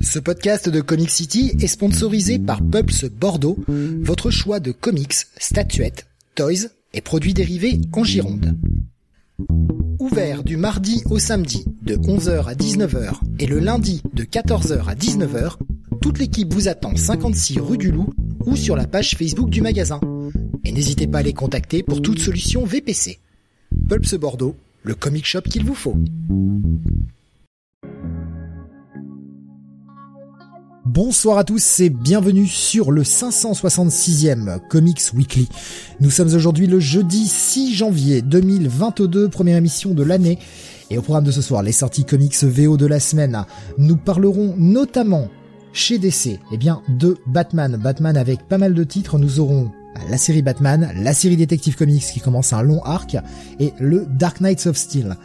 Ce podcast de Comic City est sponsorisé par Pulps Bordeaux, votre choix de comics, statuettes, toys et produits dérivés en Gironde. Ouvert du mardi au samedi de 11h à 19h et le lundi de 14h à 19h, toute l'équipe vous attend 56 rue du Loup ou sur la page Facebook du magasin. Et n'hésitez pas à les contacter pour toute solution VPC. Pulps Bordeaux, le comic shop qu'il vous faut. Bonsoir à tous et bienvenue sur le 566e Comics Weekly. Nous sommes aujourd'hui le jeudi 6 janvier 2022, première émission de l'année. Et au programme de ce soir, les sorties comics VO de la semaine. Nous parlerons notamment chez DC, eh bien, de Batman. Batman avec pas mal de titres. Nous aurons la série Batman, la série Detective Comics qui commence un long arc et le Dark Knights of Steel.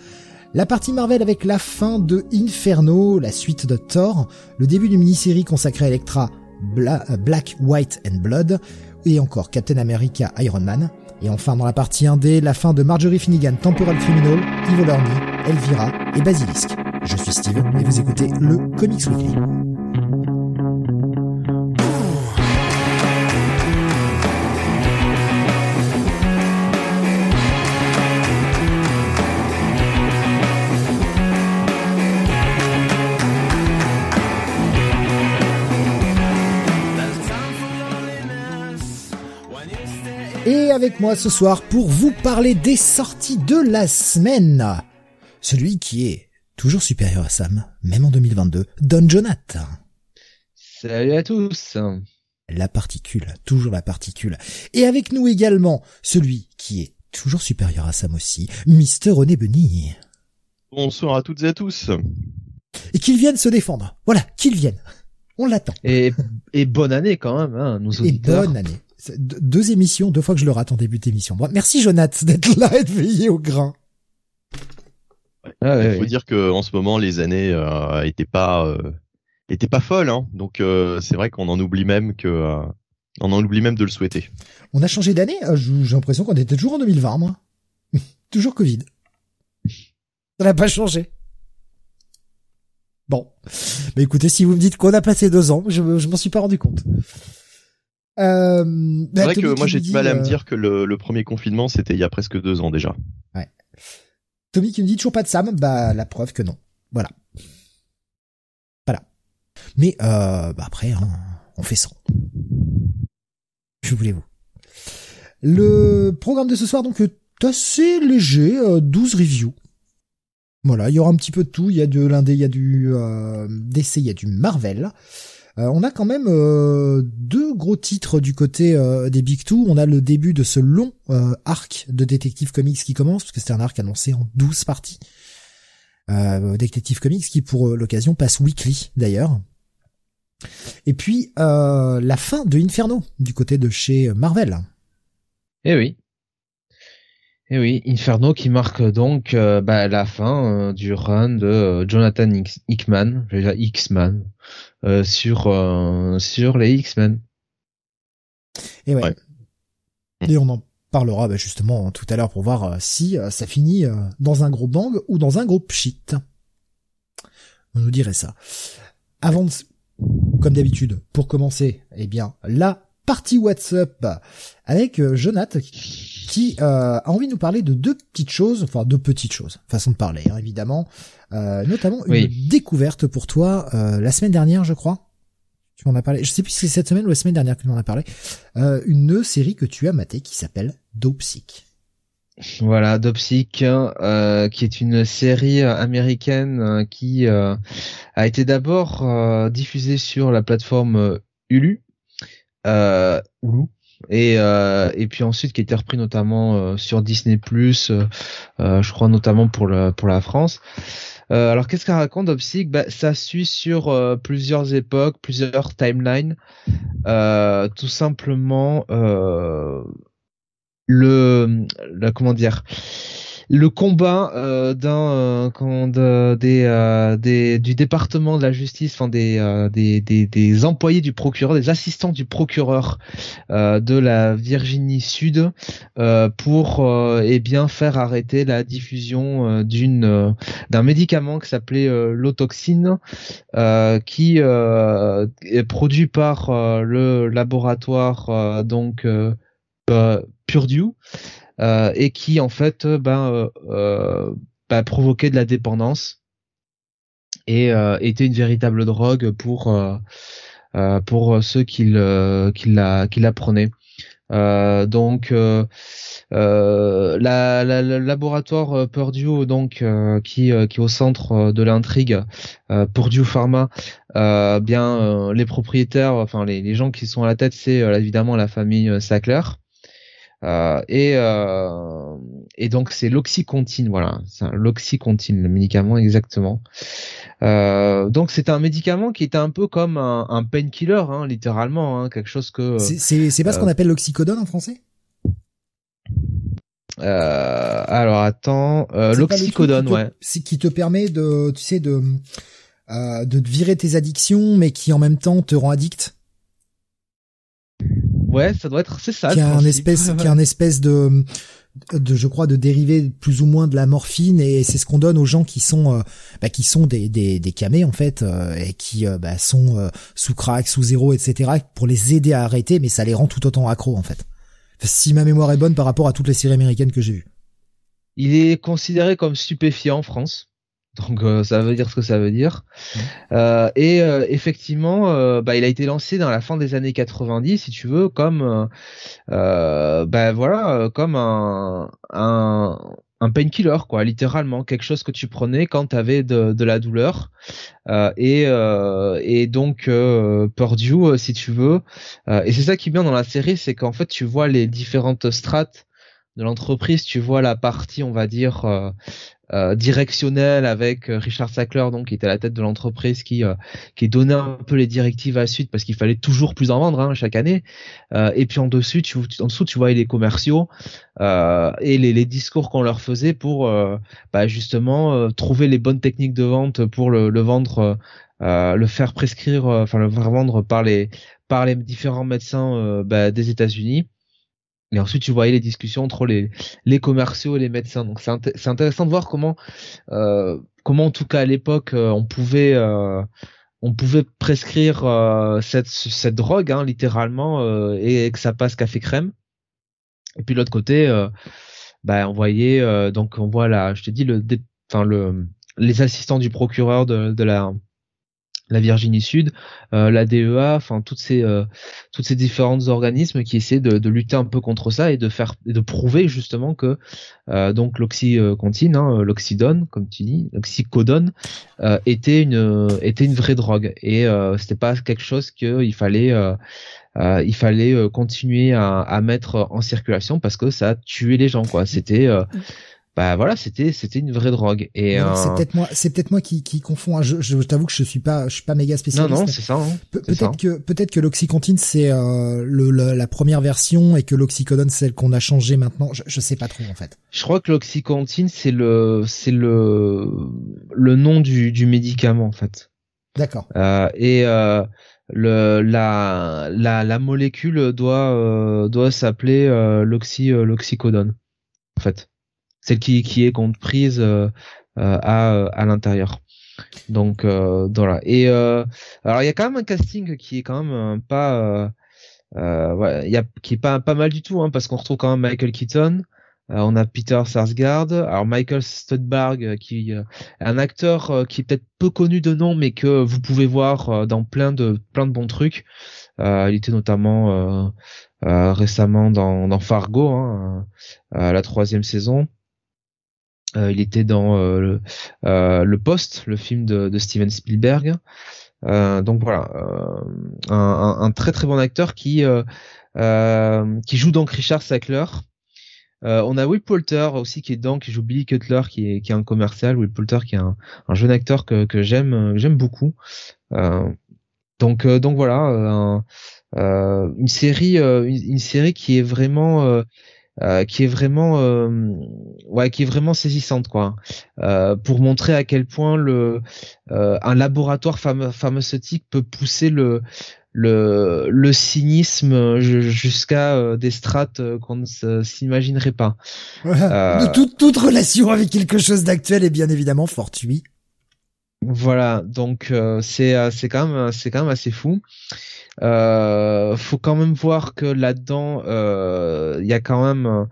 La partie Marvel avec la fin de Inferno, la suite de Thor, le début d'une mini-série consacrée à Electra, euh, Black, White and Blood, et encore Captain America, Iron Man. Et enfin dans la partie 1D, la fin de Marjorie Finnegan, Temporal Criminal, Evil Ernie, Elvira et Basilisk. Je suis Steve et vous écoutez le Comics Weekly. Avec moi ce soir pour vous parler des sorties de la semaine. Celui qui est toujours supérieur à Sam, même en 2022, Don Jonathan. Salut à tous. La particule, toujours la particule. Et avec nous également, celui qui est toujours supérieur à Sam aussi, Mister René Benny. Bonsoir à toutes et à tous. Et qu'il vienne se défendre. Voilà, qu'il vienne. On l'attend. Et, et bonne année quand même, hein, nos auditeurs. Et bonne année deux émissions, deux fois que je le rate en début d'émission. Bon, merci Jonath d'être là et de veiller au grain. Ah, Il faut dire que en ce moment les années euh, étaient pas euh, étaient pas folles, hein. donc euh, c'est vrai qu'on en oublie même que euh, on en oublie même de le souhaiter. On a changé d'année. Euh, j'ai l'impression qu'on était toujours en 2020, moi. toujours Covid. Ça n'a pas changé. Bon, mais écoutez, si vous me dites qu'on a passé deux ans, je, je m'en suis pas rendu compte. Euh, c'est bah, vrai que moi j'ai du mal à me dire que le, le premier confinement c'était il y a presque deux ans déjà. Ouais. Tommy qui me dit toujours pas de Sam, bah la preuve que non. Voilà. Voilà. Mais euh, bah après, hein, on fait sans. Que voulez-vous? Le programme de ce soir donc est assez léger, euh, 12 reviews. Voilà, il y aura un petit peu de tout. Il y a de l'indé, il y a du euh, DC, il y a du Marvel. Euh, on a quand même euh, deux gros titres du côté euh, des Big Two. On a le début de ce long arc de Detective Comics qui commence, parce que c'était un arc annoncé en 12 parties. Detective Comics qui pour l'occasion passe weekly d'ailleurs. Et puis la fin de Inferno du côté de chez Marvel. Eh oui. Eh oui, Inferno qui marque donc bah, la fin du run de Jonathan Hickman, X-Man, euh, sur euh, sur les X-Men. Et ouais. Et on en parlera bah, justement tout à l'heure pour voir euh, si ça finit dans un gros bang ou dans un gros pchit. On nous dirait ça. Avant de, comme d'habitude, pour commencer, eh bien, la partie WhatsApp avec Jonath qui a envie de nous parler de deux petites choses, enfin deux petites choses, façon de parler hein, évidemment. Euh, notamment une découverte pour toi euh, la semaine dernière, je crois. Tu m'en as parlé. Je sais plus si c'est cette semaine ou la semaine dernière que tu m'en as parlé. Euh, une série que tu as matée qui s'appelle Dopesick. Voilà, Dopesick, euh, qui est une série américaine qui a été d'abord diffusée sur la plateforme Hulu, Hulu, et et puis ensuite qui a été repris notamment sur Disney Plus, je crois notamment pour le pour la France. Euh, alors qu'est-ce qu'elle raconte Opsic bah, Ça suit sur euh, plusieurs époques, plusieurs timelines. Euh, tout simplement le, la, comment dire le combat euh, d'un euh, des, euh, des du département de la justice, enfin des, euh, des, des, des employés du procureur, des assistants du procureur de la Virginie Sud pour eh bien faire arrêter la diffusion d'une d'un médicament qui s'appelait l'autoxine qui est produit par le laboratoire donc Purdue euh, et qui en fait euh, ben euh, ben, provoquait de la dépendance et était une véritable drogue pour pour ceux qui le, la qui la prenaient. Euh, donc euh, la, la, le laboratoire Purdue donc qui, qui est au centre de l'intrigue Purdue Pharma bien les propriétaires enfin les, les gens qui sont à la tête c'est évidemment la famille Sackler euh, et, euh, et donc c'est l'oxycontine, voilà, c'est l'oxycontine, le médicament exactement. Euh, donc c'est un médicament qui est un peu comme un, un painkiller, hein, littéralement, hein, quelque chose que. C'est pas ce qu'on appelle l'oxycodone en français? Euh, alors attends, euh, l'oxycodone, ouais. C'est qui te permet de, tu sais, de euh, de te virer tes addictions, mais qui en même temps te rend addict? Ouais, ça doit être c'est ça. Qui a un espèce, qui a un espèce de, de, je crois, de dérivé plus ou moins de la morphine et c'est ce qu'on donne aux gens qui sont, euh, bah, qui sont des des, des camés en fait euh, et qui euh, bah, sont sous crack, sous zéro, etc. pour les aider à arrêter, mais ça les rend tout autant accro en fait. si ma mémoire est bonne par rapport à toutes les séries américaines que j'ai vues. Il est considéré comme stupéfiant en France. Donc euh, ça veut dire ce que ça veut dire. Euh, et euh, effectivement, bah, il a été lancé dans la fin des années 90, si tu veux, comme bah, voilà, comme un, un, un painkiller, quoi, littéralement, quelque chose que tu prenais quand tu avais de, de, la douleur. et, et donc Purdue, si tu veux. et c'est ça qui est bien dans la série, c'est qu'en fait tu vois les différentes strates de l'entreprise, tu vois la partie, on va dire, euh, directionnel avec euh, Richard Sackler donc qui était à la tête de l'entreprise qui euh, donnait un peu les directives à la suite parce qu'il fallait toujours plus en vendre hein, chaque année. Et puis en tu en dessous tu voyais les commerciaux et les, discours qu'on leur faisait pour bah, justement trouver les bonnes techniques de vente pour le, vendre le faire prescrire enfin le faire vendre par les par les différents médecins bah, des États-Unis et ensuite, tu voyais les discussions entre les, les commerciaux et les médecins. Donc, c'est intéressant de voir comment, euh, comment en tout cas à l'époque, euh, on pouvait, euh, on pouvait prescrire euh, cette, cette drogue, hein, littéralement, euh, et, que ça passe café crème. Et puis de l'autre côté, bah, on voyait, donc on voit là, je te dis le, enfin le, les assistants du procureur de, de la la Virginie Sud, euh, la DEA, enfin toutes ces euh, toutes ces différents organismes qui essaient de, de, lutter un peu contre ça et de faire de prouver justement que euh, donc l'oxycontine, hein, l'oxydone comme tu dis, l'oxycodone euh, était une était une vraie drogue et c'était pas quelque chose qu'il fallait il fallait continuer à, à, mettre en circulation parce que ça tuait les gens quoi. C'était bah voilà, c'était c'était une vraie drogue. Et c'est peut-être moi, c'est peut-être moi qui qui confond. Hein. Je, je t'avoue que je suis pas je suis pas méga spécialiste. Non non, c'est ça. Hein. peut-être que peut-être que l'oxycontine c'est euh, le, la première version et que l'oxycodone c'est celle qu'on a changé maintenant. Je, je sais pas trop en fait. Je crois que l'oxycontine c'est le c'est le le nom du du médicament en fait. D'accord. Euh, et euh, le la la la molécule doit euh, doit s'appeler euh, l'oxy l'oxycodone en fait celle qui, qui est comprise euh, euh, à, à l'intérieur. Donc euh, voilà. Et alors il y a quand même un casting qui est quand même pas euh, il y a qui est pas pas mal du tout hein, parce qu'on retrouve quand même Michael Keaton, on a Peter Sarsgaard, alors Michael Studberg qui est un acteur qui est peut-être peu connu de nom mais que vous pouvez voir dans plein de plein de bons trucs. il était notamment récemment dans, dans Fargo, hein, la troisième saison. Euh, il était dans euh, le, euh, le Poste, le film de, de Steven Spielberg. donc voilà, un, un, très très bon acteur qui qui joue donc Richard Sackler. on a Will Poulter aussi qui est dedans, qui joue Billy Cutler, qui est, qui est un commercial. Will Poulter qui est un, un jeune acteur que, que j'aime j'aime beaucoup. donc donc voilà, une série une, série qui est vraiment qui est vraiment ouais qui est vraiment saisissante quoi pour montrer à quel point le un laboratoire pharmaceutique peut pousser le le, le cynisme jusqu'à des strates qu'on ne s'imaginerait pas. toute, toute relation avec quelque chose d'actuel est bien évidemment fortuit. Voilà, donc euh, c'est euh, c'est quand même c'est quand même assez fou. Euh, faut quand même voir que là-dedans il y a quand même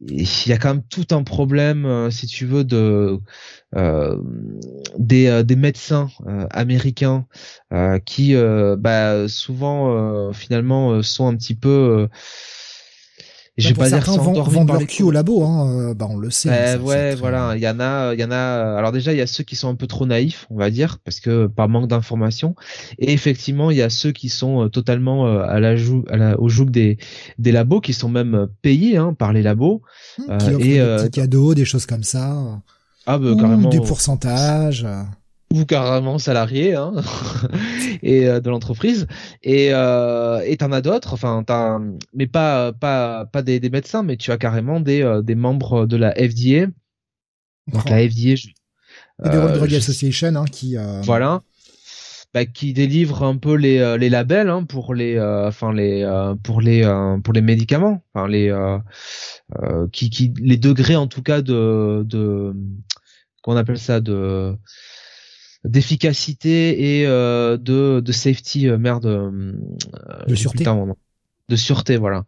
il y a quand même tout un problème si tu veux de des des médecins américains qui bah souvent finalement sont un petit peu je vais pas dire vendent leur cul au labo, hein, euh, bah on le sait. Hein, ouais, voilà, il y en a, il y en a. Alors déjà, il y a ceux qui sont un peu trop naïfs, on va dire, parce que par manque d'informations. Et effectivement, il y a ceux qui sont euh, totalement euh, à la joue, à la, au joug des des labos, qui sont même payés hein, par les labos. Mmh, qui et des petits cadeaux, des choses comme ça. Ah bah, carrément. Des pourcentages ou carrément salarié hein, et euh, de l'entreprise. Et euh, et t'en as d'autres enfin t'as mais pas pas pas des, des, médecins mais tu as carrément des euh, des membres de la FDA donc la FDA je, et de World Drug Association hein, qui voilà. Bah, qui délivre un peu les les labels hein, pour les enfin les pour les pour les médicaments. Enfin les qui qui les degrés en tout cas de de qu'on appelle ça de d'efficacité et euh, de, de safety euh, merde euh, de sûreté. de sûreté voilà.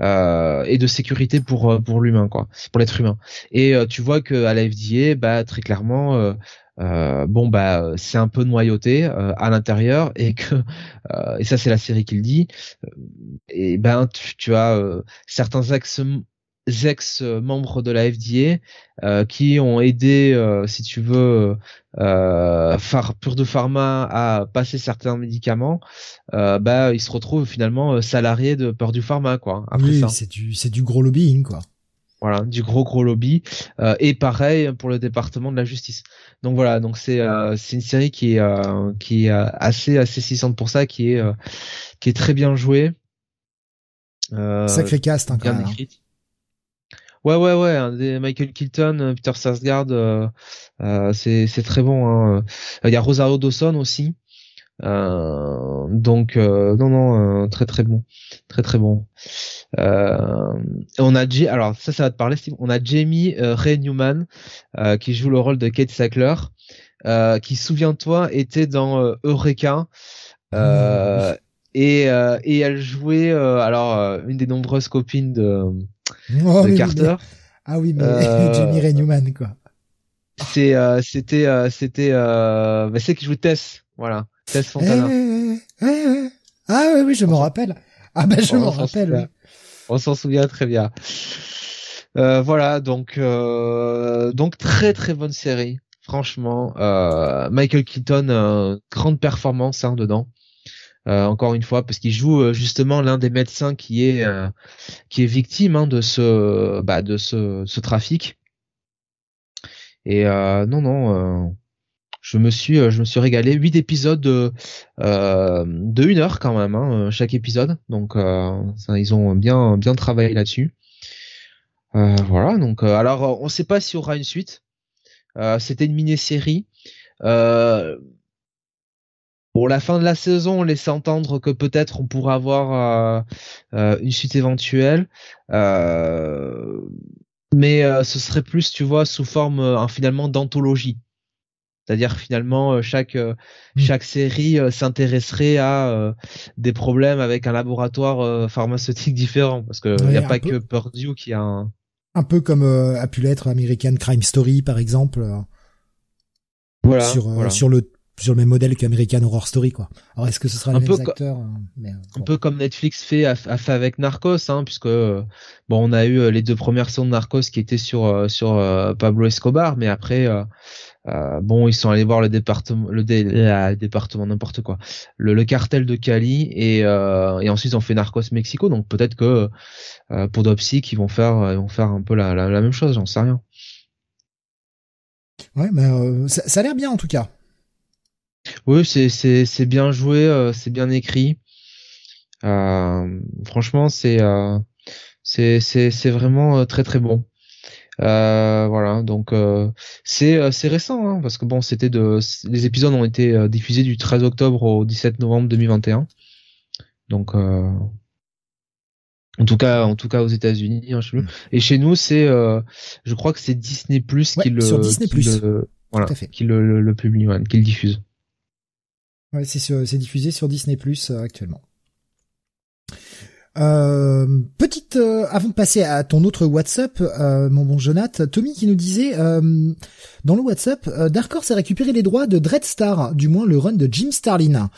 Euh, et de sécurité pour pour l'humain quoi. Pour l'être humain. Et tu vois que à la FDA bah très clairement bon bah c'est un peu noyauté à l'intérieur et que et ça c'est la série qui le dit. Et ben tu, tu as certains axes ex-membres de la FDA euh, qui ont aidé, euh, si tu veux, euh, Pur de Pharma à passer certains médicaments, euh, bah ils se retrouvent finalement salariés de du Pharma, quoi. Après oui, c'est du c'est du gros lobbying, quoi. Voilà, du gros gros lobby. et pareil pour le département de la justice. Donc voilà, donc c'est c'est une série qui est qui est assez assez 600 pour ça, qui est qui est très bien jouée. Sacré cast, hein, bien hein. Ouais, ouais, ouais. Michael Keaton, euh, Peter Sarsgaard, euh, euh, c'est très bon. Hein. Il y a Rosario Dawson aussi. Euh, donc non, non, très très bon, très très bon. on a J alors ça, ça va te parler. Steve. On a Jamie Ray Newman qui joue le rôle de Kate Sackler, qui souviens-toi était dans Eureka. Mmh. Et, et elle jouait alors une des nombreuses copines de oh, de Carter. Ah oui, mais euh... Jamie Ray Newman, quoi. C'est, euh, c'était, euh, c'était, euh, bah, c'est qui joue Tess, voilà, Tess Fontana. Eh, eh, eh, ah oui, oui, je m'en rappelle. Ah ben, je m'en rappelle. Oui. On s'en souvient très bien. Euh, voilà, donc, euh, donc très très bonne série, franchement. Euh, Michael Keaton, grande performance hein, dedans. Euh, encore une fois parce qu'il joue euh, justement l'un des médecins qui est euh, qui est victime hein, de ce bah, de ce, trafic. Et non non je me suis je me suis régalé. Huit épisodes de de une heure quand même hein, chaque épisode. Donc ils ont bien bien travaillé là-dessus. Voilà donc alors on sait pas s'il y aura une suite. C'était une mini-série. Euh, pour la fin de la saison, on laisse entendre que peut-être on pourra avoir euh, euh, une suite éventuelle. Euh, mais ce serait plus, tu vois, sous forme finalement d'anthologie. C'est-à-dire finalement chaque hmm. chaque série s'intéresserait à des problèmes avec un laboratoire pharmaceutique différent parce que il n'y a pas que Purdue qui a un un peu comme a pu l'être American Crime Story par exemple. Voilà, sur voilà. sur le sur le même modèle qu'American Horror Story quoi. Alors est-ce que ce sera les mêmes acteurs euh, mais, euh, Un peu comme Netflix fait a, fait avec Narcos hein, puisque euh, bon on a eu les deux premières saisons de Narcos qui étaient sur sur Pablo Escobar mais après euh, bon, ils sont allés voir le département, le, département n'importe quoi, le, le, cartel de Cali et, euh, et ensuite ils ont fait Narcos Mexico. Donc peut-être que euh, pour Dopsic ils vont faire, ils vont faire un peu la, la, la même chose, j'en sais rien. Ouais, mais ça, ça a l'air bien en tout cas. Oui, c'est c'est c'est bien joué, euh, c'est bien écrit. Euh, franchement, c'est euh, C'est c'est c'est vraiment très très bon. Euh, voilà, donc euh, c'est c'est récent hein, parce que bon, c'était de les épisodes ont été diffusés du 13 octobre au 17 novembre 2021. Donc en tout cas, en tout cas aux États-Unis, hein, mm. et chez nous, c'est, je crois que c'est Disney Plus qui le, voilà, qui le, le, publie, qui le diffuse. Ouais, c'est diffusé sur Disney Plus actuellement. Euh, petite, euh, avant de passer à ton autre WhatsApp, euh, mon bon Jonathan, Tommy qui nous disait dans le WhatsApp, Dark Horse a récupéré les droits de Dreadstar, du moins le run de Jim Starlin.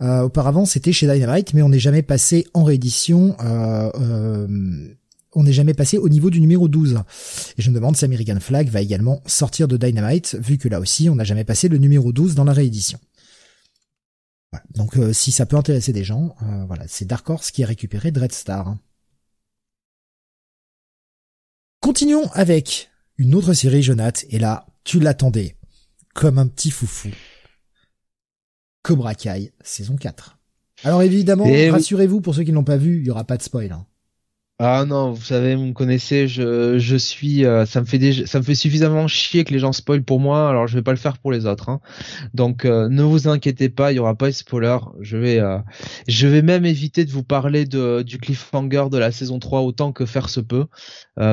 auparavant, c'était chez Dynamite, mais on n'est jamais passé en réédition. on n'est jamais passé au niveau du numéro 12. Et je me demande si American Flag va également sortir de Dynamite, vu que là aussi, on n'a jamais passé le numéro 12 dans la réédition. Donc euh, si ça peut intéresser des gens, euh, voilà, c'est Dark Horse qui a récupéré Dreadstar. Continuons avec une autre série, Jonath, et là, tu l'attendais, comme un petit foufou. Cobra Kai, saison 4. Alors évidemment, rassurez-vous, pour ceux qui ne l'ont pas vu, il y aura pas de spoil. Hein. Ah non, vous savez, vous me connaissez, je, je suis, euh, ça me fait ça me fait suffisamment chier que les gens spoilent pour moi, alors je vais pas le faire pour les autres. Hein. Donc euh, ne vous inquiétez pas, il y aura pas de spoiler. Je vais, euh, je vais même éviter de vous parler de, du cliffhanger de la saison 3 autant que faire se peut,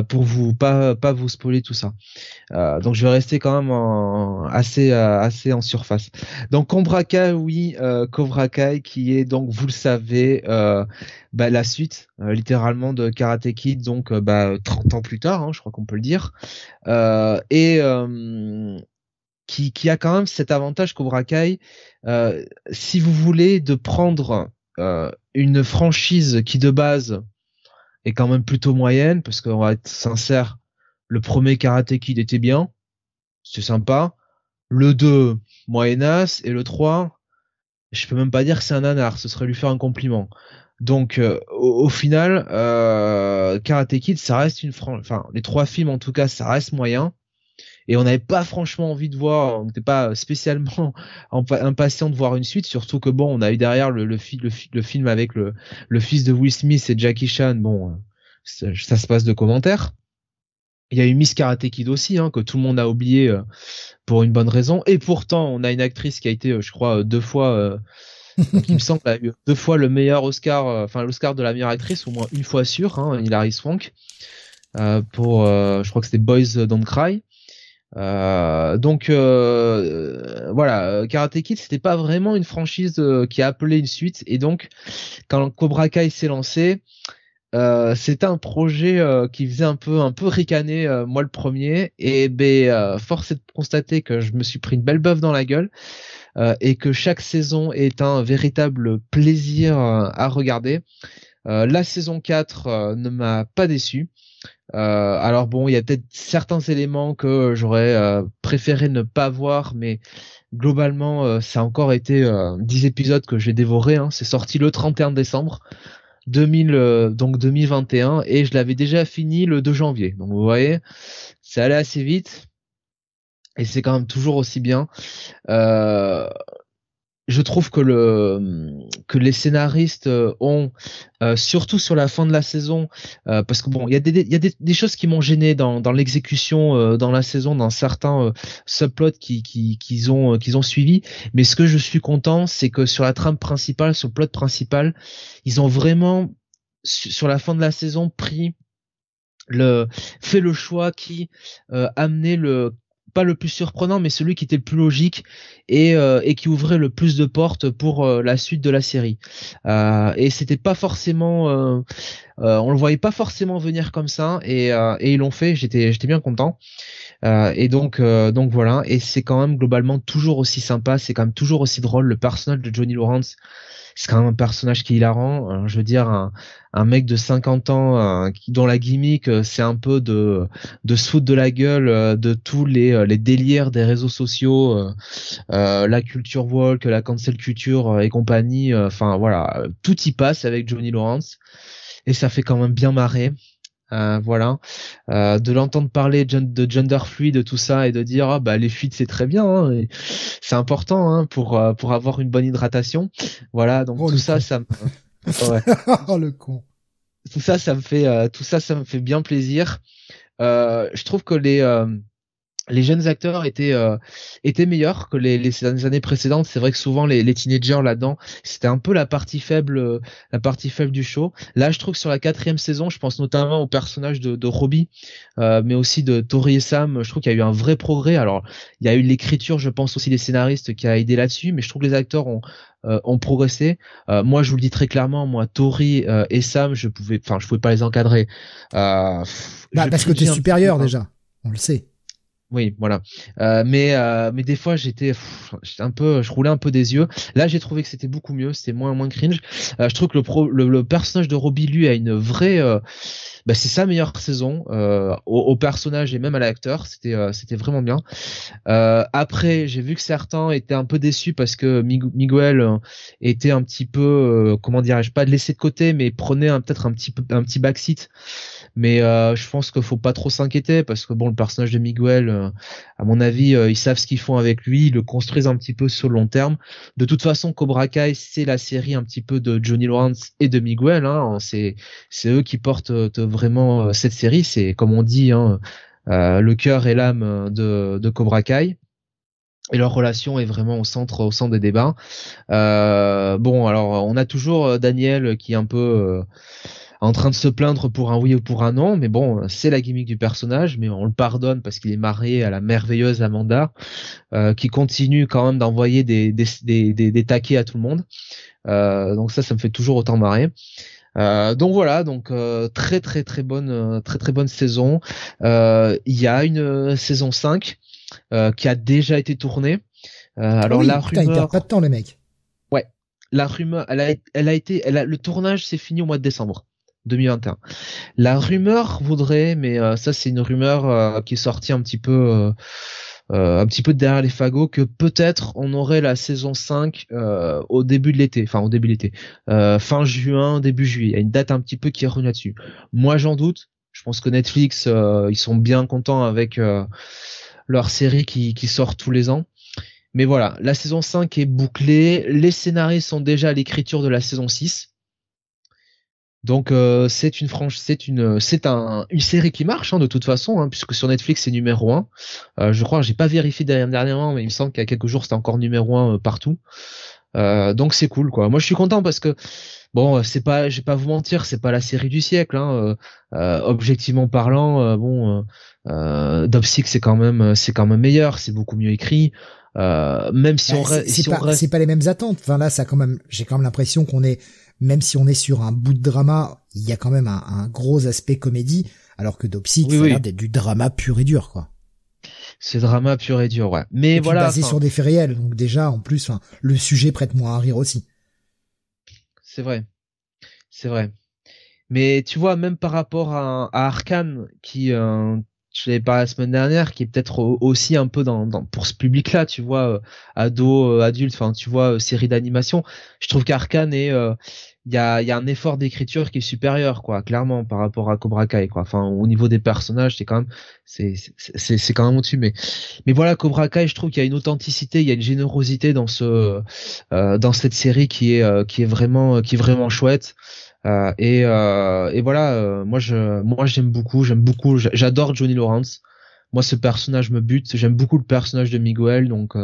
pour vous pas pas vous spoiler tout ça. donc je vais rester quand même en, assez assez en surface. Donc Cobra Kai, oui, Cobra Kai qui est donc vous le savez bah, la suite euh, littéralement de Karate Kid donc euh, bah, 30 ans plus tard hein, je crois qu'on peut le dire. Euh, et qui, qui a quand même cet avantage Cobra Kai si vous voulez de prendre une franchise qui de base est quand même plutôt moyenne parce qu'on va être sincère le premier Karate Kid était bien c'est sympa. Le 2 moyennasse et le 3 je peux même pas dire que c'est un nanar ce serait lui faire un compliment donc euh, au, final, euh, Karate Kid, ça reste une enfin les trois films en tout cas, ça reste moyen. Et on n'avait pas franchement envie de voir, on n'était pas spécialement impatient de voir une suite, surtout que bon, on a eu derrière le, le, le, film avec le, le, fils de Will Smith et Jackie Chan, bon, euh, ça, se passe de commentaires. Il y a eu Miss Karate Kid aussi, hein, que tout le monde a oublié euh, pour une bonne raison. Et pourtant, on a une actrice qui a été, je crois, deux fois il me semble a eu deux fois le meilleur Oscar, euh, enfin l'Oscar de la meilleure actrice, au moins une fois sûr, hein, Hilary Swank, euh, pour, euh, je crois que c'était Boys Don't Cry. Euh, donc euh, voilà, Karate Kid c'était pas vraiment une franchise qui a appelé une suite. Et donc quand Cobra Kai s'est lancé, c'était un projet qui faisait un peu un peu ricaner moi le premier. Et ben force est de constater que je me suis pris une belle bœuf dans la gueule et que chaque saison est un véritable plaisir euh, à regarder. Euh, la saison 4 ne m'a pas déçu. alors bon, il y a peut-être certains éléments que j'aurais préféré ne pas voir, mais globalement, ça a encore été 10 épisodes que j'ai dévoré. Hein. C'est sorti le 31 décembre 2000, donc 2021, et je l'avais déjà fini le 2 janvier. Donc vous voyez, c'est allé assez vite et c'est quand même toujours aussi bien. Euh, je trouve que le que les scénaristes euh, ont euh, surtout sur la fin de la saison euh, parce que bon il y a des il y a des, choses qui m'ont gêné dans dans l'exécution euh, dans la saison dans certains subplots qui qui qu'ils ont qu'ils ont suivi mais ce que je suis content c'est que sur la trame principale sur le plot principal ils ont vraiment sur la fin de la saison pris le fait le choix qui amenait le pas le plus surprenant, mais celui qui était le plus logique et, euh, qui ouvrait le plus de portes pour euh, la suite de la série. Euh, et c'était pas forcément, on le voyait pas forcément venir comme ça, et, et ils l'ont fait. J'étais j'étais bien content. et donc donc voilà, et c'est quand même globalement toujours aussi sympa, c'est quand même toujours aussi drôle. Le personnage de Johnny Lawrence c'est quand même un personnage qui est hilarant. Euh, je veux dire, un, mec de 50 ans qui, dont la gimmick, euh, c'est un peu de, de se de la gueule euh, de tous les, les délires des réseaux sociaux, la culture walk, la cancel culture et compagnie. Enfin voilà, tout y passe avec Johnny Lawrence et ça fait quand même bien marrer. Euh, voilà, euh, de l'entendre parler de gender fluide, tout ça, et de dire ah, bah les fuites c'est très bien, hein, c'est important hein, pour euh, pour avoir une bonne hydratation. Voilà, donc oh, tout ça, ça. oh le con. tout ça, ça me fait, tout ça, ça me fait bien plaisir. je trouve que les les jeunes acteurs étaient euh, étaient meilleurs que les, les années précédentes. C'est vrai que souvent les, les teenagers là-dedans, c'était un peu la partie faible, euh, la partie faible du show. Là, je trouve que sur la quatrième saison, je pense notamment au personnage de, de Robbie, euh, mais aussi de Tori et Sam. Je trouve qu'il y a eu un vrai progrès. Alors, il y a eu l'écriture, je pense aussi des scénaristes qui a aidé là-dessus, mais je trouve que les acteurs ont ont progressé. moi, je vous le dis très clairement, moi, Tori et Sam, je pouvais, enfin, je pouvais pas les encadrer. bah, parce que tu es supérieur déjà, on le sait. Oui, voilà. Euh, mais euh, mais des fois j'étais un peu je roulais un peu des yeux. Là j'ai trouvé que c'était beaucoup mieux, c'était moins moins cringe. Euh, je trouve que le, pro, le, personnage de Robbie lui a une vraie bah, c'est sa meilleure saison au, personnage et même à l'acteur, c'était c'était vraiment bien. après j'ai vu que certains étaient un peu déçus parce que Miguel était un petit peu comment dirais-je pas de laisser de côté mais prenait peut-être un petit un petit backseat mais euh, je pense qu'il faut pas trop s'inquiéter parce que bon, le personnage de Miguel, euh, à mon avis, euh, ils savent ce qu'ils font avec lui, ils le construisent un petit peu sur le long terme. De toute façon, Cobra Kai, c'est la série un petit peu de Johnny Lawrence et de Miguel. Hein, c'est c'est eux qui portent vraiment cette série. C'est comme on dit, hein, le cœur et l'âme de, de Cobra Kai et leur relation est vraiment au centre au centre des débats. Euh, bon, alors on a toujours Daniel qui est un peu en train de se plaindre pour un oui ou pour un non, mais bon, c'est la gimmick du personnage, mais on le pardonne parce qu'il est marié à la merveilleuse Amanda, euh, qui continue quand même d'envoyer des, des, des, des, taquets à tout le monde. Euh, donc ça, ça me fait toujours autant marrer. Euh, donc voilà, donc très très très bonne très très bonne saison. Il y a une saison 5 qui a déjà été tournée. alors la rumeur. pas de temps les mecs. Ouais, la rumeur, elle a, elle a été, elle a, le tournage s'est fini au mois de décembre. 2021. La rumeur voudrait, mais euh, ça c'est une rumeur euh, qui est sortie un petit peu euh, un petit peu derrière les fagots que peut-être on aurait la saison 5 au début de l'été, enfin au début de l'été, fin juin, début juillet. Il y a une date un petit peu qui est revenue là-dessus. Moi j'en doute. Je pense que Netflix ils sont bien contents avec leur série qui, qui sort tous les ans. Mais voilà, la saison 5 est bouclée, les scénarios sont déjà à l'écriture de la saison 6. Donc euh, c'est une franche, c'est une, c'est un, une série qui marche hein, de toute façon, hein, puisque sur Netflix c'est numéro un. Euh, je crois, j'ai pas vérifié dernièrement, mais il me semble qu'il y a quelques jours c'était encore numéro un euh, partout. donc c'est cool quoi. Moi je suis content parce que bon c'est pas, je vais pas vous mentir, c'est pas la série du siècle. Hein, objectivement parlant, bon, euh, c'est quand même, c'est quand même meilleur, c'est beaucoup mieux écrit. même si bah, on, c'est si pas, pas les mêmes attentes. Enfin là, ça quand même, j'ai quand même l'impression qu'on est même si on est sur un bout de drama, il y a quand même un, gros aspect comédie, alors que Dopsy, oui, ça d'être du drama pur et dur, quoi. C'est drama pur et dur, ouais. Mais voilà. Basé sur des faits réels, donc déjà, en plus, le sujet prête moins à rire aussi. C'est vrai. C'est vrai. Mais tu vois, même par rapport à, à Arkane, qui, euh, je l'avais pas la semaine dernière, qui est peut-être aussi un peu dans, dans pour ce public-là, tu vois, euh, ado, euh, adulte, enfin, tu vois, euh, série d'animation. Je trouve qu'Arkane est, il y a, y a un effort d'écriture qui est supérieur, quoi, clairement, par rapport à Cobra Kai, quoi. Enfin, au niveau des personnages, c'est quand même, c'est, c'est, c'est quand même au-dessus, mais, mais voilà, Cobra Kai, je trouve qu'il y a une authenticité, il y a une générosité dans ce, dans cette série qui est, qui est vraiment, qui est vraiment chouette. Euh, et, euh, et voilà, euh, moi je, moi j'aime beaucoup, j'aime beaucoup, j'adore Johnny Lawrence. Moi ce personnage me bute, j'aime beaucoup le personnage de Miguel, donc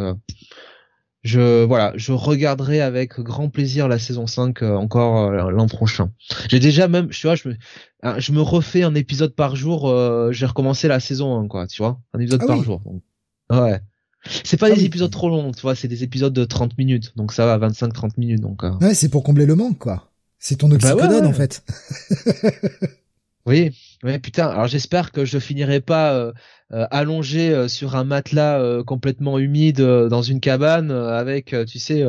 je voilà, je regarderai avec grand plaisir la saison 5 encore l'an prochain. J'ai déjà même, tu vois, je me, je me refais un épisode par jour. j'ai recommencé la saison 1, quoi, tu vois, un épisode ah par jour. Donc, ouais. C'est pas ah des épisodes trop longs, tu vois, c'est des épisodes de 30 minutes, donc ça va 25-30 minutes, donc. Ouais, c'est pour combler le manque, quoi. C'est ton bah oxycodone en fait. oui, ouais, putain. Alors j'espère que je finirai pas euh, euh, allongé euh, sur un matelas complètement humide dans une cabane avec, tu sais,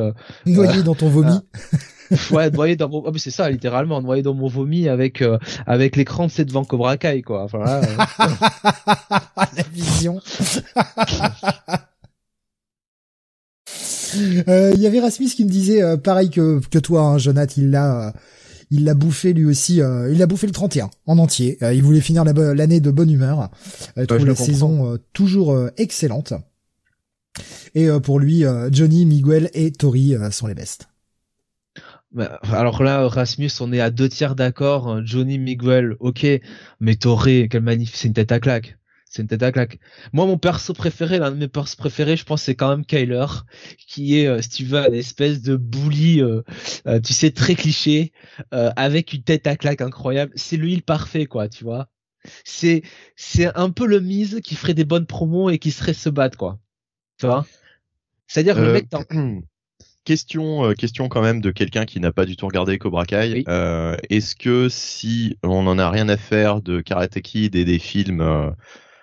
noyé dans ton vomi. ouais, noyé dans mon, oh, c'est ça littéralement, noyé dans mon vomi avec avec l'écran de cette devant Cobra Kai quoi. Enfin, La vision. Il euh, y avait Rasmus qui me disait euh, pareil que que toi, hein, Jonathan, il l'a euh, il l'a bouffé lui aussi. il a bouffé le 31 en entier. il voulait finir l'année de bonne humeur. Il trouve la saison toujours excellente. Et pour lui, Johnny, Miguel et Tori sont les bestes. Bah, alors là, Rasmus, on est à deux tiers d'accord. Johnny Miguel, ok, mais Toré, quelle magnifique, c'est une tête à claque. C'est une tête à claque. Moi, mon perso préféré, l'un de mes persos préférés, je pense, c'est quand même Kyler, qui est, euh, si tu veux, une espèce de bully, euh, euh, tu sais, très cliché, euh, avec une tête à claque incroyable. C'est le heal parfait, quoi, tu vois. C'est, c'est un peu le mise qui ferait des bonnes promos et qui serait se battre, quoi. Tu vois? C'est-à-dire que le mec, t'en- question, euh, question quand même de quelqu'un qui n'a pas du tout regardé Cobra Kai. Oui. Euh, Est-ce que si on en a rien à faire de Karate Kid et des films, euh,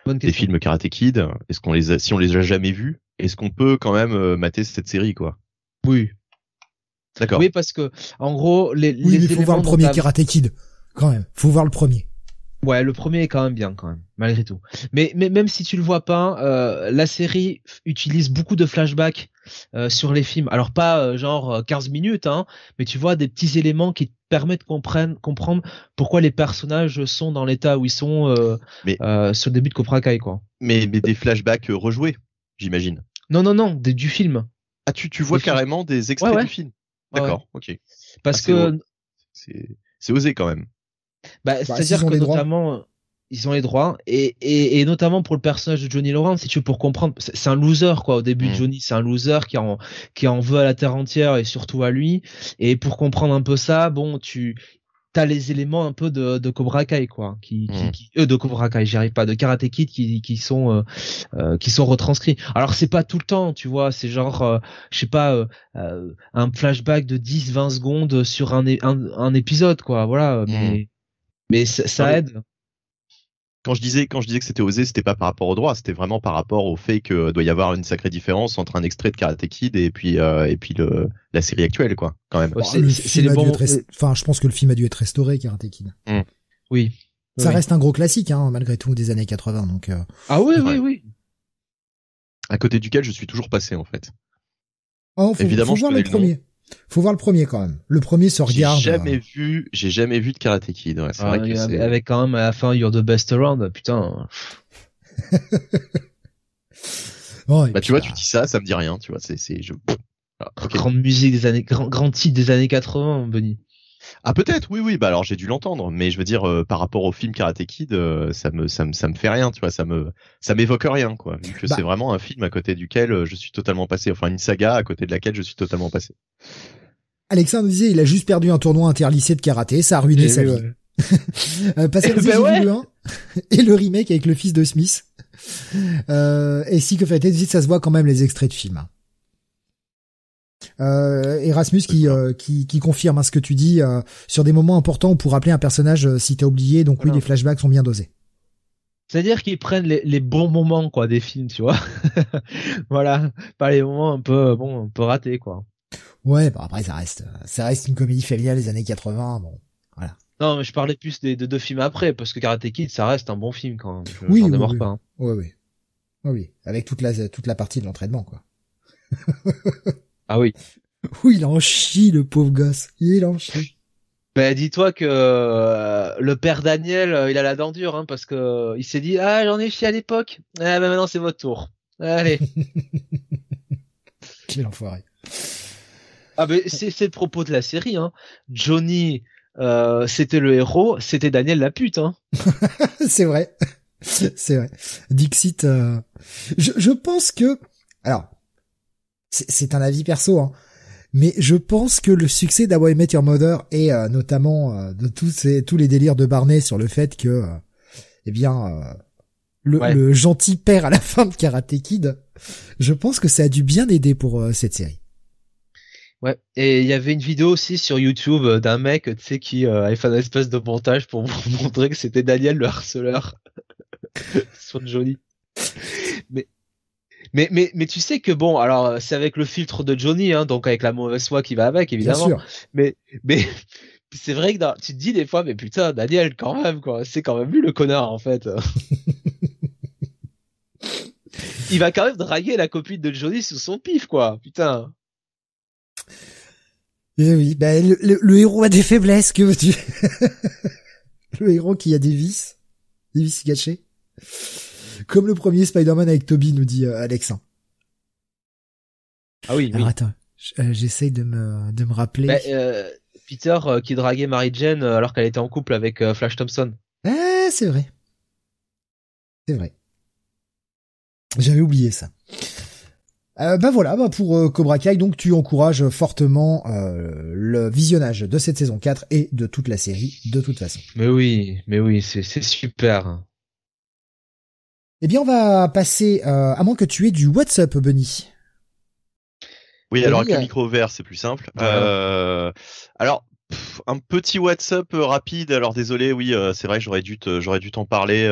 des films Karate Kid, est-ce qu'on les a, si on les a jamais vus, est-ce qu'on peut quand même euh, mater cette série quoi? Oui. D'accord. Oui, parce que, en gros, les, Oui, les mais faut voir le premier Karate Kid. Quand même. Faut voir le premier. Ouais, le premier est quand même bien, quand même, malgré tout. Mais, mais même si tu le vois pas, euh, la série utilise beaucoup de flashbacks euh, sur les films. Alors pas euh, genre euh, 15 minutes, hein, mais tu vois des petits éléments qui te permettent de comprendre, comprendre pourquoi les personnages sont dans l'état où ils sont euh, Mais- euh, sur le début de Cobra Kai, quoi. Mais, mais des flashbacks euh, rejoués, j'imagine. Non, non, non, des- du film. Ah, tu, tu vois Des films. carrément des extraits Ouais, ouais. du film. Ouais, D'accord. Ok. Parce Ah, que, c'est osé quand même. Bah, s'ils c'est-à-dire que droits. notamment, ils ont les droits et, et, et notamment pour le personnage de Johnny Lawrence, si tu veux pour comprendre, c'est un loser quoi. Au début, Mm. Johnny, c'est un loser qui en qui en veut à la terre entière et surtout à lui. Et pour comprendre un peu ça, bon, tu t'as les éléments un peu de, de Cobra Kai quoi, qui, qui, Mm. qui- euh, de Cobra Kai, j'y arrive pas, de Karate Kid qui qui sont euh, euh, qui sont retranscrits. Alors c'est pas tout le temps, tu vois, c'est genre euh, je sais pas euh, euh, un flashback de 10 20 secondes sur un, un un épisode quoi, voilà, mais mais ça, aide. Quand je disais, quand je disais que c'était osé, c'était pas par rapport au droit, c'était vraiment par rapport au fait que doit y avoir une sacrée différence entre un extrait de Karate Kid et puis euh, et puis le la série actuelle quoi, quand même. Ouais, Bon, c'est- le c'est- c'est film les a dû bons- être rest- Enfin, je pense que le film a dû être restauré, Karate Kid. Oui. Ça Oui. reste un gros classique, hein, malgré tout, des années 80. Donc, euh, Ah oui, Ouais. oui, oui. À côté duquel je suis toujours passé en fait. oh, faut, Évidemment, faut je voir le nom. Faut voir le premier quand même. Le premier se J'ai regarde. jamais euh, vu, j'ai jamais vu de Karate Kid. Ouais, c'est Ah, vrai que avec, c'est. avec quand même à la fin You're the best around, putain. bon, et Bah tu vois, tu dis ça, ça me dit rien, tu vois. C'est c'est je. Ah, ok. Grande musique des années, grand, grand titre des années 80, Benny. Ah peut-être, oui, oui. Bah alors j'ai dû l'entendre, mais je veux dire euh, par rapport au film Karate Kid, euh, ça me ça me ça me fait rien, tu vois. Ça me ça m'évoque rien, quoi. Vu que Bah. c'est vraiment un film à côté duquel euh, je suis totalement passé. Enfin une saga à côté de laquelle je suis totalement passé. Alexandre disait, il a juste perdu un tournoi interlycée de karaté, ça a ruiné sa vie. Euh, Pascal Eh disait, ben ouais. le 1 et le remake avec le fils de Smith. Euh, et si que fait ça se voit quand même les extraits de films. Euh, Erasmus qui, euh, qui, qui confirme hein, ce que tu dis euh, sur des moments importants pour rappeler un personnage si t'as oublié. Donc oui, Voilà. les flashbacks sont bien dosés. C'est-à-dire qu'ils prennent les, les bons moments, quoi, des films, tu vois. voilà. Pas les moments un peu, bon, un peu ratés, quoi. Ouais, bah après ça reste, ça reste une comédie familiale des années 80. Bon, Non, mais je parlais plus des, de deux films après, parce que Karate Kid, ça reste un bon film, quand même. Je, Oui, oui, démords oui. pas. hein. oui, oui, avec toute la toute la partie de l'entraînement quoi. Ah oui. Oui, il en chie le pauvre gosse, il en chie. Ben dis-toi que euh, le père Daniel, euh, il a la dent dure, hein, parce que euh, il s'est dit ah j'en ai chié à l'époque, ah ben maintenant c'est votre tour. Allez. Quel enfoiré. ah ben c'est c'est le propos de la série, hein. Johnny, euh, c'était le héros, c'était Daniel la pute, hein. c'est vrai. C'est vrai. Dixit, euh, je, je pense que, alors, c'est un avis perso, hein, mais je pense que le succès I Met Your Mother et euh, notamment euh, de tous ces tous les délires de Barney sur le fait que, euh, eh bien, euh, le, Ouais. le gentil père à la fin de Karate Kid, je pense que ça a dû bien aider pour euh, cette série. Ouais. Et il y avait une vidéo aussi sur YouTube d'un mec, tu sais, qui euh, avait fait un espèce de montage pour montrer que c'était Daniel le harceleur sur Johnny. Mais, mais, mais, tu sais que bon, alors euh, c'est avec le filtre de Johnny, hein, donc avec la mauvaise foi qui va avec, Bien évidemment. sûr. Mais, mais c'est vrai que dans- tu te dis des fois, mais putain, Daniel, quand même, quoi, c'est quand même lui le connard, en fait. Il va quand même draguer la copine de Johnny sous son pif, quoi, putain. Eh oui, ben le, le- le héros a des faiblesses, que veux-tu? Le héros qui a des vices, des vices cachés. Comme le premier Spider-Man avec Toby, nous dit euh, Alex. hein. Ah oui, Alors attends, J'essaye de me de me rappeler. Bah, Peter qui draguait Mary Jane alors qu'elle était en couple avec Flash Thompson. Ah, c'est vrai. C'est vrai. J'avais oublié ça. Euh, ben voilà, bah pour euh, Cobra Kai, donc tu encourages fortement euh, le visionnage de cette saison 4 et de toute la série, de toute façon. Mais oui, mais oui, c'est super. Eh bien, on va passer, euh, à moins que tu aies du WhatsApp, Bunny. Oui, alors avec le micro vert, c'est plus simple. alors, un petit WhatsApp rapide. Alors désolé, oui, c'est vrai, j'aurais dû j'aurais dû t'en parler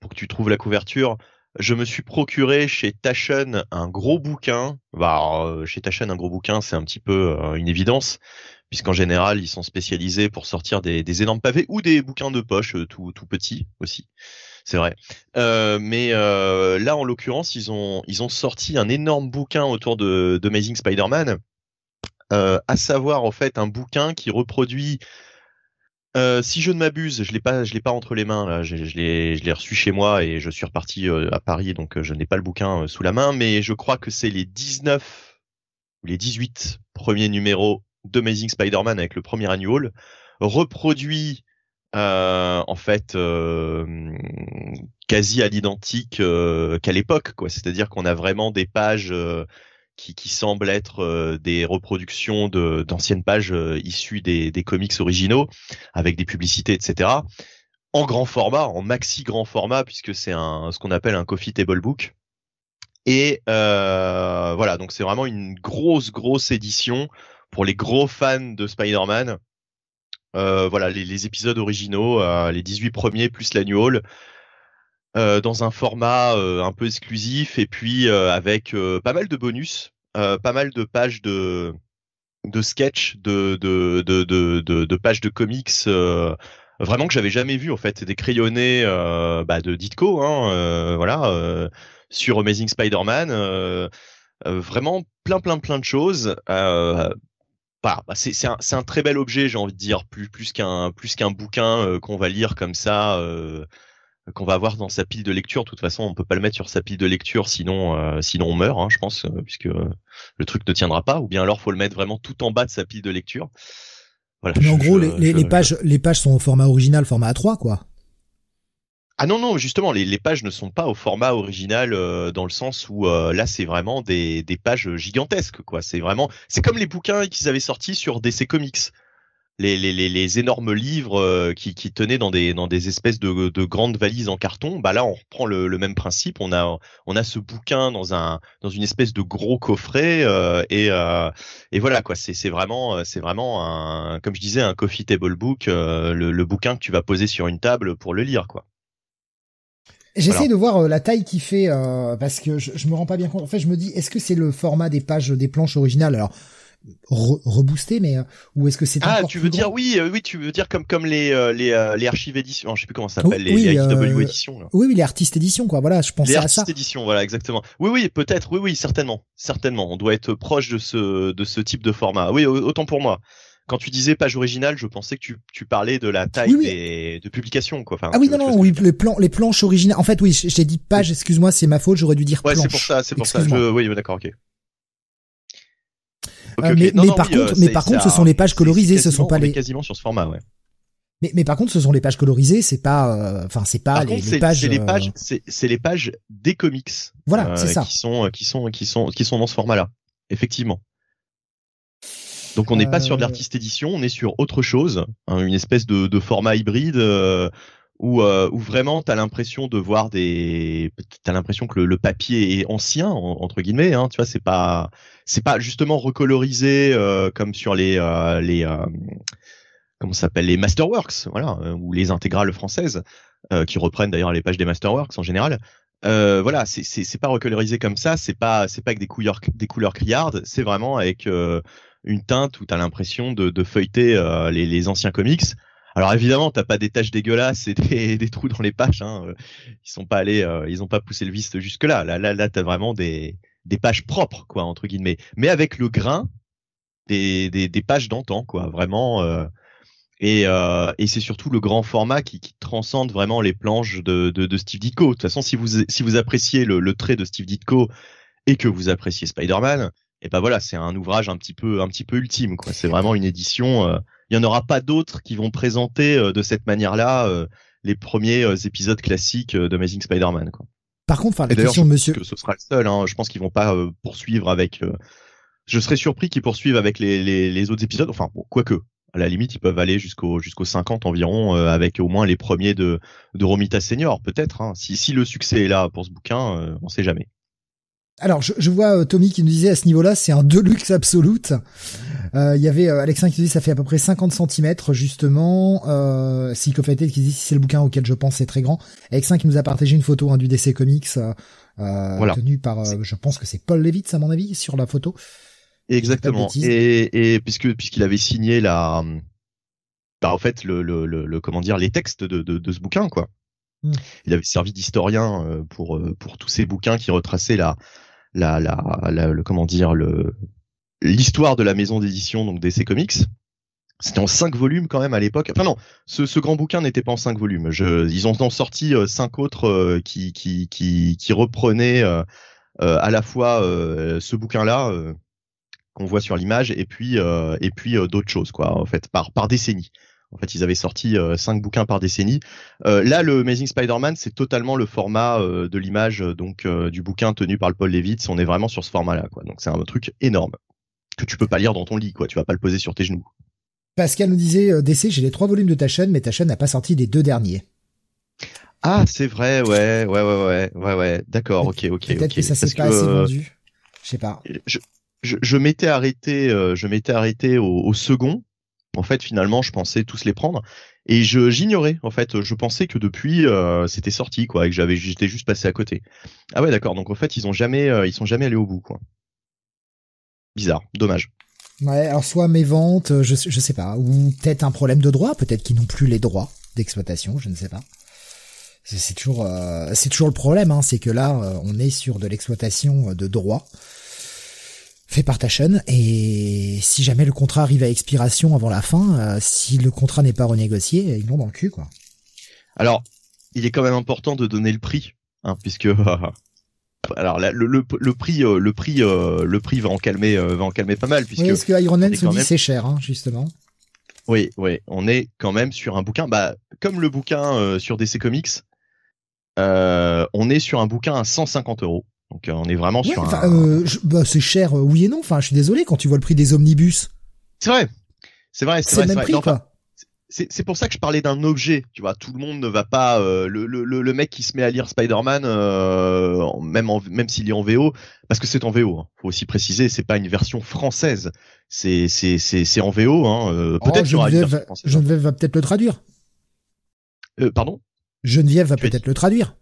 pour que tu trouves la couverture je me suis procuré chez Taschen un gros bouquin. Bah, euh, chez Taschen, un gros bouquin, c'est un petit peu euh, une évidence, puisqu'en général, ils sont spécialisés pour sortir des, énormes pavés ou des bouquins de poche euh, tout, tout petits aussi. C'est vrai. mais là, en l'occurrence, ils ont, ils ont sorti un énorme bouquin autour de, d'Amazing Spider-Man, à savoir en fait un bouquin qui reproduit euh, si je ne m'abuse, je l'ai pas, je l'ai pas entre les mains là. Je, je l'ai, je l'ai reçu chez moi et je suis reparti euh, à Paris, donc euh, je n'ai pas le bouquin sous la main. Mais je crois que c'est les 19 ou les 18 premiers numéros d'Amazing Spider-Man avec le premier annual reproduit en fait quasi à l'identique qu'à l'époque, quoi. C'est-à-dire qu'on a vraiment des pages qui, qui semblent être euh, des reproductions de d'anciennes pages euh, issues des, des comics originaux avec des publicités, etc. En grand format, en maxi grand format, puisque c'est un ce qu'on appelle un coffee table book. Et euh, voilà, donc c'est vraiment une grosse grosse édition pour les gros fans de Spider-Man. Euh, voilà, les, les, épisodes originaux, euh, les 18 premiers plus l'annual. Euh, dans un format euh, un peu exclusif et puis euh, avec pas mal de bonus, pas mal de pages de de sketch, de de, de de, de, pages de comics vraiment que j'avais jamais vu en fait, des crayonnés bah, de Ditko, hein, voilà, sur Amazing Spider-Man, vraiment plein plein plein de choses. Euh, bah, c'est un, un, très bel objet, j'ai envie de dire, plus plus qu'un plus qu'un bouquin qu'on va lire comme ça qu'on va avoir dans sa pile de lecture. De toute façon, on peut pas le mettre sur sa pile de lecture, sinon, euh, sinon on meurt, hein, je pense, euh, puisque le truc ne tiendra pas. Ou bien alors, faut le mettre vraiment tout en bas de sa pile de lecture. Voilà. Mais en gros, les, les, pages, les pages sont au format original, format A3, quoi. Ah non non justement les, les pages ne sont pas au format original euh, dans le sens où là c'est vraiment des, des pages gigantesques quoi c'est vraiment c'est comme les bouquins qu'ils avaient sortis sur DC Comics les, les, les, énormes livres euh, qui, qui, tenaient dans des, dans des espèces de, de grandes valises en carton, bah là on reprend le, le, même principe. On a, on a ce bouquin dans un, dans une espèce de gros coffret euh, et, euh, et voilà quoi. C'est, vraiment, c'est vraiment un, comme je disais, un coffee table book, le, le, bouquin que tu vas poser sur une table pour le lire quoi. J'essaie de voir la taille qu'il fait parce que je, je me rends pas bien compte. En fait, je me dis, est-ce que c'est le format des pages des planches originales? Alors reboosté mais euh, ou est-ce que c'est ah tu veux dire oui euh, oui tu veux dire comme comme les euh, les, les archives éditions je sais plus comment ça s'appelle les, les IW éditions oui oui les artistes éditions quoi. Voilà je pensais les à ça. artistes éditions voilà exactement. Oui oui peut-être oui oui certainement certainement. On doit être proche de ce de ce type de format. Oui autant pour moi quand tu disais page originale, je pensais que tu, tu parlais de la taille Des, de publication, quoi. Enfin, ah oui, non, non, oui, les plans, les planches originales. En fait, oui, j'ai dit page, excuse-moi, c'est ma faute, j'aurais dû dire ouais, planche. c'est pour ça, c'est pour ça. Je... Oui, d'accord, ok. Euh, mais, par contre, mais par contre, ce sont les pages colorisées, ce sont pas les. Quasiment sur ce format, ouais. Mais, mais par contre, ce sont les pages colorisées, c'est pas, euh, enfin, c'est pas les, pages. C'est les pages, euh, c'est les pages des comics. Voilà, c'est ça. Qui sont, qui sont, qui sont, qui sont dans ce format-là. Effectivement. Donc on n'est pas sur de l'artiste édition, on est sur autre chose, hein, une espèce de, de format hybride où, euh, où vraiment t'as l'impression de voir des, t'as l'impression que le, papier est ancien entre guillemets, hein, tu vois, c'est pas, c'est pas justement recolorisé euh, comme sur les, euh, les, euh, comment s'appelle les Masterworks, voilà, euh, ou les intégrales françaises qui reprennent d'ailleurs les pages des Masterworks en général. voilà, c'est c'est pas recolorisé comme ça, c'est pas c'est pas avec des couleurs des couleurs criardes, c'est vraiment avec une teinte où t'as l'impression de, de feuilleter les, les anciens comics. Alors évidemment, t'as pas des taches dégueulasses et des, des, trous dans les pages. Hein. Ils sont pas allés, euh, ils ont pas poussé le vice jusque là. Là, là, là, t'as vraiment des des pages propres, quoi, entre guillemets, mais avec le grain des des, des pages d'antan, quoi, vraiment. Euh, et, euh, et c'est surtout le grand format qui, qui, transcende vraiment les planches de, de, de Steve Ditko. De toute façon, si vous si vous appréciez le, le trait de Steve Ditko et que vous appréciez Spider-Man, et ben voilà, c'est un ouvrage un petit peu un petit peu ultime quoi. C'est vraiment une édition. Euh, il y en aura pas d'autres qui vont présenter euh, de cette manière-là euh, les premiers épisodes classiques d'Amazing Spider-Man quoi. Par contre, enfin la question, monsieur, que ce sera le seul. Hein, je pense qu'ils vont pas poursuivre avec. je serais surpris qu'ils poursuivent avec les, les, les autres épisodes. Enfin, bon, quoique, à la limite, ils peuvent aller jusqu'au jusqu'aux 50 environ, avec au moins les premiers de, de Romita Senior, peut-être. Hein. Si, si le succès est là pour ce bouquin, euh, on sait jamais. Alors, je, je vois euh, Tommy qui nous disait à ce niveau-là, c'est un deluxe absolute. Euh, Il y avait euh, Alexin qui nous dit ça fait à peu près 50 cm justement. Euh, Psychophated qui dit si c'est le bouquin auquel je pense c'est très grand. Alexin qui nous a partagé une photo hein, du DC Comics euh, voilà. tenue par, je pense que c'est Paul Levitz à mon avis sur la photo. Exactement. Et, et puisque puisqu'il avait signé la, bah en fait le, le, le, comment dire les textes de, de, de ce bouquin quoi. Hmm. Il avait servi d'historien pour pour tous ces bouquins qui retraçaient la la, la, le comment dire le l'histoire de la maison d'édition donc DC Comics. C'était en cinq volumes quand même à l'époque. Enfin non, ce, ce grand bouquin n'était pas en cinq volumes. Je, ils ont en sorti euh, cinq autres euh, qui, qui, qui, reprenaient euh, à la fois ce bouquin-là qu'on voit sur l'image et puis et puis d'autres choses quoi en fait par par décennie. En fait, ils avaient sorti euh, cinq bouquins par décennie. Euh, là, le Amazing Spider-Man, c'est totalement le format euh, de l'image donc du bouquin tenu par le Paul Levitz. On est vraiment sur ce format-là, quoi. Donc c'est un truc énorme que tu peux pas lire dans ton lit, quoi. Tu vas pas le poser sur tes genoux. Pascal nous disait DC, j'ai les trois volumes de ta chaîne, mais ta chaîne n'a pas sorti les deux derniers. Ah, c'est vrai, ouais, ouais, ouais, ouais, ouais, ouais. D'accord, ok, ok, Peut-être que ça s'est pas assez vendu. Je sais pas. Je, je, je m'étais arrêté, je m'étais arrêté au, au second en fait, finalement, je pensais tous les prendre et j'ignorais. En fait, je pensais que depuis euh, c'était sorti quoi et que j'avais j'étais juste passé à côté. Ah ouais, d'accord. Donc en fait, ils ont jamais euh, ils sont jamais allés au bout quoi. Bizarre, dommage. Ouais, alors soit mes ventes, euh, je je sais pas, ou peut-être un problème de droit, peut-être qu'ils n'ont plus les droits d'exploitation, je ne sais pas. C'est toujours c'est toujours le problème, hein, c'est que là on est sur de l'exploitation de droits fait par ta chaîne et si jamais le contrat arrive à expiration avant la fin, euh, si le contrat n'est pas renégocié, ils vont dans le cul quoi. Alors, il est quand même important de donner le prix, hein, puisque alors le, le, le, prix euh, le prix euh, le prix va en calmer va en calmer pas mal puisque oui, parce que Iron Man se dit c'est cher hein, justement. Oui, oui, on est quand même sur un bouquin bah comme le bouquin sur DC Comics on est sur un bouquin à 150 euros. Donc euh, on est vraiment sur un... Euh, bah, c'est cher, euh, oui et non. Enfin, je suis désolé quand tu vois le prix des omnibus. C'est vrai, c'est vrai, c'est le même prix quoi. C'est pour ça que je parlais d'un objet, tu vois. Tout le monde ne va pas le, le, le mec qui se met à lire Spider-Man, même en, même s'il est en VO, parce que c'est en VO. Hein. Faut aussi préciser, c'est pas une version française. C'est c'est c'est c'est en VO. Hein. Oh, peut-être Geneviève, Geneviève va peut-être le traduire. pardon? Geneviève va peut-être le traduire.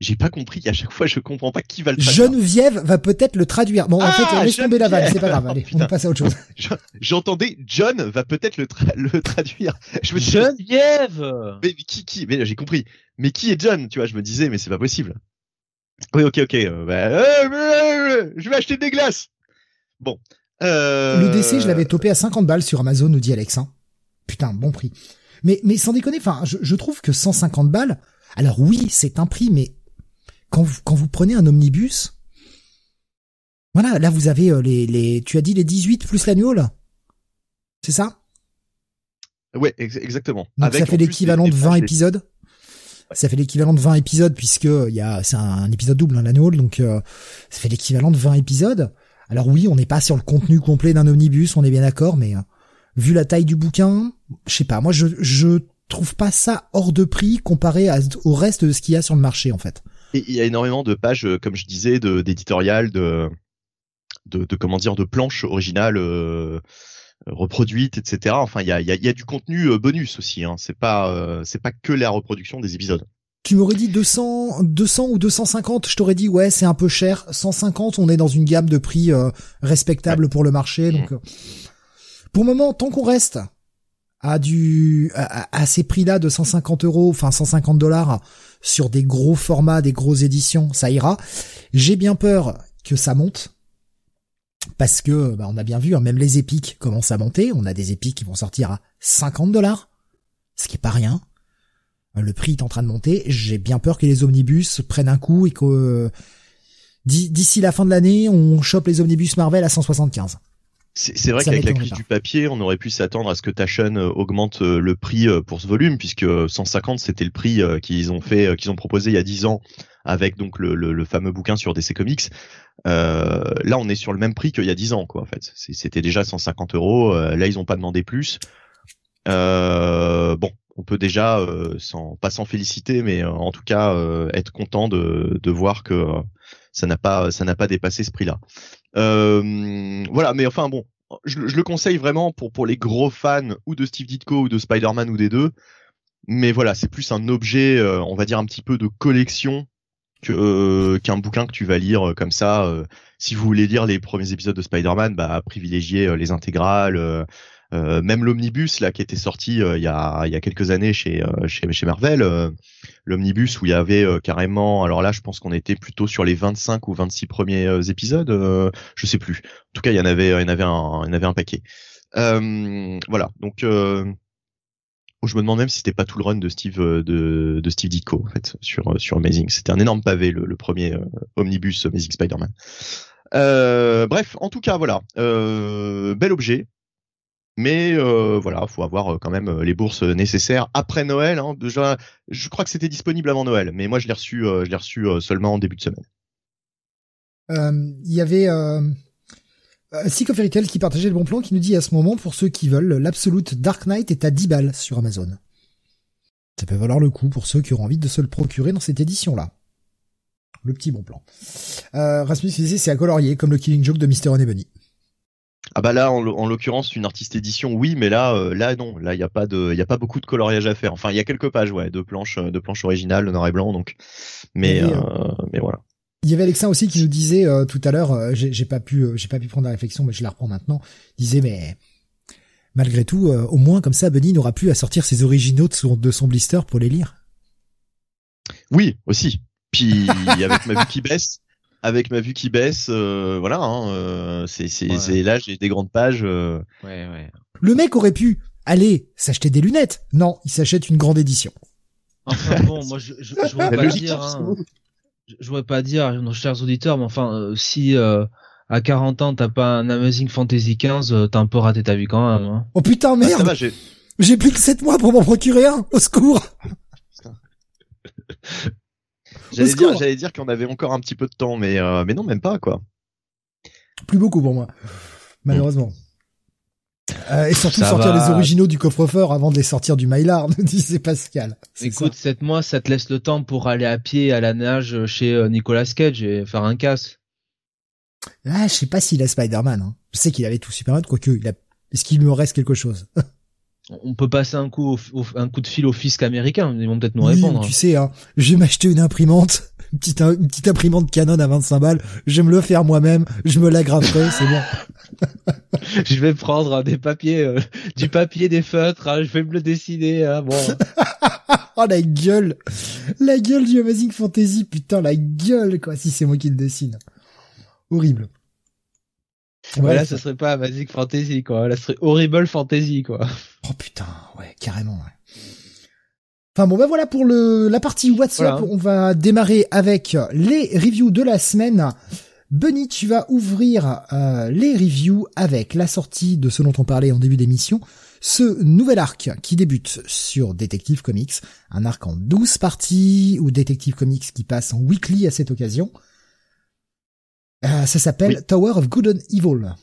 J'ai pas compris. À chaque fois, je comprends pas qui va le traduire. Geneviève va peut-être le traduire. Bon, en fait, ah, laisse tomber la vanne. C'est pas grave. Allez, on passe à autre chose. J'entendais John va peut-être le, le traduire. Je me Geneviève. Mais qui, qui Mais j'ai compris. Mais qui est John? Tu vois, je me disais, mais c'est pas possible. Oui, ok, ok. Euh, bah, euh, je vais acheter des glaces. Bon. Euh... Le DC, je l'avais topé à 50 balles sur Amazon, nous dit Alex. Hein. Putain, bon prix. Mais, mais sans déconner, enfin, je, je trouve que 150 balles. Alors oui, c'est un prix, mais quand vous, quand vous prenez un omnibus, voilà, là vous avez euh, les, les, tu as dit les 18 plus l'annual, c'est ça? Ouais, exactement. Donc ça fait l'équivalent de 20 épisodes. Ça fait l'équivalent de 20 épisodes puisque il y a c'est un, épisode double hein, l'annual, donc euh, ça fait l'équivalent de 20 épisodes. Alors oui, on n'est pas sur le contenu complet d'un omnibus, on est bien d'accord, mais euh, vu la taille du bouquin, je sais pas, moi je je trouve pas ça hors de prix comparé au reste de ce qu'il y a sur le marché en fait. Et il y a énormément de pages, euh, comme je disais, d'éditorial, de, de, de, comment dire, de planches originales euh, reproduites, etc. Enfin, il y a, y, a, y a, du contenu euh, bonus aussi. Hein. C'est pas, c'est pas que la reproduction des épisodes. Tu m'aurais dit 200, 200 ou 250, je t'aurais dit ouais c'est un peu cher. 150, on est dans une gamme de prix respectable pour le marché. Donc, mmh. pour le moment, tant qu'on reste à ces prix-là de 150 euros, enfin 150 dollars, sur des gros formats, des grosses éditions, ça ira. J'ai bien peur que ça monte. Parce que, bah, on a bien vu, hein, même les épiques commencent à monter. On a des épiques qui vont sortir à 50 dollars. Ce qui est pas rien. Le prix est en train de monter. J'ai bien peur que les omnibus prennent un coup et que, D'ici la fin de l'année, on chope les omnibus Marvel à 175. C'est vrai qu'avec la crise du papier, on aurait pu s'attendre à ce que Taschen euh, augmente euh, le prix euh, pour ce volume, puisque 150 c'était le prix qu'ils ont fait, qu'ils ont proposé il y a 10 ans avec donc le, le, fameux bouquin sur DC Comics. Euh, là, on est sur le même prix qu'il y a 10 ans, quoi. En fait, c'était déjà 150 euros. Là, ils ont pas demandé plus. Euh, bon, on peut déjà, euh, sans, pas s'en féliciter, mais en tout cas être content de, de voir que ça n'a pas, ça n'a pas dépassé ce prix-là. Euh, voilà, mais enfin bon, je, le conseille vraiment pour pour les gros fans ou de Steve Ditko ou de Spider-Man ou des deux. Mais voilà, c'est plus un objet, euh, on va dire un petit peu de collection euh, qu'un bouquin que tu vas lire comme ça. si vous voulez lire les premiers épisodes de Spider-Man, bah privilégiez les intégrales. Euh, même l'omnibus là qui était sorti euh, il, y a, y a quelques années chez euh, chez, chez Marvel, l'omnibus où il y avait carrément, alors là je pense qu'on était plutôt sur les 25 ou 26 premiers épisodes, je sais plus. En tout cas il y en avait il y en avait un il y en avait un paquet. voilà donc je me demande même si c'était pas tout le run de Steve de, de Steve Ditko en fait sur sur Amazing. C'était un énorme pavé le, le premier omnibus Amazing Spider-Man. Euh, bref, en tout cas voilà, euh, bel objet, mais euh, voilà, faut avoir euh, quand même euh, les bourses nécessaires après Noël. Hein. Je crois que c'était disponible avant Noël, mais moi je l'ai reçu, euh, seulement en début de semaine. Il y avait euh, Sick of qui partageait le bon plan, qui nous dit à ce moment, pour ceux qui veulent, l'Absolute Dark Knight est à 10 balles sur Amazon. Ça peut valoir le coup pour ceux qui auront envie de se le procurer dans cette édition-là. Le petit bon plan. Euh, Rasmus c'est à colorier, comme le Killing Joke de Mr. Bunny. Ah bah là, en, l'occurrence, une artiste édition, oui, mais là, euh, là non, là il y a pas de, il y a pas beaucoup de coloriage à faire. Enfin, il y a quelques pages, ouais, de planches, de planches originales, noir et blanc, donc. Mais, euh, mais voilà. Il y avait Alexa aussi qui nous disait euh, tout à l'heure, j'ai pas pu, j'ai pas pu prendre la réflexion, mais je la reprends maintenant. Il disait mais malgré tout, au moins comme ça, Bunny n'aura plus à sortir ses originaux de son, de son blister pour les lire. Oui, aussi. Puis avec ma vue qui baisse, avec ma vue qui baisse, euh, voilà, hein, euh, c'est là j'ai des grandes pages. Euh. Ouais, ouais. Le mec aurait pu aller s'acheter des lunettes. Non, il s'achète une grande édition. Enfin bon, moi je je, je voudrais pas dire, hein, je, voudrais pas dire, nos chers auditeurs, mais enfin si à 40 ans t'as pas un Amazing Fantasy 15, t'as un peu raté ta vie quand même. Hein. Oh putain merde. Ah, j'ai plus que 7 mois pour m'en procurer un. Au secours. J'allais dire, j'allais dire qu'on avait encore un petit peu de temps, mais euh, mais non, même pas quoi. Plus beaucoup pour moi, malheureusement. Euh, et surtout sortir les originaux du coffre-fort avant de les sortir du Mylar, nous disait Pascal. Écoute, 7 mois, ça te laisse le temps pour aller à pied à la nage chez euh, Nicolas Cage et faire un casse. Ah, je sais pas s'il a Spider-Man. Hein. Je sais qu'il avait tout Superman, quoique il a... est-ce qu'il me reste quelque chose? on peut passer un coup, un coup de fil au fisc américain, ils vont peut-être nous répondre. Tu sais, hein, je vais m'acheter une imprimante, une petite, une petite imprimante Canon à 25 balles, je vais me le faire moi-même, je me l'aggraverai, c'est bon. je vais prendre des papiers, euh, du papier, des feutres, hein, je vais me le dessiner, hein, bon. oh la gueule, la gueule du Amazing Fantasy, putain la gueule quoi, si c'est moi qui le dessine. Horrible. Ouais, là, ce serait pas Magic Fantasy, quoi. Là, ce serait Horrible Fantasy, quoi. Oh putain, ouais, carrément, ouais. Enfin bon, ben voilà pour le la partie WhatsApp. On va démarrer avec les reviews de la semaine. Bunny, tu vas ouvrir euh, les reviews avec la sortie de ce dont on parlait en début d'émission, ce nouvel arc qui débute sur Detective Comics, un arc en 12 parties, ou Detective Comics qui passe en weekly à cette occasion. Euh, ça s'appelle Tower of Good and Evil.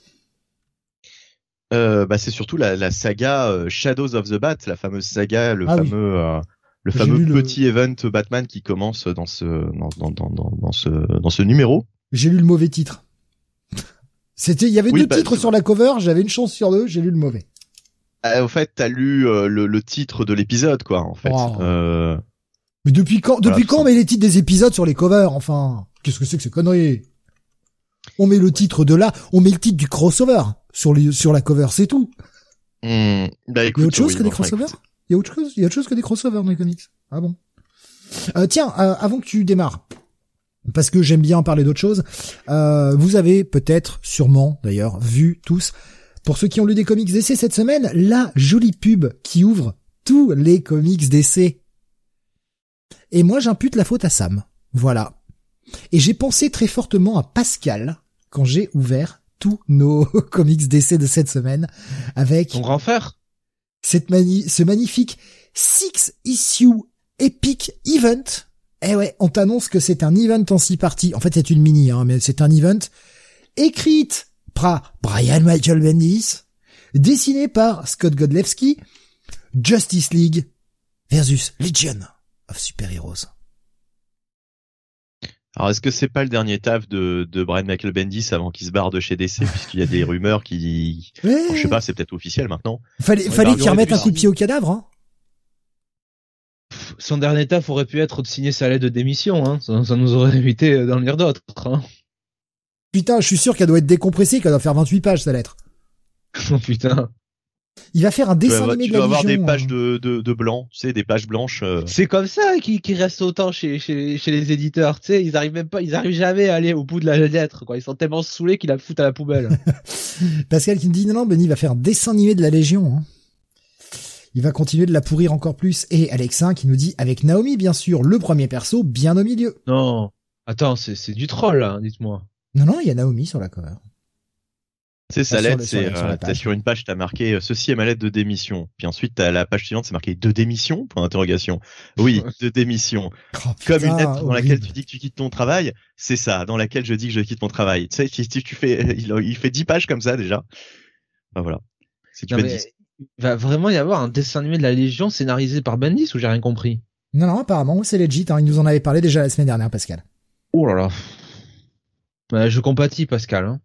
Euh, bah, c'est surtout la, saga euh, Shadows of the Bat, la fameuse saga, le ah fameux, le fameux petit event Batman qui commence dans ce, dans, dans, dans, dans ce, dans ce numéro. J'ai lu le mauvais titre. C'était, il y avait deux bah, titres sur la cover, j'avais une chance sur deux, j'ai lu le mauvais. au fait, t'as lu le, le, titre de l'épisode, quoi, en fait. Mais depuis quand, depuis quand on met les titres des épisodes sur les covers, enfin? Qu'est-ce que c'est que ces conneries? On met le titre de là, on met le titre du crossover sur les, sur la cover, c'est tout. Hmm, bah, il y a autre chose que des crossovers Il y a autre chose, il y a autre chose que des crossovers dans les comics. Ah bon. Euh, tiens, euh, avant que tu démarres, parce que j'aime bien parler d'autre chose, euh, vous avez peut-être, sûrement d'ailleurs, vu tous, pour ceux qui ont lu des comics d'essai cette semaine, la jolie pub qui ouvre tous les comics d'essai. Et moi j'impute la faute à Sam. Voilà. Et j'ai pensé très fortement à Pascal quand j'ai ouvert tous nos comics d'essai de cette semaine avec grand frère cette mani ce magnifique six issue epic event. Eh ouais, on t'annonce que c'est un event en six parties. En fait, c'est une mini, hein, mais c'est un event écrite par Brian Michael Bendis, dessiné par Scott Godlewski, Justice League versus Legion of Super Heroes. Alors est-ce que c'est pas le dernier taf de, de Brian Michael Bendis avant qu'il se barre de chez DC puisqu'il y a des rumeurs qui, Ouais. je sais pas, c'est peut-être officiel maintenant. Fallait, Ouais, fallait qu'il remette un coup de pied au cadavre, hein. Pff, Son dernier taf aurait pu être de signer sa lettre de démission, hein. ça, ça nous aurait évité d'en lire d'autres. Hein. Putain, je suis sûr qu'elle doit être décompressée, qu'elle doit faire 28 pages, sa lettre. Oh putain. Il va faire un dessin animé tu de la dois avoir des Légion, pages hein. de, de, de blanc, tu sais, des pages blanches. euh. C'est comme ça qu'ils qu'ils restent autant chez, chez, chez les éditeurs, tu sais, ils arrivent même pas, ils arrivent jamais à aller au bout de la lettre, quoi. Ils sont tellement saoulés qu'ils la foutent à la poubelle. Pascal qui me dit non, non, Benny va faire un dessin animé de la Légion. hein. Il va continuer de la pourrir encore plus. Et Alexin qui nous dit avec Naomi, bien sûr, le premier perso, bien au milieu. non. Attends, c'est, c'est du troll, là, dites-moi. Non, non, il y a Naomi sur la cover. Tu sais, sa sur lettre, c'est, sur euh, sur une page, t'as marqué euh, ceci est ma lettre de démission. Puis ensuite, t'as la page suivante, c'est marqué de démission Point d'interrogation. Oui, de démission. Oh, Comme putain, une lettre dans laquelle horrible. tu dis que tu quittes ton travail, c'est ça, dans laquelle je dis que je quitte mon travail. Tu sais, si tu fais, il, il fait 10 pages comme ça déjà. Enfin voilà. Non, mais il va vraiment y avoir un dessin animé de la Légion scénarisé par Bendis ou j'ai rien compris? Non, non, apparemment, c'est legit. Hein. Il nous en avait parlé déjà la semaine dernière, Pascal. Oh là là. Ouais, je compatis, Pascal, hein.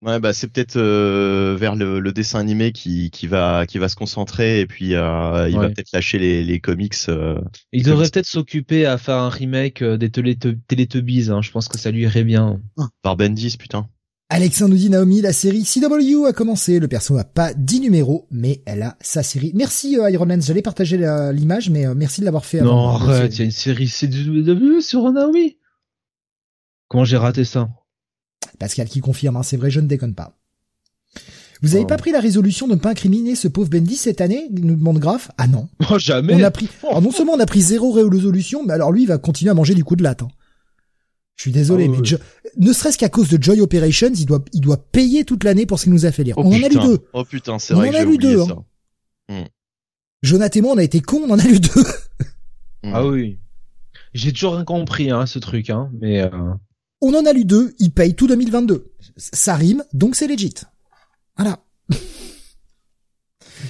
Ouais, bah c'est peut-être euh, vers le, le dessin animé qui, qui va qui va se concentrer et puis euh, il va peut-être lâcher les, les comics. euh. Il devrait peut-être s'occuper à faire un remake euh, des Teletub- Teletubbies, hein. Je pense que ça lui irait bien. par Bendis, putain. Alexin nous dit Naomi, la série CW a commencé. Le perso a pas 10 numéros, mais elle a sa série. Merci euh, Iron Man, j'allais partager l'image, mais euh, merci de l'avoir fait Non, arrête, il y a une série CW sur Naomi. Comment j'ai raté ça? Pascal qui confirme, hein, c'est vrai, je ne déconne pas. Vous avez Oh. pas pris la résolution de ne pas incriminer ce pauvre Bendy cette année nous demande Graf? Ah non. Oh, jamais. On a pris, alors non seulement on a pris zéro résolution, mais alors lui il va continuer à manger du coup de latte. hein. Je suis désolé, Ah mais. Jo- ne serait-ce qu'à cause de Joy Operations, il doit, il doit payer toute l'année pour ce qu'il nous a fait lire. Oh, on en a lu deux. Oh putain, c'est On vrai en que a lu deux, ça. Jonathan et moi on a été cons, on en a lu deux. Ah oui. J'ai toujours rien compris, hein, ce truc, hein. Mais, euh... On en a lu deux, il paye tout 2022. Ça rime, donc c'est legit. Voilà.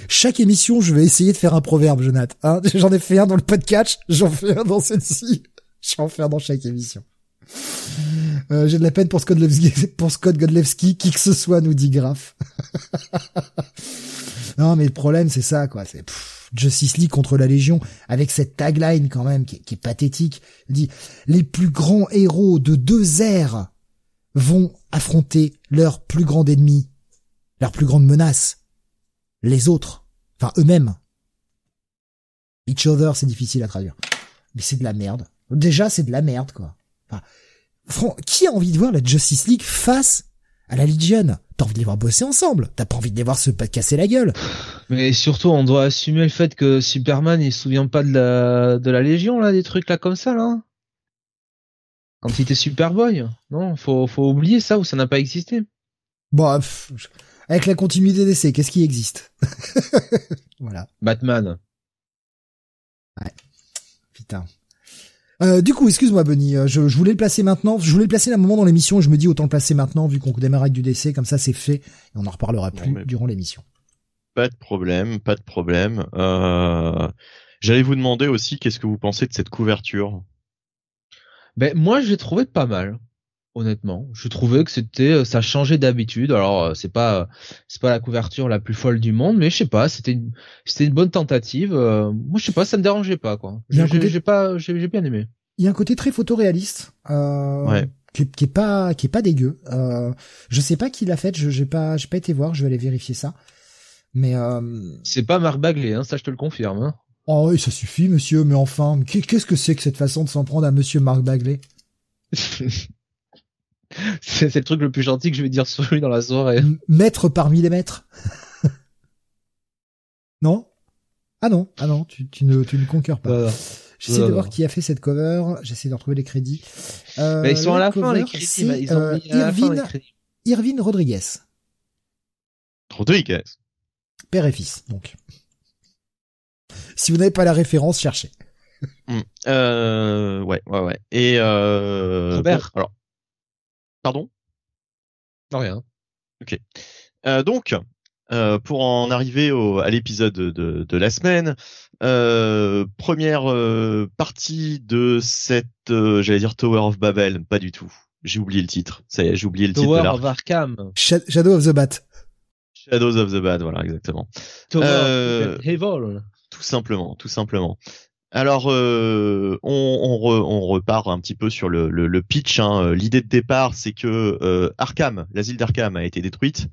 Chaque émission, je vais essayer de faire un proverbe, Jonathan. Hein j'en ai fait un dans le podcast, j'en fais un dans celle-ci. Je vais en faire dans chaque émission. Euh, J'ai de la peine pour Scott Godlewski, pour Scott Godlewski, qui que ce soit, nous dit Graf. non, mais le problème, c'est ça, quoi. C'est Justice League contre la Légion, avec cette tagline quand même qui est, pathétique. Dit les plus grands héros de deux ères vont affronter leur plus grand ennemi, leur plus grande menace, les autres, enfin eux-mêmes. Each other, c'est difficile à traduire. Mais c'est de la merde. Déjà, c'est de la merde, quoi. Enfin, qui a envie de voir la Justice League face à la Legion T'as envie de les voir bosser ensemble. T'as pas envie de les voir se casser la gueule. mais surtout, on doit assumer le fait que Superman, il se souvient pas de la, de la Légion, là, des trucs là comme ça, là. Quand il était Superboy. Non, faut, faut oublier ça ou ça n'a pas existé. Bon, pff, avec la continuité d'essai, qu'est-ce qui existe? Voilà. Batman. Putain. Euh, du coup, excuse-moi, Benny, euh, je, je voulais le placer maintenant. Je voulais le placer à un moment dans l'émission. et Je me dis autant le placer maintenant, vu qu'on démarre avec du décès, comme ça c'est fait, et on en reparlera plus durant l'émission. Pas de problème, pas de problème. Euh, J'allais vous demander aussi qu'est-ce que vous pensez de cette couverture? Ben, moi, j'ai trouvé pas mal. Honnêtement, je trouvais que c'était, euh, ça changeait d'habitude. Alors, euh, c'est pas, euh, c'est pas la couverture la plus folle du monde, mais je sais pas, c'était une, c'était une bonne tentative. moi, je sais pas, ça me dérangeait pas, quoi. J'ai côté- j'ai pas, j'ai j'ai bien aimé. Il y a un côté très photoréaliste, euh, Ouais. qui, est- qui est pas qui est pas dégueu. Euh, je sais pas qui l'a fait. Je j'ai pas j'ai pas été voir. Je vais aller vérifier ça. Mais euh, C'est pas Marc Bagley, hein, ça je te le confirme. Hein. oh oui, ça suffit, monsieur. Mais enfin, qu'est- qu'est-ce que c'est que cette façon de s'en prendre à Monsieur Marc Bagley? c'est le truc le plus gentil que je vais dire sur lui dans la soirée. Maître parmi les maîtres. non? Ah non, ah non, tu, tu ne tu ne pas. Voilà. J'essaie de voir qui a fait cette cover. J'essaie de retrouver les crédits. Euh, ils sont à la fin les crédits. Ils ont mis à la fin les crédits. Irvine Rodriguez. Rodriguez. Père et fils, donc. Si vous n'avez pas la référence, cherchez. Hmm. Euh, ouais, ouais, ouais. Et euh, Robert. alors, pardon? Non rien. Ok. Euh, donc, euh, pour en arriver au, à l'épisode de, de, la semaine, euh, première euh, partie de cette, euh, j'allais dire Tower of Babel, pas du tout. J'ai oublié le titre. Ça y est, j'ai oublié le Tower titre. Tower of Arkham. Shadow of the Bat. Shadows of the Bad, voilà, exactement. Tower of Evil. Tout simplement, tout simplement. Alors, euh, on, on, repart un petit peu sur le, pitch. Hein. L'idée de départ, c'est que euh, Arkham, l'asile d'Arkham, a été détruite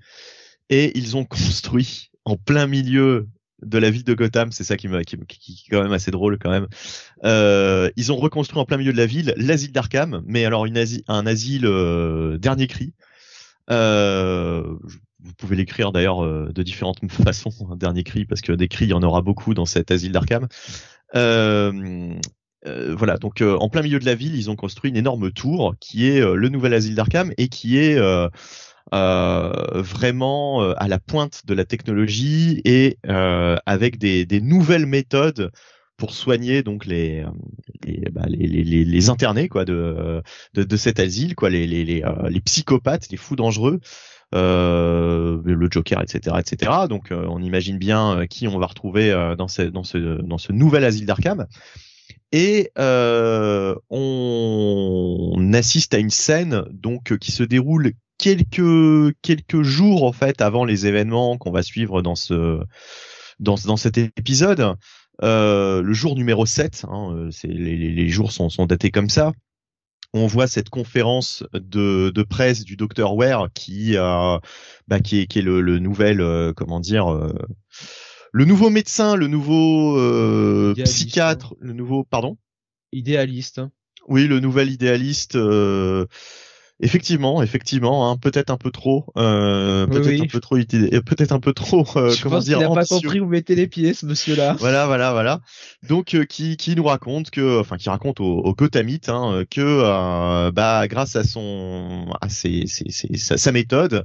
et ils ont construit en plein milieu de la ville de Gotham. C'est ça qui, me, qui, qui, est quand même assez drôle quand même. Euh, ils ont reconstruit en plein milieu de la ville l'asile d'Arkham, mais alors une un asile euh, dernier cri. Euh, vous pouvez l'écrire d'ailleurs euh, de différentes façons, un dernier cri, parce que des cris, il y en aura beaucoup dans cet asile d'Arkham. Euh, euh, voilà, donc en plein milieu de la ville, ils ont construit une énorme tour qui est le nouvel asile d'Arkham et qui est vraiment à la pointe de la technologie et avec des, des, nouvelles méthodes pour soigner donc les les, bah, les, les, les, internés quoi de, de, cet asile quoi les les, les, psychopathes les fous dangereux. euh, le Joker, etc., etc. Donc, euh, on imagine bien euh, qui on va retrouver dans ce dans ce dans ce nouvel asile d'Arkham. Et on, on, assiste à une scène donc qui se déroule quelques quelques jours en fait avant les événements qu'on va suivre dans ce dans, dans cet épisode. Euh, le jour numéro 7, hein, les, les, jours sont, sont datés comme ça on voit cette conférence de, de presse du docteur Ware qui, euh, bah, qui est, qui est le, le nouvel, euh, comment dire, euh, le nouveau médecin, le nouveau euh, psychiatre, hein. le nouveau, pardon, idéaliste. Oui, le nouvel idéaliste. Euh, Effectivement, effectivement, hein, peut-être un peu trop, euh, peut-être un peu trop, peut-être un peu trop. Euh, Je comment pense dire, il n'a pas compris où mettez les pieds, ce monsieur-là. Voilà, voilà, voilà. Donc, euh, qui, qui nous raconte que, enfin, qui raconte au, au Gothamite hein, que, euh, bah, grâce à son, à ses, ses, ses, sa, sa, méthode,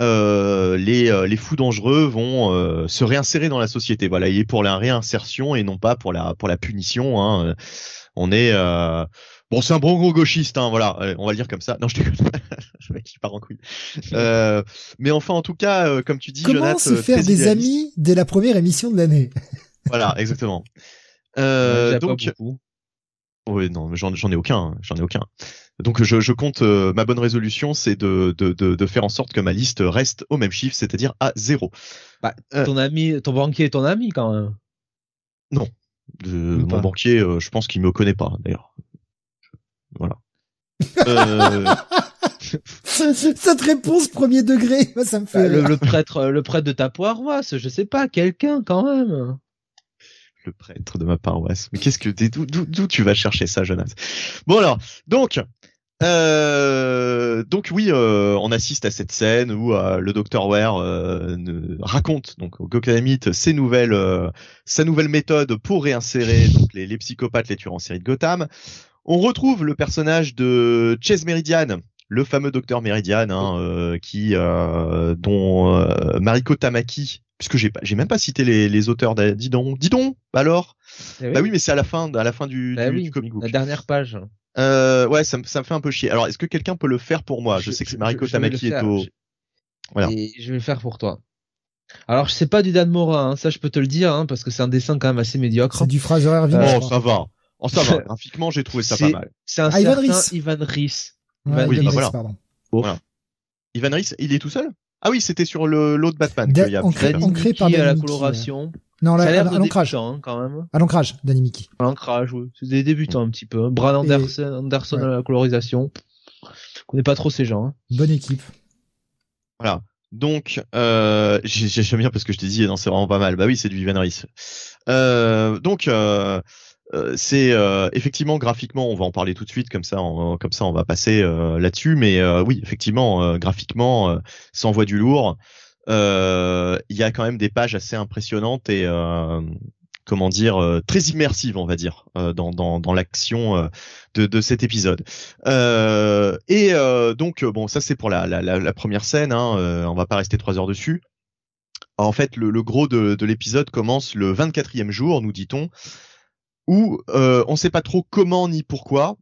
euh, les, les fous dangereux vont se réinsérer dans la société. Voilà, il est pour la réinsertion et non pas pour la, pour la punition. Hein. On est Bon, c'est un bon gros gauchiste, hein, voilà, on va le dire comme ça. Non, je déconne. je mec, pars en couille. Euh, mais enfin, en tout cas, euh, comme tu dis, comment se euh, faire des amis dès la première émission de l'année? Voilà, exactement. Euh, donc, oui, non, j'en, j'en ai aucun, hein, j'en ai aucun. Donc, je, je compte ma bonne résolution, c'est de, de, de, de, faire en sorte que ma liste reste au même chiffre, c'est-à-dire à zéro. Bah, ton ami, ton banquier est ton ami quand même. Non, mon banquier, je pense qu'il me connaît pas d'ailleurs. Voilà. Euh... Cette réponse premier degré, ça me fait. Bah, le, prêtre, le prêtre de ta paroisse, je sais pas, quelqu'un quand même. Le prêtre de ma paroisse. Mais qu'est-ce que d'où tu vas chercher ça, Jonas? Bon alors, donc. Euh, donc oui, euh, on assiste à cette scène où euh, le docteur Ware euh, raconte donc au Gokadamite ses nouvelles, euh, sa nouvelle méthode pour réinsérer donc les, les psychopathes, les tueurs en série de Gotham. On retrouve le personnage de Chase Meridian, le fameux docteur Meridian, hein, euh, qui euh, dont euh, Mariko Tamaki, puisque j'ai pas, j'ai même pas cité les, les auteurs. Dis donc, dis donc, alors? Eh bah oui, mais c'est à la fin, à la fin du, bah du, comic book. La dernière page. Euh, ouais, ça, ça me fait un peu chier. Alors, est-ce que quelqu'un peut le faire pour moi? Je, sais que Mariko Tamaki est au. Voilà. Et je vais le faire pour toi. Alors, je sais pas du Dan Mora, hein, ça je peux te le dire, hein, parce que c'est un dessin quand même assez médiocre. C'est du Fraser Irving. oh, ça va. Oh, ça va. Graphiquement, j'ai trouvé ça pas mal. C'est un ah, certain Ivan Rhys. Ivan oui, bah, voilà. pardon. Voilà. Ivan Rhys, il est tout seul? Ah oui, c'était sur le l'autre Batman. qu'il y a ancré, ancré par à la coloration. Non, là, à, l'ancrage. Hein, quand même. À l'ancrage, Danny Mickey. À l'ancrage, oui. C'est des débutants un petit peu. Hein. Brad Anderson, Anderson à la colorisation. Je connais pas trop ces gens. Hein. Bonne équipe. Voilà. Donc, euh, j'aime bien parce que je t'ai dit, non, c'est vraiment pas mal. Bah oui, c'est du Ivan Rhys. Euh, donc, euh, euh, c'est euh, effectivement graphiquement, on va en parler tout de suite, comme ça, on, comme ça, on va passer euh, là-dessus. Mais oui, effectivement, graphiquement, ça envoie du lourd. Il y a quand même des pages assez impressionnantes et comment dire très immersive on va dire dans, dans, dans l'action de, de cet épisode et donc bon ça c'est pour la, la, la, première scène hein, on va pas rester trois heures dessus en fait le, le gros de, de l'épisode commence le 24e jour nous dit-on où on sait pas trop comment ni pourquoi.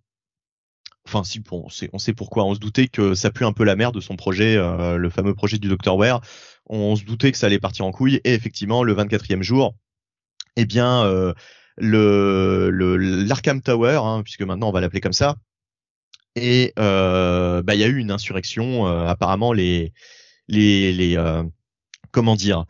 Enfin si bon, on sait, on sait pourquoi. On se doutait que ça pue un peu la merde de son projet le fameux projet du Dr Ware. On se doutait que ça allait partir en couille. Et effectivement le 24e jour eh bien euh, le l'Arkham Tower, hein, puisque maintenant on va l'appeler comme ça, et euh, bah il y a eu une insurrection. Euh, apparemment les les les comment dire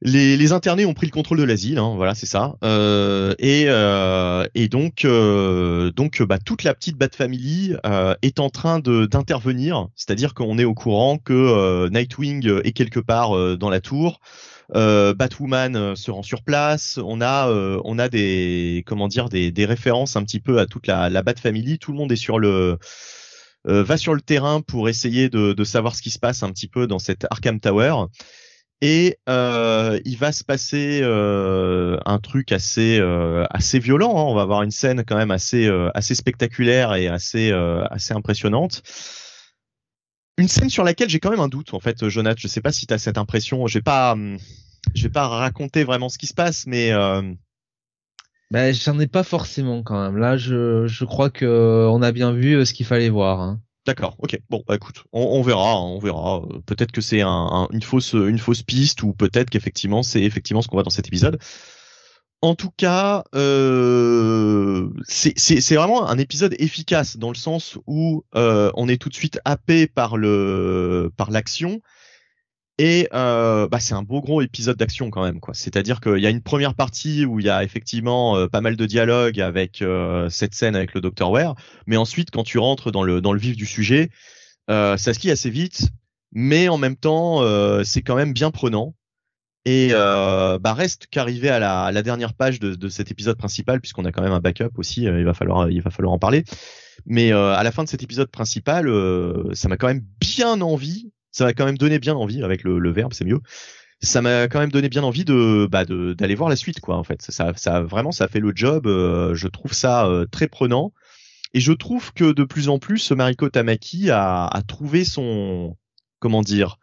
les, les, internés ont pris le contrôle de l'asile, hein, voilà, c'est ça. Euh, et, euh, et donc, euh, donc, bah, toute la petite Bat Family est en train d'intervenir, c'est-à-dire qu'on est au courant que Nightwing est quelque part dans la tour. Batwoman se rend sur place. On a, des, comment dire, des, des références un petit peu à toute la, la Bat Family. Tout le monde est sur le va sur le terrain pour essayer de, de savoir ce qui se passe un petit peu dans cette Arkham Tower. Et euh, il va se passer euh, un truc assez euh, assez violent. Hein. On va avoir une scène quand même assez euh, assez spectaculaire et assez euh, assez impressionnante. Une scène sur laquelle j'ai quand même un doute en fait, Jonathan. Je sais pas si tu as cette impression. Je pas je vais pas raconter vraiment ce qui se passe, mais ben, j'en ai pas forcément quand même. Là, je je crois que on a bien vu ce qu'il fallait voir. Hein. D'accord, ok. Bon, bah, écoute, on, verra, hein, on verra. Peut-être que c'est une fausse, piste, ou peut-être qu'effectivement c'est effectivement ce qu'on voit dans cet épisode. En tout cas, euh, c'est vraiment un épisode efficace dans le sens où euh, on est tout de suite happé par l'action et euh, bah, c'est un beau gros épisode d'action quand même, quoi. C'est-à-dire qu'il y a une première partie où il y a effectivement euh, pas mal de dialogue avec euh, cette scène avec le Dr Ware, mais ensuite quand tu rentres dans le dans le vif du sujet, ça skie assez vite, mais en même temps c'est quand même bien prenant. Et bah reste qu'arriver à la, à la, dernière page de, de cet épisode principal, puisqu'on a quand même un backup aussi, il va falloir il va falloir en parler. Mais à la fin de cet épisode principal, ça m'a quand même bien envie ça m'a quand même donné bien envie avec le, verbe, c'est mieux. Ça m'a quand même donné bien envie de bah d'aller voir la suite quoi en fait. Ça vraiment ça fait le job. Euh, je trouve ça euh, très prenant et je trouve que de plus en plus Mariko Tamaki a, a trouvé son comment dire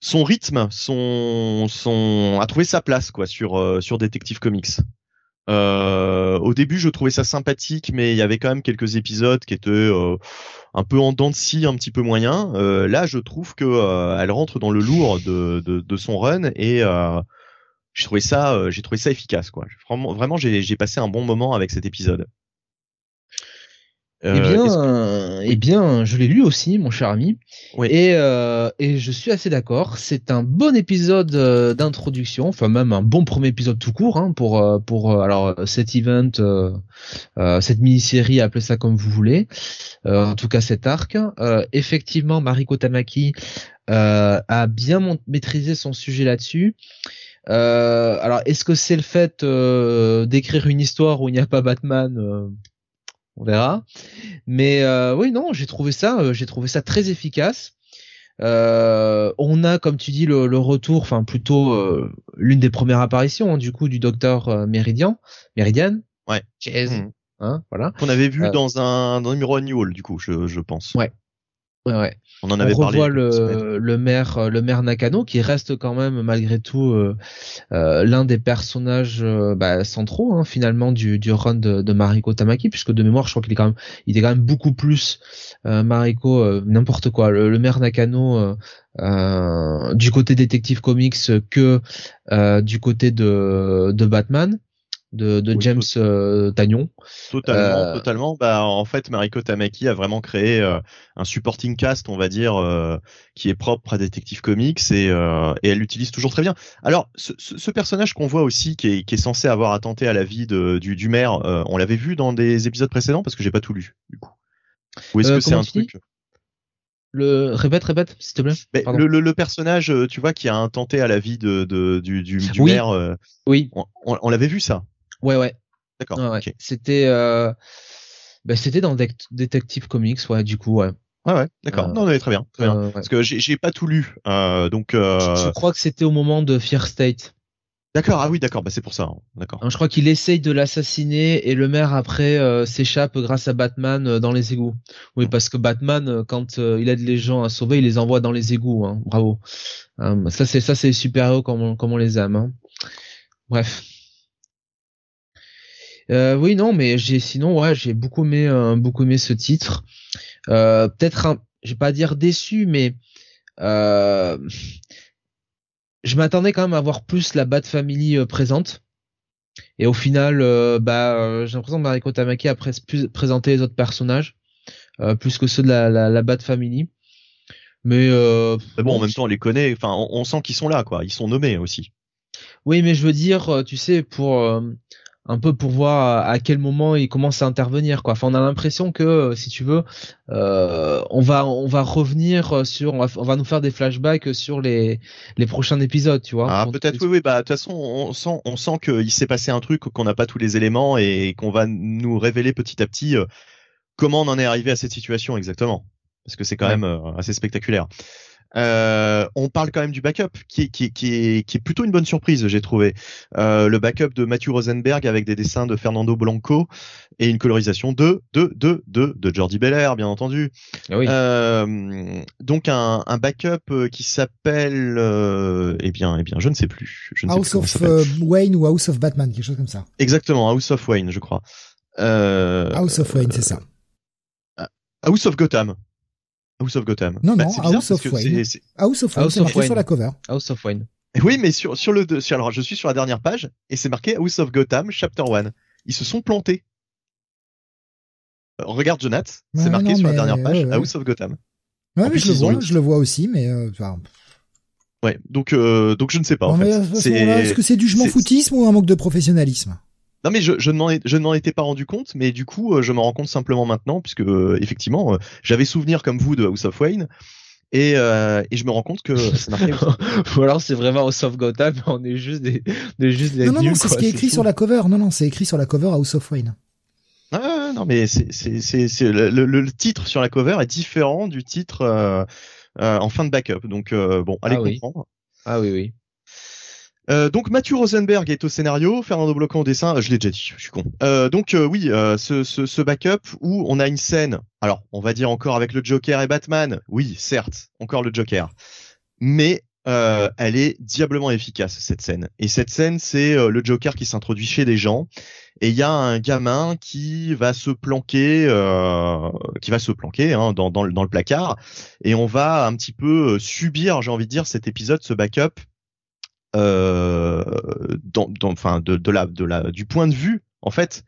son rythme, son son a trouvé sa place quoi sur euh, sur Detective Comics. Euh, au début, je trouvais ça sympathique, mais il y avait quand même quelques épisodes qui étaient euh, un peu en dents de scie, un petit peu moyen. Euh, là, je trouve que euh, elle rentre dans le lourd de, de, de son run et j'ai trouvé ça, j'ai trouvé ça efficace, quoi. Vraiment, vraiment j'ai passé un bon moment avec cet épisode. Euh, eh bien, eh bien, je l'ai lu aussi, mon cher ami. Et, euh, et je suis assez d'accord. C'est un bon épisode euh, d'introduction, enfin même un bon premier épisode tout court hein, pour euh, pour alors cet event, cette mini-série, appelez ça comme vous voulez. en tout cas, cet arc. effectivement, Mariko Tamaki a bien maîtrisé son sujet là-dessus. alors, est-ce que c'est le fait d'écrire une histoire où il n'y a pas Batman on verra. Mais euh, oui, non, j'ai trouvé ça, euh, j'ai trouvé ça très efficace. Euh, on a, comme tu dis, le, retour, enfin plutôt l'une des premières apparitions hein, du coup du docteur Méridian, Méridian. Ouais. Mmh. Hein, voilà. Qu'on avait vu dans un dans numéro annual du coup, je, je pense. Ouais. Ouais, ouais. On en avait on revoit le, le maire, euh, le maire Nakano, qui reste quand même malgré tout euh, euh, l'un des personnages bah, centraux hein, finalement du, du run de, de, Mariko Tamaki, puisque de mémoire, je crois qu'il est quand même, il est quand même beaucoup plus Mariko, n'importe quoi. Le, maire Nakano du côté détective comics que du côté de, de Batman de, de James euh, Tagnon. Totalement, euh, totalement. Bah en fait, Mariko Tamaki a vraiment créé euh, un supporting cast, on va dire, qui est propre à Detective Comics et, et elle l'utilise toujours très bien. Alors, ce, ce personnage qu'on voit aussi, qui est, qui est censé avoir attenté à la vie de, du, du maire, on l'avait vu dans des épisodes précédents parce que j'ai pas tout lu du coup. Ou est-ce que c'est un truc le répète, répète, s'il te plaît. le, le, le, personnage, tu vois, qui a intenté à la vie de, de du, du, du maire. oui. On, on l'avait vu ça. Ouais, ouais. D'accord. C'était, euh... bah, c'était dans Detective Comics, ouais, du coup, ouais. Ouais, ouais, d'accord. Euh, non, non, très bien, très bien. Euh, Parce que j'ai pas tout lu, euh, donc. Je crois que c'était au moment de Fear State? D'accord, ah oui, d'accord, bah c'est pour ça, hein. d'accord. Je crois qu'il essaye de l'assassiner et le maire après euh, s'échappe grâce à Batman euh, dans les égouts. Oui, parce que Batman, euh, quand il aide les gens à sauver, il les envoie dans les égouts. Hein. Bravo. ça c'est ça c'est les super héros comme on, comme on les aime. Hein. Bref. Oui, non, mais j'ai sinon ouais, j'ai beaucoup aimé beaucoup aimé ce titre. Peut-être, je vais pas dire déçu, mais je m'attendais quand même à voir plus la Bat Family euh, présente. Et au final, euh, bah, euh, j'ai l'impression que Mariko Tamaki a plus présenté les autres personnages, plus que ceux de la, la, la Bat Family. Mais, mais bon, en même temps, on les connaît. Enfin, on, on sent qu'ils sont là, quoi. Ils sont nommés aussi. Oui, mais je veux dire, tu sais, pour un peu pour voir à quel moment il commence à intervenir quoi. Enfin, on a l'impression que si tu veux, euh, on va on va revenir sur on va, nous faire des flashbacks sur les les prochains épisodes, tu vois. Ah, peut-être oui oui bah de toute façon on sent on sent qu'il s'est passé un truc qu'on n'a pas tous les éléments et qu'on va nous révéler petit à petit euh, comment on en est arrivé à cette situation exactement parce que c'est quand même euh, assez spectaculaire. Euh, on parle quand même du backup, qui est, qui, qui est, qui est plutôt une bonne surprise, j'ai trouvé. Euh, le backup de Matthew Rosenberg avec des dessins de Fernando Blanco et une colorisation de de de de, de Jordi Belair, bien entendu. Ah oui. euh, donc un, un backup euh, qui s'appelle, euh, eh bien, eh bien, je ne sais plus. Je ne House sais plus of euh, Wayne ou House of Batman, quelque chose comme ça. Exactement, House of Wayne, je crois. House of Wayne, c'est ça. House of Gotham. House of Gotham. Non, bah, non, House of Wayne. House of Wayne, c'est marqué sur la cover. House of Wayne. Oui, mais sur, sur le, sur, alors je suis sur la dernière page et c'est marqué House of Gotham, Chapter 1. Ils se sont plantés. Euh, regarde Jonathan, c'est marqué sur la dernière page House of Gotham. Ouais, mais je le vois, je le vois aussi, mais euh, Ouais, donc euh, donc je ne sais pas. en fait. Est-ce que c'est du je m'en foutisme ou un manque de professionnalisme? Non mais je, je ne m'en étais pas rendu compte, mais du coup euh, je m'en rends compte simplement maintenant puisque euh, effectivement euh, j'avais souvenir comme vous de House of Wayne et, et je me rends compte que. Ou alors c'est vraiment House of Gotham, on est juste des, des juste des Non non, non c'est ce qui est écrit sur la cover. Non non, c'est écrit sur la cover House of Wayne. Ah non mais c'est c'est c'est le, le, titre sur la cover est différent du titre en fin de backup donc bon allez ah comprendre. Ah oui oui. Euh, donc Mathieu Rosenberg est au scénario, Fernando Blocan au dessin. Euh, je l'ai déjà dit, je suis con. Euh, donc euh, oui, ce, ce, ce, backup où on a une scène. Alors, on va dire encore avec le Joker et Batman. Oui, certes, encore le Joker, mais elle est diablement efficace cette scène. Et cette scène, c'est le Joker qui s'introduit chez des gens et il y a un gamin qui va se planquer, qui va se planquer hein, dans, dans, dans le placard et on va un petit peu subir, j'ai envie de dire, cet épisode, ce backup euh, dans, dans, enfin de, de la, de la, du point de vue en fait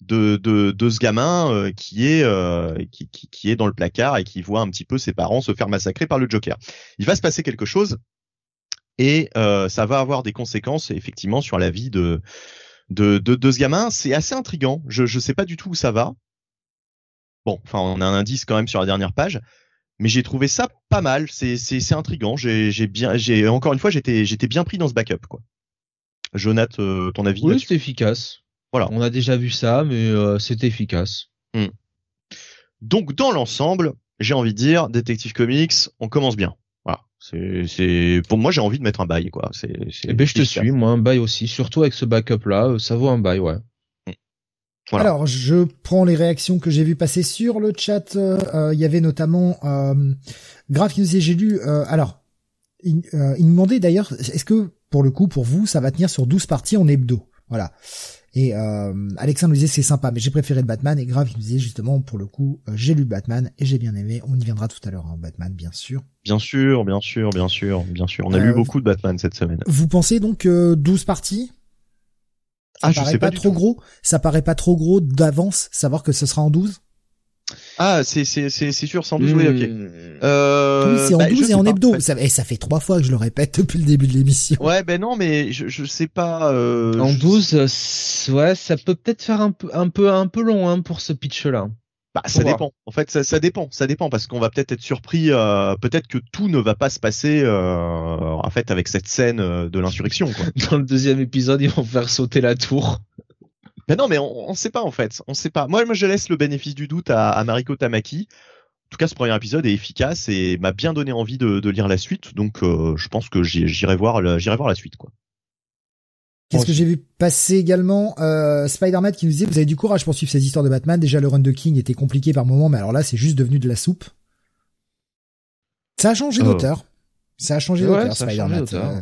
de, de, de ce gamin euh, qui est euh, qui, qui, qui, est dans le placard et qui voit un petit peu ses parents se faire massacrer par le Joker. Il va se passer quelque chose et euh, ça va avoir des conséquences effectivement sur la vie de de, de, de ce gamin. C'est assez intrigant. Je je sais pas du tout où ça va. Bon, enfin on a un indice quand même sur la dernière page mais j'ai trouvé ça pas mal. C'est c'est intrigant. J'ai j'ai bien j'ai encore une fois j'étais j'étais bien pris dans ce backup quoi. Jonath, euh, ton avis Oui, c'est efficace. Voilà. On a déjà vu ça, mais euh, c'est efficace. Hmm. Donc dans l'ensemble, j'ai envie de dire, Detective Comics, on commence bien. Voilà. C'est c'est pour moi j'ai envie de mettre un bail quoi. C'est eh ben je te suis, moi un bail aussi, surtout avec ce backup là, ça vaut un bail ouais. Alors, je prends les réactions que j'ai vues passer sur le chat. Euh, il y avait notamment euh, Grave qui nous disait, j'ai lu... Euh, alors, il, euh, il, nous demandait d'ailleurs, est-ce que, pour le coup, pour vous, ça va tenir sur 12 parties en hebdo? Voilà. Et Alexandre nous disait, c'est sympa, mais j'ai préféré le Batman. Et Grave qui nous disait, justement, pour le coup, j'ai lu Batman et j'ai bien aimé. On y viendra tout à l'heure, hein, Batman, bien sûr. Bien sûr, bien sûr, bien sûr, bien sûr. On a lu beaucoup de Batman cette semaine. Vous pensez donc 12 parties? Ça ah, paraît je sais pas, trop gros. Ça paraît pas trop gros d'avance, savoir que ce sera en 12 ah, c'est c'est c'est c'est sûr, 112, oui, ok. Hmm. Euh, oui, c'est en bah, 12 et en hebdo. Ça, et ça fait trois fois que je le répète depuis le début de l'émission. Ouais, ben non, mais je je sais pas. Euh, en 12, euh, ouais, ça peut peut-être faire un peu un peu un peu long hein, pour ce pitch-là. Bah, ça dépend. En fait, ça, ça, dépend. Ça dépend parce qu'on va peut-être être surpris. Euh, peut-être que tout ne va pas se passer euh, en fait avec cette scène euh, de l'insurrection. Dans le deuxième épisode, ils vont faire sauter la tour. Mais non, mais on, on sait pas en fait. On sait pas. Moi, moi, je laisse le bénéfice du doute à, à Mariko Tamaki. En tout cas, ce premier épisode est efficace et m'a bien donné envie de, de, lire la suite. Donc, euh, je pense que j'irai voir, j'irai voir la suite, quoi. Qu'est-ce que j'ai vu passer également euh, Spider-Man qui nous disait vous avez du courage pour suivre ces histoires de Batman. Déjà le run de King était compliqué par moment, mais alors là c'est juste devenu de la soupe. Ça a changé Oh. d'auteur. Ça a changé Ouais, d'auteur Spider-Man. Euh,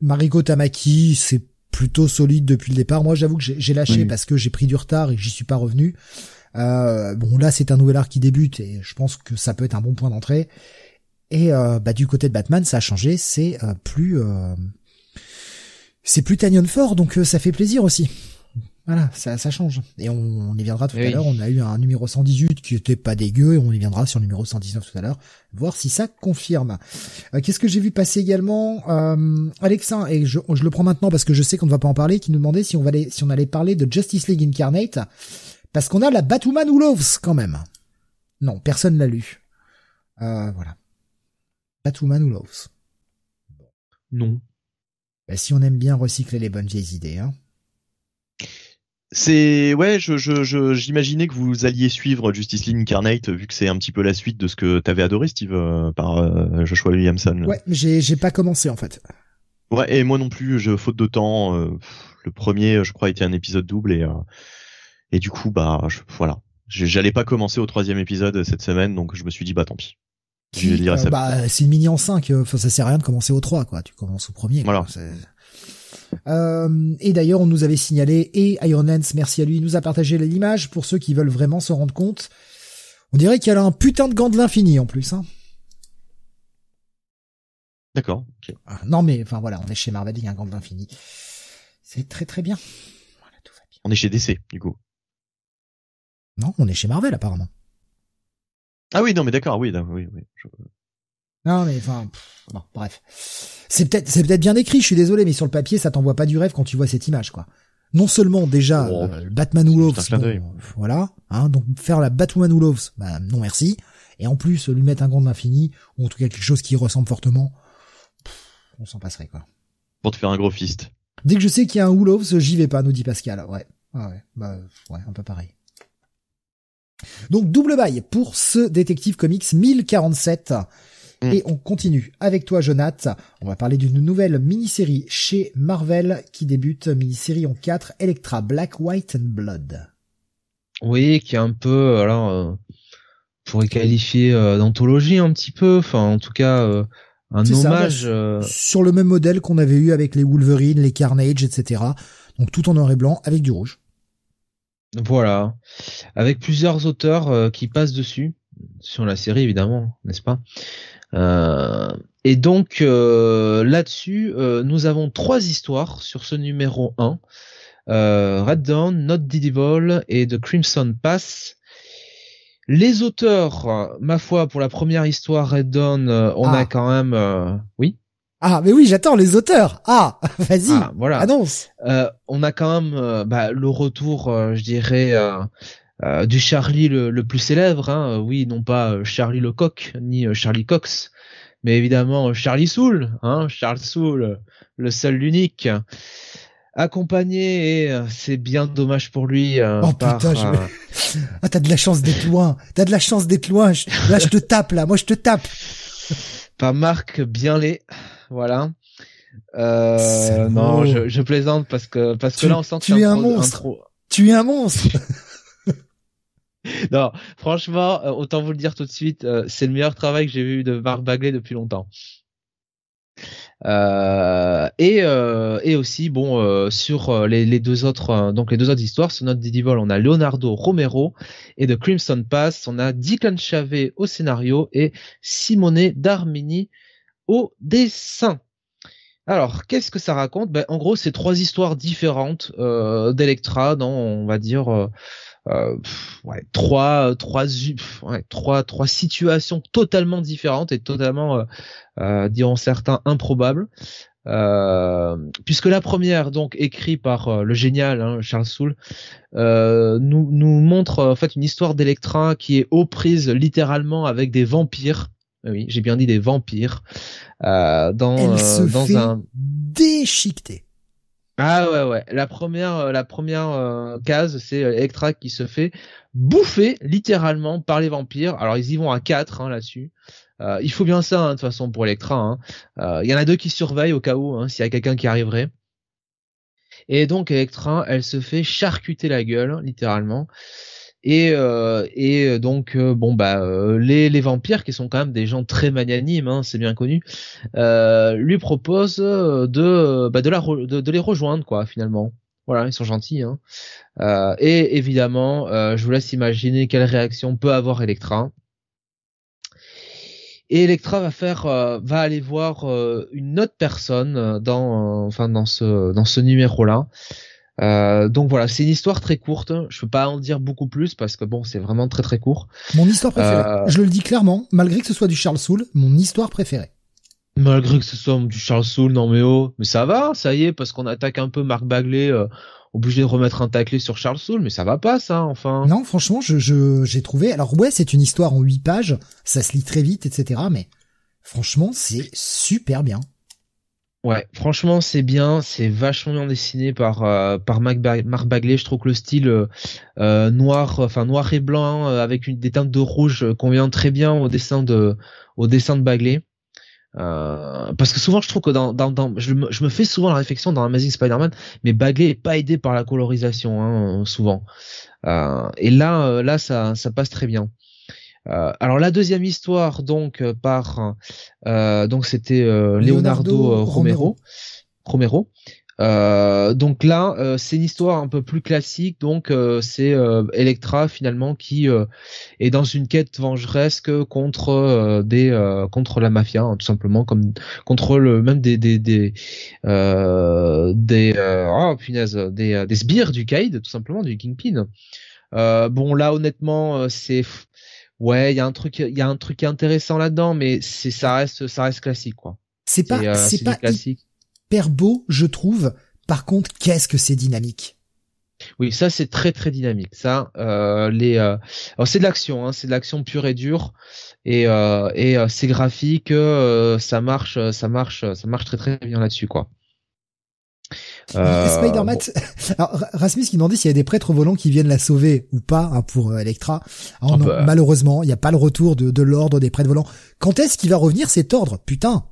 Mariko Tamaki, c'est plutôt solide depuis le départ. Moi j'avoue que j'ai lâché Oui. parce que j'ai pris du retard et que j'y suis pas revenu. Euh, bon là c'est un nouvel arc qui débute et je pense que ça peut être un bon point d'entrée. Et euh, bah du côté de Batman ça a changé, c'est euh, plus euh, c'est plus Tanyon fort donc euh, ça fait plaisir aussi. Voilà, ça, ça change. Et on, on y viendra tout Oui. à l'heure. On a eu un numéro 118 qui était pas dégueu et on y viendra sur le numéro 119 tout à l'heure, voir si ça confirme. Euh, Qu'est-ce que j'ai vu passer également euh, Alexa, et je, je le prends maintenant parce que je sais qu'on ne va pas en parler, qui nous demandait si on, aller, si on allait parler de Justice League Incarnate, parce qu'on a la Batwoman Who Loves quand même. Non, personne l'a lu. Euh, voilà. Batwoman Who Loves. Non. Bah, si on aime bien recycler les bonnes vieilles idées, hein. C'est ouais, je je je- j'imaginais que vous alliez suivre Justice League Incarnate vu que c'est un petit peu la suite de ce que t'avais adoré Steve euh, par euh, Joshua Williamson. Ouais, mais j'ai j'ai pas commencé en fait. Ouais, et moi non plus, je faute de temps. euh, le premier, je crois, était un épisode double et et du coup, bah je- voilà, j'allais pas commencer au troisième épisode cette semaine, donc je me suis dit bah tant pis. Je Euh, ça. bah, c'est une mini en 5, euh, enfin ça sert à rien de commencer au 3 quoi, tu commences au premier. Voilà. Euh, et d'ailleurs, on nous avait signalé, et Iron Lance, merci à lui, nous a partagé l'image pour ceux qui veulent vraiment se rendre compte. On dirait qu'elle a un putain de gant de l'infini en plus. Hein. D'accord. Ah, non mais, enfin voilà, on est chez Marvel, il y a un gant de l'infini. C'est très très bien. Voilà, tout va bien. On est chez DC du coup. Non, on est chez Marvel apparemment. Ah oui, non mais d'accord, oui, oui, oui. Je- Non mais enfin, bon, bref. C'est peut-être, c'est peut-être bien écrit. Je suis désolé, mais sur le papier, ça t'envoie pas du rêve quand tu vois cette image, quoi. Non seulement déjà Oh, euh, Batman c'est Loves, juste un clin d'œil. bon, voilà, hein, donc faire la Batwoman Who Loves, bah non merci. Et en plus lui mettre un gant de l'infini ou en tout cas quelque chose qui ressemble fortement, pff, on s'en passerait quoi. Pour te faire un gros fist. Dès que je sais qu'il y a un Loves, j'y vais pas, nous dit Pascal. Ouais, ah ouais, bah ouais, un peu pareil. Donc double bail pour ce détective comics 1047. Mm. Et on continue avec toi, Jonath. On va parler d'une nouvelle mini-série chez Marvel qui débute, mini-série en 4, Electra Black, White and Blood. Oui, qui est un peu, alors, euh, pourrait qualifier euh, d'anthologie un petit peu, enfin, en tout cas, euh, un ça, hommage. euh, Sur le même modèle qu'on avait eu avec les Wolverine, les Carnage, etc. Donc tout en noir et blanc avec du rouge. Voilà, avec plusieurs auteurs euh, qui passent dessus sur la série évidemment, n'est-ce pas? Euh, Et donc euh, là-dessus, euh, nous avons trois histoires sur ce numéro 1. Euh, Red Dawn, Not the Devil et The Crimson Pass. Les auteurs, ma foi, pour la première histoire Red Dawn, on Ah. a quand même, euh, oui, Ah, mais oui, j'attends les auteurs. Ah, vas-y, ah, voilà. annonce. Euh, on a quand même euh, bah, le retour, euh, je dirais, du Charlie le, le plus célèbre. Hein. Oui, non pas Charlie le coq, ni Charlie Cox, mais évidemment Charlie Soul, hein, Charles Soul, le seul, l'unique. Accompagné, et c'est bien dommage pour lui, Oh, par, putain, je- Ah, t'as de la chance d'être loin. T'as de la chance d'être loin. Là, je te tape, là. Moi, je te tape. par Marc Bienlay. Voilà. Euh, non, je, je plaisante parce que parce que là on sent que tu es un, pro- monstre. pro- Tu es un monstre. Non, franchement, euh, autant vous le dire tout de suite, euh, c'est le meilleur travail que j'ai vu de Marc Bagley depuis longtemps. Euh, et euh, et aussi bon euh, sur les, les deux autres donc les deux autres histoires sur notre Divol on a Leonardo Romero et de Crimson Pass on a Declan Chavez au scénario et Simone Darmini au dessin. Alors, qu'est-ce que ça raconte? Ben, En gros, c'est trois histoires différentes euh, d'Electra dans, on va dire, euh, euh, trois, trois, trois, trois situations totalement différentes et totalement, euh, euh, diront certains, improbables. Puisque la première, donc écrite par le génial hein, Charles Soule, nous nous montre en fait une histoire d'Electra qui est aux prises littéralement avec des vampires. Oui, j'ai bien dit des vampires. Euh, dans Elle euh, se dans fait un déchiqueter. ah ouais ouais la première euh, la première euh, case c'est Electra qui se fait bouffer littéralement par les vampires alors ils y vont à quatre hein, là-dessus Euh, il faut bien ça hein, de toute façon pour Electra hein. Euh, il y en a deux qui surveillent au cas où hein, s'il y a quelqu'un qui arriverait Et donc Electra, elle se fait charcuter la gueule, littéralement. Et, euh, et donc bon bah les, vampires qui sont quand même des gens très magnanimes, hein, c'est bien connu, lui proposent de bah, de, les rejoindre quoi finalement. Voilà, ils sont gentils. Hein. Euh, et évidemment, euh, je vous laisse imaginer quelle réaction peut avoir Electra. Et Electra va faire, euh, va aller voir une autre personne dans, enfin dans ce dans ce numéro-là. donc voilà, c'est une histoire très courte. Je peux pas en dire beaucoup plus parce que bon, c'est vraiment très très court. Mon histoire préférée. Je le dis clairement, malgré que ce soit du Charles Soule, mon histoire préférée. Malgré que ce soit du Charles Soule, non mais oh, mais ça va, ça y est, parce qu'on attaque un peu Marc Bagley, euh, obligé de remettre un taclé sur Charles Soule, mais ça va pas ça, enfin. Non, franchement, je j'ai trouvé. Alors ouais, c'est une histoire en huit pages, ça se lit très vite, etc. Mais franchement, c'est super bien. Ouais, franchement, c'est bien, c'est vachement bien dessiné par euh, par Marc, Bagley. Je trouve que le style euh, euh noir, enfin noir et blanc avec une des teintes de rouge convient très bien au dessin de au dessin de Bagley. Euh, parce que souvent je trouve que dans, dans, je, me, fais souvent la réflexion dans Amazing Spider-Man, mais Bagley est pas aidé par la colorisation hein, souvent. Euh, et là, euh, là ça, ça passe très bien. Euh, alors la deuxième histoire donc par donc c'était Leonardo, Leonardo, Romero. Romero. Euh, donc là, euh, c'est une histoire un peu plus classique. Donc euh, c'est Electra finalement qui est dans une quête vengeresque contre des contre la mafia, hein, tout simplement, comme contre le même des des des des oh punaise des des sbires du Kaid, tout simplement du Kingpin. bon là honnêtement c'est ouais il y a un truc il y a un truc intéressant là-dedans, mais c'est ça reste ça reste classique quoi. C'est pas c'est pas classique beau, je trouve. Par contre, qu'est-ce que c'est dynamique? Oui, ça c'est très très dynamique. Ça, euh, les, euh... c'est de l'action, hein, c'est de l'action pure et dure, et, euh, et euh, c'est graphique, euh, ça marche, ça marche, ça marche très très bien là-dessus, quoi. Spider-Man. Rasmus qui demandait s'il y a des prêtres volants qui viennent la sauver ou pas hein, pour Electra. Oh, bah. Malheureusement, il n'y a pas le retour de, de l'ordre des prêtres volants. Quand est-ce qu'il va revenir cet ordre? Putain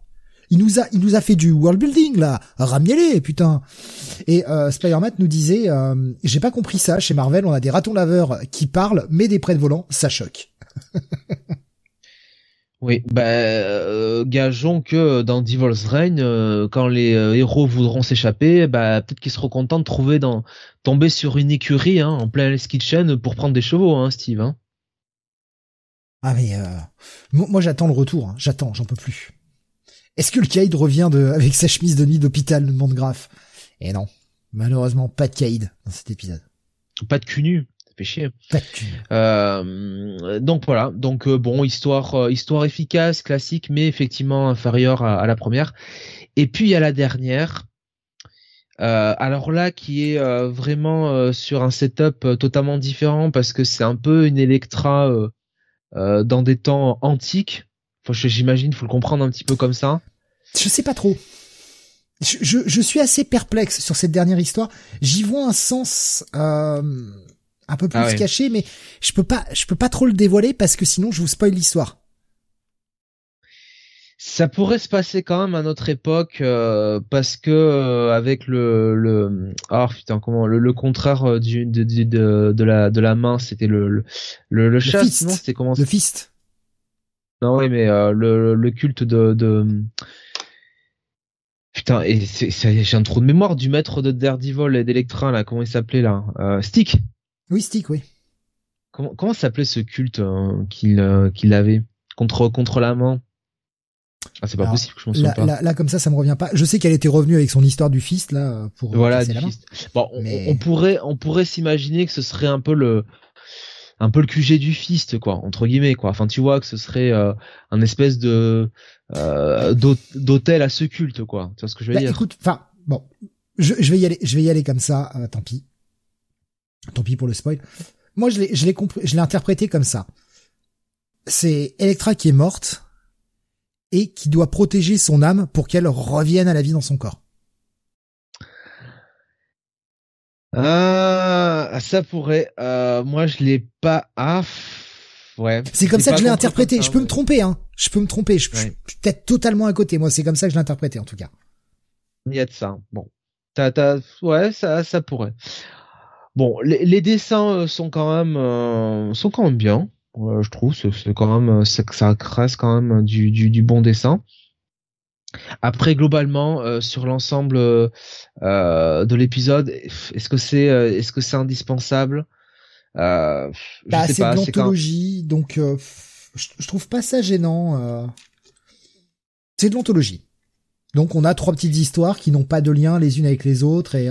il nous a, il nous a fait du world building là. Ramenez-les, putain. Et euh, Spider-Man nous disait, euh, j'ai pas compris ça. Chez Marvel, on a des ratons laveurs qui parlent, mais des prêts de volant, ça choque. oui, bah euh, gageons que dans Devil's Reign, euh, quand les héros voudront s'échapper, bah peut-être qu'ils seront contents de trouver dans tomber sur une écurie hein, en plein Kitchen pour prendre des chevaux, hein, Steve. Hein. Ah mais moi j'attends le retour, hein. j'attends, j'en peux plus. Est-ce que le Kaïd revient de, avec sa chemise de nuit d'hôpital, demande Graf Et non, malheureusement, pas de Kaïd dans cet épisode. Pas de cunu, ça fait chier. Cunu. Euh, donc voilà, donc euh, bon, histoire, euh, histoire efficace, classique, mais effectivement inférieure à, la première. Et puis il y a la dernière. alors là, qui est vraiment sur un setup totalement différent parce que c'est un peu une Electra dans des temps antiques Enfin, j'imagine, faut le comprendre un petit peu comme ça. Je sais pas trop. Je, je, je suis assez perplexe sur cette dernière histoire. J'y vois un sens un peu plus ah caché, mais je peux pas, je peux pas trop le dévoiler parce que sinon je vous spoil l'histoire. Ça pourrait se passer quand même à notre époque euh, parce que euh, avec le le oh putain comment le, le contraire euh, du de, de, de, la de la main c'était le le le, le, chat sinon c'était comment le fist. Non, oui, mais euh, le, le, culte de, de... Putain, et j'ai un trou de mémoire du maître de Daredevil et d'Electra, là, comment il s'appelait, là euh, Stick Oui, Stick, oui. Comment, comment s'appelait ce culte euh, qu'il euh, qu'il avait contre, contre la main? Ah, c'est pas possible, je m'en souviens pas. Là, comme ça, ça me revient pas. Je sais qu'elle était revenue avec son histoire du fist, là, pour. Voilà, du fist. Bon, on, on, pourrait, on pourrait s'imaginer que ce serait un peu le, un peu le QG du fist quoi entre guillemets quoi enfin tu vois que ce serait euh, un espèce de euh, d'hôtel à ce culte quoi tu vois ce que je veux bah, dire? écoute enfin bon je, je, vais y aller je vais y aller comme ça euh, tant pis tant pis pour le spoil moi je l'ai je l'ai compris je l'ai interprété comme ça c'est Electra qui est morte et qui doit protéger son âme pour qu'elle revienne à la vie dans son corps ah, ça pourrait. Euh, moi, je l'ai pas. Ah, ouais. C'est comme ça que je l'ai interprété. je peux me tromper, hein. Je peux me tromper. Je, suis peut-être totalement à côté. Moi, c'est comme ça que je l'ai interprété, en tout cas. Il y a de ça. Bon. ouais, ça, ça pourrait. Bon, les, les dessins sont quand même, sont quand même bien. je trouve, c'est quand même, ça, ça reste quand même du, du, du bon dessin. Après, globalement, euh, sur l'ensemble euh, de l'épisode, est-ce que c'est euh, est-ce que c'est indispensable? Euh, bah, C'est de l'anthologie, donc je, trouve pas ça gênant. C'est de l'anthologie. Donc on a trois petites histoires qui n'ont pas de lien les unes avec les autres et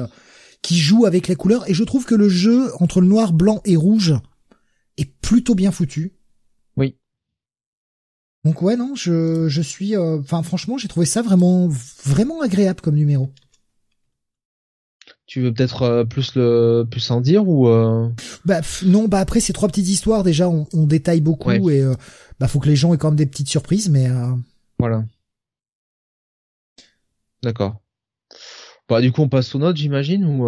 qui jouent avec les couleurs. Et je trouve que le jeu entre le noir, blanc et rouge est plutôt bien foutu. Donc ouais non, je je suis euh, enfin franchement, j'ai trouvé ça vraiment vraiment agréable comme numéro. Tu veux peut-être euh, plus le plus en dire ou euh... Bah non, bah après ces trois petites histoires déjà on, on détaille beaucoup et euh, bah faut que les gens aient quand même des petites surprises mais voilà. D'accord. Bah du coup on passe aux notes, j'imagine ou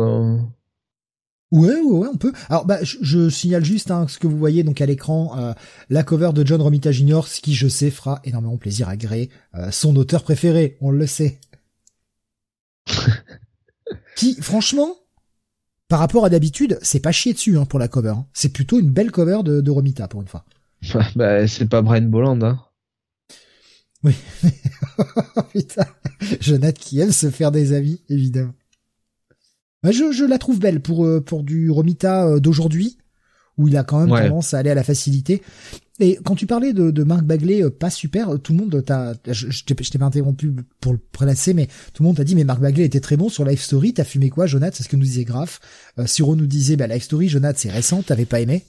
Ouais, ouais, ouais, on peut. Alors, bah, je, signale juste hein, ce que vous voyez donc à l'écran, euh, la cover de John Romita Jr., ce qui, je sais, fera énormément plaisir à Gray, euh, son auteur préféré, on le sait. qui, franchement, par rapport à d'habitude, c'est pas chier dessus hein, pour la cover. Hein. C'est plutôt une belle cover de, de Romita pour une fois. bah, c'est pas Brian Bolland, hein. Oui. Putain, Jonathan qui aime se faire des amis, évidemment. Bah, je, je la trouve belle pour euh, pour du Romita euh, d'aujourd'hui où il a quand même tendance à aller à la facilité. Et quand tu parlais de, de Marc Bagley, euh, pas super, tout le monde t'a, je, je t'ai pas interrompu pour le prélasser, mais tout le monde t'a dit, mais Marc Bagley était très bon sur Life Story, t'as fumé quoi, Jonathan? C'est ce que nous disait Graf. Euh, Suro nous disait, bah, Life Story, Jonathan, c'est récent, t'avais pas aimé?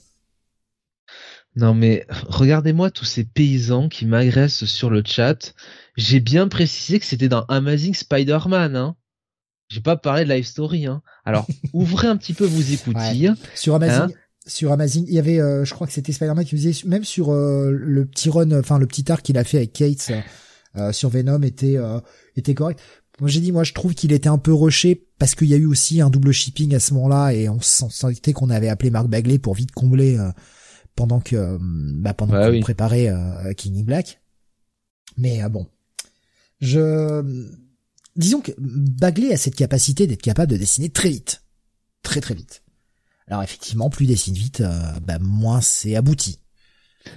Non, mais regardez-moi tous ces paysans qui m'agressent sur le chat. J'ai bien précisé que c'était dans Amazing Spider-Man, hein. J'ai pas parlé de Life Story. Hein. Alors, ouvrez un petit peu vos écoutilles. Sur Amazon, hein. sur Amazon, il y avait, euh, je crois que c'était Spider-Man qui faisait, même sur euh, le petit run, enfin le petit arc qu'il a fait avec Kate euh, sur Venom était était correct. Moi j'ai dit, moi je trouve qu'il était un peu rushé parce qu'il y a eu aussi un double shipping à ce moment-là et on sentait qu'on avait appelé Mark Bagley pour vite combler pendant que bah, pendant bah qu'on préparait King Black. Mais bon, je disons que Bagley a cette capacité d'être capable de dessiner très vite. Très très vite. Alors effectivement, plus il dessine vite, euh, bah, moins c'est abouti.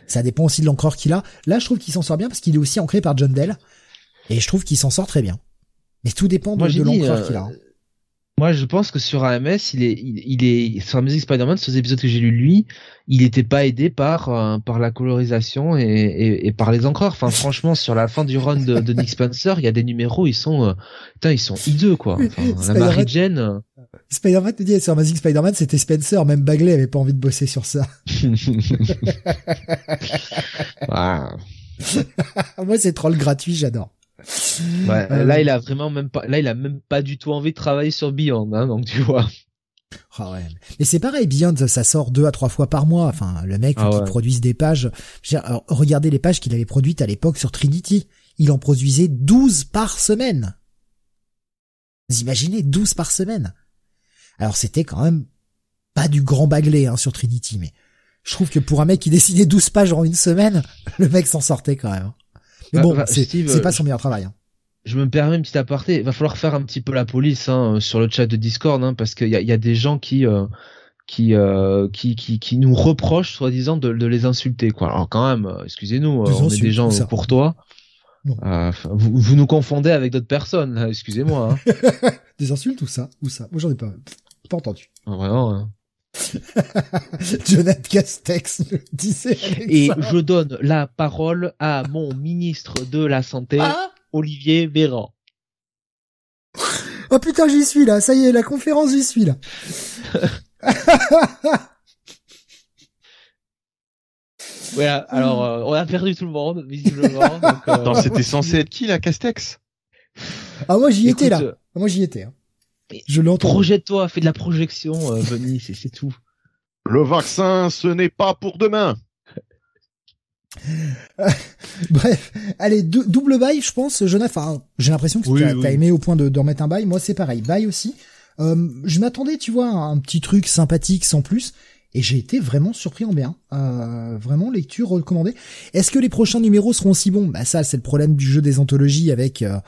Ça dépend aussi de l'encreur qu'il a. Là, je trouve qu'il s'en sort bien parce qu'il est aussi ancré par John Dell. Et je trouve qu'il s'en sort très bien. Mais tout dépend de, l'encreur qu'il a. Moi, je pense que sur AMS, il est, il, est sur Amazing Spider-Man, sur les épisodes que j'ai lu lui, il n'était pas aidé par euh, par la colorisation et, et, et, par les encreurs. Enfin, franchement, sur la fin du run de, de Nick Spencer, il y a des numéros, ils sont, euh, putain, ils sont hideux quoi. Enfin, la Mary Jane. Euh. Spider-Man te dit sur Amazing Spider-Man, c'était Spencer, même Bagley avait pas envie de bosser sur ça. Moi, c'est troll gratuit, j'adore. Ouais, euh, là, il a vraiment même pas, là, il a même pas du tout envie de travailler sur Beyond, hein, donc tu vois. Ah ouais. Mais c'est pareil, Beyond, ça sort deux à trois fois par mois. Enfin, le mec ah qui produise des pages. regardez les pages qu'il avait produites à l'époque sur Trinity. Il en produisait 12 par semaine. Vous imaginez 12 par semaine. Alors c'était quand même pas du grand baglé hein, sur Trinity, mais je trouve que pour un mec qui dessinait 12 pages en une semaine, le mec s'en sortait quand même. Mais bon, c'est pas son meilleur travail. Hein. Je me permets une petite aparté. Il va falloir faire un petit peu la police hein, sur le chat de Discord, hein, parce qu'il y a, y a, des gens qui, euh, qui, euh, qui, qui, qui, nous reprochent, soi-disant, de, de, les insulter. Quoi. Alors quand même, euh, excusez-nous, euh, on est des gens courtois. Euh, vous, vous, nous confondez avec d'autres personnes, excusez-moi. Hein. des insultes ou ça Ou ça Moi j'en ai pas, pas entendu. Ah, vraiment. Jonathan Castex disait. Et je donne la parole à mon ministre de la Santé, ah Olivier Véran. Oh putain, j'y suis là, ça y est, la conférence, j'y suis là. voilà, alors euh, on a perdu tout le monde, visiblement. Donc, euh... c'était censé être qui là, Castex? Ah moi j'y étais là. Ah, moi j'y étais. Hein. Je l'entends. Projette-toi, fais de la projection, euh, c'est tout. Le vaccin, ce n'est pas pour demain. Bref, allez, double bail, je pense, Jonathan. j'ai l'impression que tu as, aimé au point de, de remettre un bail. Moi, c'est pareil, bail aussi. Euh, je m'attendais, tu vois, à un petit truc sympathique sans plus. Et j'ai été vraiment surpris en bien. Euh, vraiment lecture recommandée. Est-ce que les prochains numéros seront aussi bons? Bah ça, c'est le problème du jeu des anthologies avec euh,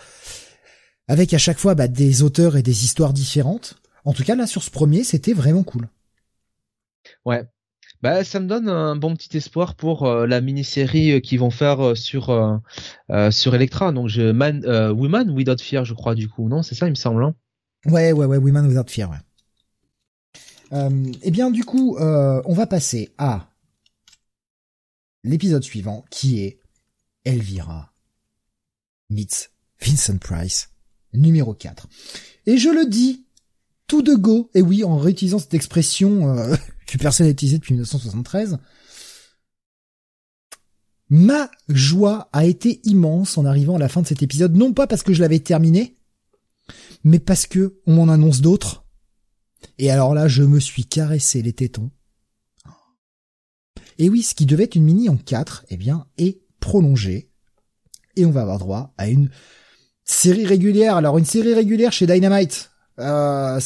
avec à chaque fois bah, des auteurs et des histoires différentes. En tout cas, là, sur ce premier, c'était vraiment cool. Ouais. Bah, ça me donne un bon petit espoir pour euh, la mini-série euh, qu'ils vont faire euh, sur sur Electra. Donc, je Man, Woman Without Fear, je crois du coup. Non, c'est ça, il me semble. Hein? Ouais, ouais, ouais, Woman Without Fear. Ouais. eh bien, du coup, on va passer à l'épisode suivant, qui est Elvira meets Vincent Price, numéro 4. Et je le dis tout de go, et oui, en réutilisant cette expression euh, que personne n'a utilisée depuis 1973, ma joie a été immense en arrivant à la fin de cet épisode, non pas parce que je l'avais terminé, mais parce que on m'en annonce d'autres. Et alors là, je me suis caressé les tétons. Et oui, ce qui devait être une mini en 4, eh bien, est prolongé. Et on va avoir droit à une série régulière. Alors, une série régulière chez Dynamite. Euh,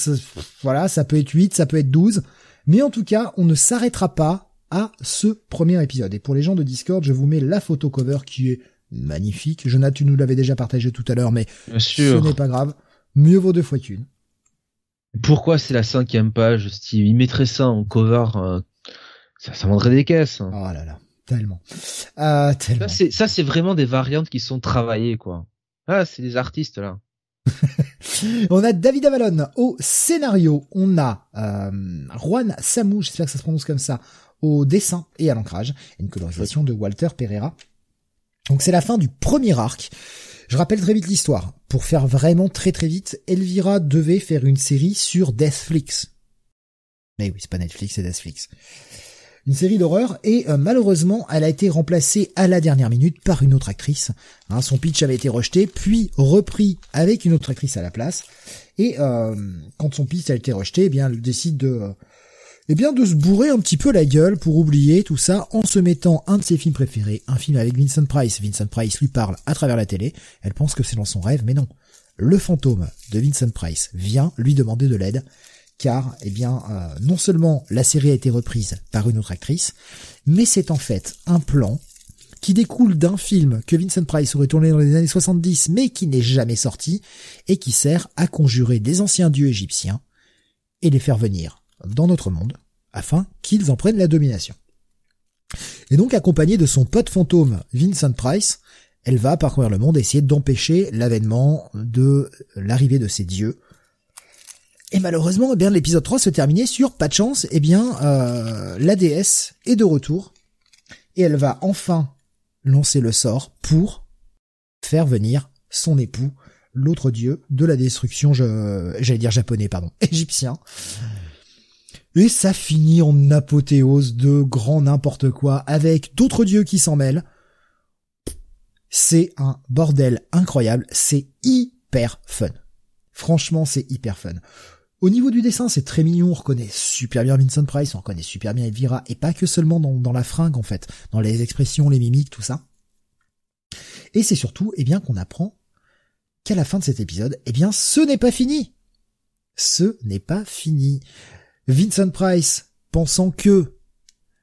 voilà, ça peut être 8, ça peut être 12. Mais en tout cas, on ne s'arrêtera pas à ce premier épisode. Et pour les gens de Discord, je vous mets la photo cover qui est magnifique. Jonathan, tu nous l'avais déjà partagé tout à l'heure, mais ce n'est pas grave. Mieux vaut deux fois qu'une. Pourquoi c'est la cinquième page, Steve? Il mettrait ça en cover euh, ça, ça vendrait des caisses. Oh là là, tellement. Euh, tellement. Ça, c'est vraiment des variantes qui sont travaillées, quoi. Ah, c'est des artistes, là. on a David Avalon au scénario. On a euh, Juan Samou, j'espère que ça se prononce comme ça, au dessin et à l'ancrage. Une colorisation de Walter Pereira. Donc c'est la fin du premier arc. Je rappelle très vite l'histoire. Pour faire vraiment très très vite, Elvira devait faire une série sur Deathflix. Mais oui, c'est pas Netflix, c'est Deathflix une série d'horreur et euh, malheureusement elle a été remplacée à la dernière minute par une autre actrice. Hein, son pitch avait été rejeté puis repris avec une autre actrice à la place et euh, quand son pitch a été rejeté, eh bien elle décide de euh, eh bien de se bourrer un petit peu la gueule pour oublier tout ça en se mettant un de ses films préférés, un film avec Vincent Price. Vincent Price lui parle à travers la télé, elle pense que c'est dans son rêve, mais non. Le fantôme de Vincent Price vient lui demander de l'aide car eh bien euh, non seulement la série a été reprise par une autre actrice, mais c'est en fait un plan qui découle d'un film que Vincent Price aurait tourné dans les années 70 mais qui n'est jamais sorti et qui sert à conjurer des anciens dieux égyptiens et les faire venir dans notre monde afin qu'ils en prennent la domination. Et donc accompagnée de son pote fantôme Vincent Price, elle va parcourir le monde et essayer d'empêcher l'avènement de l'arrivée de ces dieux et malheureusement, eh bien l'épisode 3 se terminait sur pas de chance, eh bien euh, la déesse est de retour et elle va enfin lancer le sort pour faire venir son époux, l'autre dieu de la destruction, j'allais dire japonais, pardon, égyptien. Et ça finit en apothéose de grand n'importe quoi avec d'autres dieux qui s'en mêlent. C'est un bordel incroyable, c'est hyper fun. Franchement, c'est hyper fun. Au niveau du dessin, c'est très mignon, on reconnaît super bien Vincent Price, on reconnaît super bien Elvira, et pas que seulement dans, la fringue en fait, dans les expressions, les mimiques, tout ça. Et c'est surtout, eh bien, qu'on apprend qu'à la fin de cet épisode, eh bien, ce n'est pas fini. Ce n'est pas fini. Vincent Price, pensant que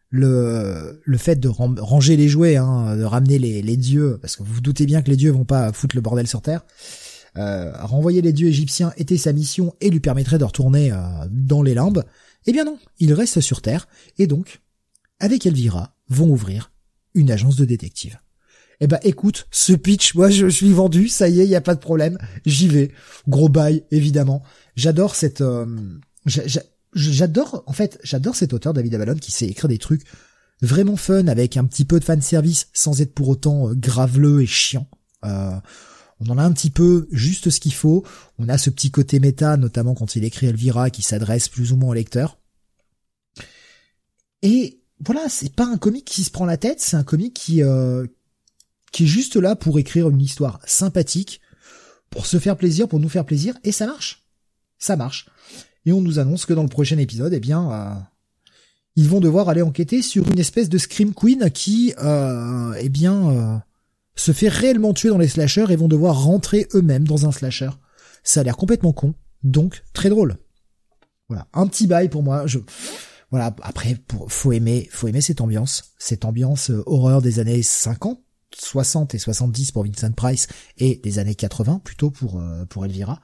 le, le fait de ranger les jouets, hein, de ramener les, les dieux, parce que vous vous doutez bien que les dieux vont pas foutre le bordel sur Terre, euh, renvoyer les dieux égyptiens était sa mission et lui permettrait de retourner euh, dans les limbes, eh bien non, il reste sur Terre, et donc, avec Elvira, vont ouvrir une agence de détective. Eh ben écoute, ce pitch, moi je, suis vendu, ça y est, y a pas de problème, j'y vais. Gros bail, évidemment. J'adore cette... Euh, j'adore, en fait, j'adore cet auteur, David Avalon, qui sait écrire des trucs vraiment fun, avec un petit peu de fan service, sans être pour autant graveleux et chiant. Euh, on en a un petit peu juste ce qu'il faut. On a ce petit côté méta, notamment quand il écrit Elvira, qui s'adresse plus ou moins au lecteur. Et voilà, c'est pas un comic qui se prend la tête, c'est un comic qui euh, qui est juste là pour écrire une histoire sympathique, pour se faire plaisir, pour nous faire plaisir, et ça marche. Ça marche. Et on nous annonce que dans le prochain épisode, eh bien, euh, ils vont devoir aller enquêter sur une espèce de Scream Queen qui, euh, eh bien, se fait réellement tuer dans les slashers et vont devoir rentrer eux-mêmes dans un slasher. Ça a l'air complètement con, donc très drôle. Voilà, un petit bail pour moi. Je voilà, après faut aimer, faut aimer cette ambiance, cette ambiance euh, horreur des années 50, 60 et 70 pour Vincent Price et des années 80 plutôt pour pour Elvira.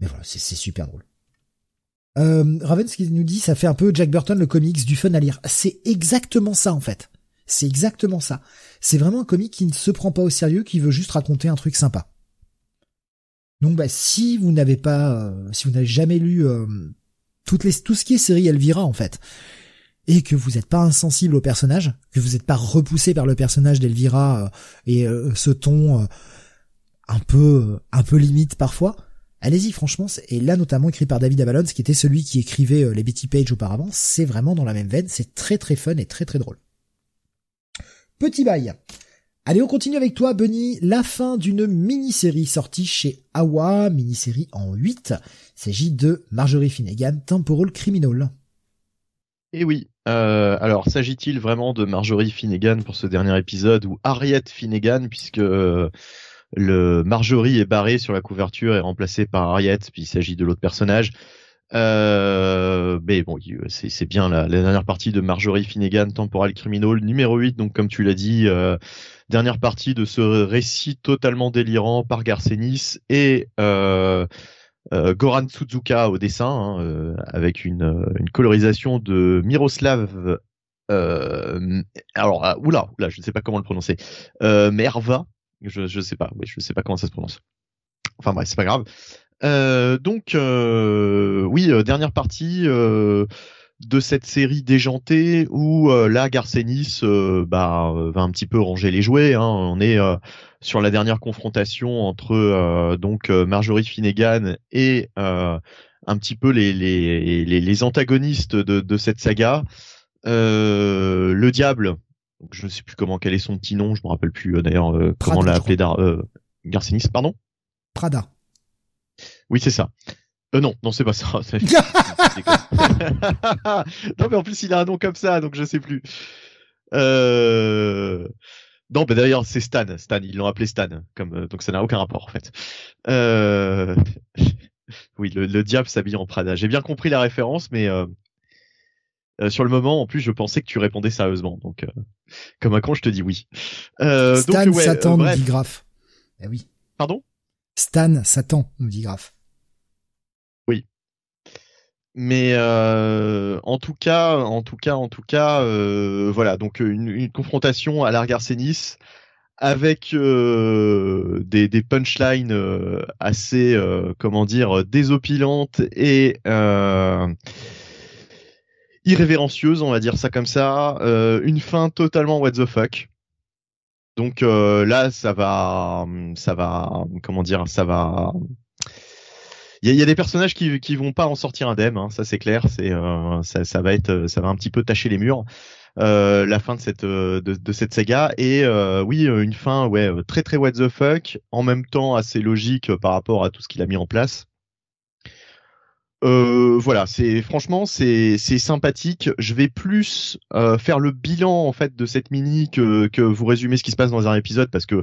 Mais voilà, c'est super drôle. Euh, Raven, ce qu'il nous dit, ça fait un peu Jack Burton le comics du fun à lire. C'est exactement ça en fait. C'est exactement ça. C'est vraiment un comic qui ne se prend pas au sérieux, qui veut juste raconter un truc sympa. Donc bah si vous n'avez pas, euh, si vous n'avez jamais lu euh, toutes les, tout ce qui est série Elvira en fait, et que vous n'êtes pas insensible au personnage, que vous n'êtes pas repoussé par le personnage d'Elvira euh, et ce ton un peu un peu limite parfois, allez-y franchement. Et là notamment écrit par David Avalon, qui était celui qui écrivait les Betty Page auparavant, c'est vraiment dans la même veine, c'est très très fun et très très drôle. Petit bail. Allez, on continue avec toi, Bunny. La fin d'une mini-série sortie chez Awa, mini-série en 8. Il s'agit de Marjorie Finnegan, Temporal Criminal. Eh oui. Euh, alors, s'agit-il vraiment de Marjorie Finnegan pour ce dernier épisode ou Harriet Finnegan, puisque euh, le Marjorie est barré sur la couverture et remplacé par Harriet, puis il s'agit de l'autre personnage. Euh, mais bon, c'est bien la, dernière partie de Marjorie Finnegan, Temporal Criminal, numéro 8, donc comme tu l'as dit, euh, dernière partie de ce récit totalement délirant par Garcenis et euh, euh Goran Suzuka au dessin, hein, euh, avec une, colorisation de Miroslav. alors, ah, oula, oula, je ne sais pas comment le prononcer. Merva, je, je sais pas, oui, je sais pas comment ça se prononce. Enfin bref, c'est pas grave. Euh, donc euh, oui, euh, dernière partie de cette série déjantée où là Garcenis bah, va un petit peu ranger les jouets. Hein. On est sur la dernière confrontation entre donc Marjorie Finnegan et un petit peu les, les, les, antagonistes de, de, cette saga. le diable, je ne sais plus comment quel est son petit nom, je me rappelle plus d'ailleurs comment l'a appelé Garcenis, pardon? Prada. Oui, c'est ça. Euh, non, non, c'est pas ça. non, mais en plus, il a un nom comme ça, donc je sais plus. Euh... Non, mais d'ailleurs, c'est Stan. Stan, ils l'ont appelé Stan, comme euh, donc ça n'a aucun rapport en fait. Euh... oui, le, le diable s'habille en Prada. J'ai bien compris la référence, mais euh... euh sur le moment, en plus, je pensais que tu répondais sérieusement. Donc, euh, comme un con, je te dis oui. Stan donc, ouais, Satan, nous dit Graf. Eh oui. Pardon? Stan Satan, nous dit Graf. Mais euh, en tout cas, en tout cas, en tout cas, euh, voilà. Donc une, une, confrontation à l'Argarcenis avec euh, des, des punchlines euh, assez, euh, comment dire, désopilantes et irrévérencieuses, on va dire ça comme ça. une fin totalement what the fuck. Donc là, ça va, ça va, comment dire, ça va il y, a, des personnages qui qui vont pas en sortir indemnes, hein, ça c'est clair. C'est euh, ça, ça, va être ça va un petit peu tacher les murs. Euh, la fin de cette euh, de, de cette saga et euh, oui une fin ouais très très what the fuck en même temps assez logique par rapport à tout ce qu'il a mis en place. Euh, voilà, c'est franchement c'est c'est sympathique. Je vais plus euh, faire le bilan en fait de cette mini que que vous résumer ce qui se passe dans un épisode parce que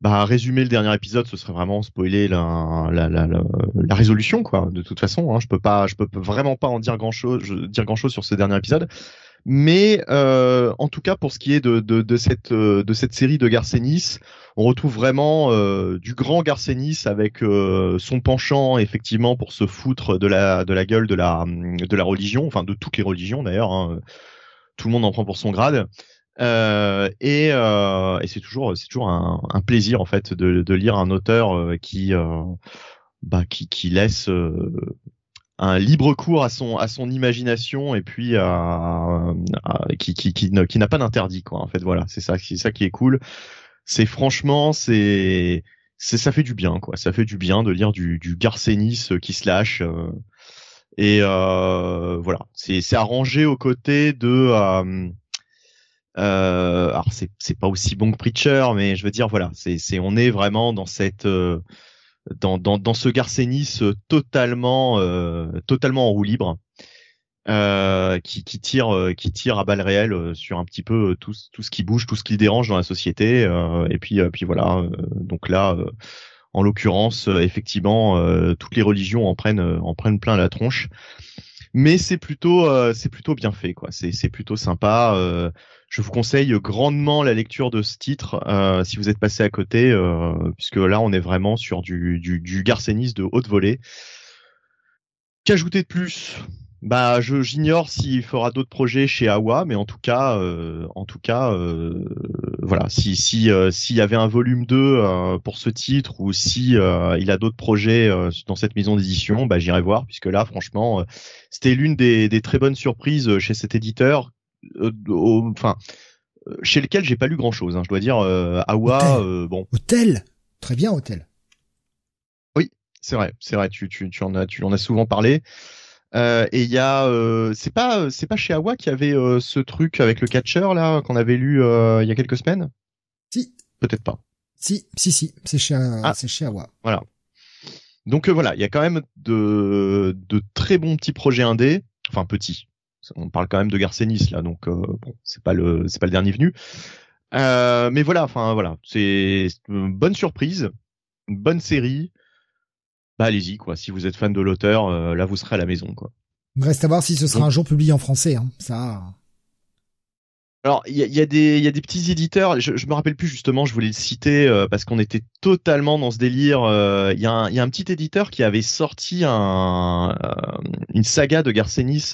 bah résumer le dernier épisode, ce serait vraiment spoiler la, la, la, la, résolution quoi. De toute façon, hein, je peux pas, je peux vraiment pas en dire grand chose, dire grand chose sur ce dernier épisode. Mais euh, en tout cas, pour ce qui est de, de, de cette euh, de cette série de Garcenis, on retrouve vraiment euh, du grand Garcenis avec euh, son penchant effectivement pour se foutre de la de la gueule de la de la religion, enfin de toutes les religions d'ailleurs. Hein. Tout le monde en prend pour son grade. Euh, et, euh, et c'est toujours c'est toujours un, un, plaisir en fait de, de lire un auteur euh, qui euh, bah, qui, qui laisse un libre cours à son à son imagination et puis à, qui qui qui, qui n'a pas d'interdit quoi. En fait voilà c'est ça c'est ça qui est cool. C'est franchement c'est c'est ça fait du bien quoi. Ça fait du bien de lire du du Garcenis qui se lâche et euh, voilà. C'est c'est arrangé aux côtés de euh, alors c'est c'est pas aussi bon que Preacher, mais je veux dire voilà, c'est c'est on est vraiment dans cette euh, dans dans dans ce Garcenis euh, totalement euh, totalement en roue libre. Euh, qui, qui tire qui tire à balles réelles sur un petit peu tout, tout ce qui bouge, tout ce qui dérange dans la société. et puis puis voilà. donc là, en l'occurrence, effectivement, toutes les religions en prennent en prennent plein la tronche. mais c'est plutôt c'est plutôt bien fait quoi. C'est c'est plutôt sympa. Je vous conseille grandement la lecture de ce titre si vous êtes passé à côté, puisque là on est vraiment sur du du, du Garcenis de haute volée. Qu'ajouter de plus? Bah, je j'ignore s'il fera d'autres projets chez Awa, mais en tout cas, euh, en tout cas, euh, voilà, si si euh, s'il y avait un volume 2 pour ce titre ou si il a d'autres projets dans cette maison d'édition, bah j'irai voir puisque là, franchement, c'était l'une des, des très bonnes surprises chez cet éditeur, enfin chez lequel j'ai pas lu grand chose. Hein, je dois dire, Awa, bon. Hôtel, très bien, Hôtel. Oui, c'est vrai, c'est vrai. Tu tu tu en as tu en as souvent parlé. Euh, et il y a, euh, c'est pas, c'est pas chez Awa qui avait euh, ce truc avec le catcher là qu'on avait lu il y a quelques semaines? Si. Peut-être pas. Si, si, si, c'est chez, ah. c'est chez Awa. Voilà. Donc voilà, il y a quand même de, de très bons petits projets indés, enfin petits. On parle quand même de Garcenis là, donc bon, c'est pas le, c'est pas le dernier venu. mais voilà, enfin voilà, c'est une bonne surprise, une bonne série bah allez-y quoi. Si vous êtes fan de l'auteur, euh, là vous serez à la maison quoi. Reste à voir si ce sera un jour publié en français. Hein. Ça. Alors il y a, y y a des petits éditeurs. Je, je me rappelle plus justement. Je voulais le citer euh, parce qu'on était totalement dans ce délire. Euh, il y a un il y a un petit éditeur qui avait sorti un une saga de Garcenis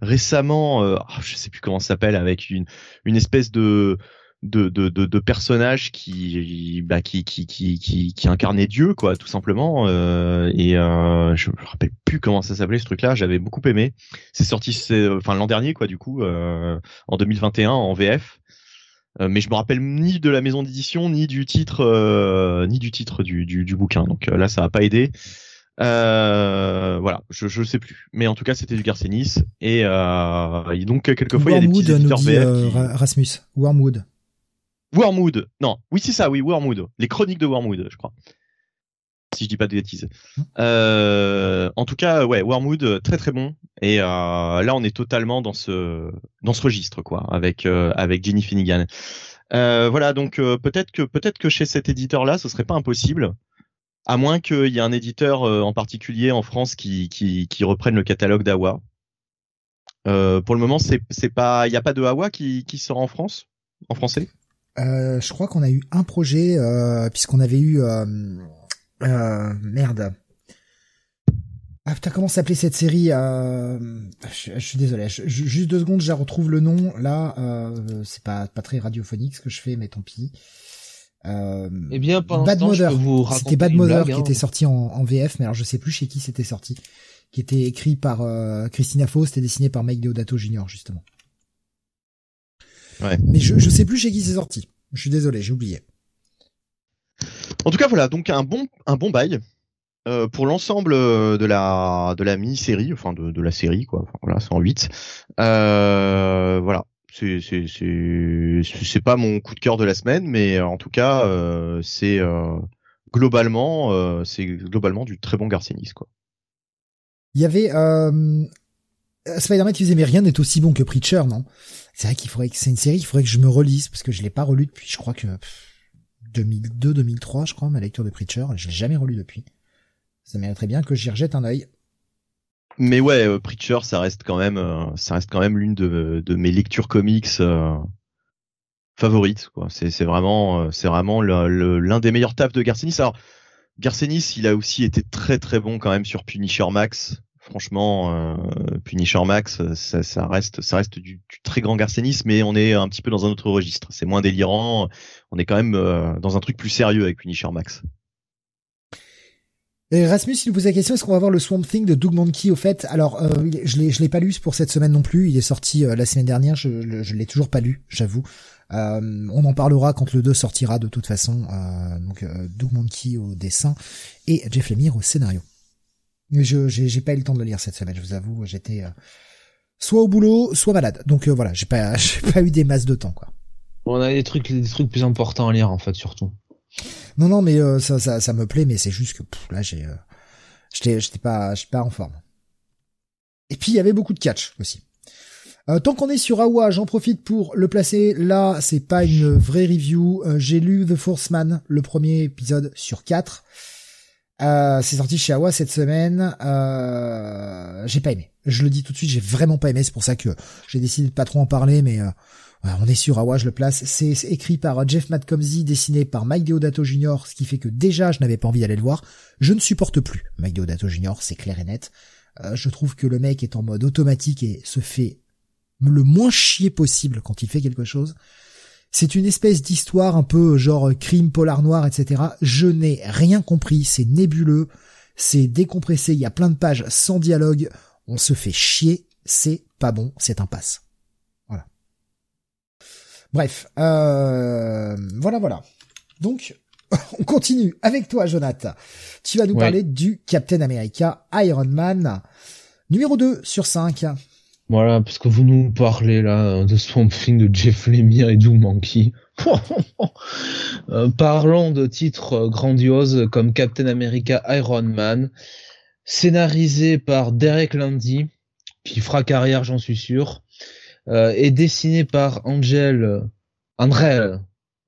récemment. Oh, je sais plus comment ça s'appelle avec une une espèce de de, de, de, de, personnages qui, bah, qui, qui, qui, qui, qui incarnaient Dieu, quoi, tout simplement. Euh, et euh, je me rappelle plus comment ça s'appelait ce truc-là. J'avais beaucoup aimé. C'est sorti, enfin l'an dernier, quoi, du coup, euh, en 2021 en VF. Euh, mais je me rappelle ni de la maison d'édition, ni du titre, euh, ni du titre du, du, du bouquin. Donc là, ça a pas aidé. voilà, je je sais plus, mais en tout cas c'était du Garcenis et, et donc quelquefois il y a des petits éditeurs VF qui... Rasmus, Wormwood. Wormwood. Non, oui c'est ça, oui Wormwood. Les chroniques de Wormwood, je crois. Si je dis pas de bêtises. Mmh. Euh, en tout cas, ouais, Wormwood, très très bon. Et euh, là, on est totalement dans ce dans ce registre, quoi, avec euh, avec Jenny Finnegan. Euh, voilà, donc euh, peut-être que peut-être que chez cet éditeur-là, ce serait pas impossible, à moins qu'il y ait un éditeur euh, en particulier en France qui qui, qui reprenne le catalogue d'Awa. pour le moment, c'est c'est pas, il y a pas de Awa qui qui sort en France, en français? Euh, je crois qu'on a eu un projet euh, puisqu'on avait eu euh, euh, merde. Ah putain, comment s'appelait cette série euh, je, suis désolé, juste deux secondes, je retrouve le nom. Là, euh, c'est pas pas très radiophonique ce que je fais, mais tant pis. Euh, eh bien, Bad Mother. C'était Bad Mother qui hein. était sorti en, en, VF, mais alors je sais plus chez qui c'était sorti. Qui était écrit par Christina Faust et dessiné par Mike Deodato Jr. justement. Mais je, je sais plus chez qui c'est sorti. Je suis désolé, j'ai oublié. En tout cas, voilà, donc un bon, un bon bail. Euh, pour l'ensemble de la de la mini-série, enfin de, de la série quoi, enfin, voilà, c'est en 8. Euh, voilà, c'est c'est c'est pas mon coup de cœur de la semaine, mais en tout cas euh, c'est euh, globalement euh, c'est globalement du très bon Garcenis quoi. Il y avait euh, Spider-Man qui disait mais rien n'est aussi bon que Preacher, non? C'est vrai qu'il faudrait que c'est une série qu'il faudrait que je me relise parce que je l'ai pas relu depuis je crois que 2002 2003 je crois ma lecture de Preacher je l'ai jamais relu depuis. Ça mériterait bien que j'y rejette un œil. Mais ouais euh, Preacher ça reste quand même euh, ça reste quand même l'une de, mes lectures comics euh, favorites quoi. C'est vraiment euh, c'est vraiment l'un des meilleurs tafs de Garcenis. Alors Garcenis il a aussi été très très bon quand même sur Punisher Max franchement, euh, Punisher Max, ça, ça, reste, ça reste du, très grand garcénisme, mais on est un petit peu dans un autre registre. C'est moins délirant. On est quand même euh, dans un truc plus sérieux avec Punisher Max. Et Rasmus, il pose la question, est-ce qu'on va voir le Swamp Thing de Doug Monkey au fait? Alors, euh, je l'ai, je l'ai pas lu pour cette semaine non plus. Il est sorti euh, la semaine dernière. Je, je l'ai toujours pas lu, j'avoue. Euh, on en parlera quand le 2 sortira de toute façon. Euh, donc, Doug Monkey au dessin et Jeff Lemire au scénario. Je j'ai pas eu le temps de le lire cette semaine, je vous avoue, j'étais euh, soit au boulot, soit malade. Donc euh, voilà, j'ai pas j'ai pas eu des masses de temps quoi. On a des trucs des trucs plus importants à lire en fait surtout. Non non, mais euh, ça, ça ça me plaît mais c'est juste que là j'ai j'étais j'étais pas j'étais pas en forme. Et puis il y avait beaucoup de catch aussi. tant qu'on est sur Awa, j'en profite pour le placer. Là, c'est pas une vraie review. j'ai lu The Force Man, le premier épisode sur quatre. Euh, c'est sorti chez Awa cette semaine. Euh, j'ai pas aimé. Je le dis tout de suite, j'ai vraiment pas aimé. C'est pour ça que j'ai décidé de pas trop en parler, mais euh, on est sur Awa, je le place. C'est écrit par Jeff Matcomsey, dessiné par Mike Deodato Jr., ce qui fait que déjà je n'avais pas envie d'aller le voir. Je ne supporte plus Mike Deodato Jr., c'est clair et net. Euh, je trouve que le mec est en mode automatique et se fait le moins chier possible quand il fait quelque chose. C'est une espèce d'histoire un peu genre crime polar noir, etc. Je n'ai rien compris, c'est nébuleux, c'est décompressé, il y a plein de pages sans dialogue, on se fait chier, c'est pas bon, c'est un passe. Voilà. Bref, euh, voilà, voilà. Donc, on continue avec toi, Jonathan. Tu vas nous parler du Captain America Iron Man, numéro 2 sur 5. Voilà, parce que vous nous parlez là de Swamp Thing de Jeff Lemire et Doug Mankey. euh, parlons de titres grandioses comme Captain America Iron Man, scénarisé par Derek Landy, qui fera carrière, j'en suis sûr, euh, et dessiné par Angel André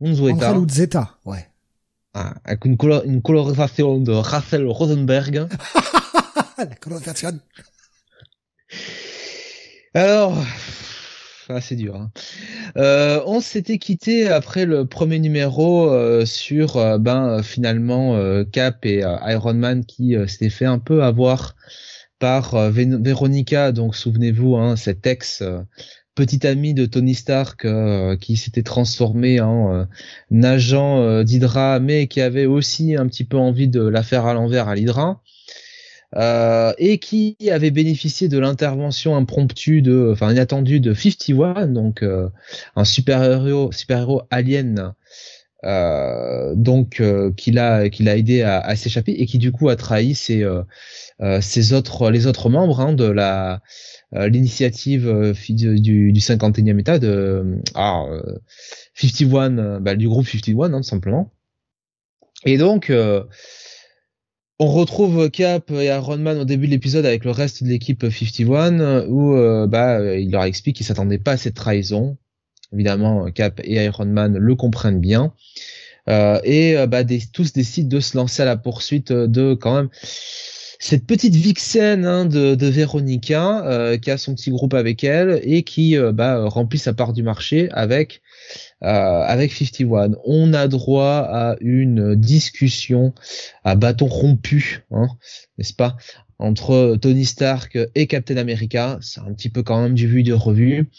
Unzueta. Angel ouais. Ah, avec une, une colorisation de Russell Rosenberg. La colorisation. Alors, ah, c'est dur. Hein. Euh, on s'était quitté après le premier numéro euh, sur euh, ben finalement Cap et Iron Man qui s'était fait un peu avoir par Veronica. Donc souvenez-vous, hein, cette ex petite amie de Tony Stark qui s'était transformé en agent d'Hydra, mais qui avait aussi un petit peu envie de la faire à l'envers à l'Hydra. Euh, et qui avait bénéficié de l'intervention impromptue de, enfin inattendue de 51, donc euh, un super héros, super héros alien, euh, donc qui l'a, qui l'a aidé à, à s'échapper et qui du coup a trahi ses, ses autres, les autres membres hein, de la l'initiative du, du 51e état de ah, 51, bah, du groupe 51 hein, tout simplement. Et donc on retrouve Cap et Iron Man au début de l'épisode avec le reste de l'équipe 51 où euh, bah il leur explique qu'ils s'attendaient pas à cette trahison. Évidemment, Cap et Iron Man le comprennent bien. Euh, et euh, bah, tous décident de se lancer à la poursuite de quand même cette petite vixen hein, de, de Veronica qui a son petit groupe avec elle et qui bah, remplit sa part du marché avec euh, avec 51. On a droit à une discussion à bâton rompu, hein, n'est-ce pas, entre Tony Stark et Captain America. C'est un petit peu quand même du vu de revue.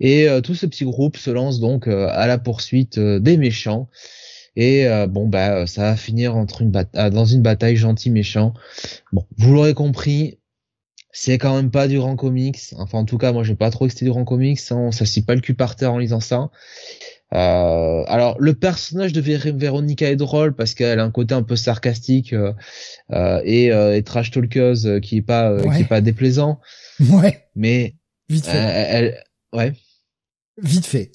Et euh, tout ce petit groupe se lance donc euh, à la poursuite des méchants. Et bon bah ça va finir entre une dans une bataille gentil méchant. Bon, vous l'aurez compris, c'est quand même pas du grand comics. Enfin, en tout cas, moi, j'ai pas trop que c'était du grand comics. Hein. Ça s'y pas le cul par terre en lisant ça. Euh, alors le personnage de Véronica est drôle parce qu'elle a un côté un peu sarcastique euh, euh, et, et, trash talkeuse qui est pas qui est pas déplaisant. Ouais. Mais vite fait. Elle, ouais. Vite fait.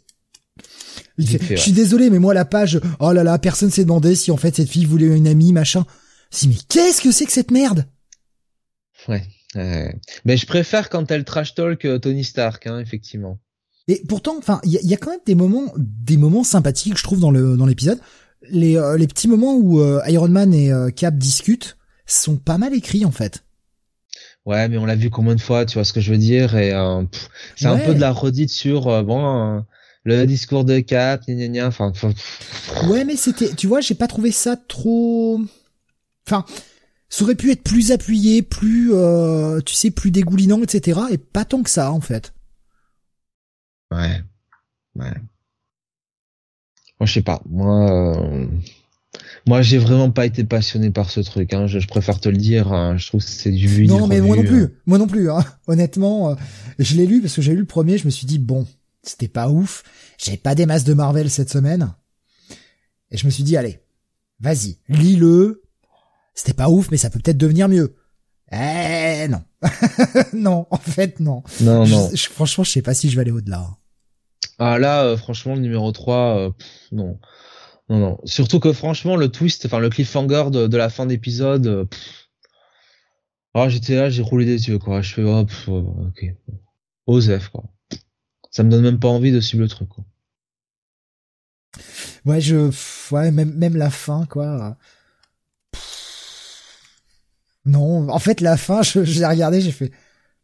Vite fait. Je suis désolé, mais moi la page, oh là là, personne s'est demandé si en fait cette fille voulait une amie, machin. Si mais qu'est-ce que c'est que cette merde? Ouais. mais je préfère quand elle trash talk Tony Stark, hein, effectivement. Et pourtant, enfin, il y a, quand même des moments, des moments sympathiques, je trouve, dans le dans l'épisode. Les euh, les petits moments où euh, Iron Man et euh, Cap discutent sont pas mal écrits en fait. Ouais, mais on l'a vu combien de fois, tu vois ce que je veux dire Et c'est un peu de la redite sur bon le discours de Cap, Enfin, ouais, mais c'était, tu vois, j'ai pas trouvé ça trop. Enfin, ça aurait pu être plus appuyé, plus, tu sais, plus dégoulinant, etc. Et pas tant que ça en fait. Ouais. Ouais. Moi, je sais pas. Moi, euh... moi, j'ai vraiment pas été passionné par ce truc. Hein. Je, préfère te le dire. Hein. Je trouve que c'est du vu. Non, mais moi non plus. Moi non plus. Hein. Honnêtement, euh, je l'ai lu parce que j'ai lu le premier. Je me suis dit bon, c'était pas ouf. J'ai pas des masses de Marvel cette semaine. Et je me suis dit allez, vas-y, lis-le. C'était pas ouf, mais ça peut peut-être devenir mieux. Eh non. non, en fait non. Non, non. franchement, je sais pas si je vais aller au-delà. Ah là, euh, franchement, le numéro 3, euh, non. Non, non. Surtout que franchement, le twist, enfin le cliffhanger de, de la fin d'épisode, euh, ah, j'étais là, j'ai roulé des yeux, quoi. Je fais, hop, ok. Osef, quoi. Ça me donne même pas envie de suivre le truc, quoi. Ouais, je, ouais, même, même la fin, quoi. Non, en fait, la fin, je, je l'ai regardé, j'ai fait,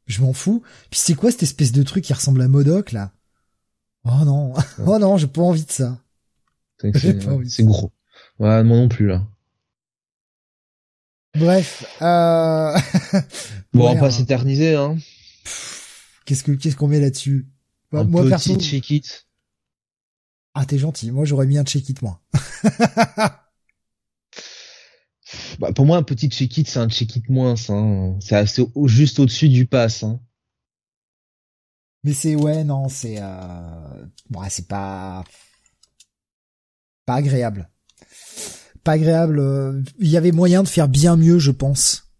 je m'en fous. Puis c'est quoi cette espèce de truc qui ressemble à Modoc, là? Oh non, oh non, j'ai pas envie de ça. C'est gros. Ouais, moi non plus, là. Bref, euh... bon, on va pas s'éterniser, hein. Qu'est-ce que, qu'est-ce qu'on met là-dessus? Bah, moi, petit check it. Ah, t'es gentil. Moi, j'aurais mis un check it, moi. bah, pour moi, un petit check it, c'est un check it moins, hein. C'est assez juste au-dessus du pass, hein. Mais c'est, ouais, non, c'est, euh... bon, c'est pas, pas agréable. Pas agréable. Euh, il y avait moyen de faire bien mieux, je pense,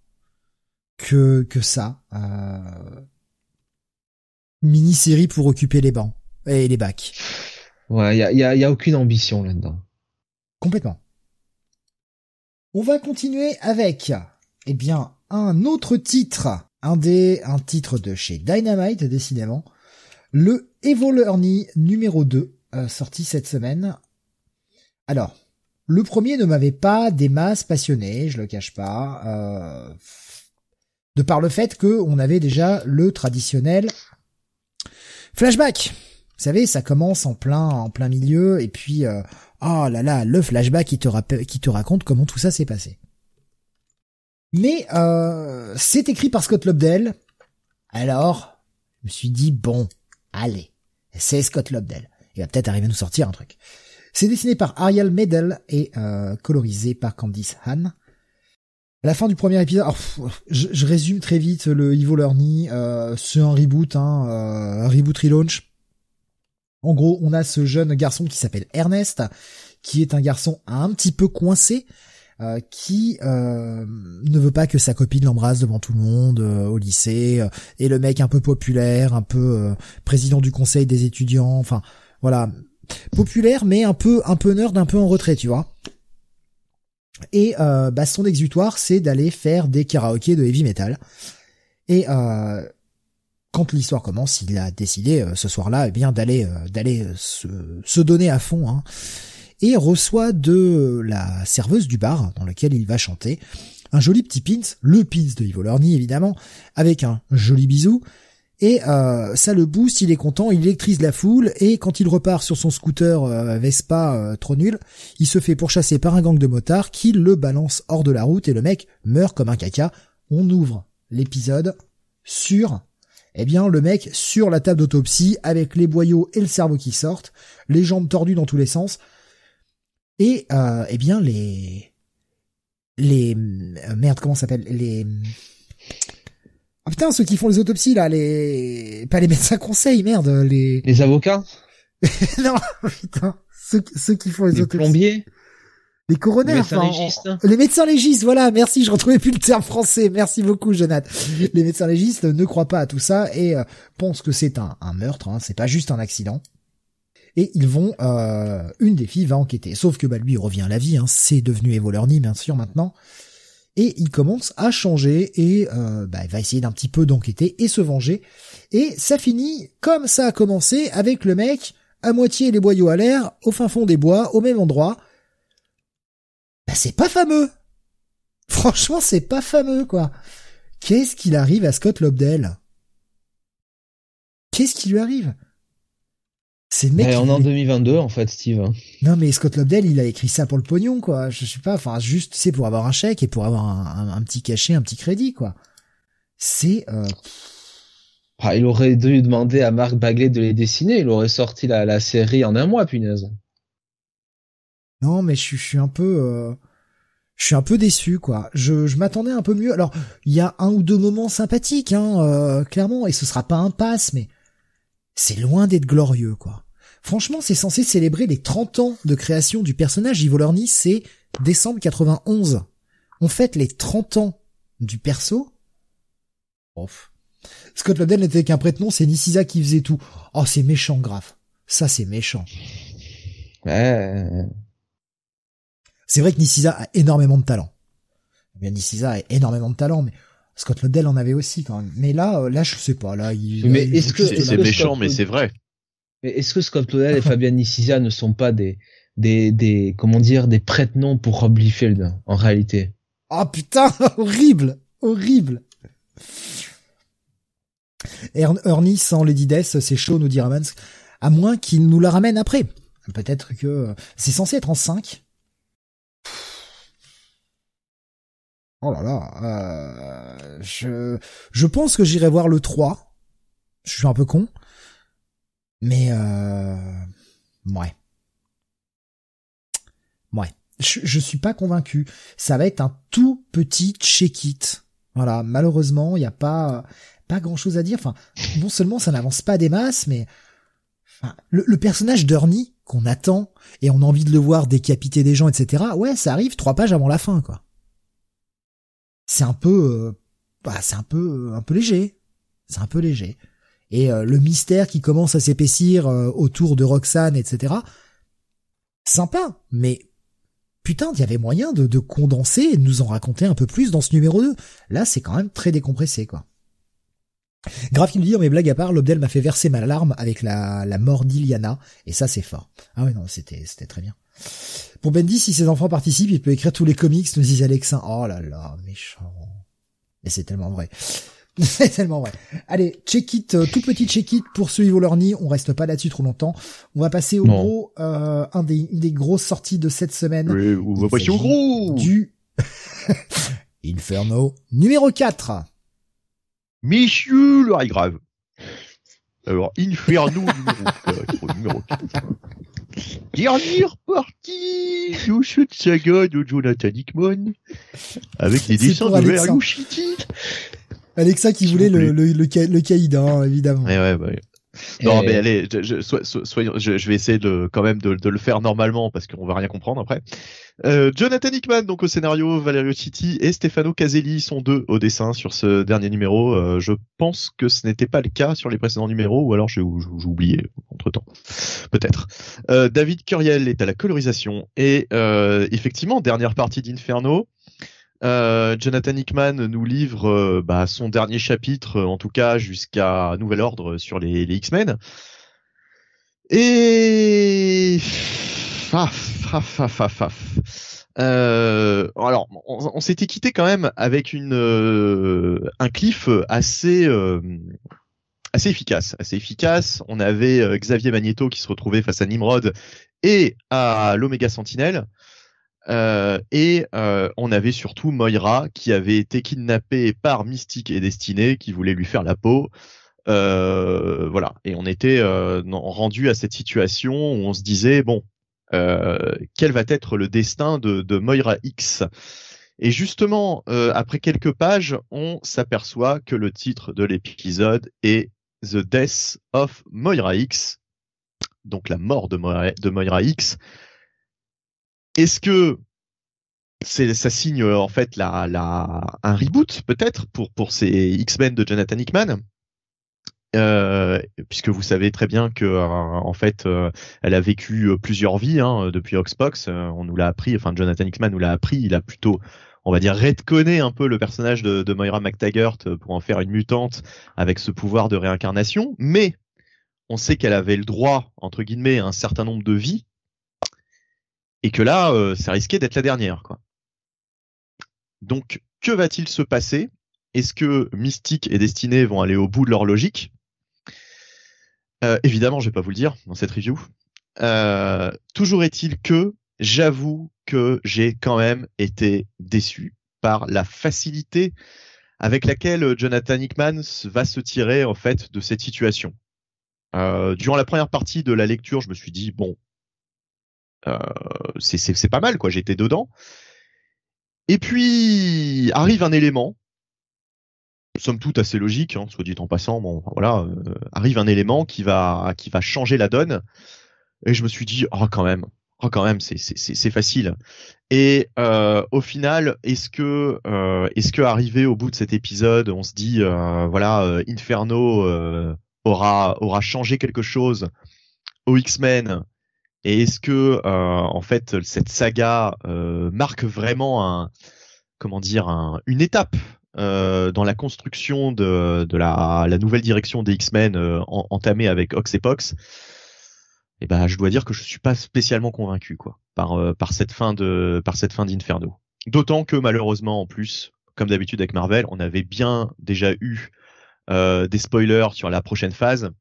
que, que ça. Euh... Mini-série pour occuper les bancs et les bacs. Ouais, il y a, y, a, y a aucune ambition là-dedans. Complètement. On va continuer avec, eh bien, un autre titre, un des, un titre de chez Dynamite, décidément, le Evolearny numéro 2, euh, sorti cette semaine. Alors, le premier ne m'avait pas des masses passionné, je le cache pas, euh, de par le fait que on avait déjà le traditionnel flashback vous savez, ça commence en plein en plein milieu et puis euh, oh là là, le flashback qui te raconte comment tout ça s'est passé. Mais euh, c'est écrit par Scott Lobdell. Alors, je me suis dit bon, allez, c'est Scott Lobdell. Il va peut-être arriver à nous sortir un truc. C'est dessiné par Ariel Medel et euh, colorisé par Candice Han. À la fin du premier épisode, je, résume très vite le Evil Learning, euh, c'est un reboot, hein, euh, un reboot relaunch. En gros, on a ce jeune garçon qui s'appelle Ernest, qui est un garçon un petit peu coincé, euh, qui euh, ne veut pas que sa copine l'embrasse devant tout le monde euh, au lycée, et le mec un peu populaire, un peu président du conseil des étudiants, enfin voilà, populaire mais un peu un peu nerd, un peu en retrait, tu vois. Et bah, son exutoire, c'est d'aller faire des karaokés de heavy metal. Et quand l'histoire commence, il a décidé euh, ce soir-là, eh bien d'aller euh, d'aller euh, se, donner à fond, hein, et reçoit de la serveuse du bar dans lequel il va chanter un joli petit pins, le pins de Ivo Lorny évidemment, avec un joli bisou. Et ça le booste, il est content, il électrise la foule, et quand il repart sur son scooter Vespa trop nul, il se fait pourchasser par un gang de motards qui le balance hors de la route et le mec meurt comme un caca. On ouvre l'épisode sur eh bien le mec sur la table d'autopsie avec les boyaux et le cerveau qui sortent, les jambes tordues dans tous les sens, et euh, eh bien les les euh, merde comment s'appelle les ah putain ceux qui font les autopsies là les pas les médecins conseils merde les les avocats? Non putain ceux, ceux qui font les, les autopsies. plombiers? Les coronaires, les médecins légistes. Les médecins légistes, voilà, merci, je retrouvais plus le terme français, merci beaucoup Jonathan. Les médecins légistes ne croient pas à tout ça et euh, pensent que c'est un, meurtre, hein, c'est pas juste un accident. Et ils vont, euh, une des filles va enquêter, sauf que bah lui il revient à la vie, hein, c'est devenu Evolerny bien sûr maintenant. Et il commence à changer et euh, bah, il va essayer d'un petit peu d'enquêter et se venger. Et ça finit comme ça a commencé avec le mec à moitié les boyaux à l'air, au fin fond des bois, au même endroit bah c'est pas fameux. Franchement, c'est pas fameux, quoi. Qu'est-ce qu'il arrive à Scott Lobdell? Qu'est-ce qui lui arrive? C'est mec. on est en 2022 en fait, Steve. Non mais Scott Lobdell, il a écrit ça pour le pognon, quoi. Je sais pas, enfin juste, c'est pour avoir un chèque et pour avoir un, petit cachet, un petit crédit, quoi. C'est. Euh... Ah, il aurait dû demander à Marc Bagley de les dessiner. Il aurait sorti la, la série en un mois, punaise. Non, mais je, suis un peu, euh, je suis un peu déçu, quoi. Je, je m'attendais un peu mieux. Alors, il y a un ou deux moments sympathiques, hein, euh, clairement, et ce sera pas un pass, mais c'est loin d'être glorieux, quoi. Franchement, c'est censé célébrer les 30 ans de création du personnage. Ivo Lorny, c'est décembre 91. On fête les 30 ans du perso. Ouf. Scott Lobdell n'était qu'un prête-nom, c'est Nissisa qui faisait tout. Oh, c'est méchant, grave. Ça, c'est méchant. Ouais. C'est vrai que Nissisa a énormément de talent. Eh bien, a énormément de talent, mais Scott Lobdell en avait aussi quand même. Mais là, euh, là, je sais pas. Là, il, mais est-ce que c'est méchant, mais c'est vrai. Mais est-ce que Scott Lobdell et Fabian Nissisa ne sont pas des des des comment dire des prête-noms pour Rob Liefeld en réalité? Ah putain, horrible, horrible. Ernie sans Lady Death, c'est chaud, nous dit Ramans. À moins qu'il nous la ramène après. Peut-être que c'est censé être en 5. Oh là là, euh, je je pense que j'irai voir le 3. Je suis un peu con. Mais euh ouais. Ouais. Je, je suis pas convaincu. Ça va être un tout petit check-it. Voilà, malheureusement, il n'y a pas pas grand-chose à dire. Enfin, non seulement ça n'avance pas des masses, mais le personnage d'Ernie qu'on attend et on a envie de le voir décapiter des gens, etc. Ouais, ça arrive trois pages avant la fin, quoi. C'est un peu, euh, bah, c'est un peu, un peu léger. C'est un peu léger. Et euh, le mystère qui commence à s'épaissir euh, autour de Roxane, etc. Sympa, mais putain, il y avait moyen de, de condenser et de nous en raconter un peu plus dans ce numéro 2. Là, c'est quand même très décompressé, quoi. Grave qui me dit, mais blague à part, Lobdell m'a fait verser ma larme avec la, la mort d'Iliana, et ça c'est fort. Ah ouais, non, c'était, c'était très bien. Pour Bendy, si ses enfants participent, il peut écrire tous les comics, nous dit Alexin. Oh là là, méchant. Et c'est tellement vrai. c'est tellement vrai. Allez, check it, euh, tout petit check it pour ceux leur nid. On reste pas là-dessus trop longtemps. On va passer au gros, euh, un des, une des grosses sorties de cette semaine. Oui, on va passer au gros. Du Inferno numéro 4. Messieurs le grave. Alors, Inferno numéro, numéro 4. Dernière partie de cette saga de Jonathan Hickman avec les dessins de Shitty. Alexa qui voulait le, le, le, le, caïd, hein, évidemment. Ouais, ouais, ouais. Non, mais allez, je, je, je, je, vais essayer de quand même de, de le faire normalement parce qu'on va rien comprendre après. Euh, Jonathan Hickman donc au scénario, Valerio Citti et Stefano Caselli sont deux au dessin sur ce dernier numéro. Euh, je pense que ce n'était pas le cas sur les précédents numéros ou alors j'ai oublié entre temps, peut-être. Euh, David Curiel est à la colorisation et euh, effectivement dernière partie d'Inferno. Euh, Jonathan Hickman nous livre euh, bah, son dernier chapitre, en tout cas jusqu'à nouvel ordre sur les, X-Men. Et euh, alors, on, s'était quitté quand même avec euh, un cliff assez assez efficace, assez efficace. On avait Xavier Magneto qui se retrouvait face à Nimrod et à l'Omega Sentinel. Euh, et euh, on avait surtout Moira qui avait été kidnappée par Mystique et Destinée qui voulait lui faire la peau. Euh, voilà. Et on était euh, rendu à cette situation où on se disait bon, euh, quel va être le destin de, de Moira X? Et justement, après quelques pages, on s'aperçoit que le titre de l'épisode est The Death of Moira X, donc la mort de Moira X. Est-ce que c'est ça signe euh, en fait un reboot peut-être pour ces X-Men de Jonathan Hickman? Euh, puisque vous savez très bien que euh, en fait euh, elle a vécu plusieurs vies hein, depuis Oxbox. On nous l'a appris enfin Jonathan Hickman nous l'a appris. Il a plutôt on va dire redconné un peu le personnage de, de Moira McTaggart pour en faire une mutante avec ce pouvoir de réincarnation. Mais on sait qu'elle avait le droit entre guillemets à un certain nombre de vies et que là, euh, ça d'être la dernière. Quoi. Donc, que va-t-il se passer? Est-ce que Mystique et Destinée vont aller au bout de leur logique? Euh, Évidemment, je vais pas vous le dire dans cette review. Euh, toujours est-il que j'avoue que j'ai quand même été déçu par la facilité avec laquelle Jonathan Hickman va se tirer en fait de cette situation. Euh, durant la première partie de la lecture, je me suis dit bon, c'est pas mal quoi. J'étais dedans. Et puis arrive un élément, somme toute assez logique, hein, soit dit en passant. Bon, voilà, euh, arrive un élément qui va qui va changer la donne. Et je me suis dit, oh quand même, oh quand même, c'est c'est facile. Et euh, au final, est-ce que euh, est-ce que arrivé au bout de cet épisode, on se dit, euh, voilà, Inferno aura aura changé quelque chose aux X-Men et est-ce que euh, en fait cette saga euh, marque vraiment un comment dire un, une étape euh, dans la construction de, de la, la, nouvelle direction des X-Men entamée avec Ox et Pox eh ben je dois dire que je suis pas spécialement convaincu quoi par par cette fin de par cette fin d'Inferno. D'autant que malheureusement en plus comme d'habitude avec Marvel, on avait bien déjà eu des spoilers sur la prochaine phase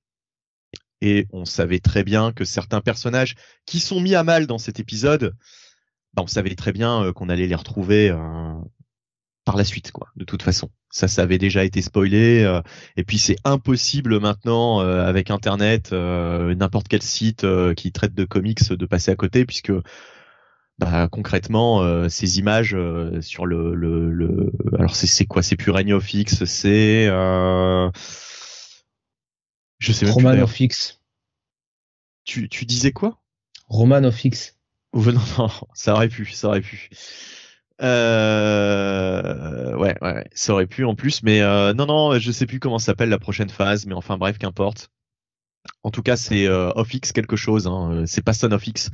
et on savait très bien que certains personnages qui sont mis à mal dans cet épisode, bah, on savait très bien qu'on allait les retrouver par la suite, quoi. De toute façon, ça, ça avait déjà été spoilé. Euh, et puis c'est impossible maintenant euh, avec Internet, euh, n'importe quel site qui traite de comics, de passer à côté, puisque bah, concrètement, ces images sur le, le, le... alors c'est quoi? C'est plus Reign of X, c'est je sais même Roman of X. Tu, tu disais quoi? Roman of X. Oh, non, non, ça aurait pu, ça aurait pu. Euh, ouais, ouais, ça aurait pu en plus, mais euh, non, non, je sais plus comment s'appelle la prochaine phase, mais enfin bref, qu'importe. En tout cas, c'est euh, off X quelque chose, hein, euh, c'est pas Son of X.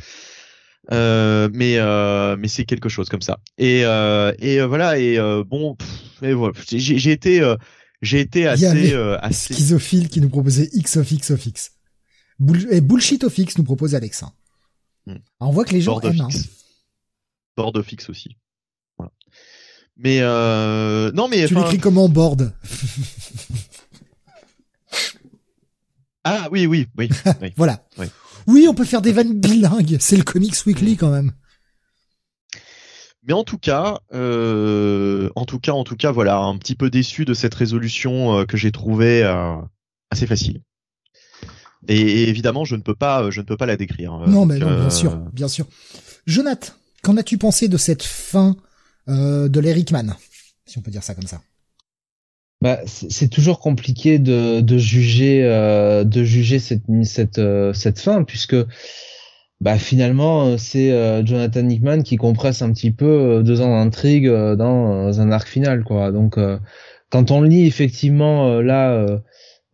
Euh, mais euh, mais c'est quelque chose comme ça. Et euh, et voilà et bon, mais voilà, j'ai été j'ai été assez assez schizophile qui nous proposait X of X of X. et bullshit of X nous propose Alexa. Hmm. on voit que les gens aiment. Hein. Board of X aussi. Mais euh, non, mais tu l'écris comment board? Ah oui, oui, oui. voilà. Oui. on peut faire des vannes bilingues. C'est le Comics Weekly quand même. Mais en tout cas, euh, en tout cas, en tout cas, voilà, un petit peu déçu de cette résolution euh, que j'ai trouvée euh, assez facile. Et, évidemment, je ne peux pas, je ne peux pas la décrire. Non, mais non, bien sûr, bien sûr. Jonathan, qu'en as-tu pensé de cette fin euh, de l'Eric Man, si on peut dire ça comme ça? Bah, c'est toujours compliqué de, de juger euh, de juger cette cette euh, cette fin puisque bah finalement c'est Jonathan Hickman qui compresse un petit peu deux ans d'intrigue dans un arc final quoi. Donc quand on lit effectivement là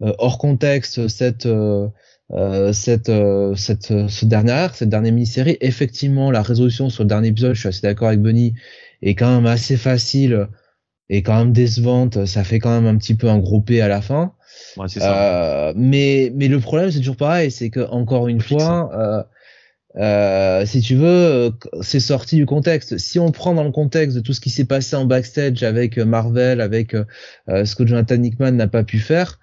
hors contexte cette cette cette ce dernier arc, cette dernière mini-série, effectivement la résolution sur le dernier épisode, je suis assez d'accord avec Benny, est quand même assez facile et quand même décevante. Ça fait quand même un petit peu un gros P à la fin. Ouais, ça. Euh, mais mais le problème c'est toujours pareil, c'est que encore une fois, euh, euh, si tu veux, c'est sorti du contexte. Si on prend dans le contexte de tout ce qui s'est passé en backstage avec Marvel, avec ce que Jonathan Hickman n'a pas pu faire,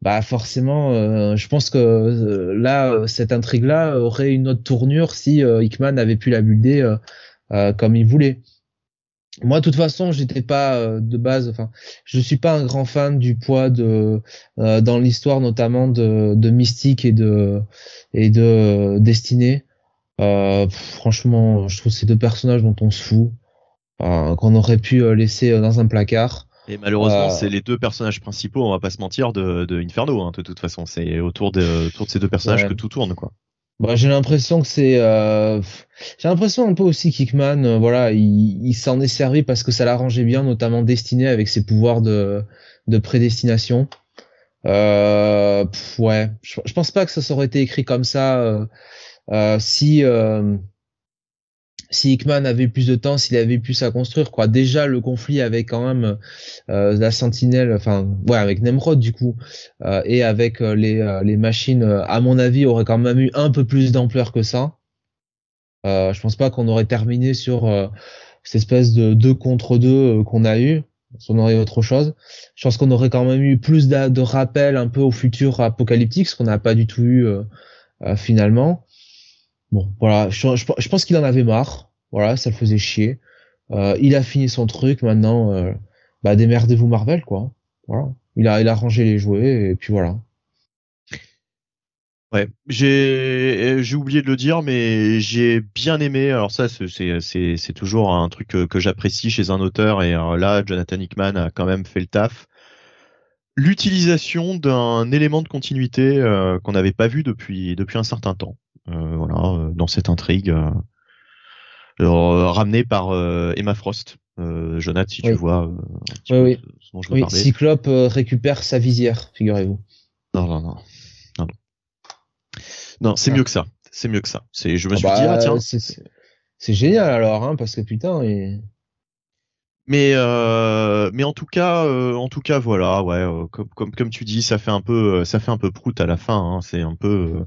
bah forcément, je pense que là, cette intrigue-là aurait une autre tournure si Hickman avait pu la builder comme il voulait. Moi, de toute façon, j'étais pas euh, de base. Enfin, je suis pas un grand fan du poids de euh, dans l'histoire, notamment de, de Mystique et de et de Destinée. Euh, franchement, je trouve ces deux personnages dont on se fout, qu'on aurait pu laisser dans un placard. Et malheureusement, c'est les deux personnages principaux, on va pas se mentir, de, de Inferno. Hein, de toute façon, c'est autour de, autour de ces deux personnages que tout tourne, quoi. Bah, j'ai l'impression que c'est, euh... j'ai l'impression un peu aussi Kickman, euh, voilà, il, il s'en est servi parce que ça l'arrangeait bien, notamment Destiné avec ses pouvoirs de, de prédestination. Euh, ouais, je, je, pense pas que ça aurait été écrit comme ça euh, euh si si Hickman avait plus de temps, s'il avait pu ça construire, quoi. Déjà, le conflit avec quand même euh, la Sentinelle, enfin, ouais, avec Nemrod du coup, euh, et avec euh, les, euh, les machines, à mon avis, aurait quand même eu un peu plus d'ampleur que ça. je pense pas qu'on aurait terminé sur cette espèce de deux contre deux qu'on a eu. On aurait autre chose. Je pense qu'on aurait quand même eu plus de, de rappels un peu au futur apocalyptique, ce qu'on n'a pas du tout eu finalement. Bon, voilà, je, pense qu'il en avait marre. Voilà, ça le faisait chier. Euh, il a fini son truc. Maintenant, euh, bah démerdez-vous Marvel, quoi. Voilà. Il a, il a rangé les jouets et puis voilà. Ouais, j'ai j'ai oublié de le dire, mais j'ai bien aimé. Alors ça, c'est c'est toujours un truc que, j'apprécie chez un auteur et euh, là, Jonathan Hickman a quand même fait le taf. L'utilisation d'un élément de continuité qu'on n'avait pas vu depuis depuis un certain temps. Euh, voilà, euh, dans cette intrigue euh, ramenée par Emma Frost. Jonathan, si tu vois. oui, oui. Cyclope récupère sa visière, figurez-vous. Non, non, non, non. Non, c'est ah. mieux que ça. C'est mieux que ça. C'est, je me suis dit, ah, bah, tiens. C'est génial alors, hein, parce que putain. Et... Mais euh, mais en tout cas, euh, en tout cas, voilà, ouais, comme, comme comme tu dis, ça fait un peu, ça fait un peu prout à la fin. Hein, c'est un peu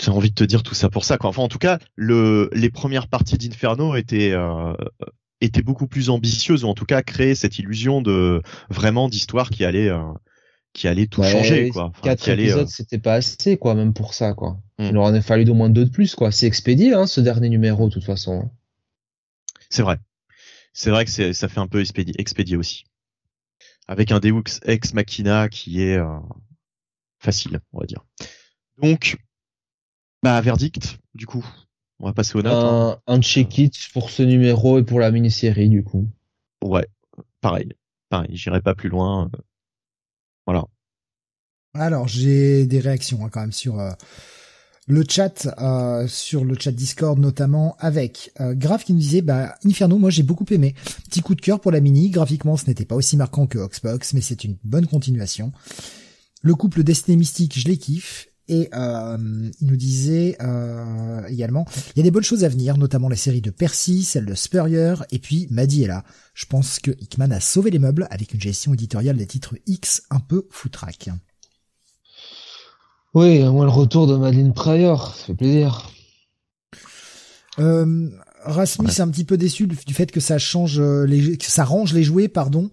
j'ai envie de te dire tout ça pour ça. Quoi. Enfin, en tout cas, le, les premières parties d'Inferno étaient, euh, était beaucoup plus ambitieuse ou en tout cas créer cette illusion de vraiment d'histoire qui allait qui allait tout changer quoi. quatre épisodes c'était pas assez quoi même pour ça quoi. Hmm. Il leur en a fallu au moins deux de plus quoi. C'est expédié hein, ce dernier numéro de toute façon. C'est vrai. C'est vrai que ça fait un peu expédié, expédié aussi. Avec un Deux ex machina qui est facile, on va dire. Donc, bah, verdict, du coup. On va passer aux notes. Un, hein. un check-it pour ce numéro et pour la mini-série, du coup. Ouais, pareil. Pareil, j'irai pas plus loin. Euh, voilà. Alors, j'ai des réactions hein, quand même sur euh, le chat, euh, sur le chat Discord notamment, avec Graf qui nous disait, bah, Inferno, moi j'ai beaucoup aimé. Petit coup de cœur pour la mini. Graphiquement, ce n'était pas aussi marquant que Oxbox, mais c'est une bonne continuation. Le couple Destiny Mystique, je les kiffe. Et euh, il nous disait euh, également, il y a des bonnes choses à venir, notamment la série de Percy, celle de Spurrier, et puis Maddy est là. Je pense que Hickman a sauvé les meubles avec une gestion éditoriale des titres X un peu foutraque. Oui, moi le retour de Madeleine Pryor, ça fait plaisir. Euh, Rasmus est un petit peu déçu du fait que ça change euh, les, que ça range les jouets, pardon.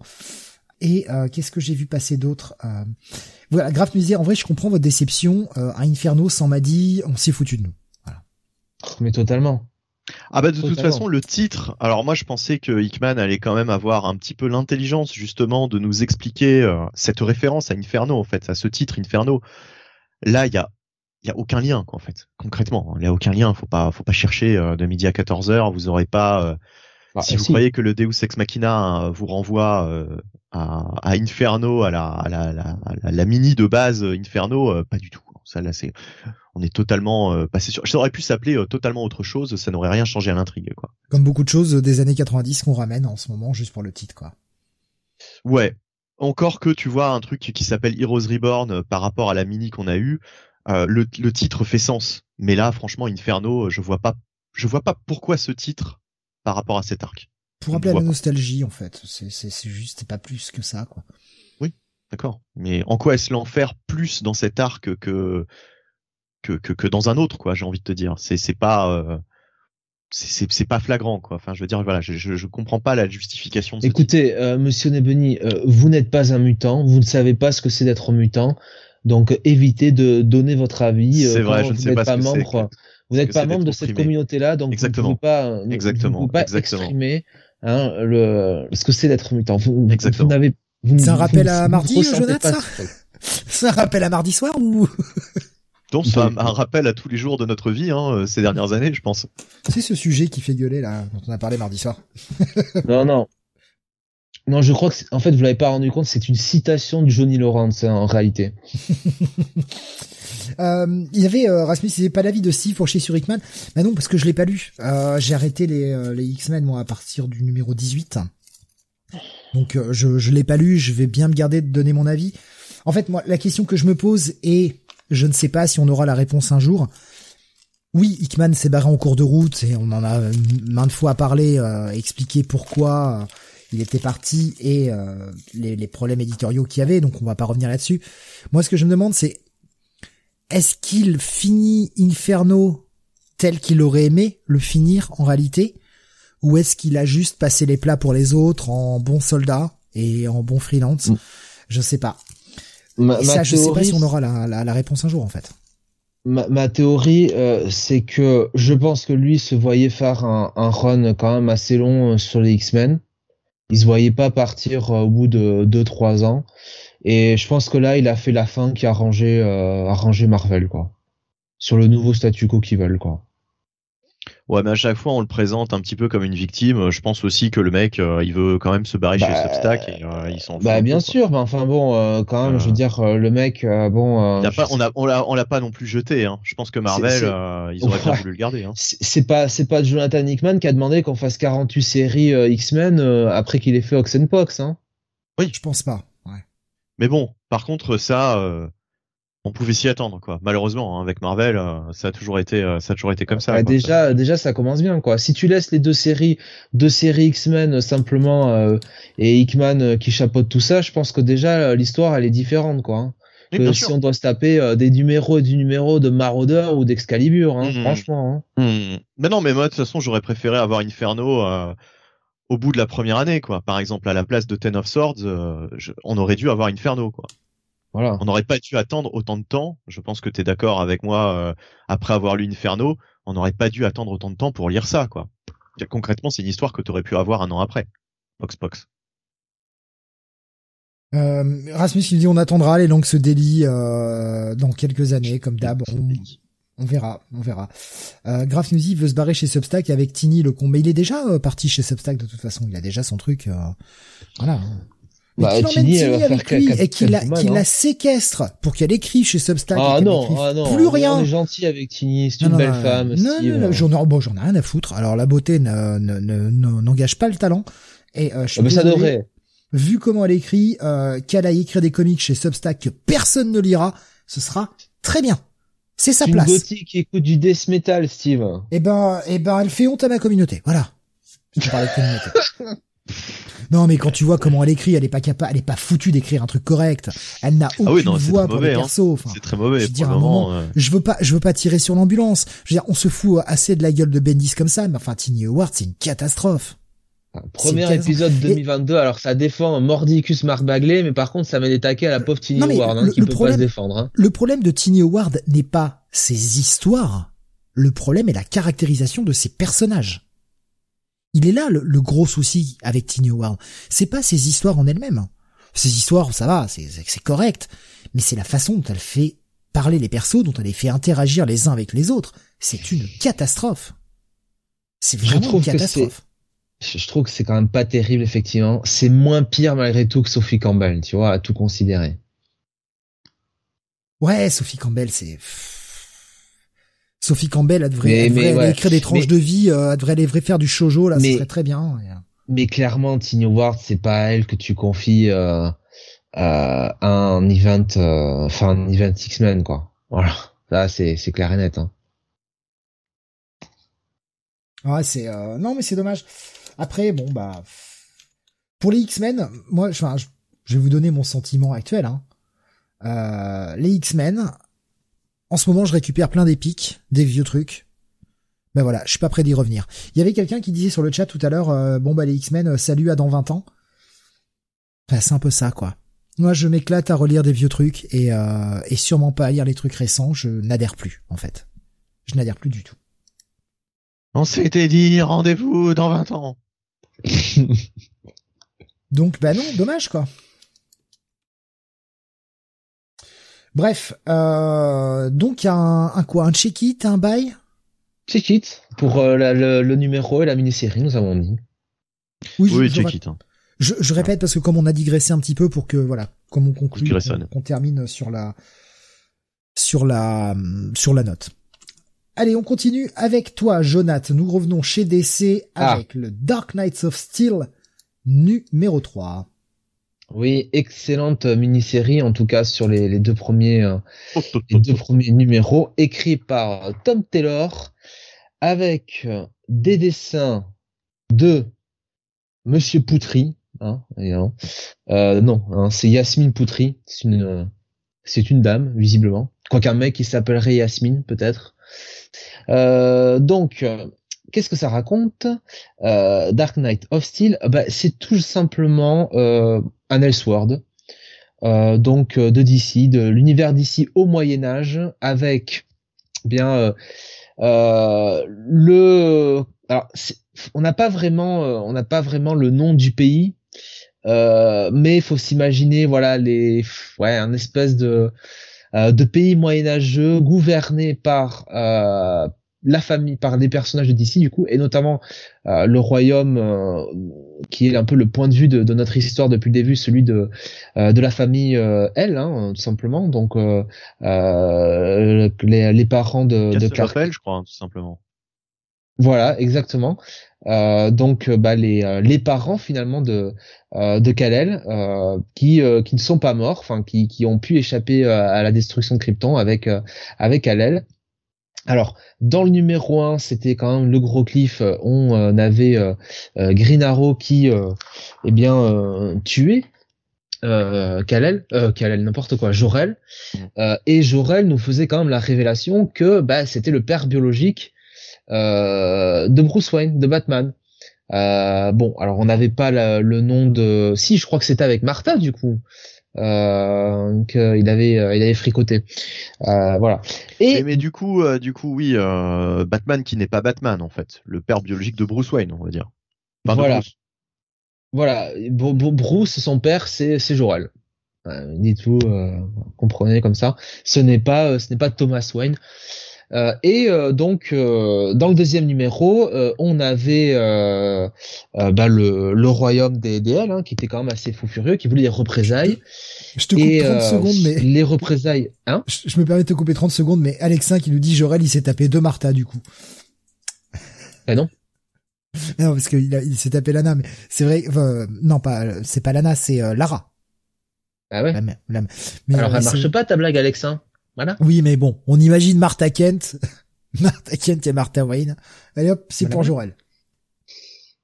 Et euh, qu'est-ce que j'ai vu passer d'autre euh, Voilà, Graf nous en vrai, je comprends votre déception. Euh, à Inferno, sans m'a dit, on s'est foutu de nous. Voilà. Mais totalement. Ah bah de toute façon le titre. Alors moi je pensais que Hickman allait quand même avoir un petit peu l'intelligence justement de nous expliquer euh, cette référence à Inferno en fait, à ce titre Inferno. Là il y a il y a aucun lien quoi en fait. Concrètement, il y a aucun lien. Faut pas faut pas chercher de midi à 14 h Vous aurez pas. Bah, si vous croyez que le Deus Ex Machina vous renvoie à, Inferno, à la, à la, la, la, mini de base Inferno, euh, pas du tout. Ça là, c'est, on est totalement euh, passé sur. Ça aurait pu s'appeler euh, totalement autre chose. Ça n'aurait rien changé à l'intrigue, quoi. Comme beaucoup de choses des années 90 qu'on ramène en ce moment juste pour le titre, quoi. Ouais. Encore que tu vois un truc qui s'appelle Heroes Reborn par rapport à la mini qu'on a eu, le, le titre fait sens. Mais là, franchement, Inferno, je vois pas, je vois pas pourquoi ce titre par rapport à cet arc. Pour rappeler la nostalgie, en fait. C'est, c'est, c'est juste, pas plus que ça, quoi. Oui, d'accord. Mais en quoi est-ce l'enfer plus dans cet arc que, que, que, que dans un autre, quoi, j'ai envie de te dire? C'est, pas, euh, c'est, pas flagrant, quoi. Enfin, je veux dire, voilà, je, je, je comprends pas la justification de Écoutez, euh, monsieur Nebeni, euh, vous n'êtes pas un mutant, vous ne savez pas ce que c'est d'être mutant. Donc évitez de donner votre avis. C'est vrai, je ne sais pas, pas membre. Vous n'êtes pas membre de cette communauté-là, donc exactement. vous ne pouvez pas, exactement. Vous pouvez pas exactement. exprimer hein, le, ce que c'est d'être mutant. Vous, Exactement. Vous c'est un rappel à mardi, Jonathan C'est un rappel à mardi soir ou? Donc c'est un, rappel à tous les jours de notre vie hein, euh, ces dernières années, je pense. C'est ce sujet qui fait gueuler là, dont on a parlé mardi soir. non, non. Non, je crois que, en fait, vous l'avez pas rendu compte, c'est une citation de Johnny Lawrence hein, en réalité. Euh, il avait euh, Rasmus, il pas l'avis de pour chez sur Hickman. Bah non, parce que je l'ai pas lu. Euh, j'ai arrêté les, euh, les X-Men moi à partir du numéro 18. Donc euh, je je l'ai pas lu, je vais bien me garder de donner mon avis. En fait, moi la question que je me pose est je ne sais pas si on aura la réponse un jour. Oui, Hickman s'est barré en cours de route et on en a maintes fois parlé, expliqué pourquoi il était parti et les, les, problèmes éditoriaux qu'il y avait, donc on va pas revenir là-dessus. Moi, ce que je me demande, c'est est-ce qu'il finit Inferno tel qu'il aurait aimé le finir en réalité? Ou est-ce qu'il a juste passé les plats pour les autres en bon soldat et en bon freelance? Mm. Je sais pas. Ma, ça, je sais pas si on aura la, la, réponse un jour en fait. Ma, ma théorie, euh, c'est que je pense que lui se voyait faire un, un run quand même assez long euh, sur les X-Men. Il se voyait pas partir euh, au bout de 2-3 ans. Et je pense que là, il a fait la fin qui a arrangé, euh, Marvel, quoi. Sur le nouveau statu quo qu'ils veulent, quoi. Ouais, mais à chaque fois, on le présente un petit peu comme une victime. Je pense aussi que le mec, euh, il veut quand même se barrer chez bah, Substack et euh, il s'en Bah, bien sûr, mais enfin bon, euh, quand même, je veux dire, le mec, bon. pas, on a, on l'a, on l'a pas non plus jeté. Hein. Je pense que Marvel, ils auraient bien voulu le garder. Hein. C'est pas, c'est pas Jonathan Hickman qui a demandé qu'on fasse 48 séries X-Men après qu'il ait fait Oxenpox, hein. Oui, je pense pas. Mais bon, par contre, ça, euh, on pouvait s'y attendre, quoi. Malheureusement, hein, avec Marvel, euh, ça a toujours été, euh, ça a toujours été comme ça. déjà, déjà, ça commence bien, quoi. Si tu laisses les deux séries, deux séries X-Men simplement et Hickman qui chapeaute tout ça, je pense que déjà l'histoire, elle est différente, quoi. Hein. que si on doit se taper des numéros et du numéro de Marauder ou d'Excalibur, hein, mmh. franchement. Hein. Mmh. Mais non, mais moi de toute façon j'aurais préféré avoir Inferno au bout de la première année, quoi. Par exemple, à la place de Ten of Swords, on aurait dû avoir Inferno, quoi. Voilà. On n'aurait pas dû attendre autant de temps. Je pense que tu es d'accord avec moi. après avoir lu Inferno, on n'aurait pas dû attendre autant de temps pour lire ça, quoi. Concrètement, c'est une histoire que tu aurais pu avoir un an après. Box Box. Euh, Rasmus il dit on attendra les langues se délient euh, dans quelques années comme d'hab. On, verra, on verra. Euh, Graf nous dit veut se barrer chez Substack avec Tiny le con, mais il est déjà euh, parti chez Substack de toute façon. Il a déjà son truc. Euh, voilà. Mais bah, qu'il emmène Tiny avec lui et qu'il la, qu la, séquestre pour qu'elle écrive chez Substack. Ah non, ah non, plus rien. On est gentil avec Tiny, c'est une belle femme. Non, non, non, j'en ai, bon, j'en ai rien à foutre. Alors la beauté n'engage pas le talent. Et euh, je ah, mais ça devrait vu comment elle écrit, euh, qu'elle a écrit des comics chez Substack que personne ne lira, ce sera très bien. C'est sa place. Une gothique qui écoute du death metal, Steve. Eh ben, eh ben, elle fait honte à ma communauté. Voilà. Je parlais de communauté. Non, mais quand tu vois comment elle écrit, elle est pas capable, elle est pas foutue d'écrire un truc correct. Elle n'a aucune ah oui, non, voix pour les hein. persos. c'est très mauvais. Je veux moment, je veux pas, je veux pas tirer sur l'ambulance. Je veux dire, on se fout assez de la gueule de Bendis comme ça, mais enfin, Tiny Howard, c'est une catastrophe. Premier épisode 2022, alors ça défend Mordicus Mark Bagley, mais par contre ça met des taquets à la pauvre Tiny Howard, hein, qui peut pas se défendre. Hein. Le problème de Tiny Howard n'est pas ses histoires, le problème est la caractérisation de ses personnages. Il est là le, gros souci avec Tiny Howard. C'est pas ses histoires en elles-mêmes. Ses histoires, ça va, c'est correct, mais c'est la façon dont elle fait parler les persos, dont elle les fait interagir les uns avec les autres. C'est une catastrophe. C'est vraiment une catastrophe je trouve que c'est quand même pas terrible effectivement. C'est moins pire malgré tout que Sophie Campbell, tu vois, à tout considérer. Ouais, Sophie Campbell, c'est Sophie Campbell, elle devrait, écrire des tranches de vie, euh, elle devrait aller faire du shojo là, ça serait très bien. Mais clairement, Tiny Ward, c'est pas à elle que tu confies euh, euh, un event, euh, enfin un event X-Men quoi. Voilà, là c'est c'est clair et net. Hein. Ouais, c'est euh, non mais c'est dommage. Après, bon bah pour les X-Men, moi, je, vais vous donner mon sentiment actuel. Hein. Euh, les X-Men, en ce moment, je récupère plein d'épiques, des vieux trucs. Ben voilà, je suis pas prêt d'y revenir. Il y avait quelqu'un qui disait sur le chat tout à l'heure, euh, bon bah les X-Men, euh, salut à dans 20 ans. C'est un peu ça, quoi. Moi, je m'éclate à relire des vieux trucs et, et sûrement pas à lire les trucs récents. Je n'adhère plus, en fait. Je n'adhère plus du tout. On s'était dit rendez-vous dans 20 ans. Donc, bah non, dommage, quoi. Bref, euh, donc il y a un, quoi, un check-it, un bail Check-it pour euh, le, numéro et la mini-série, nous avons dit. Oui, oui check-it. Hein. Je, répète parce que comme on a digressé un petit peu pour que voilà, comme on conclut, qu'on termine sur la sur la sur la note. Allez, on continue avec toi, Jonath. Nous revenons chez DC ah. avec le Dark Knights of Steel numéro 3. Oui, excellente mini-série, en tout cas sur les, deux premiers, euh, deux premiers numéros, écrits par Tom Taylor, avec des dessins de Monsieur Poutry, hein, euh, non, hein, c'est Yasmine Poutry, c'est une, c'est une dame visiblement, quoiqu'un mec qui s'appellerait Yasmine peut-être. Euh, donc, qu'est-ce que ça raconte? Euh, Dark Knight of Steel bah, C'est tout simplement euh, un Elseworld, donc de DC, de l'univers d'ici au Moyen Âge, avec bien le. Alors, on n'a pas vraiment, on n'a pas vraiment le nom du pays, mais il faut s'imaginer, voilà, les, ouais, un espèce de de pays moyenâgeux gouverné par euh, la famille, par des personnages de DC du coup, et notamment euh, le royaume euh, qui est un peu le point de vue de, notre histoire depuis le début, celui de euh, de la famille elle, hein, tout simplement. Donc les, les, parents de, de Clark, je crois, hein, tout simplement. Voilà, exactement. donc bah, les les parents finalement de de Kal-El qui qui ne sont pas morts, enfin qui qui ont pu échapper à la destruction de Krypton avec avec Kal-El alors, dans le numéro 1, c'était quand même le gros cliff. Euh, on euh, avait euh, Green Arrow qui, eh bien, tuait euh, Kalel, euh, Kalel, n'importe quoi, Jorel. Mm. et Jorel nous faisait quand même la révélation que bah, c'était le père biologique de Bruce Wayne, de Batman. Euh, bon, alors on n'avait pas le nom de. Si, je crois que c'était avec Martha du coup. Euh, qu'il avait euh, il avait fricoté. Euh, voilà. Et mais, du coup euh, du coup oui euh, Batman qui n'est pas Batman en fait. Le père biologique de Bruce Wayne on va dire. Voilà. Voilà. Bruce son père c'est c'est Jor-El. Dites-vous comprenez comme ça. Ce n'est pas ce n'est pas Thomas Wayne euh, et euh, donc euh, dans le deuxième numéro, on avait bah, le, le, royaume des DL, hein, qui était quand même assez fou furieux, qui voulait des représailles. Je te coupe et, 30 secondes, mais les représailles. Hein je, me permets de te couper 30 secondes, mais Alexin qui nous dit Jorel, il s'est tapé deux Martha du coup. Ah non. Non, parce qu'il il s'est tapé Lana, mais c'est vrai. non, pas. C'est pas Lana, c'est Lara. Ah ouais. Mais, Alors, elle marche pas ta blague, Oui, mais bon, on imagine Martha Kent, Martha Kent et Martha Wayne. Allez hop, c'est pour Jorel.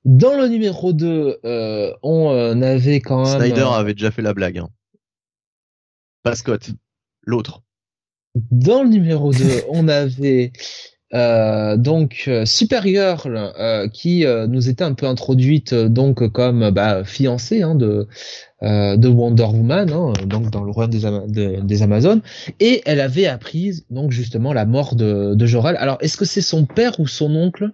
Dans le numéro 2, euh, on euh, avait quand même... Snyder euh, avait déjà fait la blague. Hein. Pas Scott, l'autre. Dans le numéro 2, on avait euh, donc Supergirl euh, qui nous était un peu introduite donc comme bah, fiancée hein, de euh, de Wonder Woman, hein, donc dans le royaume des, des, Amazones, et elle avait appris donc justement la mort de, de. Alors est-ce que c'est son père ou son oncle?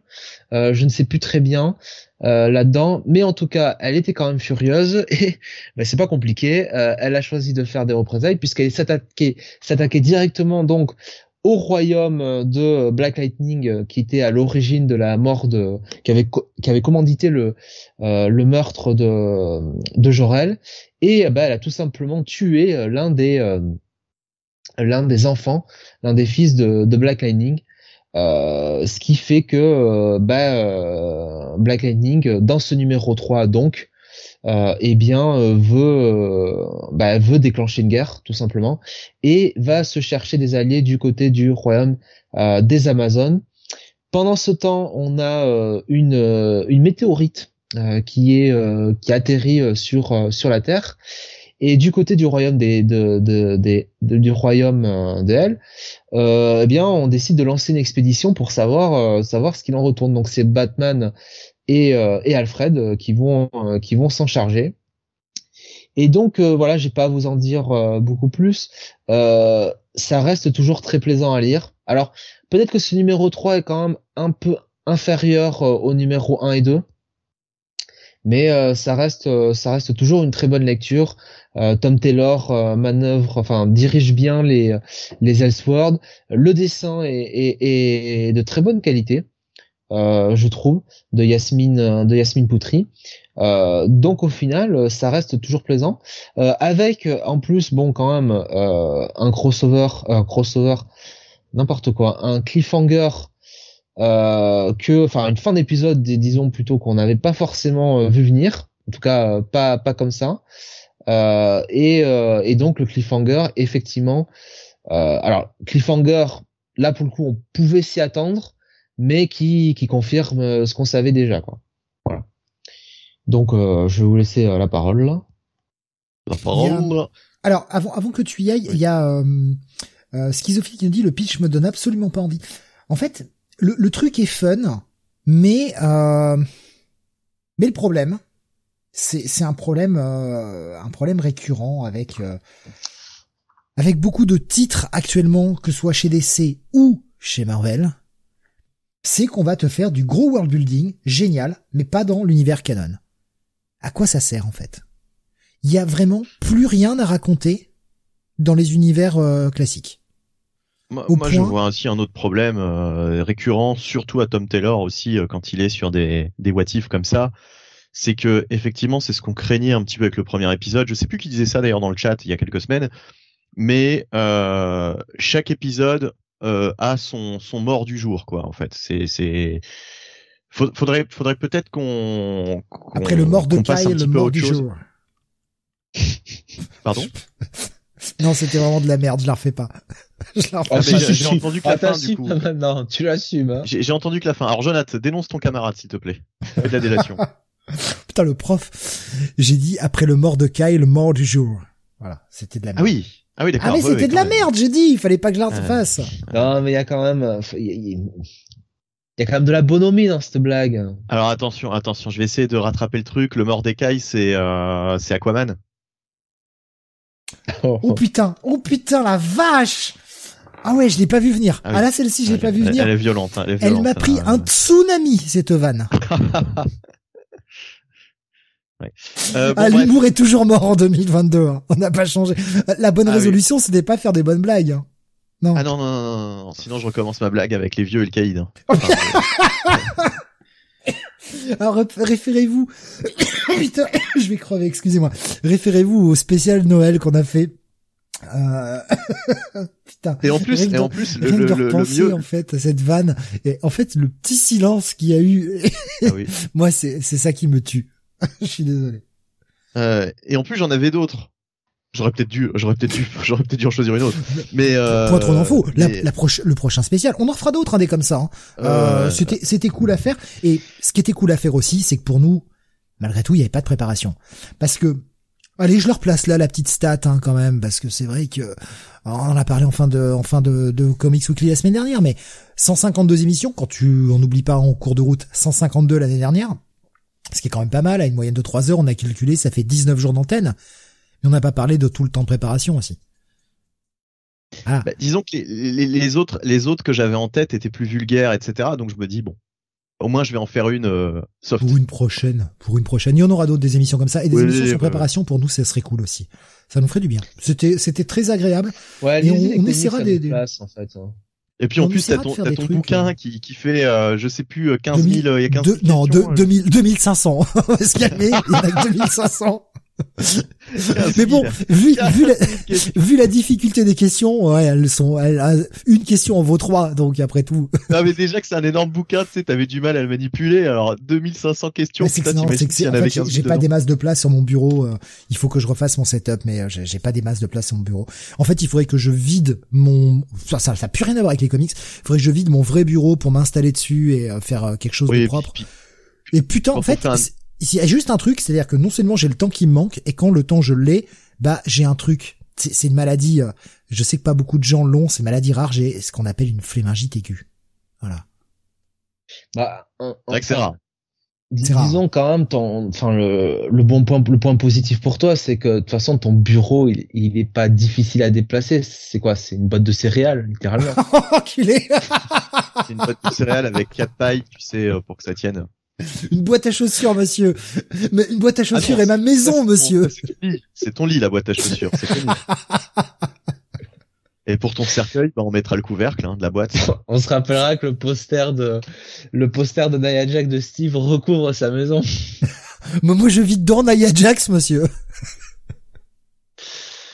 Euh, Je ne sais plus très bien euh, là-dedans, mais en tout cas, elle était quand même furieuse et ben, c'est pas compliqué. elle a choisi de faire des représailles puisqu'elle s'attaquait s'attaquait directement donc au royaume de Black Lightning euh, qui était à l'origine de la mort de qui avait qui avait commandité le euh, le meurtre de de Jorel. Et bah, elle a tout simplement tué euh, l'un des l'un des enfants l'un des fils de, de Black Lightning. Ce qui fait que bah, Black Lightning dans ce numéro 3 donc euh, eh bien euh, veut euh, bah, veut déclencher une guerre tout simplement et va se chercher des alliés du côté du royaume euh, des Amazones. Pendant ce temps, on a une une météorite qui est qui atterrit sur sur la Terre et du côté du royaume des, de, de, du royaume de euh, eh bien, on décide de lancer une expédition pour savoir savoir ce qu'il en retourne. Donc, c'est Batman et, euh, et Alfred euh, qui vont euh, qui vont s'en charger. Et donc voilà, j'ai pas à vous en dire beaucoup plus. ça reste toujours très plaisant à lire. Alors peut-être que ce numéro 3 est quand même un peu inférieur au numéro 1 et 2 mais ça reste ça reste toujours une très bonne lecture. Tom Taylor manœuvre, enfin dirige bien les les. Le dessin est, est, est, de très bonne qualité. Euh, je trouve, de Yasmine, euh, de Yasmine Poutry. Euh, donc au final, ça reste toujours plaisant. avec en plus, bon, quand même, un crossover, un crossover, n'importe quoi, un cliffhanger que, enfin, une fin d'épisode, disons plutôt qu'on n'avait pas forcément vu venir. En tout cas, pas pas comme ça. et, et donc le cliffhanger, effectivement. alors cliffhanger, là pour le coup, on pouvait s'y attendre mais qui, qui confirme euh, ce qu'on savait déjà. Quoi. Voilà. Donc, euh, je vais vous laisser euh, la parole. La parole. Alors, avant, avant que tu y ailles, il y a euh, euh, Schizophile qui nous dit le pitch me donne absolument pas envie. En fait, le, le truc est fun, mais euh, mais le problème, c'est c'est un problème un problème récurrent avec avec beaucoup de titres actuellement, que ce soit chez DC ou chez Marvel, c'est qu'on va te faire du gros world building, génial, mais pas dans l'univers canon. À quoi ça sert en fait? Il y a vraiment plus rien à raconter dans les univers euh, classiques. Moi, je vois ainsi un autre problème euh, récurrent, surtout à Tom Taylor aussi euh, quand il est sur des des what comme ça, c'est que effectivement c'est ce qu'on craignait un petit peu avec le premier épisode. Je sais plus qui disait ça d'ailleurs dans le chat il y a quelques semaines, mais chaque épisode euh, a son, son mort du jour, quoi. En fait, c'est c'est faudrait faudrait peut-être qu'on après le mort de Kyle, le mort du jour. Pardon? Non, c'était vraiment de la merde. Je la refais pas. Je la refais ah, pas. J'ai entendu que la ah, fin du coup. non, tu l'assumes. Hein. J'ai entendu que la fin. Alors Jonathan, dénonce ton camarade s'il te plaît. Fais de la délation. Putain le prof. J'ai dit après le mort de Kyle, le mort du jour. Voilà, c'était de la merde. Ah oui. Ah oui, d'accord. Ah mais c'était de la merde, j'ai dit, il fallait pas que je la fasse. Non, mais il y a quand même, il Il y a quand même de la bonhomie dans cette blague. Alors attention, attention, je vais essayer de rattraper le truc. Le Mordecai, c'est euh, c'est Aquaman. Oh. putain, oh putain la vache Ah ouais, je l'ai pas vu venir. Ah, ah là celle-ci, je l'ai pas vu venir. Elle est violente. Hein, elle, m'a pris un tsunami cette vanne. ouais. euh, ah, l'humour est toujours mort en 2022. Hein. On n'a pas changé. La bonne ah résolution, c'était pas faire des bonnes blagues. Hein. Non. Ah non, non, non, non, sinon je recommence ma blague avec les vieux et le caïd. Hein. Alors référez-vous, putain, je vais crever, excusez-moi. Référez-vous au spécial Noël qu'on a fait. Euh... putain. Et en plus, et en plus, le, le, le, mieux... en fait cette vanne. Et en fait, le petit silence qu'il y a eu, ah oui. moi, c'est c'est ça qui me tue. je suis désolé. Euh, et en plus, j'en avais d'autres. J'aurais peut-être dû, j'aurais peut-être dû, j'aurais peut-être dû en choisir une autre. Mais euh, point trop d'infos. La, la le prochain spécial, on en fera d'autres, hein, des comme ça. Hein. Euh, c'était, c'était cool à faire. Et ce qui était cool à faire aussi, c'est que pour nous, malgré tout, il n'y avait pas de préparation, parce que, allez, je leur place là la petite stat hein, quand même, parce que c'est vrai que on en a parlé en fin de, en fin de, de Comics Weekly la semaine dernière, mais 152 émissions, quand tu, on n'oublie pas en cours de route, 152 l'année dernière, ce qui est quand même pas mal, à une moyenne de 3 heures, on a calculé, ça fait 19 jours d'antenne. Mais on n'a pas parlé de tout le temps de préparation aussi. Ah. Bah, disons que les, autres, les autres que j'avais en tête étaient plus vulgaires, etc. Donc je me dis bon, au moins je vais en faire une euh, soft. Pour une prochaine, pour une prochaine. Il y en aura d'autres des émissions comme ça et des émissions sur préparation pour nous, ça serait cool aussi. Ça nous ferait du bien. C'était, c'était très agréable. Ouais, et on, essaiera des, des... en fait. Hein. Et puis en plus, t'as ton, as ton bouquin euh. qui, qui fait, euh, je sais plus, 15 000, il y a 15 000 Non, 2000, 2500. On va se calmer, il y en a 2500. Mais bon, vu, vu, la, vu la difficulté des questions, ouais, elles sont, elles, une question en vaut trois, donc après tout. Non, mais déjà que c'est un énorme bouquin, tu sais, t'avais du mal à le manipuler, alors 2500 questions, c'est j'ai pas des masses de place sur mon bureau, euh, il faut que je refasse mon setup, mais euh, j'ai pas des masses de place sur mon bureau. En fait, il faudrait que je vide mon, ça, ça, ça a plus rien à voir avec les comics, il faudrait que je vide mon vrai bureau pour m'installer dessus et euh, faire quelque chose de propre. et putain, en fait, il y a juste un truc, c'est-à-dire que non seulement j'ai le temps qui me manque, et quand le temps je l'ai, bah j'ai un truc. C'est une maladie, euh, je sais que pas beaucoup de gens l'ont, c'est une maladie rare, j'ai ce qu'on appelle une flémingite aiguë. Voilà. Bah, c'est c'est rare. Disons quand même ton, enfin le, le bon point, le point positif pour toi, c'est que de toute façon ton bureau, il, il est pas difficile à déplacer. C'est quoi? C'est une boîte de céréales, littéralement. c'est une boîte de céréales avec quatre pailles, tu sais, euh, pour que ça tienne. Une boîte à chaussures, monsieur. Mais une boîte à chaussures ah est ma maison, monsieur. C'est ton lit, la boîte à chaussures. Et pour ton cercueil, bah, on mettra le couvercle hein, de la boîte. On se rappellera que le poster de le poster de Nia Jax de Steve recouvre sa maison. Mais moi, je vis dedans Nia Jax, monsieur.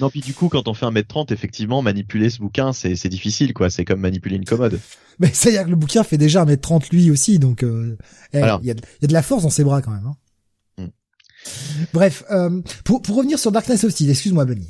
Non, puis du coup, quand on fait un mètre 30, effectivement, manipuler ce bouquin, c'est difficile, quoi. C'est comme manipuler une commode. Mais y est, que le bouquin fait déjà un mètre 30 lui aussi, donc euh, eh, il y, a, de la force dans ses bras quand même. Hein. Mm. Bref, euh, pour, pour revenir sur Darkness of Steel, excuse-moi, Benny.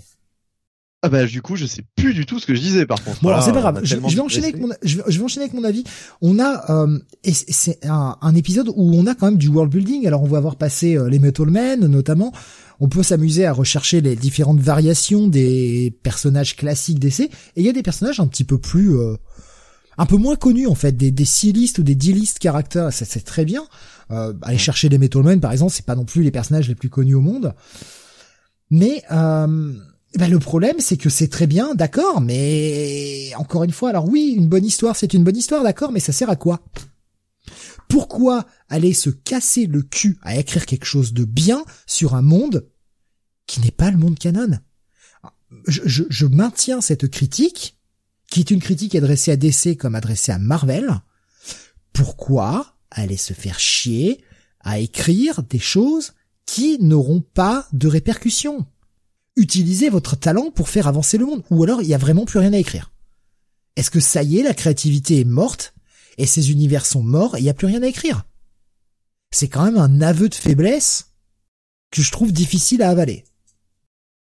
Ah bah du coup je sais plus du tout ce que je disais par contre. Bon alors c'est pas grave. Je, vais enchaîner avec mon je vais, enchaîner avec mon avis. On a euh, et c'est un, un, épisode où on a quand même du world building. Alors on va avoir passé euh, les Metal Men notamment. On peut s'amuser à rechercher les différentes variations des personnages classiques d'essai. Et il y a des personnages un petit peu plus euh, un peu moins connus en fait, des, des C-list ou des D-list caractères. Ça c'est très bien. Euh, aller chercher les Metal Men par exemple, c'est pas non plus les personnages les plus connus au monde. Mais euh, ben, le problème, c'est que c'est très bien, d'accord, mais encore une fois, alors oui, une bonne histoire, c'est une bonne histoire, d'accord, mais ça sert à quoi? Pourquoi aller se casser le cul à écrire quelque chose de bien sur un monde qui n'est pas le monde canon? Je, je, maintiens cette critique, qui est une critique adressée à DC comme adressée à Marvel. Pourquoi aller se faire chier à écrire des choses qui n'auront pas de répercussions? Utilisez votre talent pour faire avancer le monde. Ou alors il y a vraiment plus rien à écrire. Est-ce que ça y est, la créativité est morte? Et ces univers sont morts et il n'y a plus rien à écrire C'est quand même un aveu de faiblesse que je trouve difficile à avaler.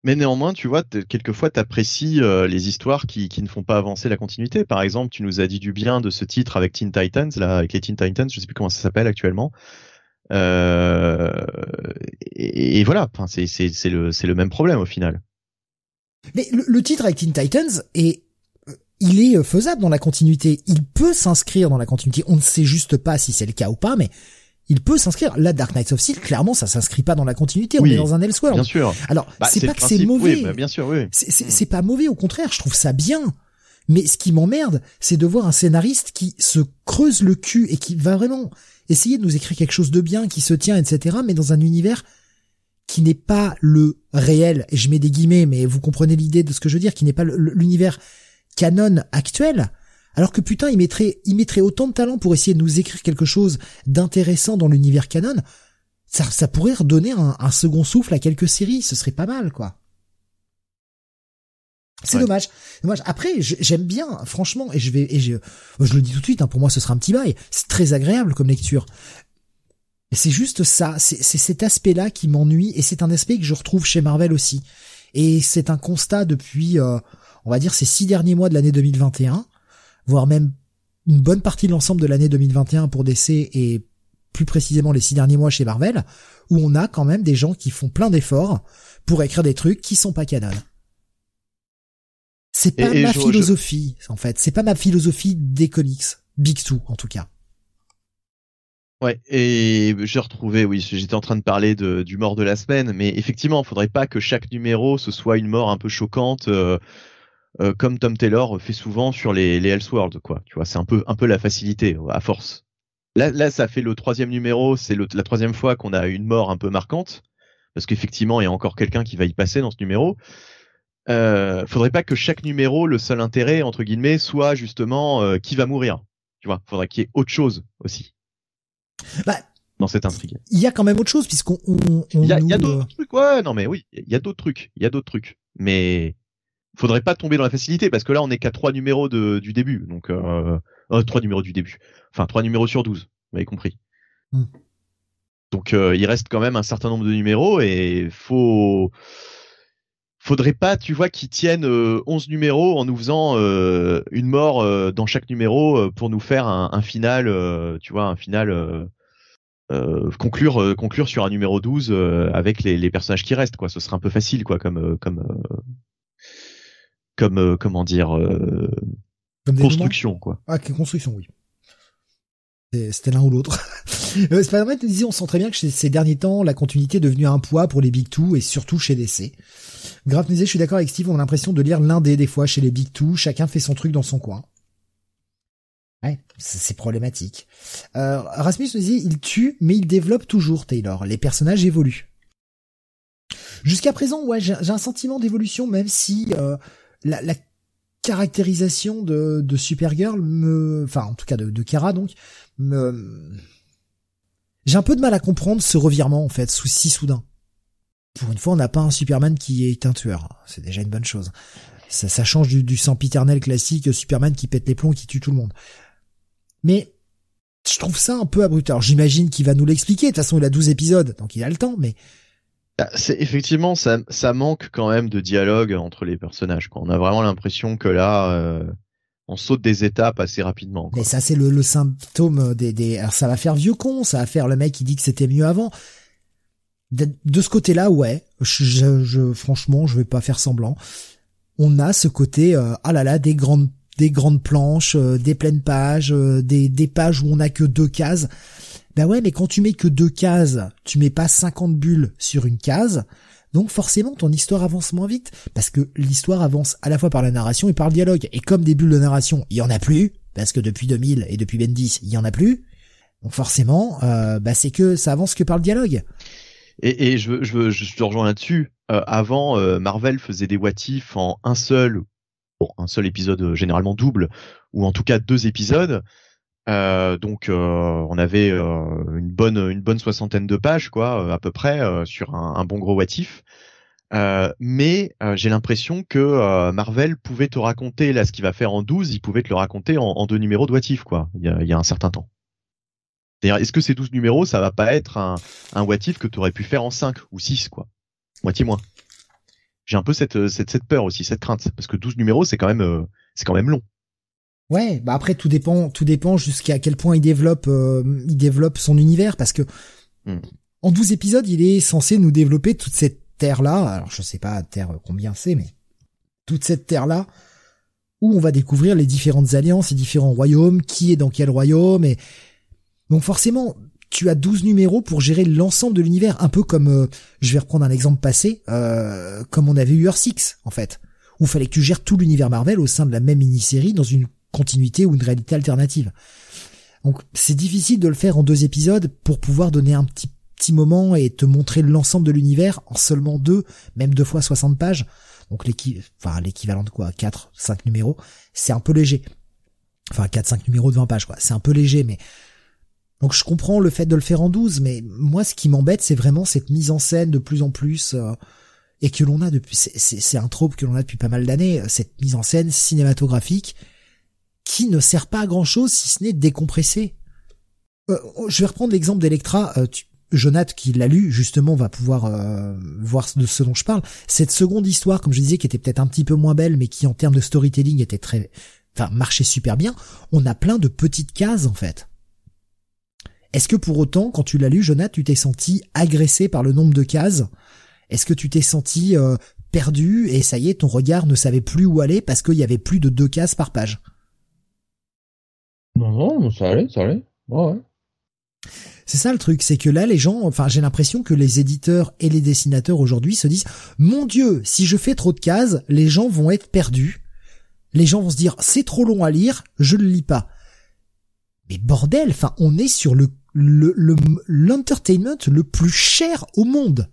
Mais néanmoins, tu vois, quelquefois, t'apprécies euh, les histoires qui, qui ne font pas avancer la continuité. Par exemple, tu nous as dit du bien de ce titre avec Teen Titans, là, avec les Teen Titans, je sais plus comment ça s'appelle actuellement. Euh, et, voilà, enfin, c'est, le, c'est le même problème au final. Mais le, titre avec Teen Titans est il est faisable dans la continuité. Il peut s'inscrire dans la continuité. On ne sait juste pas si c'est le cas ou pas, mais il peut s'inscrire. Là, Dark Knights of Steel, clairement, ça s'inscrit pas dans la continuité. On est dans un Elseworld. Bien sûr. Alors, bah, c'est pas que c'est mauvais. Oui, bah, bien sûr, oui. C'est pas mauvais, au contraire, je trouve ça bien. Mais ce qui m'emmerde, c'est de voir un scénariste qui se creuse le cul et qui va vraiment essayer de nous écrire quelque chose de bien, qui se tient, etc., mais dans un univers qui n'est pas le réel, et je mets des guillemets, mais vous comprenez l'idée de ce que je veux dire, qui n'est pas l'univers canon actuel, alors que putain, il mettrait, il mettrait autant de talent pour essayer de nous écrire quelque chose d'intéressant dans l'univers canon. Ça, ça pourrait redonner un, second souffle à quelques séries. Ce serait pas mal, quoi. C'est dommage. dommage. Après, j'aime bien, franchement, et je vais, et je, je le dis tout de suite, hein, pour moi, ce sera un petit bail. C'est très agréable comme lecture. C'est juste ça, c'est cet aspect-là qui m'ennuie, et c'est un aspect que je retrouve chez Marvel aussi. Et c'est un constat depuis, euh, on va dire, ces six derniers mois de l'année 2021 voire même une bonne partie de l'ensemble de l'année 2021 pour DC et plus précisément les six derniers mois chez Marvel, où on a quand même des gens qui font plein d'efforts pour écrire des trucs qui sont pas canon. C'est pas ma philosophie, en fait. C'est pas ma philosophie des comics. Big Two, en tout cas. Ouais, et j'ai retrouvé, oui, j'étais en train de parler de, du mort de la semaine, mais effectivement, il faudrait pas que chaque numéro ce soit une mort un peu choquante. Euh, euh, comme Tom Taylor fait souvent sur les, les Elseworlds, quoi. Tu vois, c'est un peu, un peu la facilité, à force. Là, là, ça fait le troisième numéro, c'est la troisième fois qu'on a une mort un peu marquante, parce qu'effectivement, il y a encore quelqu'un qui va y passer dans ce numéro. Euh, faudrait pas que chaque numéro, le seul intérêt entre guillemets, soit justement euh, qui va mourir. Tu vois, faudrait qu'il y ait autre chose aussi. Bah, dans cette intrigue. Il y a quand même autre chose puisqu'on il y a, a d'autres trucs. Ouais, non mais oui, il y a d'autres trucs. Il y a d'autres trucs. Mais faudrait pas tomber dans la facilité parce que là on est qu'à trois numéros de, du début donc euh, euh, trois numéros du début. Enfin trois numéros sur 12 vous m'avez compris. Hmm. donc euh, il reste quand même un certain nombre de numéros et faut faudrait pas tu vois qu'ils tiennent 11 numéros en nous faisant une mort dans chaque numéro pour nous faire un, un final tu vois un final conclure conclure sur un numéro 12 avec les, les, personnages qui restent quoi. Ce serait un peu facile quoi comme comme comme euh, comment dire euh, construction quoi. Ah, construction, oui. C'était l'un ou l'autre. Spider-Man disait, on sent très bien que ces derniers temps, la continuité est devenue un poids pour les Big Two et surtout chez DC. Graf nous disait, je suis d'accord avec Steve, on a l'impression de lire l'un des fois chez les Big Two, chacun fait son truc dans son coin. Ouais, c'est problématique. Euh, Rasmus nous disait, il tue, mais il développe toujours, Taylor. Les personnages évoluent. Jusqu'à présent, ouais, j'ai un sentiment d'évolution, même si euh, la, la caractérisation de, de Supergirl me, enfin en tout cas de, de Kara donc, me, j'ai un peu de mal à comprendre ce revirement en fait, sous si soudain. Pour une fois, on n'a pas un Superman qui est un tueur, c'est déjà une bonne chose. Ça, ça change du, du sempiternel classique Superman qui pète les plombs, qui tue tout le monde. Mais je trouve ça un peu abrupt. Alors j'imagine qu'il va nous l'expliquer. De toute façon, il a 12 épisodes, donc il a le temps. Mais c'est effectivement ça, ça manque quand même de dialogue entre les personnages. Quoi. On a vraiment l'impression que là, euh, on saute des étapes assez rapidement. Mais ça c'est le, le, symptôme des, des. Alors ça va faire vieux con, ça va faire le mec qui dit que c'était mieux avant. De, de ce côté-là, ouais. Je, je, franchement, je vais pas faire semblant. On a ce côté, euh, ah là là, des grandes, des grandes planches, euh, des pleines pages, euh, des, des pages où on a que deux cases. Bah ouais, mais quand tu mets que deux cases, tu mets pas 50 bulles sur une case, donc forcément ton histoire avance moins vite, parce que l'histoire avance à la fois par la narration et par le dialogue. Et comme des bulles de narration, il y en a plus, parce que depuis 2000 et depuis Bendis, il y en a plus. Donc forcément, euh, bah c'est que ça avance que par le dialogue. Et, et je, je, je rejoins là-dessus. Euh, avant, euh, Marvel faisait des what en un seul, bon, un seul épisode généralement double, ou en tout cas deux épisodes. Euh, donc euh, on avait euh, une bonne une bonne soixantaine de pages quoi à peu près sur un, bon gros watif. mais j'ai l'impression que Marvel pouvait te raconter là ce qu'il va faire en 12, il pouvait te le raconter en, deux numéros de watif quoi. Il y a, un certain temps. Est-ce que ces 12 numéros, ça va pas être un, un what que tu aurais pu faire en 5 ou 6 quoi? Moitié moins. J'ai un peu cette, cette, cette peur aussi, cette crainte parce que 12 numéros, c'est quand même c'est quand même long. Ouais, bah après tout dépend, tout dépend jusqu'à quel point il développe, euh, il développe son univers parce que hmm. en 12 épisodes, il est censé nous développer toute cette terre là. Alors je sais pas terre combien c'est, mais toute cette terre là où on va découvrir les différentes alliances, les différents royaumes, qui est dans quel royaume, et donc forcément, tu as 12 numéros pour gérer l'ensemble de l'univers, un peu comme, euh, je vais reprendre un exemple passé, euh, comme on avait eu Earth 6, en fait, où il fallait que tu gères tout l'univers Marvel au sein de la même mini-série dans une continuité ou une réalité alternative. Donc c'est difficile de le faire en deux épisodes pour pouvoir donner un petit petit moment et te montrer l'ensemble de l'univers en seulement deux, même deux fois 60 pages. Donc l'équivalent de quoi? 4, 5 numéros, c'est un peu léger. Enfin 4, 5 numéros de 20 pages quoi, c'est un peu léger mais donc je comprends le fait de le faire en 12 mais moi ce qui m'embête c'est vraiment cette mise en scène de plus en plus euh, et que l'on a depuis c'est un trope que l'on a depuis pas mal d'années, cette mise en scène cinématographique qui ne sert pas à grand chose si ce n'est décompresser. Euh, je vais reprendre l'exemple d'Electra. Euh, Jonath qui l'a lu justement va pouvoir euh, voir de ce dont je parle. Cette seconde histoire, comme je disais, qui était peut-être un petit peu moins belle, mais qui en termes de storytelling était très, enfin marchait super bien. On a plein de petites cases en fait. Est-ce que pour autant, quand tu l'as lu, Jonath, tu t'es senti agressé par le nombre de cases? Est-ce que tu t'es senti perdu et ça y est, ton regard ne savait plus où aller parce qu'il y avait plus de deux cases par page? Non, non, ça allait, ça allait. Ouais. C'est ça le truc, c'est que là les gens, enfin j'ai l'impression que les éditeurs et les dessinateurs aujourd'hui se disent mon dieu, si je fais trop de cases, les gens vont être perdus. Les gens vont se dire c'est trop long à lire, je le lis pas. Mais bordel, enfin on est sur le le l'entertainment le, plus cher au monde.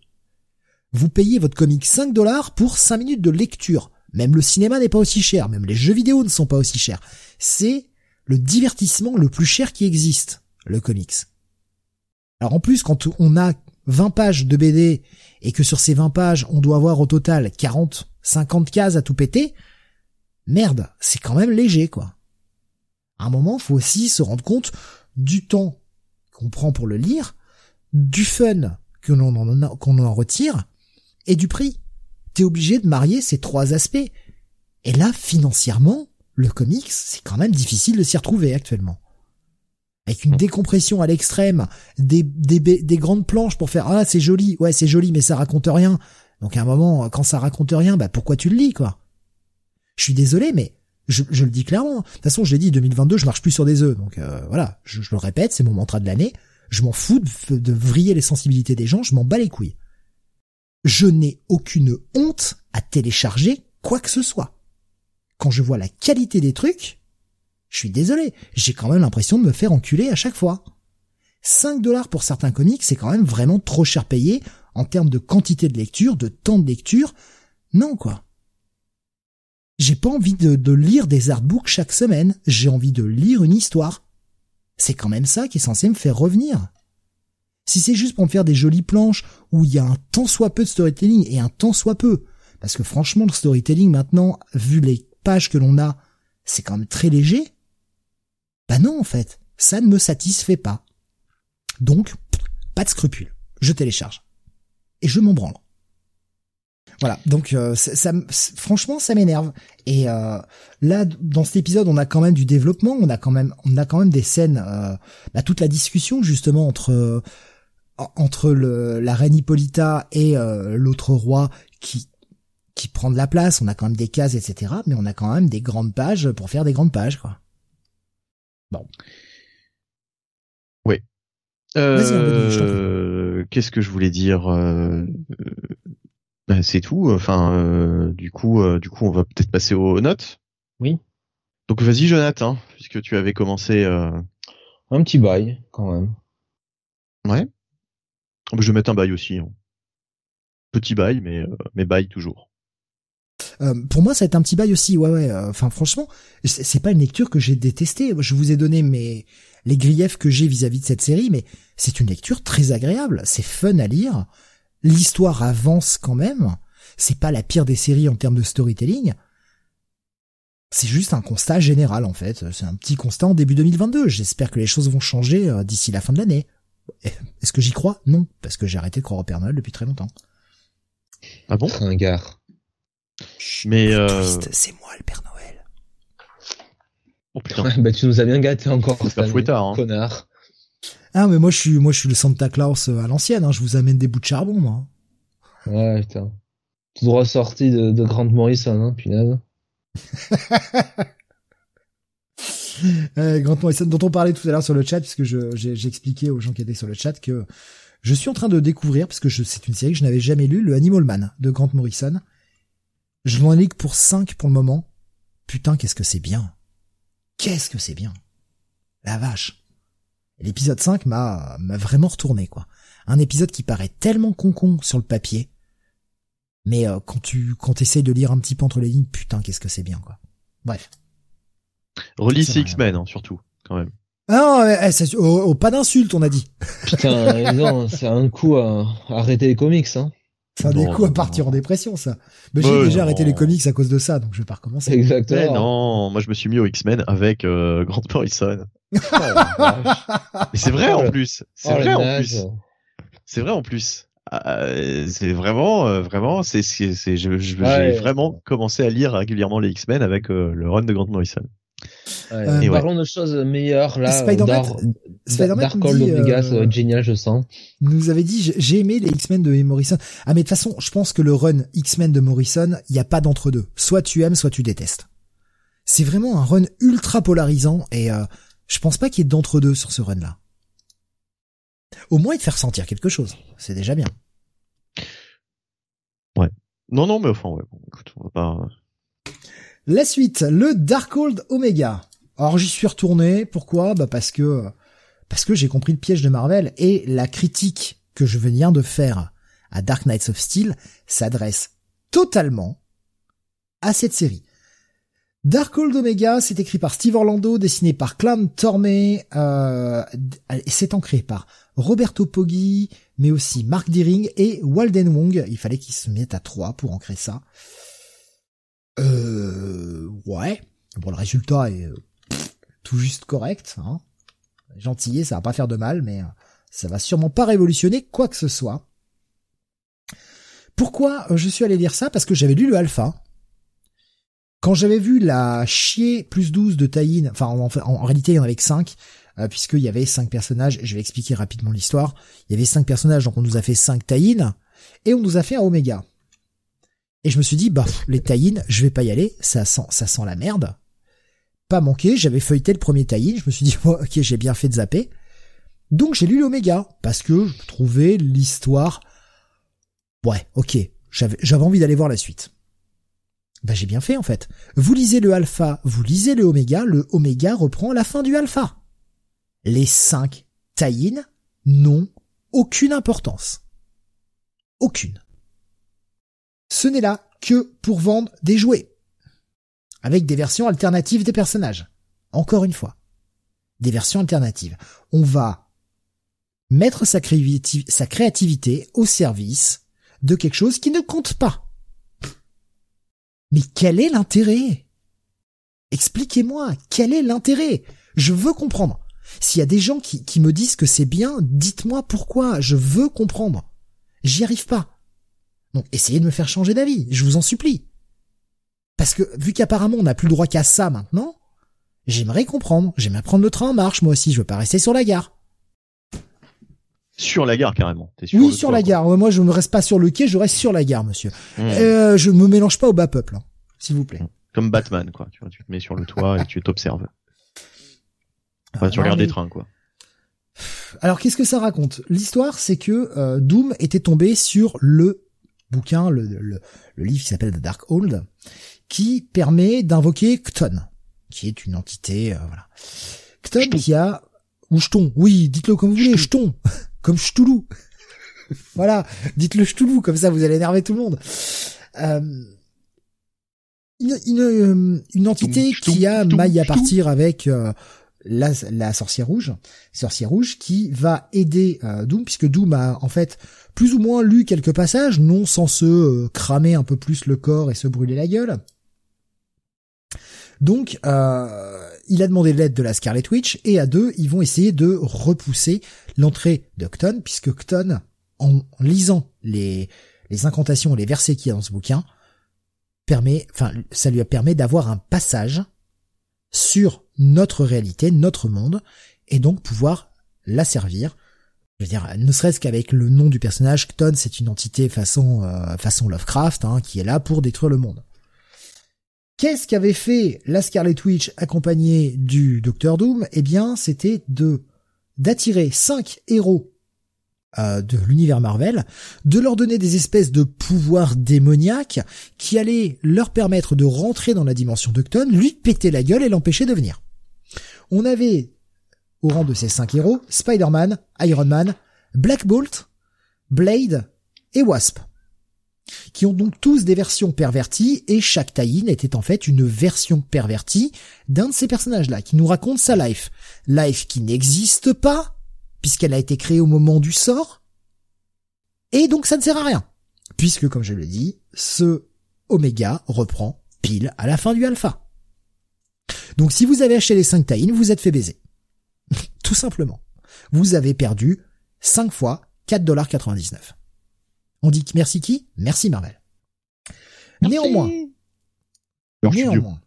Vous payez votre comic 5 dollars pour 5 minutes de lecture. Même le cinéma n'est pas aussi cher, même les jeux vidéo ne sont pas aussi chers. C'est le divertissement le plus cher qui existe, le comics. Alors en plus, quand on a 20 pages de BD et que sur ces 20 pages, on doit avoir au total 40, 50 cases à tout péter, merde, c'est quand même léger, quoi. À un moment, faut aussi se rendre compte du temps qu'on prend pour le lire, du fun que l'on en, qu'on en retire, et du prix. T'es obligé de marier ces trois aspects. Et là, financièrement, le comics, c'est quand même difficile de s'y retrouver actuellement. Avec une mm. décompression à l'extrême, des, des, des grandes planches pour faire ah c'est joli, ouais c'est joli mais ça raconte rien. Donc à un moment quand ça raconte rien, bah pourquoi tu le lis quoi? Je suis désolé mais je, je, le dis clairement. De toute façon je l'ai dit 2022 je marche plus sur des œufs donc euh, voilà je, je, le répète c'est mon mantra de l'année. Je m'en fous de, de vriller les sensibilités des gens, je m'en bats les couilles. Je n'ai aucune honte à télécharger quoi que ce soit quand je vois la qualité des trucs, je suis désolé, j'ai quand même l'impression de me faire enculer à chaque fois. 5 dollars pour certains comics, c'est quand même vraiment trop cher payé en termes de quantité de lecture, de temps de lecture. Non, quoi. J'ai pas envie de, lire des artbooks chaque semaine, j'ai envie de lire une histoire. C'est quand même ça qui est censé me faire revenir. Si c'est juste pour me faire des jolies planches où il y a un tant soit peu de storytelling et un tant soit peu, parce que franchement le storytelling maintenant, vu les que l'on a, c'est quand même très léger. Bah non, en fait, ça ne me satisfait pas. Donc, pas de scrupule. Je télécharge. Et je m'en branle. Voilà, donc euh, ça, franchement, ça m'énerve. Et euh, là, dans cet épisode, on a quand même du développement, on a quand même, on a quand même des scènes, euh, bah, toute la discussion justement entre entre le, la reine Hippolyta et l'autre roi qui qui prend de la place. On a quand même des cases, etc. Mais on a quand même des grandes pages pour faire des grandes pages, quoi. Bon. Oui. Euh, Qu'est-ce que je voulais dire euh, ben, C'est tout. Enfin, euh, du coup, euh, du coup, on va peut-être passer aux notes. Oui. Donc vas-y, Jonathan, puisque tu avais commencé. Un petit bail, quand même. Ouais. Je vais mettre un bail aussi. Hein. Petit bail, mais mais bail toujours. Euh, pour moi, ça va être un petit bail aussi. Ouais, ouais. Euh, enfin, franchement, c'est pas une lecture que j'ai détestée. Je vous ai donné mes les griefs que j'ai vis-à-vis de cette série, mais c'est une lecture très agréable. C'est fun à lire. L'histoire avance quand même. C'est pas la pire des séries en termes de storytelling. C'est juste un constat général en fait. C'est un petit constat en début 2022. J'espère que les choses vont changer euh, d'ici la fin de l'année. Est-ce que j'y crois? Non, parce que j'ai arrêté de croire au Père Noël depuis très longtemps. Ah bon? Mais euh... c'est moi le Père Noël. Oh putain. bah tu nous as bien gâté encore C'est pas fouettard, hein. connard. Ah mais moi je suis moi je suis le Santa Claus euh, à l'ancienne, hein. je vous amène des bouts de charbon moi. Ouais putain. Tout droit sorti de, de Grant Morrison, hein, punaise. euh, Grant Morrison, dont on parlait tout à l'heure sur le chat, puisque j'ai expliqué aux gens qui étaient sur le chat que je suis en train de découvrir, parce que c'est une série que je n'avais jamais lue, le Animal Man de Grant Morrison. Je m'en ligue pour 5 pour le moment. Putain, qu'est-ce que c'est bien. Qu'est-ce que c'est bien. La vache. L'épisode 5 m'a m'a vraiment retourné quoi. Un épisode qui paraît tellement concon sur le papier, mais euh, quand tu quand essayes de lire un petit peu entre les lignes, putain qu'est-ce que c'est bien quoi. Bref. Relis X-Men hein, surtout quand même. Ah non, eh, oh, oh, pas d'insulte on a dit. Putain, non, c'est un coup à arrêter les comics hein. Ça des coups à partir en dépression, ça. Mais j'ai déjà arrêté les comics à cause de ça, donc je vais pas recommencer. Exactement. non, moi je me suis mis au X-Men avec euh, Grant Morrison. Mais c'est vrai en plus. C'est vrai en plus. C'est vrai en plus. c'est vraiment, euh, vraiment, c'est, c'est, j'ai vraiment commencé à lire régulièrement les X-Men avec euh, le run de Grant Morrison. Euh, parlons de choses meilleures là. Spider-Man, Dark Old Omega, ça va être génial, je sens. Nous avait dit, j'ai aimé les X-Men de Morrison. Ah mais de toute façon, je pense que le run X-Men de Morrison, il n'y a pas d'entre deux. Soit tu aimes, soit tu détestes. C'est vraiment un run ultra polarisant et euh, je pense pas qu'il y ait d'entre deux sur ce run là. Au moins, il te fait ressentir quelque chose. C'est déjà bien. Ouais. Non, non, mais enfin, ouais. Bon, écoute, on va pas. La suite, le Darkhold Omega. Alors j'y suis retourné, pourquoi? Bah parce que parce que j'ai compris le piège de Marvel et la critique que je viens de faire à Dark Knights of Steel s'adresse totalement à cette série. Darkhold Omega, c'est écrit par Steve Orlando, dessiné par Clam Tormé, euh, c'est ancré par Roberto Poggi, mais aussi Mark Deering et Walden Wong. Il fallait qu'ils se mettent à trois pour ancrer ça. Euh, ouais. Bon, le résultat est euh, tout juste correct. Hein. Gentillet, ça va pas faire de mal, mais euh, ça va sûrement pas révolutionner quoi que ce soit. Pourquoi euh, je suis allé lire ça? Parce que j'avais lu le alpha. Quand j'avais vu la chier plus 12 de Taïn, enfin en, réalité il y en avait que 5, puisqu'il y avait 5 personnages, je vais expliquer rapidement l'histoire. Il y avait 5 personnages, donc on nous a fait 5 Taïn, et on nous a fait un Oméga. Et je me suis dit, bah, les taïnes, je vais pas y aller, ça sent, ça sent la merde. Pas manqué, j'avais feuilleté le premier taïn, je me suis dit, ok, j'ai bien fait de zapper. Donc j'ai lu l'Oméga, parce que je trouvais l'histoire, ouais, ok, j'avais, j'avais envie d'aller voir la suite. Bah j'ai bien fait en fait. Vous lisez le alpha, vous lisez le oméga, le oméga reprend la fin du alpha. Les cinq taïnes n'ont aucune importance. Aucune ce n'est là que pour vendre des jouets. Avec des versions alternatives des personnages. Encore une fois. Des versions alternatives. On va mettre sa, créativité au service de quelque chose qui ne compte pas. Mais quel est l'intérêt? Expliquez-moi, quel est l'intérêt? Je veux comprendre. S'il y a des gens qui, qui me disent que c'est bien, dites-moi pourquoi. Je veux comprendre. J'y arrive pas. Donc essayez de me faire changer d'avis, je vous en supplie. Parce que vu qu'apparemment on n'a plus le droit qu'à ça maintenant, j'aimerais comprendre, j'aimerais prendre le train en marche moi aussi, je veux pas rester sur la gare. Sur la gare carrément. oui, sur la gare. Moi, je ne reste pas sur le quai, je reste sur la gare, monsieur. Mmh. Euh, je me mélange pas au bas peuple, hein, s'il vous plaît. Mmh. Comme Batman, quoi. Tu, vois, tu te mets sur le toit et tu t'observes. Enfin, tu regardes des trains, quoi. Alors, qu'est-ce que ça raconte? L'histoire, c'est que euh, Doom était tombé sur le bouquin, le, le, livre qui s'appelle The Dark Hold, qui permet d'invoquer Kton, qui est une entité, euh, voilà. Kton qui a, ou Ch'ton, oui, dites-le comme vous voulez, Ch'ton, comme Ch'toulou. voilà, dites-le Ch'toulou, comme ça vous allez énerver tout le monde. Euh, une, une, euh, une, entité qui a maille à partir avec euh, la, sorcière rouge, sorcière rouge qui va aider euh, Doom puisque Doom a en fait plus ou moins lu quelques passages, non sans se euh, cramer un peu plus le corps et se brûler la gueule. Donc, euh, il a demandé l'aide de la Scarlet Witch, et à deux, ils vont essayer de repousser l'entrée de Cton, puisque Cton, en lisant les, les incantations, les versets qu'il y a dans ce bouquin, permet, enfin, ça lui permet d'avoir un passage sur notre réalité, notre monde, et donc pouvoir la servir je veux dire, ne serait-ce qu'avec le nom du personnage, Kton, c'est une entité façon euh, façon Lovecraft, hein, qui est là pour détruire le monde. Qu'est-ce qu'avait fait la Scarlet Witch accompagnée du Docteur Doom? Eh bien, c'était de d'attirer cinq héros euh, de l'univers Marvel, de leur donner des espèces de pouvoirs démoniaques qui allaient leur permettre de rentrer dans la dimension d'Octon, lui péter la gueule et l'empêcher de venir. On avait au rang de ces cinq héros Spider-Man, Iron Man, Black Bolt, Blade et Wasp qui ont donc tous des versions perverties, et chaque tie était en fait une version pervertie d'un de ces personnages-là, qui nous raconte sa life. Life qui n'existe pas, puisqu'elle a été créée au moment du sort, et donc ça ne sert à rien, puisque comme je l'ai dit, ce Oméga reprend pile à la fin du alpha. Donc si vous avez acheté les 5 tie vous êtes fait baiser. Tout simplement. Vous avez perdu 5 fois 4,99$. On dit merci qui? Merci Marvel. Néanmoins, néanmoins,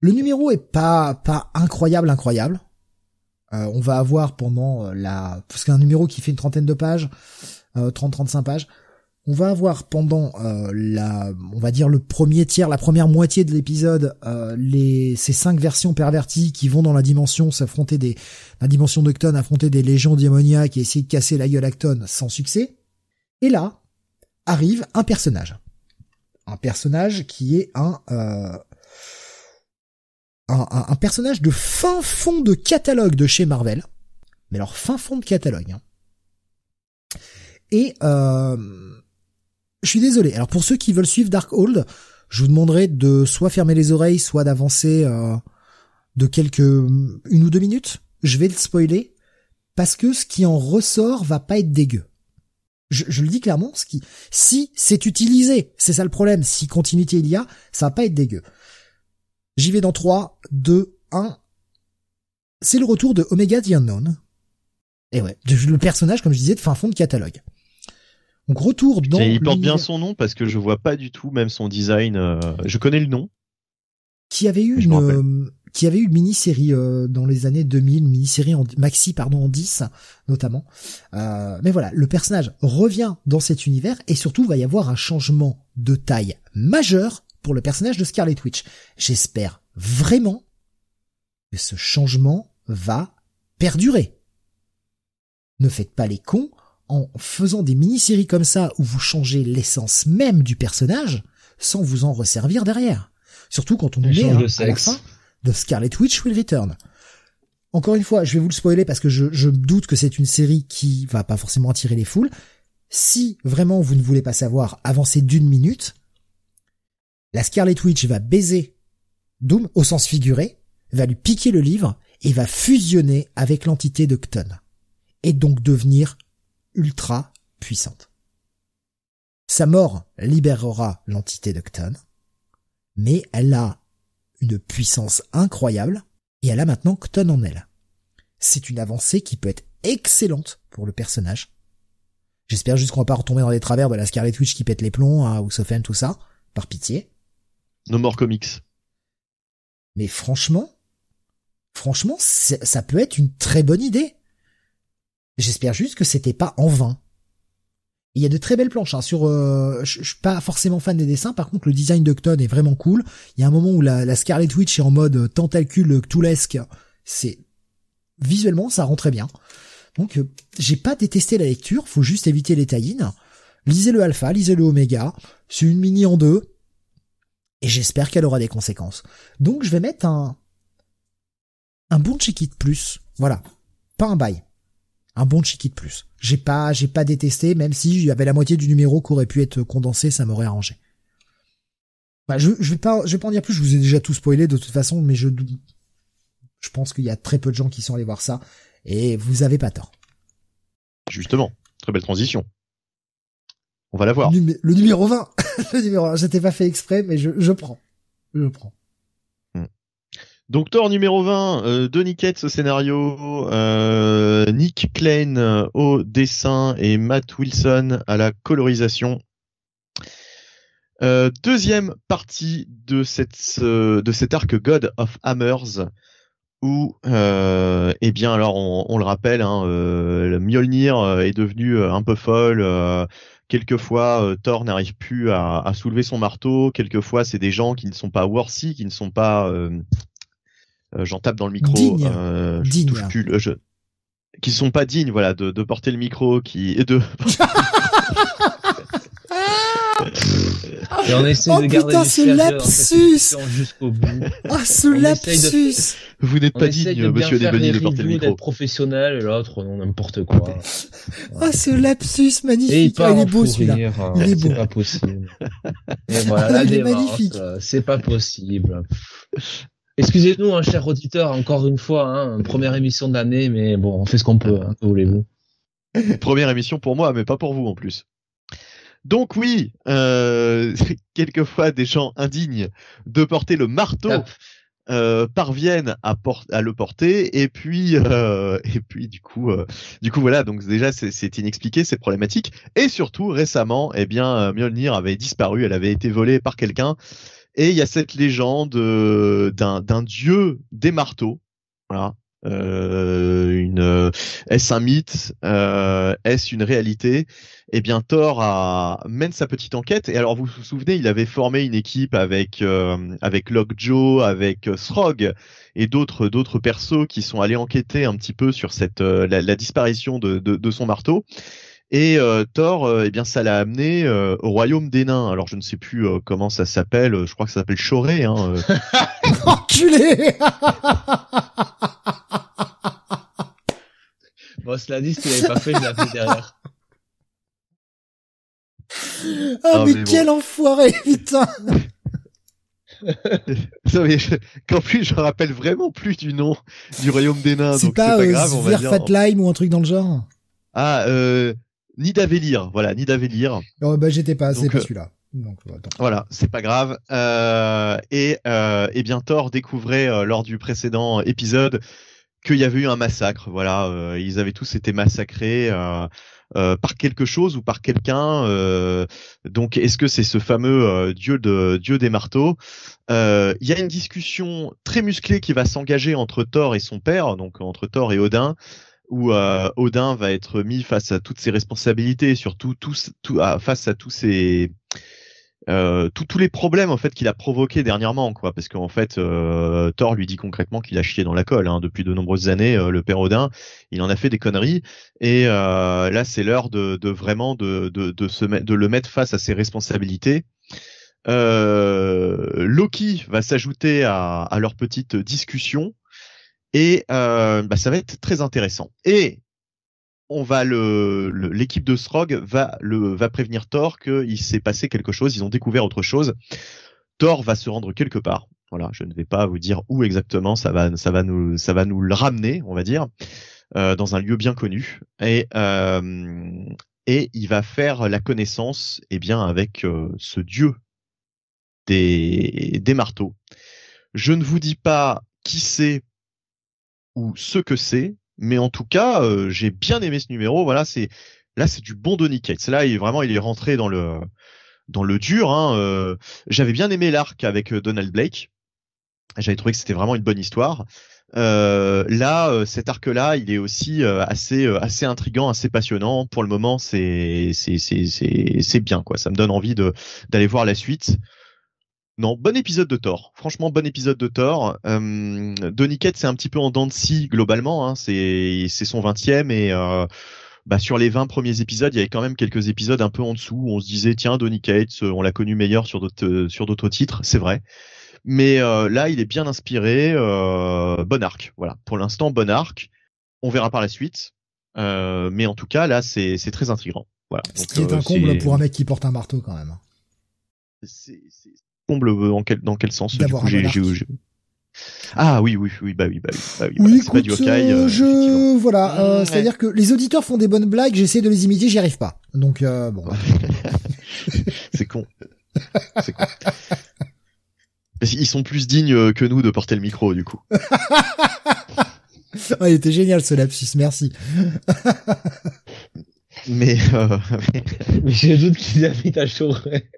le numéro est pas pas incroyable incroyable. Euh, on va avoir pendant euh, la parce qu'un numéro qui fait une trentaine de pages, 30-35 euh, pages, on va avoir pendant la on va dire le premier tiers, la première moitié de l'épisode, les ces cinq versions perverties qui vont dans la dimension s'affronter des la dimension d'Octon, affronter des légions démoniaques et essayer de casser la gueule Acton sans succès. Et là, arrive un personnage. Un personnage qui est un, euh, un, personnage de fin fond de catalogue de chez Marvel. Mais alors fin fond de catalogue. Hein. Et euh, je suis désolé. Alors pour ceux qui veulent suivre Darkhold, je vous demanderai de soit fermer les oreilles, soit d'avancer euh, de quelques une ou deux minutes. Je vais le spoiler parce que ce qui en ressort va pas être dégueu. Je, le dis clairement, ce qui, si c'est utilisé, c'est ça le problème. Si continuité il y a, ça va pas être dégueu. J'y vais dans 3, 2, 1. C'est le retour de Omega the Unknown. Et ouais, le personnage, comme je disais, de fin fond de catalogue. Donc retour dans. il porte bien son nom parce que je vois pas du tout même son design. Euh, je connais le nom. Qui avait eu une, qui avait eu une mini-série euh, dans les années 2000, une mini-série en maxi pardon en 10 notamment. Euh, mais voilà, le personnage revient dans cet univers et surtout va y avoir un changement de taille majeur pour le personnage de Scarlet Witch. J'espère vraiment que ce changement va perdurer. Ne faites pas les cons en faisant des mini-séries comme ça où vous changez l'essence même du personnage sans vous en resservir derrière. Surtout quand on est à la fin The Scarlet Witch Will Return. Encore une fois, je vais vous le spoiler parce que je, je doute que c'est une série qui va pas forcément attirer les foules. Si vraiment vous ne voulez pas savoir, avancez d'une minute. La Scarlet Witch va baiser Doom au sens figuré, va lui piquer le livre et va fusionner avec l'entité de Et donc devenir ultra puissante. Sa mort libérera l'entité de mais elle a une puissance incroyable, et elle a maintenant Cton en elle. C'est une avancée qui peut être excellente pour le personnage. J'espère juste qu'on va pas retomber dans les travers de la Scarlet Witch qui pète les plombs, hein, ou tout ça, par pitié. No More Comics. Mais franchement, franchement, ça peut être une très bonne idée. J'espère juste que c'était pas en vain. Il y a de très belles planches. Hein, sur, euh, je, suis pas forcément fan des dessins. Par contre, le design d'Octon est vraiment cool. Il y a un moment où la, Scarlet Witch est en mode tentacule toulesque. C'est visuellement, ça rend très bien. Donc, euh, j'ai pas détesté la lecture. Faut juste éviter les tie Lisez le alpha, lisez le oméga. C'est une mini en deux. Et j'espère qu'elle aura des conséquences. Donc, je vais mettre un un bon check plus. Voilà, pas un bail un bon de plus. J'ai pas, j'ai pas détesté, même si y avait la moitié du numéro qui aurait pu être condensé, ça m'aurait arrangé. Bah, je, je vais pas, je vais pas en dire plus. Je vous ai déjà tout spoilé de toute façon, mais je, je pense qu'il y a très peu de gens qui sont allés voir ça, et vous avez pas tort. Justement, très belle transition. On va la voir. Le, numéro 20. le numéro 20. J'étais pas fait exprès, mais je, je prends. Je prends. Donc Thor numéro 20, euh, Donny Cates au scénario, euh, Nick Klein euh, au dessin et Matt Wilson à la colorisation. Euh, deuxième partie de cette de cet arc God of Hammers où eh bien alors on, le rappelle hein, le Mjolnir est devenu un peu folle quelquefois Thor n'arrive plus à, à, soulever son marteau, quelquefois c'est des gens qui ne sont pas worthy, qui ne sont pas j'en tape dans le micro, Digne. je Digne. touche plus le- je- qui sont pas dignes voilà de, de porter le micro qui et de Et on essaie Oh de garder putain, ce lapsus jusqu'au bout. Ah, ce On essaye de- lapsus vous n'êtes pas digne de monsieur les de porter le micro. d'être professionnel, et l'autre, non, n'importe quoi. Ah, ce lapsus Et il magnifique part Ah, Il est beau celui-là hein, Il est beau. C'est pas possible. Et voilà, la magnifique. euh, c'est pas possible. Excusez-nous, hein, cher auditeur, encore une fois, hein, première émission de l'année, mais bon, on fait ce qu'on peut, hein, que voulez-vous. Première émission pour moi, mais pas pour vous en plus. Donc oui, euh, quelquefois des gens indignes de porter le marteau Tap. euh, parviennent à, le porter. Et puis euh, et puis du coup euh, du coup voilà. Donc déjà c'est inexpliqué c'est problématique. Et surtout récemment eh bien Mjolnir avait disparu. Elle avait été volée par quelqu'un. Et il y a cette légende d'un d'un dieu des marteaux. Voilà euh, une euh, est-ce un mythe? Euh, est-ce une réalité? Eh bien Thor a, mène sa petite enquête. Et alors vous vous souvenez il avait formé une équipe avec euh, avec Lockjaw avec euh, Throg et d'autres d'autres persos qui sont allés enquêter un petit peu sur cette euh, la, la disparition de, de, de son marteau. Et euh, Thor euh, eh bien ça l'a amené euh, au royaume des nains. Alors je ne sais plus comment ça s'appelle. Je crois que ça s'appelle Choré hein. Enculé cela dit, s'il avait pas fait, je l'avais fait derrière. Ah, Ah, mais, mais bon. quel enfoiré, putain Non, mais je- qu'en plus je me rappelle vraiment plus du nom du royaume des nains C'est pas, c'est pas euh, grave on va dire Sverfatlime ou un truc dans le genre ah euh, Nidavellir voilà Nidavellir Oh, bah, j'étais pas, c'est pas euh, celui-là. Donc, attends. Voilà, c'est pas grave. Euh, et, euh, et bien Thor découvrait euh, lors du précédent épisode qu'il y avait eu un massacre. Voilà, euh, ils avaient tous été massacrés euh, euh, par quelque chose ou par quelqu'un. euh, donc, est-ce que c'est ce fameux euh, dieu de dieu des marteaux? Euh, Il y a une discussion très musclée qui va s'engager entre Thor et son père, donc entre Thor et Odin où Odin va être mis face à toutes ses responsabilités, surtout tous, tout, face à tous ses euh, tous- les problèmes en fait qu'il a provoqué dernièrement, quoi, parce qu'en fait euh, Thor lui dit concrètement qu'il a chié dans la colle hein, depuis de nombreuses années. euh, le père Odin, il en a fait des conneries, et euh, là c'est l'heure de, de vraiment de, de, de se de le mettre face à ses responsabilités. Euh, Loki va s'ajouter à, à leur petite discussion et euh, bah, ça va être très intéressant. Et on va l'équipe de Srog va prévenir Thor qu'il s'est passé quelque chose, ils ont découvert autre chose. Thor va se rendre quelque part. Je ne vais pas vous dire où exactement, ça va nous le ramener, on va dire, euh, dans un lieu bien connu et euh, et il va faire la connaissance eh bien avec euh, ce dieu des marteaux. Je ne vous dis pas qui c'est ou ce que c'est, mais en tout cas, euh, j'ai bien aimé ce numéro. Voilà, c'est là, c'est du bon Donny Cates. Là, il est vraiment, il est rentré dans le dans le dur. Hein. euh, J'avais bien aimé l'arc avec euh, Donald Blake. J'avais trouvé que c'était vraiment une bonne histoire. Euh, là, euh, cet arc-là, il est aussi euh, assez assez intrigant, assez passionnant. Pour le moment, c'est c'est c'est c'est c'est bien quoi. Ça me donne envie de d'aller voir la suite. Non, bon épisode de Thor. Franchement, bon épisode de Thor. Euh, Donny c'est un petit peu en dents de scie globalement. Hein. C'est son 20e et euh, bah, sur les 20 premiers épisodes, il y avait quand même quelques épisodes un peu en dessous où on se disait tiens, Donny Cates, euh, on l'a connu meilleur sur d'autres euh, sur d'autres titres, c'est vrai. Mais euh, là, il est bien inspiré. Euh, bon arc, voilà. Pour l'instant, bon arc. On verra par la suite. Euh, mais en tout cas, là, c'est très intriguant. Voilà. Ce Donc, qui est euh, un comble pour un mec qui porte un marteau quand même. c'est c'est- comble euh, en quel dans quel sens du D'avoir coup, un j'ai- bon j'ai- arc. j'ai- Ah oui oui oui bah oui bah oui, bah oui, Oui, c'est pas du écoute, Hawkeye, euh, euh, je voilà, euh, ouais. c'est-à-dire que les auditeurs font des bonnes blagues, j'essaie de les imiter, j'y arrive pas. Donc euh, bon. c'est con. C'est con. Qu'ils sont plus dignes euh, que nous de porter le micro du coup. Ah, il était génial ce lapsus, merci. Mais euh, Mais je doute qu'ils habitent à Chauray.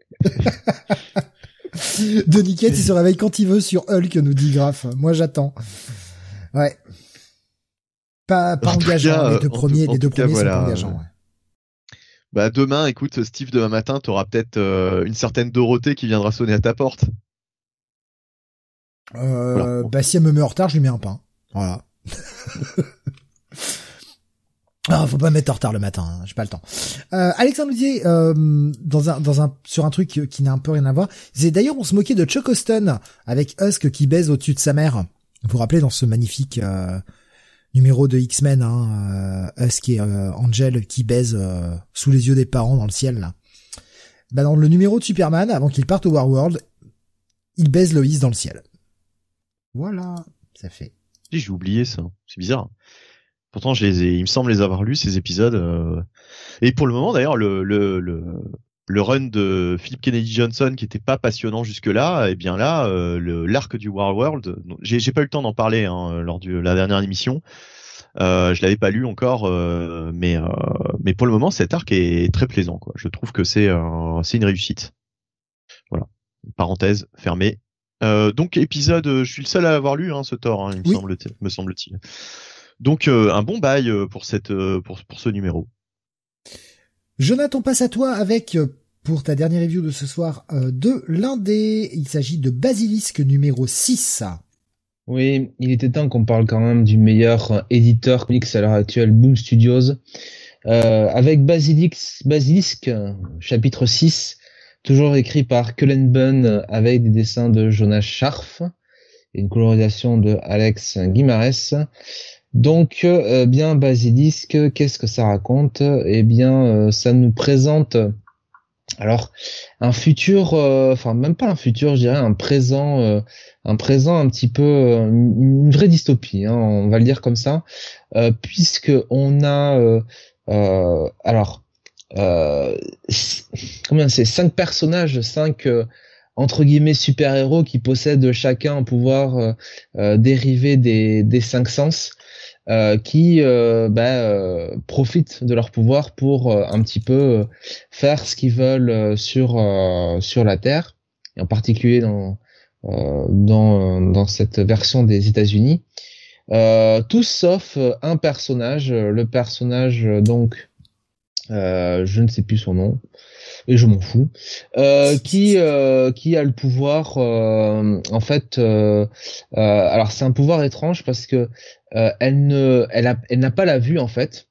Cates, il se réveille quand il veut sur Hulk, nous dit Graf. Moi, j'attends. Ouais. Pas, pas En engageant, cas, les deux en premiers, les deux cas, premiers voilà, sont engageants. ouais. Bah demain, écoute, Steve, demain matin, t'auras peut-être euh, une certaine Dorothée qui viendra sonner à ta porte. Euh, voilà. Bah si elle me met en retard, je lui mets un pain. Voilà. Ah, faut pas mettre en retard le matin, hein, j'ai pas le temps. Euh, Alexandre nous euh, dans un dans un sur un truc qui n'a un peu rien à voir. C'est d'ailleurs on se moquait de Chuck Austin avec Husk qui baise au-dessus de sa mère. Vous vous rappelez dans ce magnifique euh, numéro de X-Men, hein, euh, Husk et euh, Angel qui baisent euh, sous les yeux des parents dans le ciel là. Bah dans le numéro de Superman, avant qu'il parte au Warworld, il baise Loïs dans le ciel. Voilà, ça fait. J'ai oublié ça, c'est bizarre. Pourtant, je les ai, il me semble les avoir lus ces épisodes. Euh... Et pour le moment, d'ailleurs, le, le, le, le, run de Philip Kennedy Johnson, qui était pas passionnant jusque-là, et eh bien là, euh, le l'arc du War World, j'ai pas eu le temps d'en parler hein, lors de la dernière émission. Euh, je l'avais pas lu encore, euh, mais euh, mais pour le moment, cet arc est très plaisant. Quoi. Je trouve que c'est c'est une réussite. Voilà. Parenthèse fermée. donc épisode, je suis le seul à l'avoir lu, hein, ce Thor, hein, il me semble, me semble-t-il. Donc euh, un bon bail euh, pour cette euh, pour, pour ce numéro. Jonathan, on passe à toi avec pour ta dernière review de ce soir de l'indé. Il s'agit de Basilisque numéro 6. Oui, il était temps qu'on parle quand même du meilleur éditeur comics à l'heure actuelle, Boom Studios. Euh, avec Basilisque, Basilisque, chapitre 6, toujours écrit par Cullen Bunn avec des dessins de Jonas Scharf et une colorisation de Alex Guimarès. Donc, euh, bien Basilisque, qu'est-ce que ça raconte? Eh bien, euh, ça nous présente alors un futur, euh, enfin même pas un futur, je dirais un présent, un présent un petit peu une vraie dystopie, hein, on va le dire comme ça, puisque on a alors combien c'est? Cinq personnages, cinq entre guillemets super héros qui possèdent chacun un pouvoir dérivé des, des cinq sens euh, qui euh, bah, euh, profitent de leur pouvoir pour un petit peu faire ce qu'ils veulent sur sur la Terre, et en particulier dans dans dans cette version des États-Unis. tous sauf un personnage, le personnage donc je ne sais plus son nom, et je m'en fous, euh, qui euh, qui a le pouvoir euh, en fait. alors c'est un pouvoir étrange parce que elle ne elle a, elle n'a pas la vue en fait,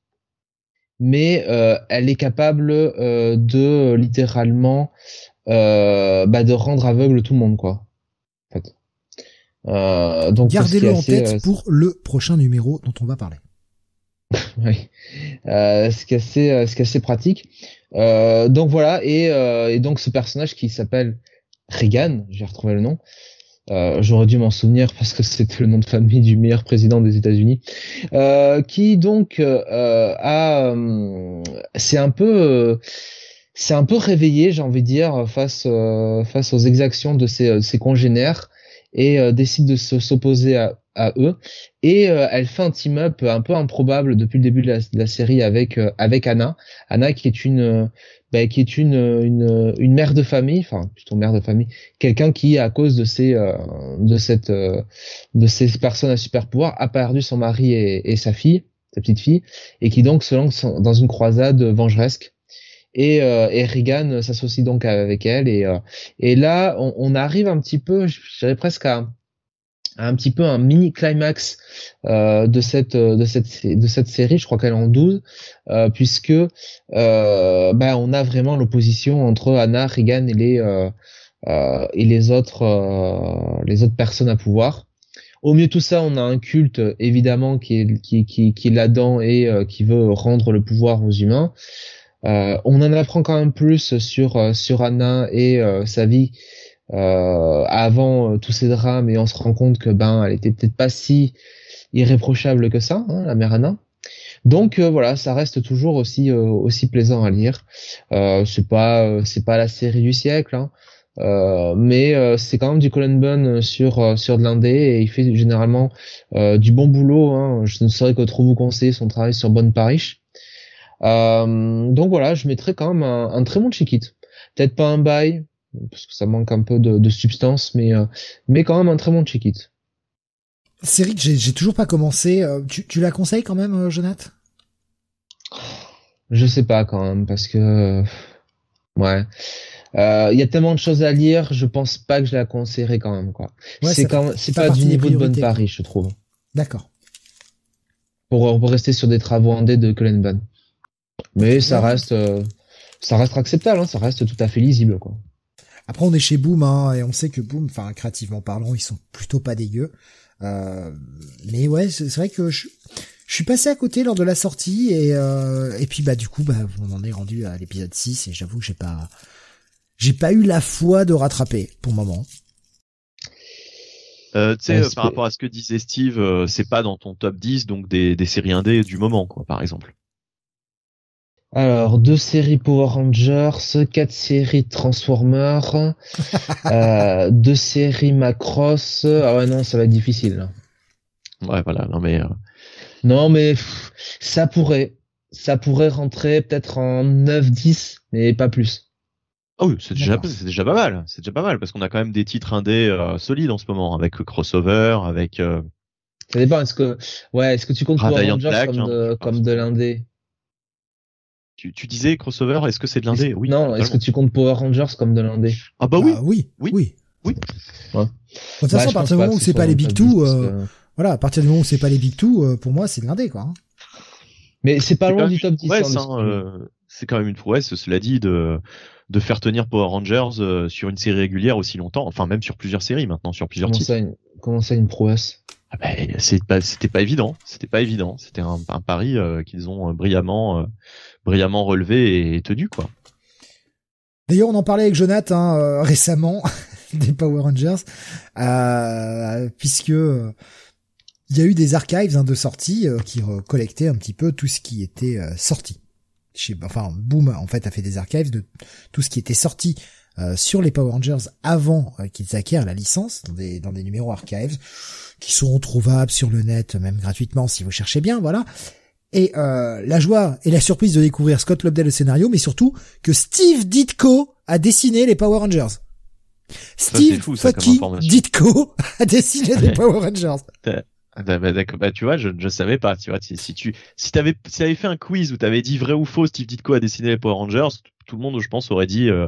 mais elle est capable de littéralement bah, de rendre aveugle tout le monde quoi. En fait. Euh, donc gardez-le en tête pour le prochain numéro dont on va parler. oui, euh, ce qui est assez, ce qui est assez pratique. Euh, donc voilà, et, euh, et, donc ce personnage qui s'appelle Reagan, j'ai retrouvé le nom. Euh, J'aurais dû m'en souvenir parce que c'était le nom de famille du meilleur président des États-Unis, euh, qui donc euh, a, c'est un peu, c'est un peu réveillé, j'ai envie de dire, face face aux exactions de ses, ses congénères et décide de s'opposer à, à eux. Et euh, elle fait un team up un peu improbable depuis le début de la, série avec euh, avec Anna. Anna qui est une euh, bah, qui est une, une une mère de famille enfin plutôt mère de famille quelqu'un qui à cause de ces de cette de ces personnes à super pouvoir a perdu son mari et, et, sa fille sa petite fille et qui donc se lance dans une croisade vengeresque. Et, et Regan s'associe donc avec elle et, et là on, on, arrive un petit peu je dirais presque à un petit peu un mini climax euh, de cette de cette de cette série. Je crois qu'elle est en 12 euh, puisque euh, bah, on a vraiment l'opposition entre Anna Regan et les euh, euh, et les autres euh, les autres personnes à pouvoir. Au mieux de tout ça on a un culte évidemment qui est qui qui, qui est là-dedans et qui veut rendre le pouvoir aux humains. On en apprend quand même plus sur sur Anna et sa vie euh, avant euh, tous ces drames et on se rend compte que ben elle était peut-être pas si irréprochable que ça, hein, la mère Anna. Donc euh, voilà, ça reste toujours aussi aussi plaisant à lire. c'est pas c'est pas la série du siècle, hein, mais c'est quand même du Colin Bunn sur sur de l'indé et il fait généralement du bon boulot. Hein. Je ne saurais que trop vous conseiller son travail sur Bonne Parish. donc voilà, je mettrais quand même un, un très bon check Peut-être pas un bail, parce que ça manque un peu de, de substance, mais, euh, mais quand même un très bon check-it. Série que j'ai toujours pas commencé. Euh, tu, tu la conseilles quand même, euh, Jonathan? Je sais pas quand même parce que ouais. Il y a tellement de choses à lire, je pense pas que je la conseillerais quand même quoi. c'est quand c'est pas du niveau de bonne Paris, je trouve. D'accord. Pour, pour, rester sur des travaux en D de Cullen Mais ça reste ça reste acceptable, hein, ça reste tout à fait lisible quoi. Après, on est chez Boom, hein, et on sait que Boom, enfin, créativement parlant, ils sont plutôt pas dégueux. Euh, mais ouais, c'est vrai que je, je, suis passé à côté lors de la sortie, et, euh, et puis bah du coup, bah, on en est rendu à l'épisode 6, et j'avoue que j'ai pas, j'ai pas eu la foi de rattraper pour le moment. Euh, tu sais, par rapport à ce que disait Steve, euh, c'est pas dans ton top 10, donc des, des séries indé du moment, quoi, par exemple. Alors, deux séries Power Rangers, quatre séries Transformers, euh, deux séries Macross. Ah ouais, non, ça va être difficile. Ouais, voilà, non mais... Euh, non, mais ça pourrait. Ça pourrait rentrer peut-être en 9-10, mais pas plus. Oh oui, c'est déjà, c'est déjà pas mal. C'est déjà pas mal, parce qu'on a quand même des titres indés euh, solides en ce moment, avec Crossover, avec... Euh... Ça dépend, est-ce que... Ouais, est-ce que tu comptes Power Rangers comme, de, hein, comme de l'indé? Tu, disais crossover, est-ce que c'est de l'indé? Oui. Non, est-ce que tu comptes Power Rangers comme de l'indé? Ah bah oui. Bah oui. Oui. Oui. oui. De toute façon, à partir du moment où c'est pas les Big Two, euh, voilà, à partir du moment où c'est pas les Big Two, pour moi, c'est de l'indé, quoi. Hein. Mais c'est pas loin du top 10. Hein, euh, c'est quand même une prouesse, cela dit, de de faire tenir Power Rangers euh, sur une série régulière aussi longtemps, enfin même sur plusieurs séries maintenant, sur plusieurs comment titres. comment ça, une prouesse? Ah ben, c'était pas, c'était pas évident, c'était pas évident, c'était un, un, pari qu'ils ont brillamment brillamment relevé et tenu quoi. D'ailleurs, on en parlait avec Jonathan hein, euh, récemment des Power Rangers, euh, puisque euh, il y a eu des archives hein, de sortie qui collectaient un petit peu tout ce qui était sorti. Chez, enfin, Boom en fait a fait des archives de tout ce qui était sorti sur les Power Rangers avant qu'ils acquièrent la licence dans des, dans des numéros archives qui seront trouvables sur le net même gratuitement si vous cherchez bien, voilà. Et euh, la joie et la surprise de découvrir Scott Lobdell le scénario, mais surtout que Steve Ditko a dessiné les Power Rangers. Steve Ditko a dessiné les Power Rangers. Bah, bah, bah, tu vois, je ne savais pas. Tu vois, si, si tu si t'avais si avais fait un quiz où t'avais dit vrai ou faux, Steve Ditko a dessiné les Power Rangers, tout le monde, je pense, aurait dit, euh,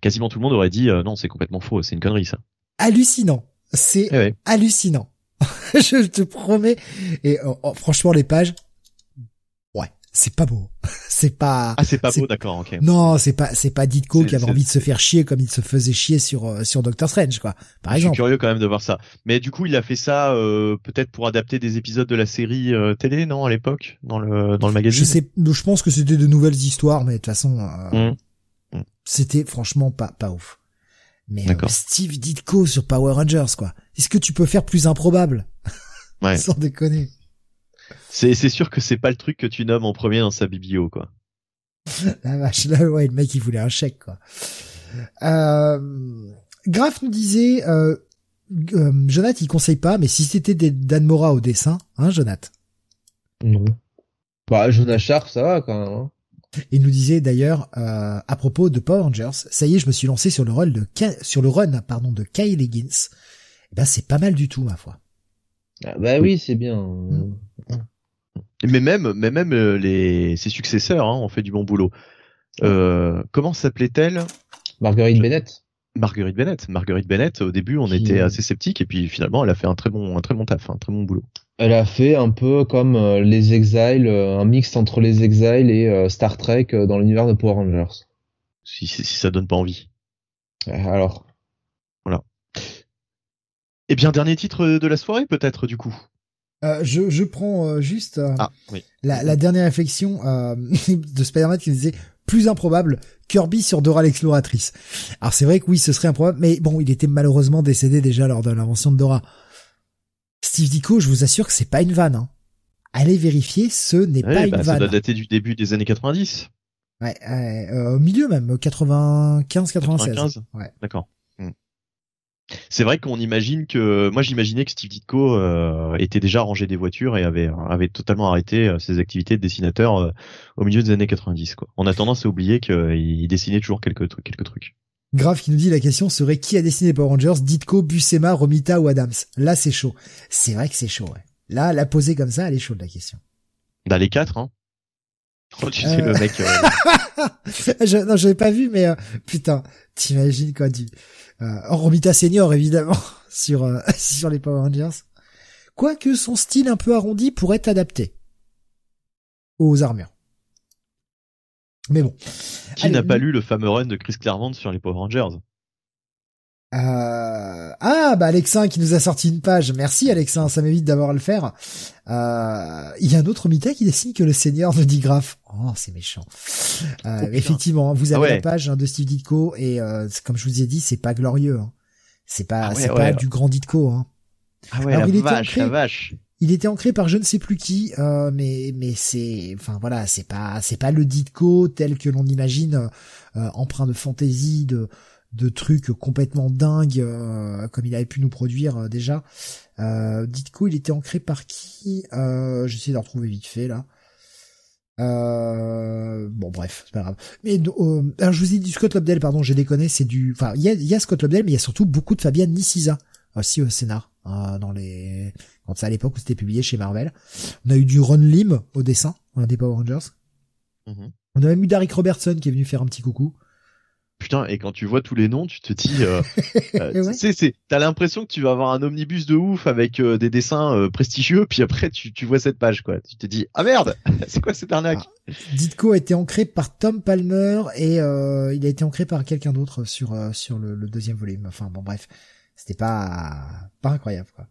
quasiment tout le monde aurait dit, euh, non, c'est complètement faux, c'est une connerie ça. Hallucinant, c'est eh hallucinant. je te promets. Et oh, oh, franchement, les pages, c'est pas beau. c'est pas. Ah, c'est pas beau, d'accord, ok. Non, c'est pas, c'est pas Ditko qui avait envie de se faire chier comme il se faisait chier sur euh, sur Doctor Strange, quoi. Par exemple. Je suis curieux quand même de voir ça. Mais du coup, il a fait ça euh, peut-être pour adapter des épisodes de la série euh, télé, non, à l'époque, dans le dans le magazine? Je sais, je pense que c'était de nouvelles histoires, mais de toute façon, mmh. Mmh. c'était franchement pas pas ouf. Mais Steve Ditko sur Power Rangers, quoi. Est-ce que tu peux faire plus improbable? Ouais. Sans déconner. C'est, c'est sûr que c'est pas le truc que tu nommes en premier dans sa biblio, quoi. La vache, là, ouais, le mec, il voulait un chèque, quoi. Euh, Graf nous disait, euh, euh, Jonathan, il conseille pas, mais si c'était des Dan Mora au dessin, hein, Jonathan? Non. Bah, Jonathan Sharp, ça va, quand même, hein. Il nous disait d'ailleurs euh, à propos de Power Rangers, ça y est, je me suis lancé sur le rôle de sur le run pardon de Kyle Higgins. Eh ben c'est pas mal du tout ma foi. Ah bah oui, c'est bien. Mais même, mais même euh, les ses successeurs hein, ont fait du bon boulot. Euh, comment s'appelait-elle? Marguerite Bennett. Marguerite Bennett. Marguerite Bennett. Au début, on était assez sceptique et puis finalement, elle a fait un très bon, un très bon taf, un très bon boulot. Elle a fait un peu comme euh, les Exiles, un mix entre les Exiles et Star Trek dans l'univers de Power Rangers. Si, si, si ça donne pas envie. Alors. Eh bien, dernier titre de la soirée, peut-être, du coup. Euh, je, je prends euh, juste euh, ah, la, la, dernière réflexion de Spider-Man qui disait plus improbable Kirby sur Dora l'exploratrice. Alors c'est vrai que oui, ce serait improbable, mais bon, il était malheureusement décédé déjà lors de l'invention de Dora. Steve Dico, je vous assure que c'est pas une vanne. Hein. Allez vérifier, ce n'est pas une bah, vanne. Ça doit dater du début des années 90. Ouais, au milieu même, 95, 96. 95 ouais. D'accord. C'est vrai qu'on imagine que moi j'imaginais que Steve Ditko euh, était déjà rangé des voitures et avait avait totalement arrêté euh, ses activités de dessinateur euh, au milieu des années 90 quoi. On a tendance à oublier qu'il dessinait toujours quelques trucs quelques trucs. Grave qui nous dit la question serait qui a dessiné les Power Rangers Ditko, Buscema, Romita ou Adams? Là c'est chaud. C'est vrai que c'est chaud ouais. Là la poser comme ça elle est chaude la question. Dans les quatre hein. Oh, tu sais, le mec. je, non, j'avais pas vu, mais putain, t'imagines quoi du euh, Romita Senior évidemment sur sur les Power Rangers. Quoique son style un peu arrondi pourrait être adapté aux armures. Mais bon. Qui n'a pas lu le fameux run de Chris Claremont sur les Power Rangers? Euh... Ah bah Alexin qui nous a sorti une page. Merci Alexin, ça m'évite d'avoir à le faire. Euh... Il y a un autre Mita qui dessine que le seigneur de Digraph. Oh c'est méchant. Euh, oh, effectivement, vous avez ah la page hein, de Steve Ditko et euh, comme je vous ai dit, c'est pas glorieux. Hein. C'est pas, ah c'est pas du grand Ditko. Hein. Ah ouais, la vache, la vache. Il était ancré par je ne sais plus qui, euh, mais mais c'est, enfin voilà, c'est pas c'est pas le Ditko tel que l'on imagine, euh, empreint de fantaisie, de de trucs complètement dingues euh, comme il avait pu nous produire euh, déjà. Euh, Ditko, il était ancré par qui euh, J'essaie de le retrouver vite fait là. bon bref, c'est pas grave. Mais alors je vous ai dit du Scott Lobdell, pardon, j'ai déconné, c'est du, enfin il y a, y a Scott Lobdell, mais il y a surtout beaucoup de Fabian Niciza aussi au scénar dans les quand c'est à l'époque où c'était publié chez Marvel. On a eu du Ron Lim au dessin, des Power Rangers. Mm-hmm. On a même eu Derek Robertson qui est venu faire un petit coucou. Putain, et quand tu vois tous les noms, tu te dis, euh, euh tu sais, c'est, t'as l'impression que tu vas avoir un omnibus de ouf avec euh, des dessins euh, prestigieux, puis après tu, tu vois cette page, quoi. Tu te dis, ah merde, c'est quoi cette arnaque ah, Ditko a été ancré par Tom Palmer et il a été ancré par quelqu'un d'autre sur sur le, le, deuxième volume. Enfin bon, bref, c'était pas pas incroyable, quoi.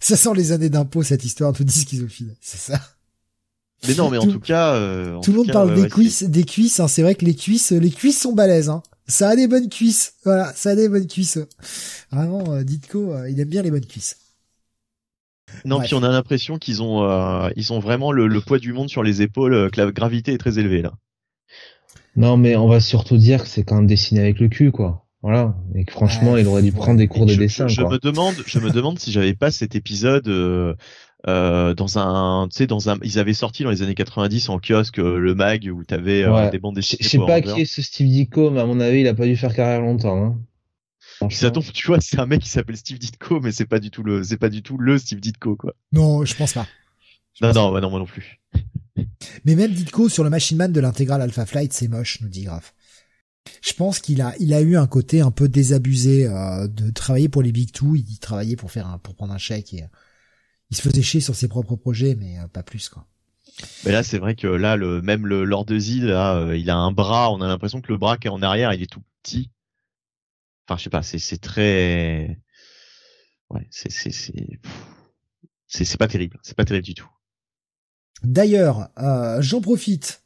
Ça sent les années d'impôt cette histoire de schizophile, c'est ça. Mais non, mais en tout cas, euh, tout le monde parle des cuisses, des cuisses. Hein, c'est vrai que les cuisses, les cuisses sont balèzes. Hein. Ça a des bonnes cuisses. Voilà, ça a des bonnes cuisses. Vraiment, euh, Ditko, euh, il aime bien les bonnes cuisses. Non, puis on a l'impression qu'ils ont, euh, ils ont vraiment le, poids du monde sur les épaules, que la gravité est très élevée là. Non, mais on va surtout dire que c'est quand même dessiné avec le cul, quoi. Voilà. Et que franchement, il aurait dû prendre des cours de dessin. Je, me demande, je me demande si j'avais pas cet épisode euh, dans un, tu sais, dans un, ils avaient sorti dans les années 90 en kiosque euh, le mag où t'avais euh, des bandes dessinées. Je sais pas qui est ce Steve Ditko, mais à mon avis, il a pas dû faire carrière longtemps. Hein. Ça tombe, tu vois, c'est un mec qui s'appelle Steve Ditko, mais c'est pas du tout le, c'est pas du tout le Steve Ditko, quoi. Non, je pense pas. non, non, bah non, moi non plus. mais même Ditko sur le Machine Man de l'intégrale Alpha Flight, c'est moche, nous dit Graf. Je pense qu'il a, il a eu un côté un peu désabusé euh, de travailler pour les Big Two. Il travaillait pour faire un, pour prendre un chèque et il se faisait chier sur ses propres projets, mais euh, pas plus quoi. Mais là, c'est vrai que là, le même le Lord Z, là, euh, il a un bras. On a l'impression que le bras qui est en arrière, il est tout petit. Enfin, je sais pas. C'est c'est très. Ouais, c'est c'est c'est c'est pas terrible. C'est pas terrible du tout. D'ailleurs, euh, j'en profite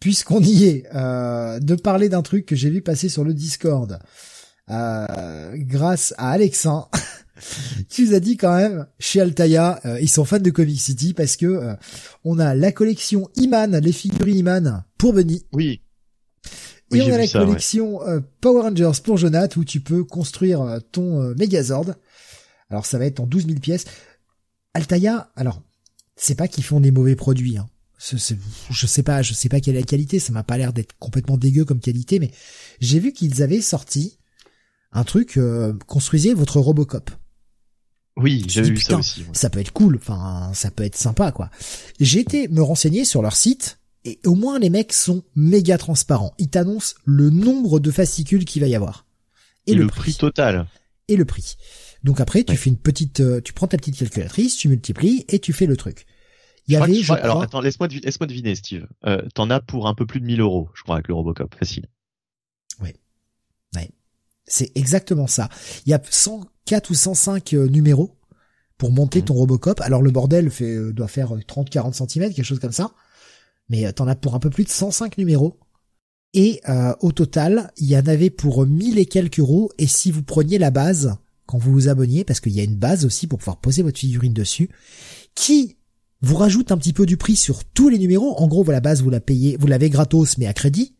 puisqu'on y est, euh, de parler d'un truc que j'ai vu passer sur le Discord. Euh, grâce à Alexin, tu nous as dit quand même, chez Altaïa, euh, ils sont fans de Comic City parce que euh, on a la collection Iman, les figurines Iman pour Bunny. Oui. Et on a la collection euh, Power Rangers pour Jonath où tu peux construire ton Megazord. Alors ça va être en 12 000 pièces. Altaïa, alors c'est pas qu'ils font des mauvais produits. Hein. je sais pas, je sais pas quelle est la qualité. Ça m'a pas l'air d'être complètement dégueu comme qualité, mais j'ai vu qu'ils avaient sorti un truc construisez votre Robocop. Oui, j'ai vu ça aussi. Ça peut être cool, enfin, ça peut être sympa, quoi. J'ai été me renseigner sur leur site, et au moins les mecs sont méga transparents. Ils t'annoncent le nombre de fascicules qu'il va y avoir. Et, le, prix. total. Et le prix. Donc après, tu fais une petite, euh, tu prends ta petite calculatrice, tu multiplies, et tu fais le truc. Il y avait, alors attends, laisse-moi deviner, Steve. Euh, T'en as pour un peu plus de 1000 euros, je crois, avec le Robocop, facile. Oui. Ouais. C'est exactement ça. Il y a 104 ou 105 euh, numéros pour monter ton Robocop. Alors le bordel fait euh, doit faire 30-40 cm, quelque chose comme ça. Mais euh, t'en as pour un peu plus de 105 numéros. Et au total, il y en avait pour 1000 et quelques euros. Et si vous preniez la base, quand vous vous abonniez, parce qu'il y a une base aussi pour pouvoir poser votre figurine dessus, qui vous rajoute un petit peu du prix sur tous les numéros. En gros, la base, vous la payez, vous l'avez gratos, mais à crédit.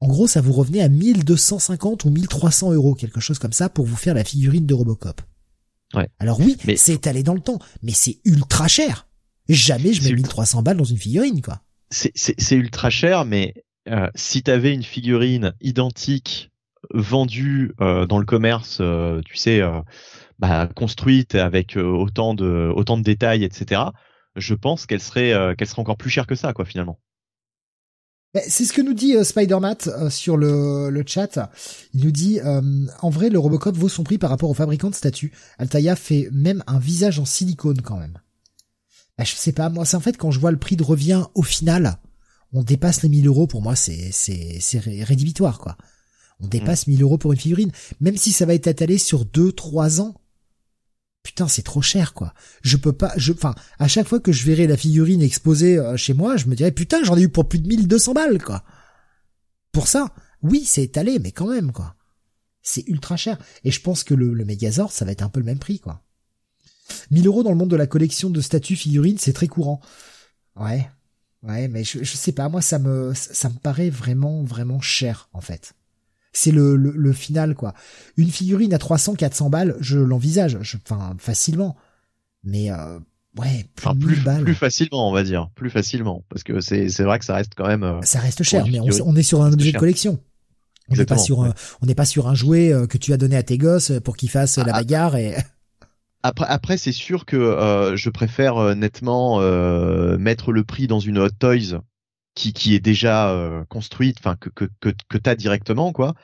En gros, ça vous revenait à 1250 ou 1300 euros, quelque chose comme ça, pour vous faire la figurine de Robocop. Ouais. Alors oui, mais... c'est étalé dans le temps, mais c'est ultra cher. Jamais je mets 1300 balles dans une figurine, quoi. C'est ultra cher, mais euh, si t'avais une figurine identique vendue euh, dans le commerce, euh, tu sais, euh, bah, construite avec autant de autant de détails, etc. Je pense qu'elle serait qu'elle serait encore plus chère que ça, quoi, finalement. C'est ce que nous dit euh, Spider-Man euh, sur le, le chat. Il nous dit euh, en vrai le Robocop vaut son prix par rapport au fabricant de statues. Altaïa fait même un visage en silicone quand même. Bah, je sais pas moi, c'est en fait quand je vois le prix de revient au final, on dépasse les 1000 euros pour moi c'est c'est c'est rédhibitoire quoi. On dépasse 1000 euros pour une figurine, même si ça va être étalé sur 2-3 ans putain c'est trop cher quoi. Je peux pas je enfin à chaque fois que je verrai la figurine exposée euh, chez moi, je me dirais putain, j'en ai eu pour plus de 1200 balles quoi. Pour ça, oui, c'est étalé mais quand même quoi. C'est ultra cher et je pense que le, le Megazord ça va être un peu le même prix quoi. 1000 euros dans le monde de la collection de statues figurines, c'est très courant. Ouais. Ouais, mais je, je sais pas, moi ça me ça me paraît vraiment vraiment cher en fait. C'est le, le, final, quoi. Une figurine à 300, 400 balles, je l'envisage, enfin, facilement. Mais, euh, ouais, plus, enfin, plus, balles. plus facilement, on va dire. Plus facilement. Parce que c'est, c'est vrai que ça reste quand même. Euh, ça reste cher, mais on, est sur un objet de collection. On n'est pas sur un, on n'est pas sur un jouet euh, que tu as donné à tes gosses pour qu'ils fassent la ah, bagarre et. Après, après c'est sûr que euh, je préfère nettement mettre le prix dans une Hot Toys qui, qui est déjà euh, construite, enfin que que que, que t'as directement quoi.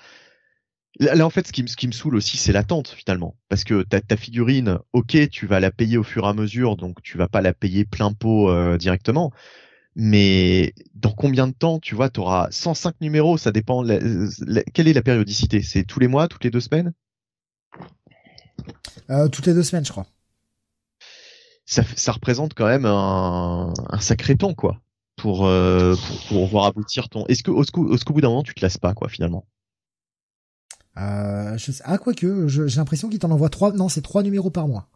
Là, en fait, ce qui, me, ce qui me saoule aussi, c'est l'attente finalement, parce que ta, ta figurine, ok, tu vas la payer au fur et à mesure, donc tu vas pas la payer plein pot euh, directement, mais dans combien de temps, tu vois, tu auras 105 numéros, ça dépend. quelle est la périodicité? C'est tous les mois, toutes les deux semaines? Euh, Toutes les deux semaines, je crois. Ça, ça représente quand même un, un sacré temps, quoi. Euh, pour, voir aboutir ton. Est-ce que au, au, bout d'un moment tu te lasses pas quoi finalement? Euh, je sais... Ah quoique, j'ai l'impression qu'il t'en envoie trois. Non, c'est trois numéros par mois.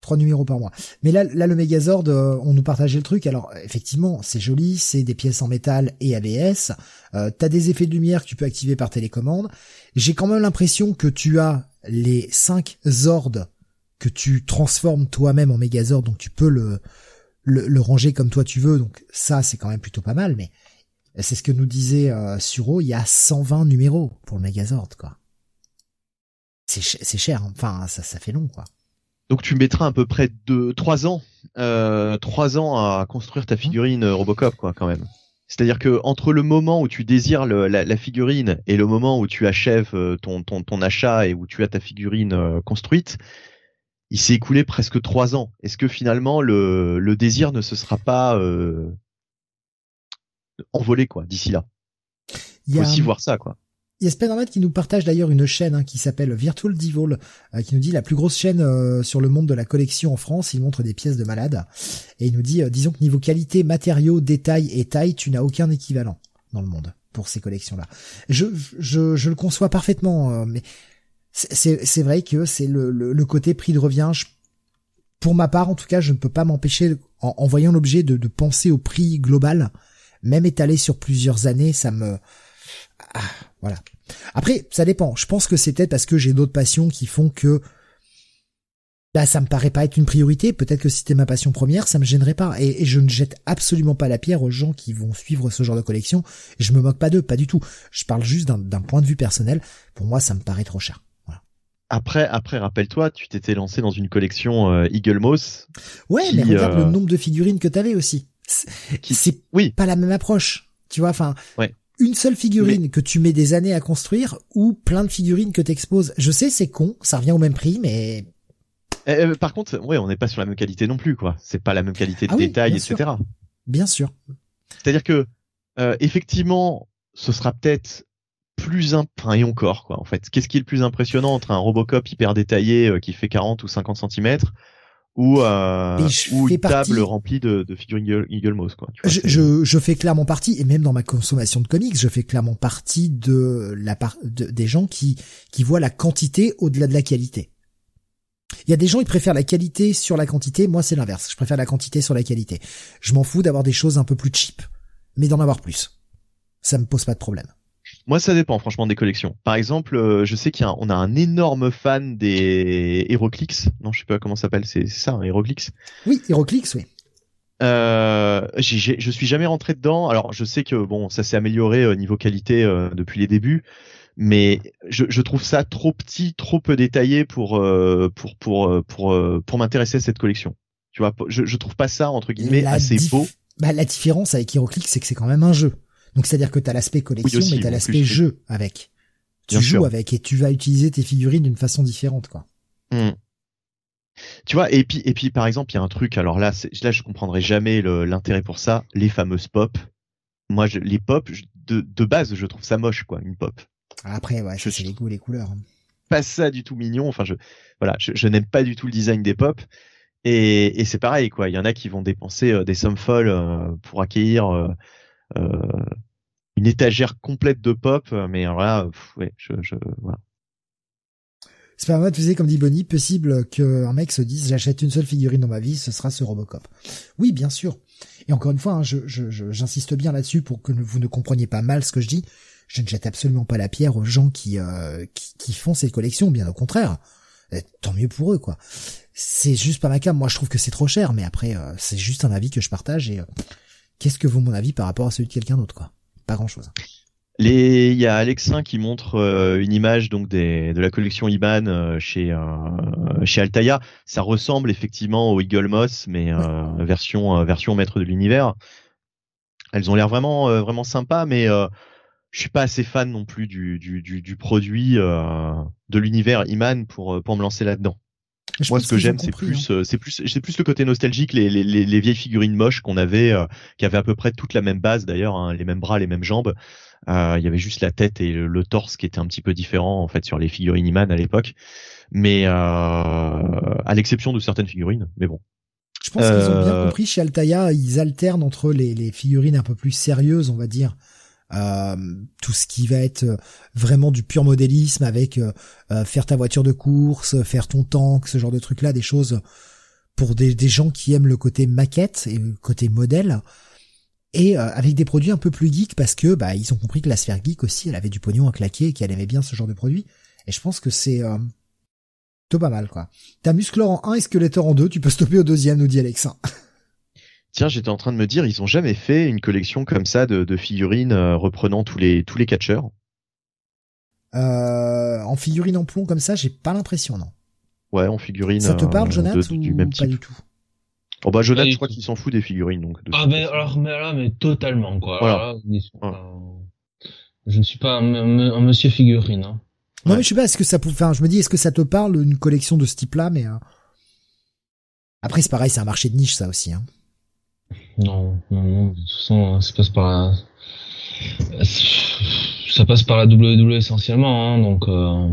Trois numéros par mois. Mais là, là le Megazord, euh, on nous partageait le truc. Alors effectivement, c'est joli, c'est des pièces en métal et ABS. Euh, T'as des effets de lumière que tu peux activer par télécommande. J'ai quand même l'impression que tu as les cinq Zords que tu transformes toi-même en Megazord, donc tu peux le le, ranger comme toi tu veux. Donc ça, c'est quand même plutôt pas mal. Mais c'est ce que nous disait euh, Suro. Il y a 120 numéros pour le Megazord, quoi. C'est c'est cher. Hein. Enfin, ça, ça fait long, quoi. Donc tu mettras à peu près de trois ans, euh, trois ans à construire ta figurine euh, Robocop, quoi, quand même. C'est-à-dire que entre le moment où tu désires la, figurine et le moment où tu achèves euh, ton, ton, ton, achat et où tu as ta figurine construite, il s'est écoulé presque trois ans. Est-ce que finalement le, le, désir ne se sera pas euh, envolé quoi d'ici là? Il faut aussi voir ça quoi. Il y a Spider-Man qui nous partage d'ailleurs une chaîne hein, qui s'appelle Virtual Devil, euh, qui nous dit la plus grosse chaîne euh, sur le monde de la collection en France. Il montre des pièces de malade et il nous dit, disons que niveau qualité, matériaux, détails et taille, tu n'as aucun équivalent dans le monde pour ces collections-là. Je, je, je le conçois parfaitement, mais c'est vrai que c'est le, le, côté prix de revient. pour ma part, en tout cas, je ne peux pas m'empêcher, en, voyant l'objet, de, de, penser au prix global, même étalé sur plusieurs années, ça me... Ah, voilà. Après, ça dépend. Je pense que c'est peut-être parce que j'ai d'autres passions qui font que bah ça me paraît pas être une priorité. Peut-être que si c'était ma passion première, ça me gênerait pas. Et, je ne jette absolument pas la pierre aux gens qui vont suivre ce genre de collection. Je me moque pas d'eux, pas du tout. Je parle juste d'un point de vue personnel. Pour moi, ça me paraît trop cher. Après, après, rappelle-toi, tu t'étais lancé dans une collection euh, Eagle Moss. Ouais, mais regarde le euh, nombre de figurines que t'avais aussi. C'est oui. pas la même approche. Tu vois, enfin, ouais. une seule figurine que tu mets des années à construire ou plein de figurines que t'exposes. Je sais, c'est con, ça revient au même prix, mais. Eh, eh, par contre, ouais, on n'est pas sur la même qualité non plus, quoi. C'est pas la même qualité de ah détail, etc. Bien sûr. C'est-à-dire que, euh, effectivement, ce sera peut-être plus enfin et encore quoi en fait. Qu'est-ce qui est le plus impressionnant entre un Robocop hyper détaillé euh, qui fait 40 ou 50 cm ou euh, ou une table remplie de, de figurines Eagle Moss quoi je, je, je, fais clairement partie et même dans ma consommation de comics je fais clairement partie de la part des gens qui qui voient la quantité au-delà de la qualité. Il y a des gens qui préfèrent la qualité sur la quantité moi c'est l'inverse. Je préfère la quantité sur la qualité. Je m'en fous d'avoir des choses un peu plus cheap mais d'en avoir plus. Ça me pose pas de problème moi, ça dépend franchement des collections. Par exemple, euh, je sais qu'on a, a, un énorme fan des Heroclix. Non, je sais pas comment ça s'appelle. C'est ça, un Heroclix. Oui, Heroclix, oui. Euh, je suis jamais rentré dedans. Alors, je sais que bon, ça s'est amélioré au euh, niveau qualité euh, depuis les débuts, mais je, je, trouve ça trop petit, trop peu détaillé pour pour pour pour pour, m'intéresser à cette collection. Tu vois, je, je trouve pas ça entre guillemets assez beau Bah, la différence avec HeroClix, c'est que c'est quand même un jeu. Donc, c'est-à-dire que t'as l'aspect collection, Oui, aussi, mais t'as en l'aspect jeu avec. Tu Bien joues sûr. avec et tu vas utiliser tes figurines d'une façon différente, quoi. Hmm. Tu vois, et puis, et puis par exemple, il y a un truc, alors là, là je comprendrai jamais l'intérêt pour ça, les fameuses pop. Moi, je, les pop, je- de, de base, je trouve ça moche, quoi, une pop. Après, ouais, Je suis- les goûts, les couleurs. Pas ça du tout mignon, enfin, je, voilà, je, je n'aime pas du tout le design des pop. Et, et c'est pareil, quoi. Il y en a qui vont dépenser euh, des sommes folles euh, pour accueillir euh, une étagère complète de pop, euh, mais alors là, pff, ouais, je, je, voilà. Sais, comme dit Bonnie, possible qu'un mec se dise, j'achète une seule figurine dans ma vie, ce sera ce Robocop. Oui, bien sûr. Et encore une fois, hein, je, je, je- j'insiste bien là-dessus pour que vous ne compreniez pas mal ce que je dis. Je ne jette absolument pas la pierre aux gens qui, euh, qui, qui font ces collections, bien au contraire. Euh, Tant mieux pour eux, quoi. C'est juste pas ma cam. Moi, je trouve que c'est trop cher, mais après, euh, c'est juste un avis que je partage et euh, qu'est-ce que vaut mon avis par rapport à celui de quelqu'un d'autre, quoi? Pas grand-chose. Les, il y a Alexin qui montre euh, une image donc des, de la collection Iban euh, chez euh, chez Altaïa. Ça ressemble effectivement au Eagle Moss, mais euh, version version maître de l'univers. Elles ont l'air vraiment vraiment sympas, mais je suis pas assez fan non plus du du du, du produit de l'univers Iman pour pour me lancer là-dedans. Je Moi, ce que qu'ils ont j'aime, c'est plus, hein. euh, c'est plus, c'est plus le côté nostalgique, les, les, les, les vieilles figurines moches qu'on avait, euh, qui avaient à peu près toute la même base d'ailleurs, hein, les mêmes bras, les mêmes jambes. Euh, Il y avait juste la tête et le, le torse qui étaient un petit peu différents en fait sur les figurines Iman à l'époque, mais euh, à l'exception de certaines figurines. Mais bon, Je pense qu'ils ont bien Euh, compris chez Altaïa, ils alternent entre les, les figurines un peu plus sérieuses, on va dire, euh, tout ce qui va être euh, vraiment du pur modélisme avec euh, euh, faire ta voiture de course, faire ton tank, ce genre de trucs-là, des choses pour des, des gens qui aiment le côté maquette et le côté modèle, et euh, avec des produits un peu plus geeks parce que bah ils ont compris que la sphère geek aussi, elle avait du pognon à claquer et qu'elle aimait bien ce genre de produit. Et je pense que c'est euh, plutôt pas mal quoi. T'as Musclor en 1 et Skeletor en 2, tu peux stopper au deuxième, nous dit Alexin. tiens, j'étais en train de me dire, ils ont jamais fait une collection comme ça de, de figurines euh, reprenant tous les tous les catcheurs? Euh, en figurine en plomb comme ça, j'ai pas l'impression, non. Ouais, en figurines. Ça te parle, euh, Jonathan, de- ou du même pas type. du tout? Oh bah Jonathan, Pas je crois qu'il s'en fout des figurines donc. de Ah ben façon. alors mais là mais totalement quoi. Voilà. Alors là, Voilà. je ne suis pas un, un- un monsieur figurine. Hein. Non Ouais. mais je sais pas, est-ce que ça peut, enfin, je me dis, est-ce que ça te parle une collection de ce type-là, mais euh, après c'est pareil, c'est un marché de niche ça aussi. Hein. Non, non, non, de toute façon, ça passe par la... ça passe par la WWE essentiellement, hein, donc euh,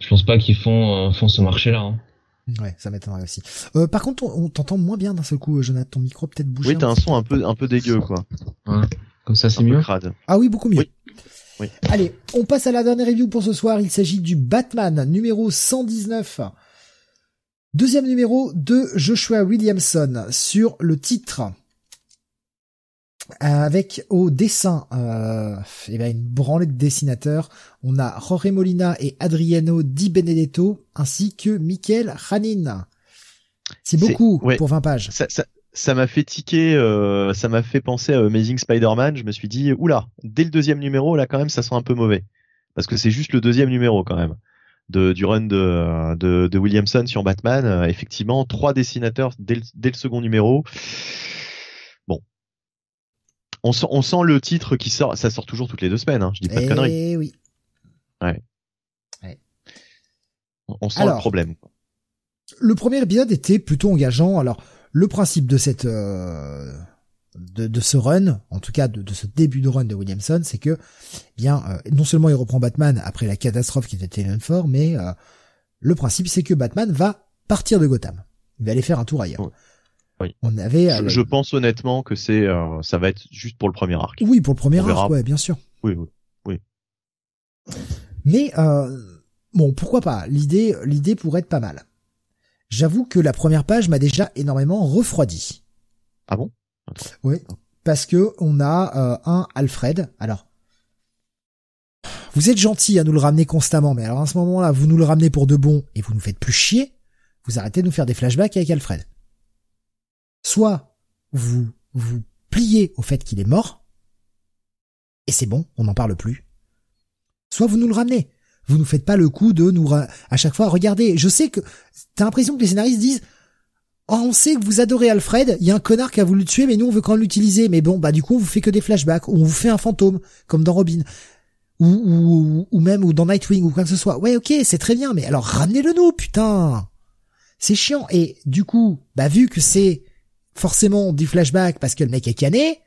je pense pas qu'ils font, euh, font ce marché-là. Hein. Ouais, ça m'étonnerait aussi. Euh, par contre, on, on t'entend moins bien d'un seul coup, euh, Jonathan. Ton micro peut-être bouger. Oui, t'as un son un peu un peu dégueu quoi, Comme ça, c'est un peu mieux. crade. Ah oui, beaucoup mieux. Oui. Oui. Allez, on passe à la dernière review pour ce soir. Il s'agit du Batman numéro 119. Deuxième numéro de Joshua Williamson sur le titre. Avec au dessin, euh, eh ben une branlée de dessinateurs. On a Jorge Molina et Adriano Di Benedetto, ainsi que Michael Hanin. C'est C'est- beaucoup ouais. pour 20 pages. Ça ça ça m'a fait tiquer, euh, ça m'a fait penser à Amazing Spider-Man. Je me suis dit, oula, dès le deuxième numéro là quand même, ça sent un peu mauvais parce que c'est juste le deuxième numéro quand même de du run de de, de Williamson sur Batman. Euh, effectivement, trois dessinateurs dès le, dès le second numéro. Bon. On sent, on sent le titre qui sort, ça sort toujours toutes les deux semaines, hein, je dis pas de conneries. Eh oui. On on sent Alors. le problème. le premier épisode était plutôt engageant. Alors, le principe de cette euh, de, de ce run, en tout cas de, de ce début de run de Williamson, c'est que, eh bien, euh, non seulement il reprend Batman après la catastrophe qui était Talon Four, mais euh, le principe c'est que Batman va partir de Gotham. Il va aller faire un tour ailleurs. Oui. Oui. On avait, euh, Je, je pense honnêtement que c'est, euh, ça va être juste pour le premier arc. oui, pour le premier on verra. arc, ouais, bien sûr. Oui, oui. Mais euh, bon, pourquoi pas? L'idée, l'idée pourrait être pas mal. J'avoue que la première page m'a déjà énormément refroidi. Ah bon? Oui, parce que on a euh, un Alfred. Alors, vous êtes gentil à nous le ramener constamment, mais alors à ce moment-là, vous nous le ramenez pour de bon et vous nous faites plus chier. Vous arrêtez de nous faire des flashbacks avec Alfred. Soit vous vous pliez au fait qu'il est mort et c'est bon, on n'en parle plus. Soit vous nous le ramenez. Vous nous faites pas le coup de nous à chaque fois. Regardez, je sais que t'as l'impression que les scénaristes disent Oh, on sait que vous adorez Alfred, il y a un connard qui a voulu le tuer, mais nous on veut quand même l'utiliser. Mais bon, bah du coup on vous fait que des flashbacks, ou on vous fait un fantôme, comme dans Robin. Ou, ou, même ou dans Nightwing ou quoi que ce soit. Ouais ok, c'est très bien, mais alors ramenez-le nous, putain C'est chiant. Et du coup, bah vu que c'est forcément du flashback parce que le mec est cané, et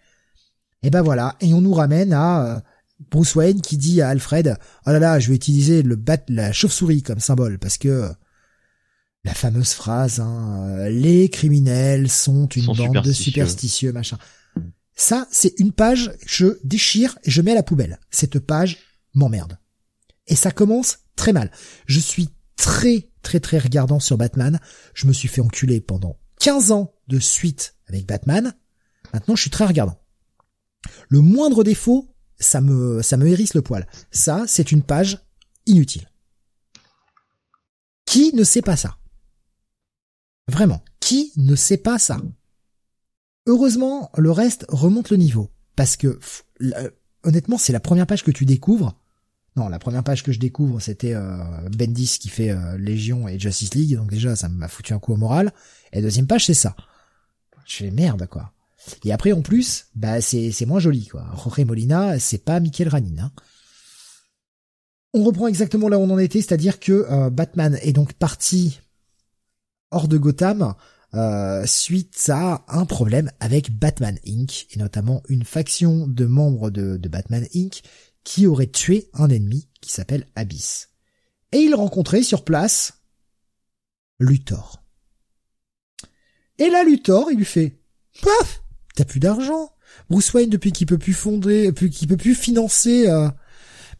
eh ben voilà, et on nous ramène à euh, Bruce Wayne qui dit à Alfred, oh là là, je vais utiliser le bat, la chauve-souris comme symbole parce que la fameuse phrase, hein, euh, les criminels sont une bande de superstitieux, machin. Ça, c'est une page, je déchire et je mets à la poubelle. Cette page m'emmerde. Et ça commence très mal. Je suis très, très, très regardant sur Batman. Je me suis fait enculer pendant 15 ans de suite avec Batman. Maintenant, je suis très regardant. Le moindre défaut, ça me, ça me hérisse le poil. Ça, c'est une page inutile. Qui ne sait pas ça? Vraiment. Qui ne sait pas ça? Heureusement, le reste remonte le niveau. Parce que, honnêtement, c'est la première page que tu découvres. Non, la première page que je découvre, c'était euh, Bendis qui fait euh, Légion et Justice League. Donc déjà, ça m'a foutu un coup au moral. Et la deuxième page, c'est ça. Je fais merde, quoi. Et après, en plus, bah, c'est, c'est moins joli, quoi. Jorge Molina, c'est pas Michael Ranin, hein. On reprend exactement là où on en était, c'est-à-dire que euh, Batman est donc parti hors de Gotham euh, suite à un problème avec Batman Inc. et notamment une faction de membres de, Batman Inc. qui aurait tué un ennemi qui s'appelle Abyss. Et il rencontrait sur place Luthor. Et là, Luthor, il lui fait, paf, t'as plus d'argent. Bruce Wayne, depuis qu'il peut plus fonder, qu'il peut plus financer euh,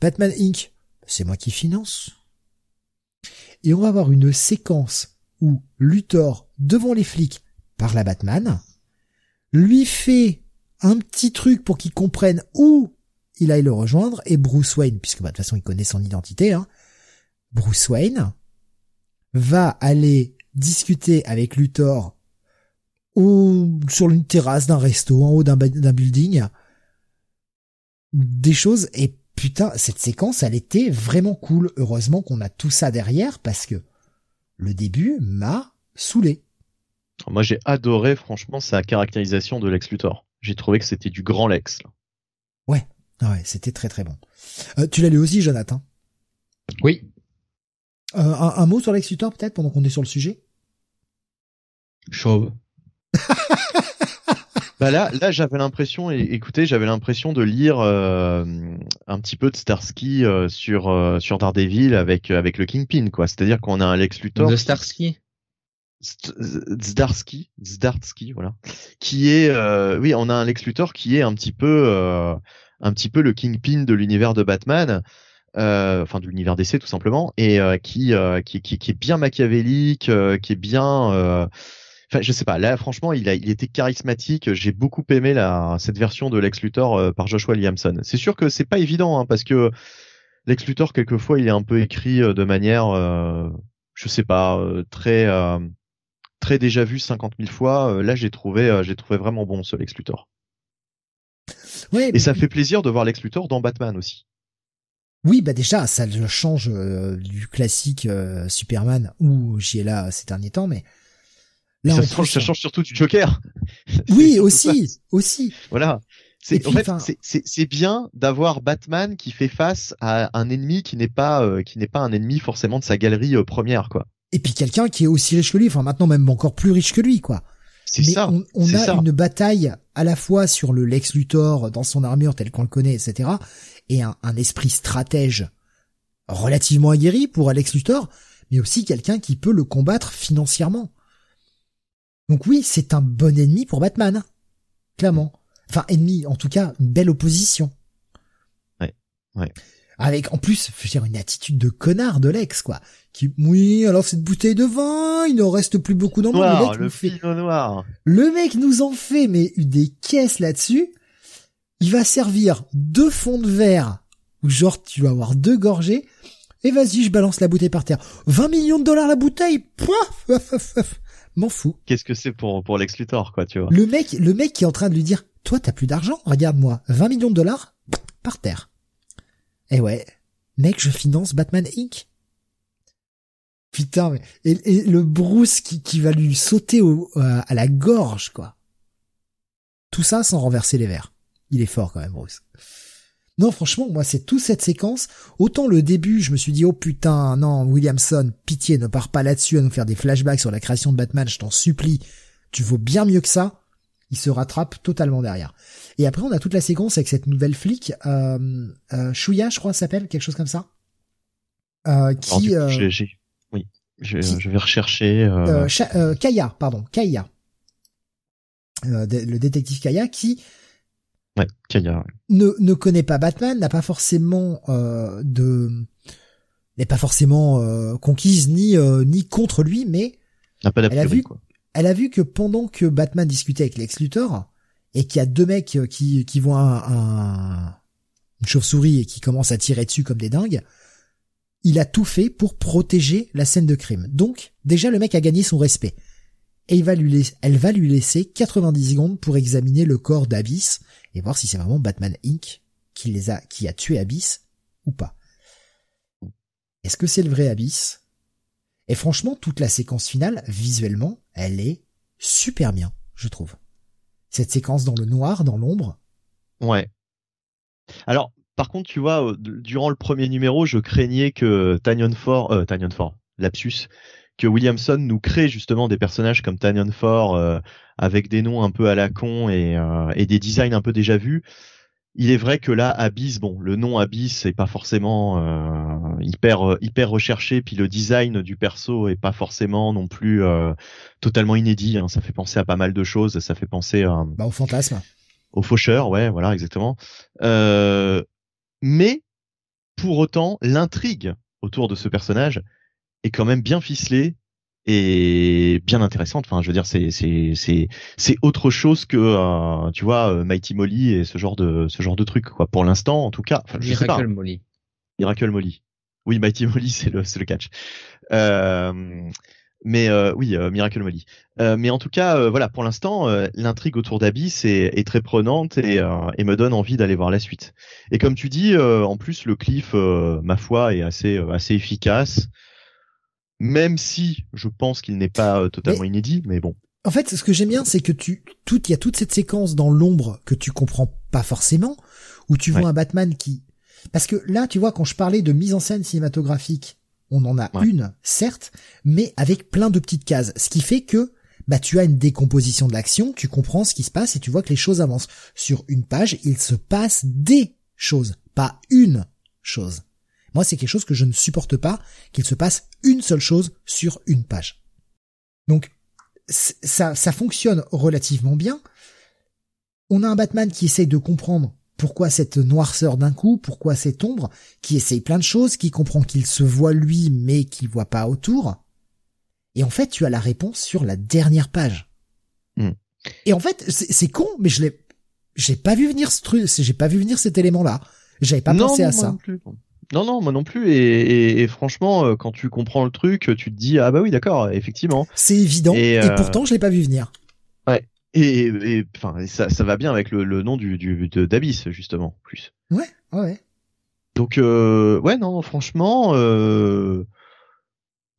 Batman Inc., c'est moi qui finance. Et on va avoir une séquence où Luthor, devant les flics, parle à Batman, lui fait un petit truc pour qu'il comprenne où il aille le rejoindre, et Bruce Wayne, puisque bah, de toute façon il connaît son identité, hein, Bruce Wayne va aller discuter avec Luthor ou sur une terrasse d'un resto, en haut d'un building, des choses, et putain, cette séquence, elle était vraiment cool. Heureusement qu'on a tout ça derrière, parce que le début m'a saoulé. Moi, j'ai adoré, franchement, sa caractérisation de Lex Luthor. J'ai trouvé que c'était du grand Lex. Ouais, ah ouais, c'était très très bon. Euh, tu l'as lu aussi, Jonathan? Oui. Euh, un, mot sur Lex Luthor, peut-être, pendant qu'on est sur le sujet? Chauve. bah là, là, j'avais l'impression, écoutez, j'avais l'impression de lire euh, un petit peu de Starsky sur sur Daredevil avec avec le Kingpin, quoi. C'est-à-dire qu'on a un Lex Luthor. De Starsky? Zdarsky, Zdarsky, voilà, qui est, euh, oui, on a un Lex Luthor qui est un petit peu, euh, un petit peu le kingpin de l'univers de Batman, euh, enfin de l'univers DC tout simplement, et qui, qui, qui, qui, est bien machiavélique, qui est bien, enfin je sais pas, là franchement il a, il était charismatique, j'ai beaucoup aimé la cette version de Lex Luthor par Joshua Williamson. C'est sûr que c'est pas évident hein, parce que Lex Luthor quelquefois il est un peu écrit de manière, je sais pas, très très déjà vu 50 000 fois. Euh, là, j'ai trouvé, euh, j'ai trouvé vraiment bon ce Lex Luthor. Ouais, et ça fait plaisir de voir Lex Luthor dans Batman aussi. Oui, bah déjà, ça le change euh, du classique Superman où j'y ai là ces derniers temps, mais là, ça, change, ça change surtout du Joker. Oui, aussi, aussi. Voilà. C'est en fait, c'est bien d'avoir Batman qui fait face à un ennemi qui n'est pas qui n'est pas un ennemi forcément de sa galerie première, quoi et puis quelqu'un qui est aussi riche que lui, enfin maintenant même encore plus riche que lui, quoi. C'est ça. On, on a une bataille à la fois sur le Lex Luthor dans son armure tel qu'on le connaît, etc., et un, esprit stratège relativement aguerri pour Alex Luthor, mais aussi quelqu'un qui peut le combattre financièrement. Donc oui, c'est un bon ennemi pour Batman, clairement. Enfin, ennemi, en tout cas, une belle opposition. Ouais, ouais. Avec, en plus, je veux dire, une attitude de connard de Lex, quoi. Qui oui alors cette bouteille de vin il n'en reste plus beaucoup dans le mec le fait... noir. le mec nous en fait mais des caisses là-dessus. Il va servir deux fonds de verre. Ou genre tu vas avoir deux gorgées. Et vas-y je balance la bouteille par terre. 20 millions de dollars la bouteille m'en fous qu'est-ce que c'est pour pour Lex Luthor quoi tu vois? Le mec le mec qui est en train de lui dire toi t'as plus d'argent regarde-moi 20 millions de dollars par terre et eh ouais mec je finance Batman Inc Putain, mais et, le Bruce qui, qui va lui sauter au, à la gorge, quoi. Tout ça sans renverser les verres. Il est fort quand même, Bruce. Non, franchement, moi, c'est toute cette séquence. Autant le début, je me suis dit, oh putain, non, Williamson, pitié, ne pars pas là-dessus à nous faire des flashbacks sur la création de Batman, je t'en supplie. Tu vaux bien mieux que ça. Il se rattrape totalement derrière. Et après, on a toute la séquence avec cette nouvelle flic, euh, euh Shuya, je crois, s'appelle, quelque chose comme ça. Euh, qui, euh, oui, je, je, vais rechercher. Euh... Euh, Kaya, pardon, Kaya, le détective Kaya, qui ouais, Kaya, ne ne connaît pas Batman, n'a pas forcément de n'est pas forcément conquise ni ni contre lui, mais elle a vu quoi. elle a vu que pendant que Batman discutait avec Lex Luthor et qu'il y a deux mecs qui qui voient un, une chauve-souris et qui commencent à tirer dessus comme des dingues, il a tout fait pour protéger la scène de crime. Donc, déjà, le mec a gagné son respect. Et va lui laisser, elle va lui laisser 90 secondes pour examiner le corps d'Abyss et voir si c'est vraiment Batman Inc. qui les a, qui a tué Abyss ou pas. Est-ce que c'est le vrai Abyss? Et franchement, toute la séquence finale, visuellement, elle est super bien, je trouve. Cette séquence dans le noir, dans l'ombre. Ouais. Alors, par contre, tu vois, euh, durant le premier numéro, je craignais que Tanyon Ford, euh, Tanyon Ford, lapsus, que Williamson nous crée justement des personnages comme Tanyon Ford euh, avec des noms un peu à la con et, euh, et, des designs un peu déjà vus. Il est vrai que là, Abyss, bon, le nom Abyss est pas forcément hyper hyper recherché, puis le design du perso est pas forcément non plus totalement inédit. Hein. Ça fait penser à pas mal de choses. Ça fait penser bah, au fantasme au faucheur, ouais, voilà, exactement. Euh, mais pour autant, l'intrigue autour de ce personnage est quand même bien ficelée et bien intéressante. Enfin, je veux dire, c'est c'est c'est c'est autre chose que euh, tu vois euh, Mighty Molly et ce genre de ce genre de truc quoi. Pour l'instant, en tout cas. Enfin, Miracle Molly. Miracle Molly. Oui, Mighty Molly, c'est le c'est le catch. Euh, mais euh, oui, euh, Miracle Molly. Euh, mais en tout cas, voilà, pour l'instant, l'intrigue autour d'Abyss est, est, très prenante et, et me donne envie d'aller voir la suite. Et comme tu dis, en plus, le cliff, ma foi, est assez assez efficace. Même si je pense qu'il n'est pas totalement inédit, mais bon. En fait, ce que j'aime bien, c'est que tu, tout, il y a toute cette séquence dans l'ombre que tu comprends pas forcément, où tu vois un Batman qui, parce que là, tu vois, quand je parlais de mise en scène cinématographique on en a une, certes, mais avec plein de petites cases. Ce qui fait que bah tu as une décomposition de l'action, tu comprends ce qui se passe et tu vois que les choses avancent. Sur une page, il se passe des choses, pas une chose. Moi, c'est quelque chose que je ne supporte pas, qu'il se passe une seule chose sur une page. Donc, ça, ça fonctionne relativement bien. On a un Batman qui essaye de comprendre pourquoi cette noirceur d'un coup Pourquoi cette ombre Qui essaye plein de choses, qui comprend qu'il se voit lui mais qu'il voit pas autour Et en fait, tu as la réponse sur la dernière page. Hmm. Et en fait, c'est con, mais je l'ai, j'ai pas vu venir ce truc, j'ai pas vu venir cet élément-là. J'avais pas pensé à ça. Non, non, moi non plus. Et, franchement, euh, quand tu comprends le truc, tu te dis ah bah oui, d'accord, effectivement. C'est évident. Et, et, euh, pourtant, je l'ai pas vu venir. Ouais. Et, enfin, ça, ça va bien avec le, le nom du, du d'Abyss justement, plus. Ouais, ouais. Donc euh, ouais, non, franchement, euh,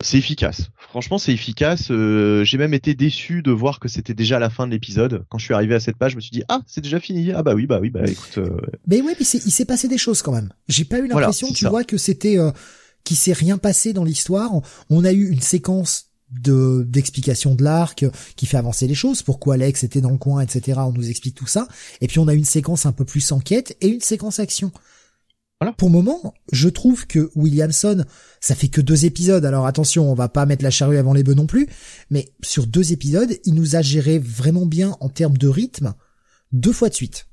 c'est efficace. Franchement, c'est efficace. Euh, j'ai même été déçu de voir que c'était déjà la fin de l'épisode. Quand je suis arrivé à cette page, je me suis dit ah, c'est déjà fini. Ah bah oui, bah oui, bah écoute. Euh. Mais ouais, mais il s'est passé des choses quand même. J'ai pas eu l'impression, tu vois, que c'était euh, qu'il s'est rien passé dans l'histoire. On a eu une séquence de d'explication de l'arc qui fait avancer les choses, pourquoi Alex était dans le coin, etc. On nous explique tout ça. Et puis on a une séquence un peu plus enquête et une séquence action. Voilà. Pour le moment, je trouve que Williamson, ça fait que deux épisodes, alors attention, on va pas mettre la charrue avant les bœufs non plus, mais sur deux épisodes, il nous a géré vraiment bien en termes de rythme, deux fois de suite.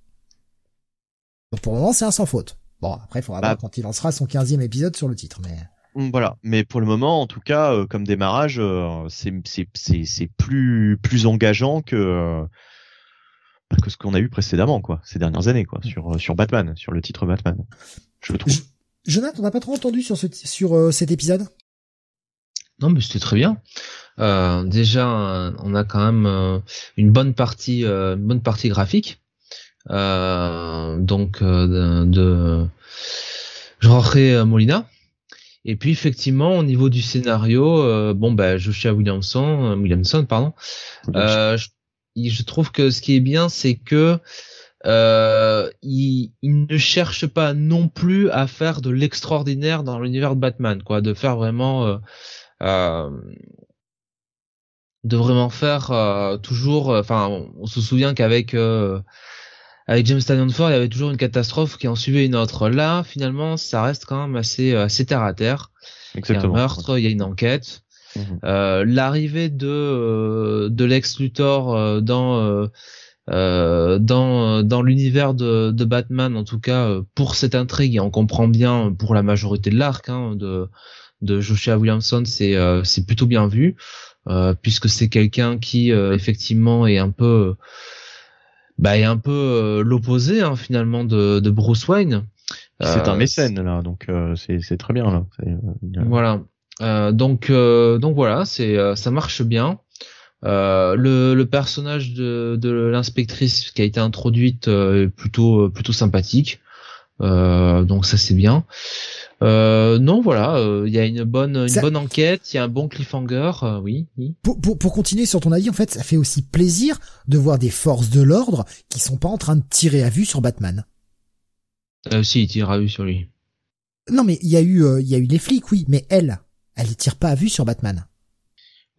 Donc pour le moment, c'est un sans faute. Bon, après, il faudra bah, voir quand il lancera son quinzième épisode sur le titre, mais... Mm, voilà, mais pour le moment, en tout cas, euh, comme démarrage, euh, c'est c'est plus plus engageant que euh, que ce qu'on a eu précédemment, quoi, ces dernières années, quoi, sur sur Batman, sur le titre Batman, je. Jonathan, on n'a pas trop entendu sur ce sur cet épisode? Non, mais c'était très bien. déjà, on a quand même une bonne partie, une bonne partie graphique, donc de, de Jorge Molina Et puis effectivement, au niveau du scénario, euh, bon bah Joshua Williamson, Williamson pardon, euh, je, je, trouve que ce qui est bien, c'est que euh, il, il, ne cherche pas non plus à faire de l'extraordinaire dans l'univers de Batman, quoi, de faire vraiment, euh, euh, de vraiment faire euh, toujours. Enfin, on, se souvient qu'avec avec James Tynion Ford, il y avait toujours une catastrophe qui en suivait une autre. Là, finalement, ça reste quand même assez assez terre à terre. Exactement. Il y a un meurtre, il y a une enquête. Mhm. L'arrivée de de Lex Luthor dans euh, dans dans l'univers de, de, Batman en tout cas euh, pour cette intrigue et on comprend bien pour la majorité de l'arc hein, de de Joshua Williamson c'est euh, c'est plutôt bien vu euh, puisque c'est quelqu'un qui effectivement est un peu bah est un peu l'opposé hein, finalement de, de Bruce Wayne. C'est un mécène là donc c'est c'est très bien là. Voilà. Donc donc voilà c'est ça marche bien euh, le, le, personnage de, de l'inspectrice qui a été introduite euh, est plutôt plutôt sympathique, euh, donc ça c'est bien. Euh, non, voilà, il y a une bonne une bonne enquête, il y a un bon cliffhanger, oui. oui. Pour, pour, pour continuer sur ton avis, en fait, ça fait aussi plaisir de voir des forces de l'ordre qui sont pas en train de tirer à vue sur Batman. Euh, si, il tire à vue sur lui. Non, mais il y a eu il y a eu les flics, oui, mais elle, elle tire pas à vue sur Batman.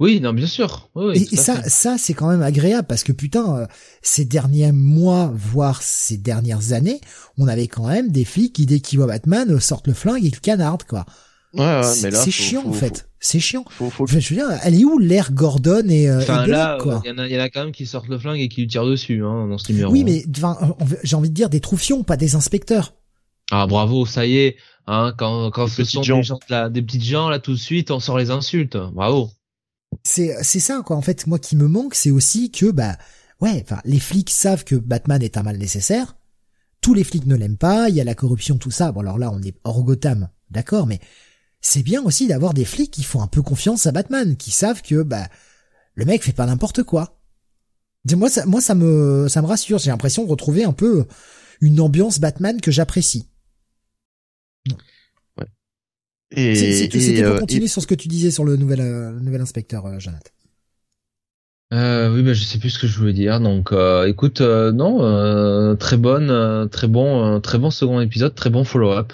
Oui, non, bien sûr. Oui, et, ça, ça c'est quand même agréable parce que putain, euh, ces derniers mois, voire ces dernières années, on avait quand même des flics qui dès qu'ils voient Batman euh, sortent le flingue et le canard, quoi. Ouais, ouais mais là, c'est chiant en fait. C'est chiant. Faut, faut... Je veux dire, elle est où l'air Gordon et, euh, enfin, là, il y en a, y en a quand même qui sortent le flingue et qui lui tirent dessus, hein, dans ce numéro. Oui, mais j'ai envie de dire des troufions, pas des inspecteurs. Ah bravo, ça y est. Hein, quand quand ce sont des, gens, là, des petites gens là tout de suite, on sort les insultes. Bravo c'est c'est ça quoi. En fait moi qui me manque c'est aussi que bah ouais enfin les flics savent que Batman est un mal nécessaire. Tous les flics ne l'aiment pas. Il y a la corruption tout ça. Bon alors là on est hors Gotham. D'accord mais c'est bien aussi d'avoir des flics qui font un peu confiance à Batman qui savent que bah le mec fait pas n'importe quoi. Moi ça moi ça me ça me rassure. J'ai l'impression de retrouver un peu une ambiance Batman que j'apprécie et, C'était pour euh, continuer sur ce que tu disais sur le nouvel, euh, nouvel inspecteur, euh, Jonathan. Euh, oui, bah, je sais plus ce que je voulais dire. Donc, écoute, non, très bonne, très bon, très bon second épisode, très bon follow-up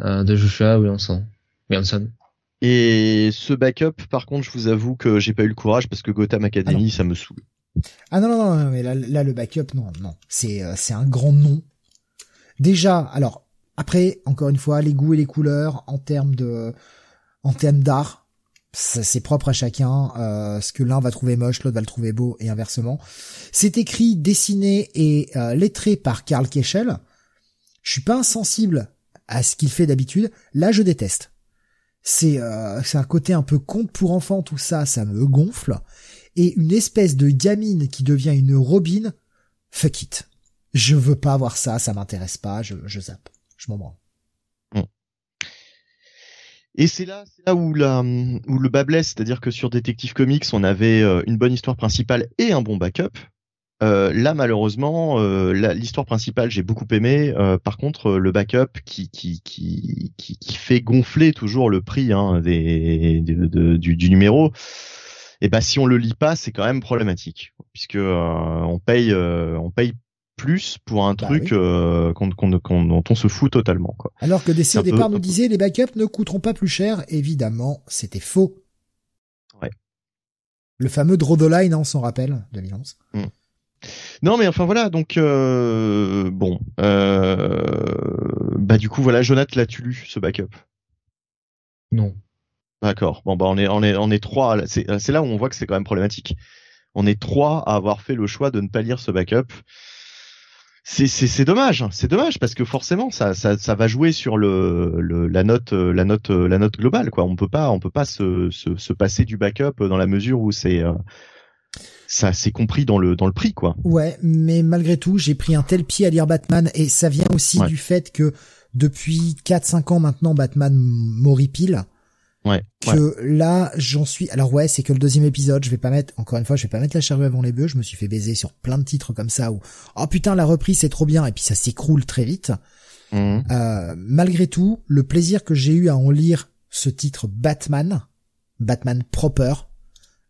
de Joshua Williamson. Williamson. Et ce backup, par contre, je vous avoue que j'ai pas eu le courage parce que Gotham Academy, ah ça me saoule. Ah non, non, non, mais là, là le backup, non, non, c'est, c'est un grand nom. Déjà, alors, après, encore une fois, les goûts et les couleurs en termes de, en termes d'art, c'est propre à chacun. Euh, ce que l'un va trouver moche, l'autre va le trouver beau et inversement. C'est écrit, dessiné et euh, lettré par Karl Keschel. Je suis pas insensible à ce qu'il fait d'habitude. Là, je déteste. C'est euh, un côté un peu conte pour enfants, tout ça, ça me gonfle. Et une espèce de gamine qui devient une Robin, fuck it. Je veux pas avoir ça, ça m'intéresse pas, je, je zappe je m'en branle. Et c'est là, c'est là où, la, où le bas blesse, c'est-à-dire que sur Detective Comics, on avait euh, une bonne histoire principale et un bon backup. Euh, là, malheureusement, euh, l'histoire principale, j'ai beaucoup aimé. Euh, par contre, le backup qui, qui, qui, qui, fait gonfler toujours le prix hein, des, du, du, numéro. Et eh ben, si on le lit pas, c'est quand même problématique, puisque on paye, on paye plus pour un bah truc euh, dont on se fout totalement. Quoi. Alors que DC au départ nous disait les backups ne coûteront pas plus cher, évidemment, c'était faux. Ouais. Le fameux draw the line, on s'en rappelle, 2011. Hmm. Non mais enfin voilà donc euh, bon euh, bah du coup voilà Jonathan l'as-tu lu ce backup? Non. D'accord bon bah on est on est on est trois c'est là où on voit que c'est quand même problématique. On est trois à avoir fait le choix de ne pas lire ce backup c'est dommage, c'est dommage parce que forcément ça, ça, ça va jouer sur le, le, la note la note la note globale quoi. On peut pas on peut pas se, se, se passer du backup dans la mesure où c'est euh, ça c'est compris dans le dans le prix quoi. Ouais, mais malgré tout, j'ai pris un tel pied à lire Batman et ça vient aussi du fait que depuis 4 5 ans maintenant Batman m'horripile Ouais. Que là, j'en suis. Alors ouais, c'est que le deuxième épisode. Je vais pas mettre. Encore une fois, je vais pas mettre la charrue avant les bœufs. Je me suis fait baiser sur plein de titres comme ça où oh putain la reprise c'est trop bien et puis ça s'écroule très vite. Mmh. Euh, malgré tout, le plaisir que j'ai eu à en lire ce titre Batman, Batman proper,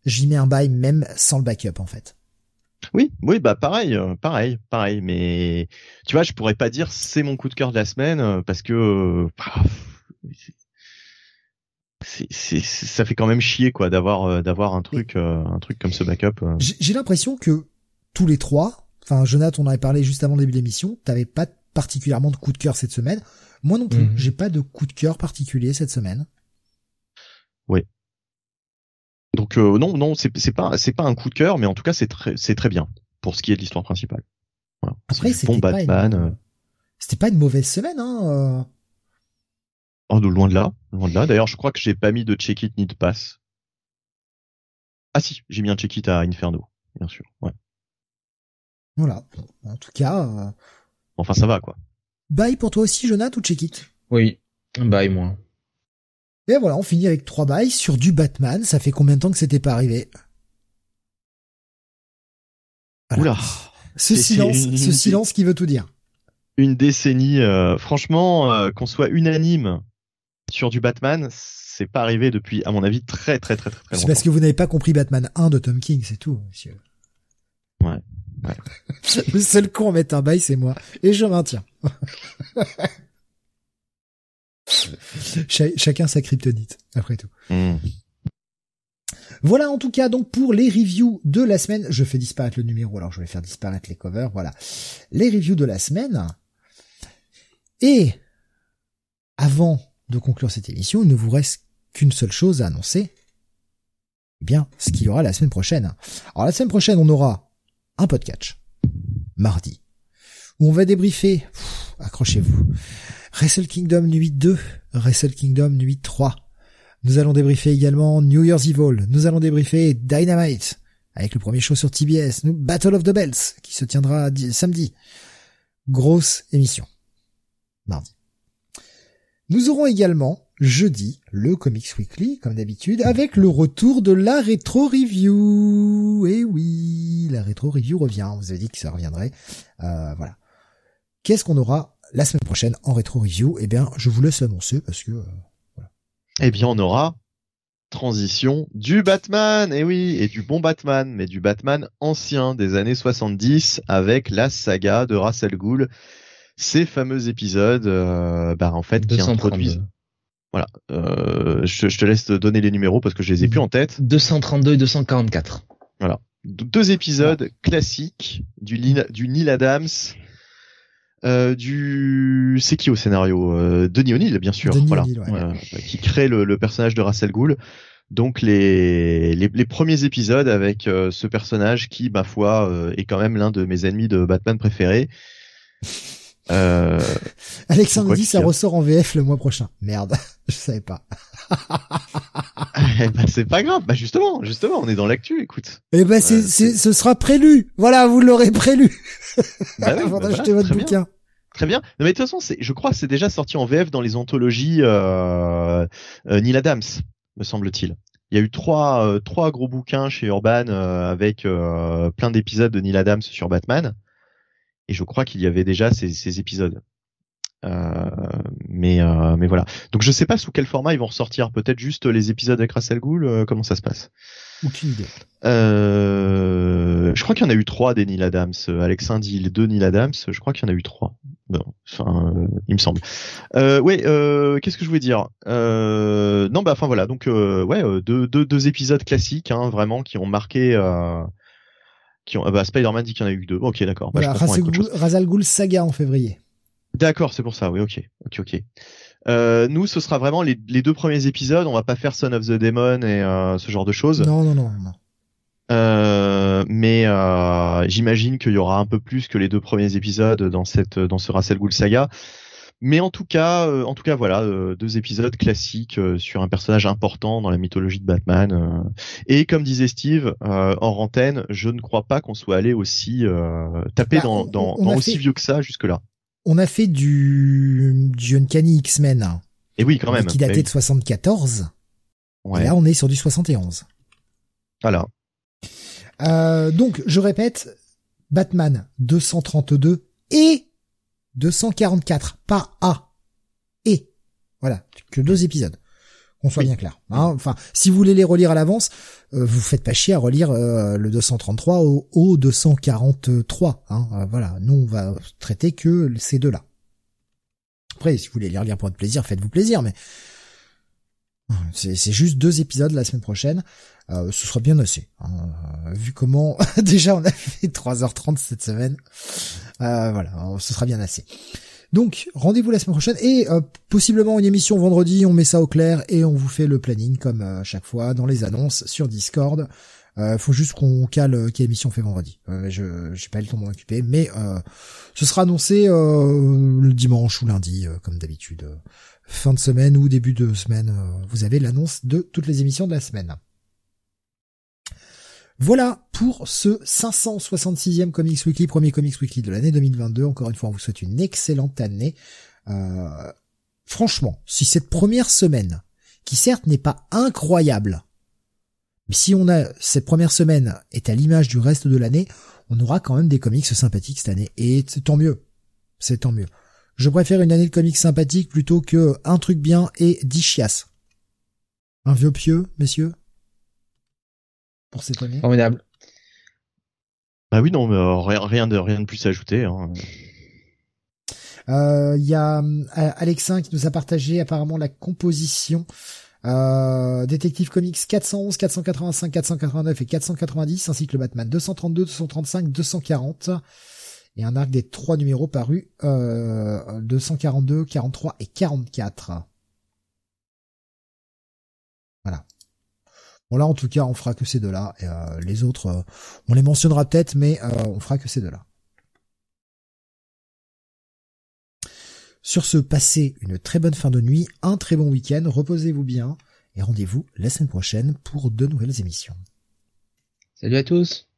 j'y mets un bail même sans le backup en fait. Oui, oui, bah pareil, euh, pareil, pareil. Mais tu vois, je pourrais pas dire c'est mon coup de cœur de la semaine euh, parce que bah, c'est, ça fait quand même chier quoi d'avoir d'avoir un truc un truc comme ce backup. J'ai l'impression que tous les trois, enfin Jonathan on en avait parlé juste avant le début de l'émission, t'avais pas particulièrement de coup de cœur cette semaine. Moi non plus, mhm. j'ai pas de coup de cœur particulier cette semaine. Oui, donc euh, non, non, c'est pas c'est pas un coup de cœur, mais en tout cas c'est très c'est très bien pour ce qui est de l'histoire principale. Voilà. Après c'était bon pas Batman. Une... Euh. C'était pas une mauvaise semaine, hein. Euh. Oh, de loin de là, loin de là. D'ailleurs, je crois que j'ai pas mis de check it ni de pass. Ah si, j'ai mis un check it à Inferno, bien sûr. Ouais. Voilà. En tout cas. Enfin, ça va quoi. Bye pour toi aussi, Jonathan, ou check it? Oui, bye moi. Et voilà, on finit avec trois bails sur du Batman. Ça fait combien de temps que c'était pas arrivé? Oula. Ce silence, ce silence qui veut tout dire. Une décennie. Euh, franchement, euh, qu'on soit unanime sur du Batman, c'est pas arrivé depuis, à mon avis, très très très très, très longtemps. C'est parce que vous n'avez pas compris Batman 1 de Tom King, c'est tout, monsieur. Ouais. ouais. Le seul con à mettre un bail, c'est moi. Et je maintiens. chacun sa kryptonite, après tout. Hmm. Voilà en tout cas donc pour les reviews de la semaine. Je fais disparaître le numéro, alors je vais faire disparaître les covers. Voilà. Les reviews de la semaine. Et avant de conclure cette émission, il ne vous reste qu'une seule chose à annoncer. Eh bien, ce qu'il y aura la semaine prochaine. Alors la semaine prochaine, on aura un podcast. Mardi. Où on va débriefer. Accrochez-vous Wrestle Kingdom Nuit 2, Wrestle Kingdom Nuit 3. Nous allons débriefer également New Year's Evil. Nous allons débriefer Dynamite avec le premier show sur TBS, Battle of the Bells qui se tiendra samedi. Grosse émission. Mardi. Nous aurons également jeudi le Comics Weekly comme d'habitude avec le retour de la rétro review. Et eh oui, la rétro review revient. On vous avez dit que ça reviendrait. Euh, voilà. Qu'est-ce qu'on aura la semaine prochaine en rétro review, eh bien, je vous laisse annoncer parce que euh, voilà. Eh bien, on aura transition du Batman, eh oui, et du bon Batman, mais du Batman ancien des années 70 avec la saga de Russell Gould, ces fameux épisodes, euh, bah, en fait, qui introduisent. Voilà, euh, je, te laisse donner les numéros parce que je les ai plus en tête. 232 et 244. Voilà, deux épisodes classiques du, du Neil Adams euh, du c'est qui au scénario? Euh, Denis O'Neill bien sûr. Voilà. Euh, qui crée le, personnage de Russell Gould. Donc les, les, premiers épisodes avec ce personnage qui ma foi est quand même l'un de mes ennemis de Batman préférés euh, Alexandre dit ça ressort en VF le mois prochain. Merde, je savais pas. bah, c'est pas grave. Bah justement, justement, on est dans l'actu. Écoute. Eh ben c'est, ce sera prélu. Voilà, vous l'aurez prélu. Bah Avant bah d'acheter votre bouquin. Très bien. mais de toute façon, c'est, je crois, que c'est déjà sorti en VF dans les anthologies euh, euh, Neil Adams, me semble-t-il. Il y a eu trois, euh, trois gros bouquins chez Urban euh, avec plein d'épisodes de Neil Adams sur Batman et je crois qu'il y avait déjà ces, ces épisodes. Euh, mais euh, mais voilà. Donc je sais pas sous quel format ils vont ressortir. Peut-être juste les épisodes avec Russell Gould. Euh, comment ça se passe? Aucune idée. Euh, je crois qu'il y en a eu trois des Neil Adams. Alex dit les deux Neil Adams. Je crois qu'il y en a eu trois. Enfin, il me semble. Euh, ouais. Qu'est-ce que je voulais dire? Non, bah enfin voilà. Donc ouais, deux, deux, deux épisodes classiques, hein, vraiment qui ont marqué qui ont, ah bah, Spider-Man dit qu'il y en a eu deux. Ok, d'accord. Bah, Razal Ghul Saga en février. D'accord, c'est pour ça. Oui, ok, ok, ok. Euh, nous, ce sera vraiment les, deux premiers épisodes. On va pas faire Son of the Demon et euh, ce genre de choses. Non, non, non, non. Euh, mais j'imagine qu'il y aura un peu plus que les deux premiers épisodes dans cette dans ce Russell Ghul saga. Mais en tout cas, euh, en tout cas, voilà, euh, deux épisodes classiques euh, sur un personnage important dans la mythologie de Batman. et comme disait Steve en antenne, je ne crois pas qu'on soit allé aussi taper bah, dans, dans, aussi vieux que ça jusque là. On a fait du du Uncanny X-Men. Et oui, quand même. Qui datait de 74. Ouais. Et là, on est sur du 71. Voilà. donc, je répète, Batman 232 et 244, pas A. Et. Voilà, que deux épisodes. On soit bien clair. Hein. Enfin, si vous voulez les relire à l'avance, euh, vous faites pas chier à relire euh, le 233 au, au 243. Hein. Euh, voilà, nous on va traiter que ces deux-là. Après, si vous voulez les relire pour votre plaisir, faites-vous plaisir, mais c'est juste deux épisodes la semaine prochaine. ce sera bien assez. Hein. vu comment déjà on a fait 3h30 cette semaine. Voilà, ce sera bien assez. Donc, rendez-vous la semaine prochaine et euh, possiblement une émission vendredi, on met ça au clair et on vous fait le planning comme euh, chaque fois dans les annonces sur Discord. Euh, faut juste qu'on cale quelle émission on fait vendredi. je j'ai pas le temps de m'en occuper, mais ce sera annoncé le dimanche ou lundi comme d'habitude. fin de semaine ou début de semaine, vous avez l'annonce de toutes les émissions de la semaine. Voilà pour ce 566e Comics Weekly, premier Comics Weekly de l'année 2022. Encore une fois, on vous souhaite une excellente année. Euh, franchement, si cette première semaine, qui certes n'est pas incroyable, mais si on a cette première semaine est à l'image du reste de l'année, on aura quand même des comics sympathiques cette année. Et tant mieux. C'est tant mieux. Je préfère une année de comics sympathiques plutôt que un truc bien et dix chiasses. Un vieux pieux, messieurs? Pour cette année. Formidable. Bah oui, non, mais euh, rien, de rien de plus à ajouter. Hein. Il hein. y a euh, Alexin qui nous a partagé apparemment la composition euh, Détective Comics 411, 485, 489 et 490, ainsi que le Batman 232, 235, 240, et un arc des trois numéros parus euh, 242, 43 et 44. Voilà. Bon là en tout cas on fera que ces deux-là. Euh, les autres, euh, on les mentionnera peut-être, mais euh, on fera que ces deux-là. Sur ce, passez une très bonne fin de nuit, un très bon week-end, reposez-vous bien et rendez-vous la semaine prochaine pour de nouvelles émissions. Salut à tous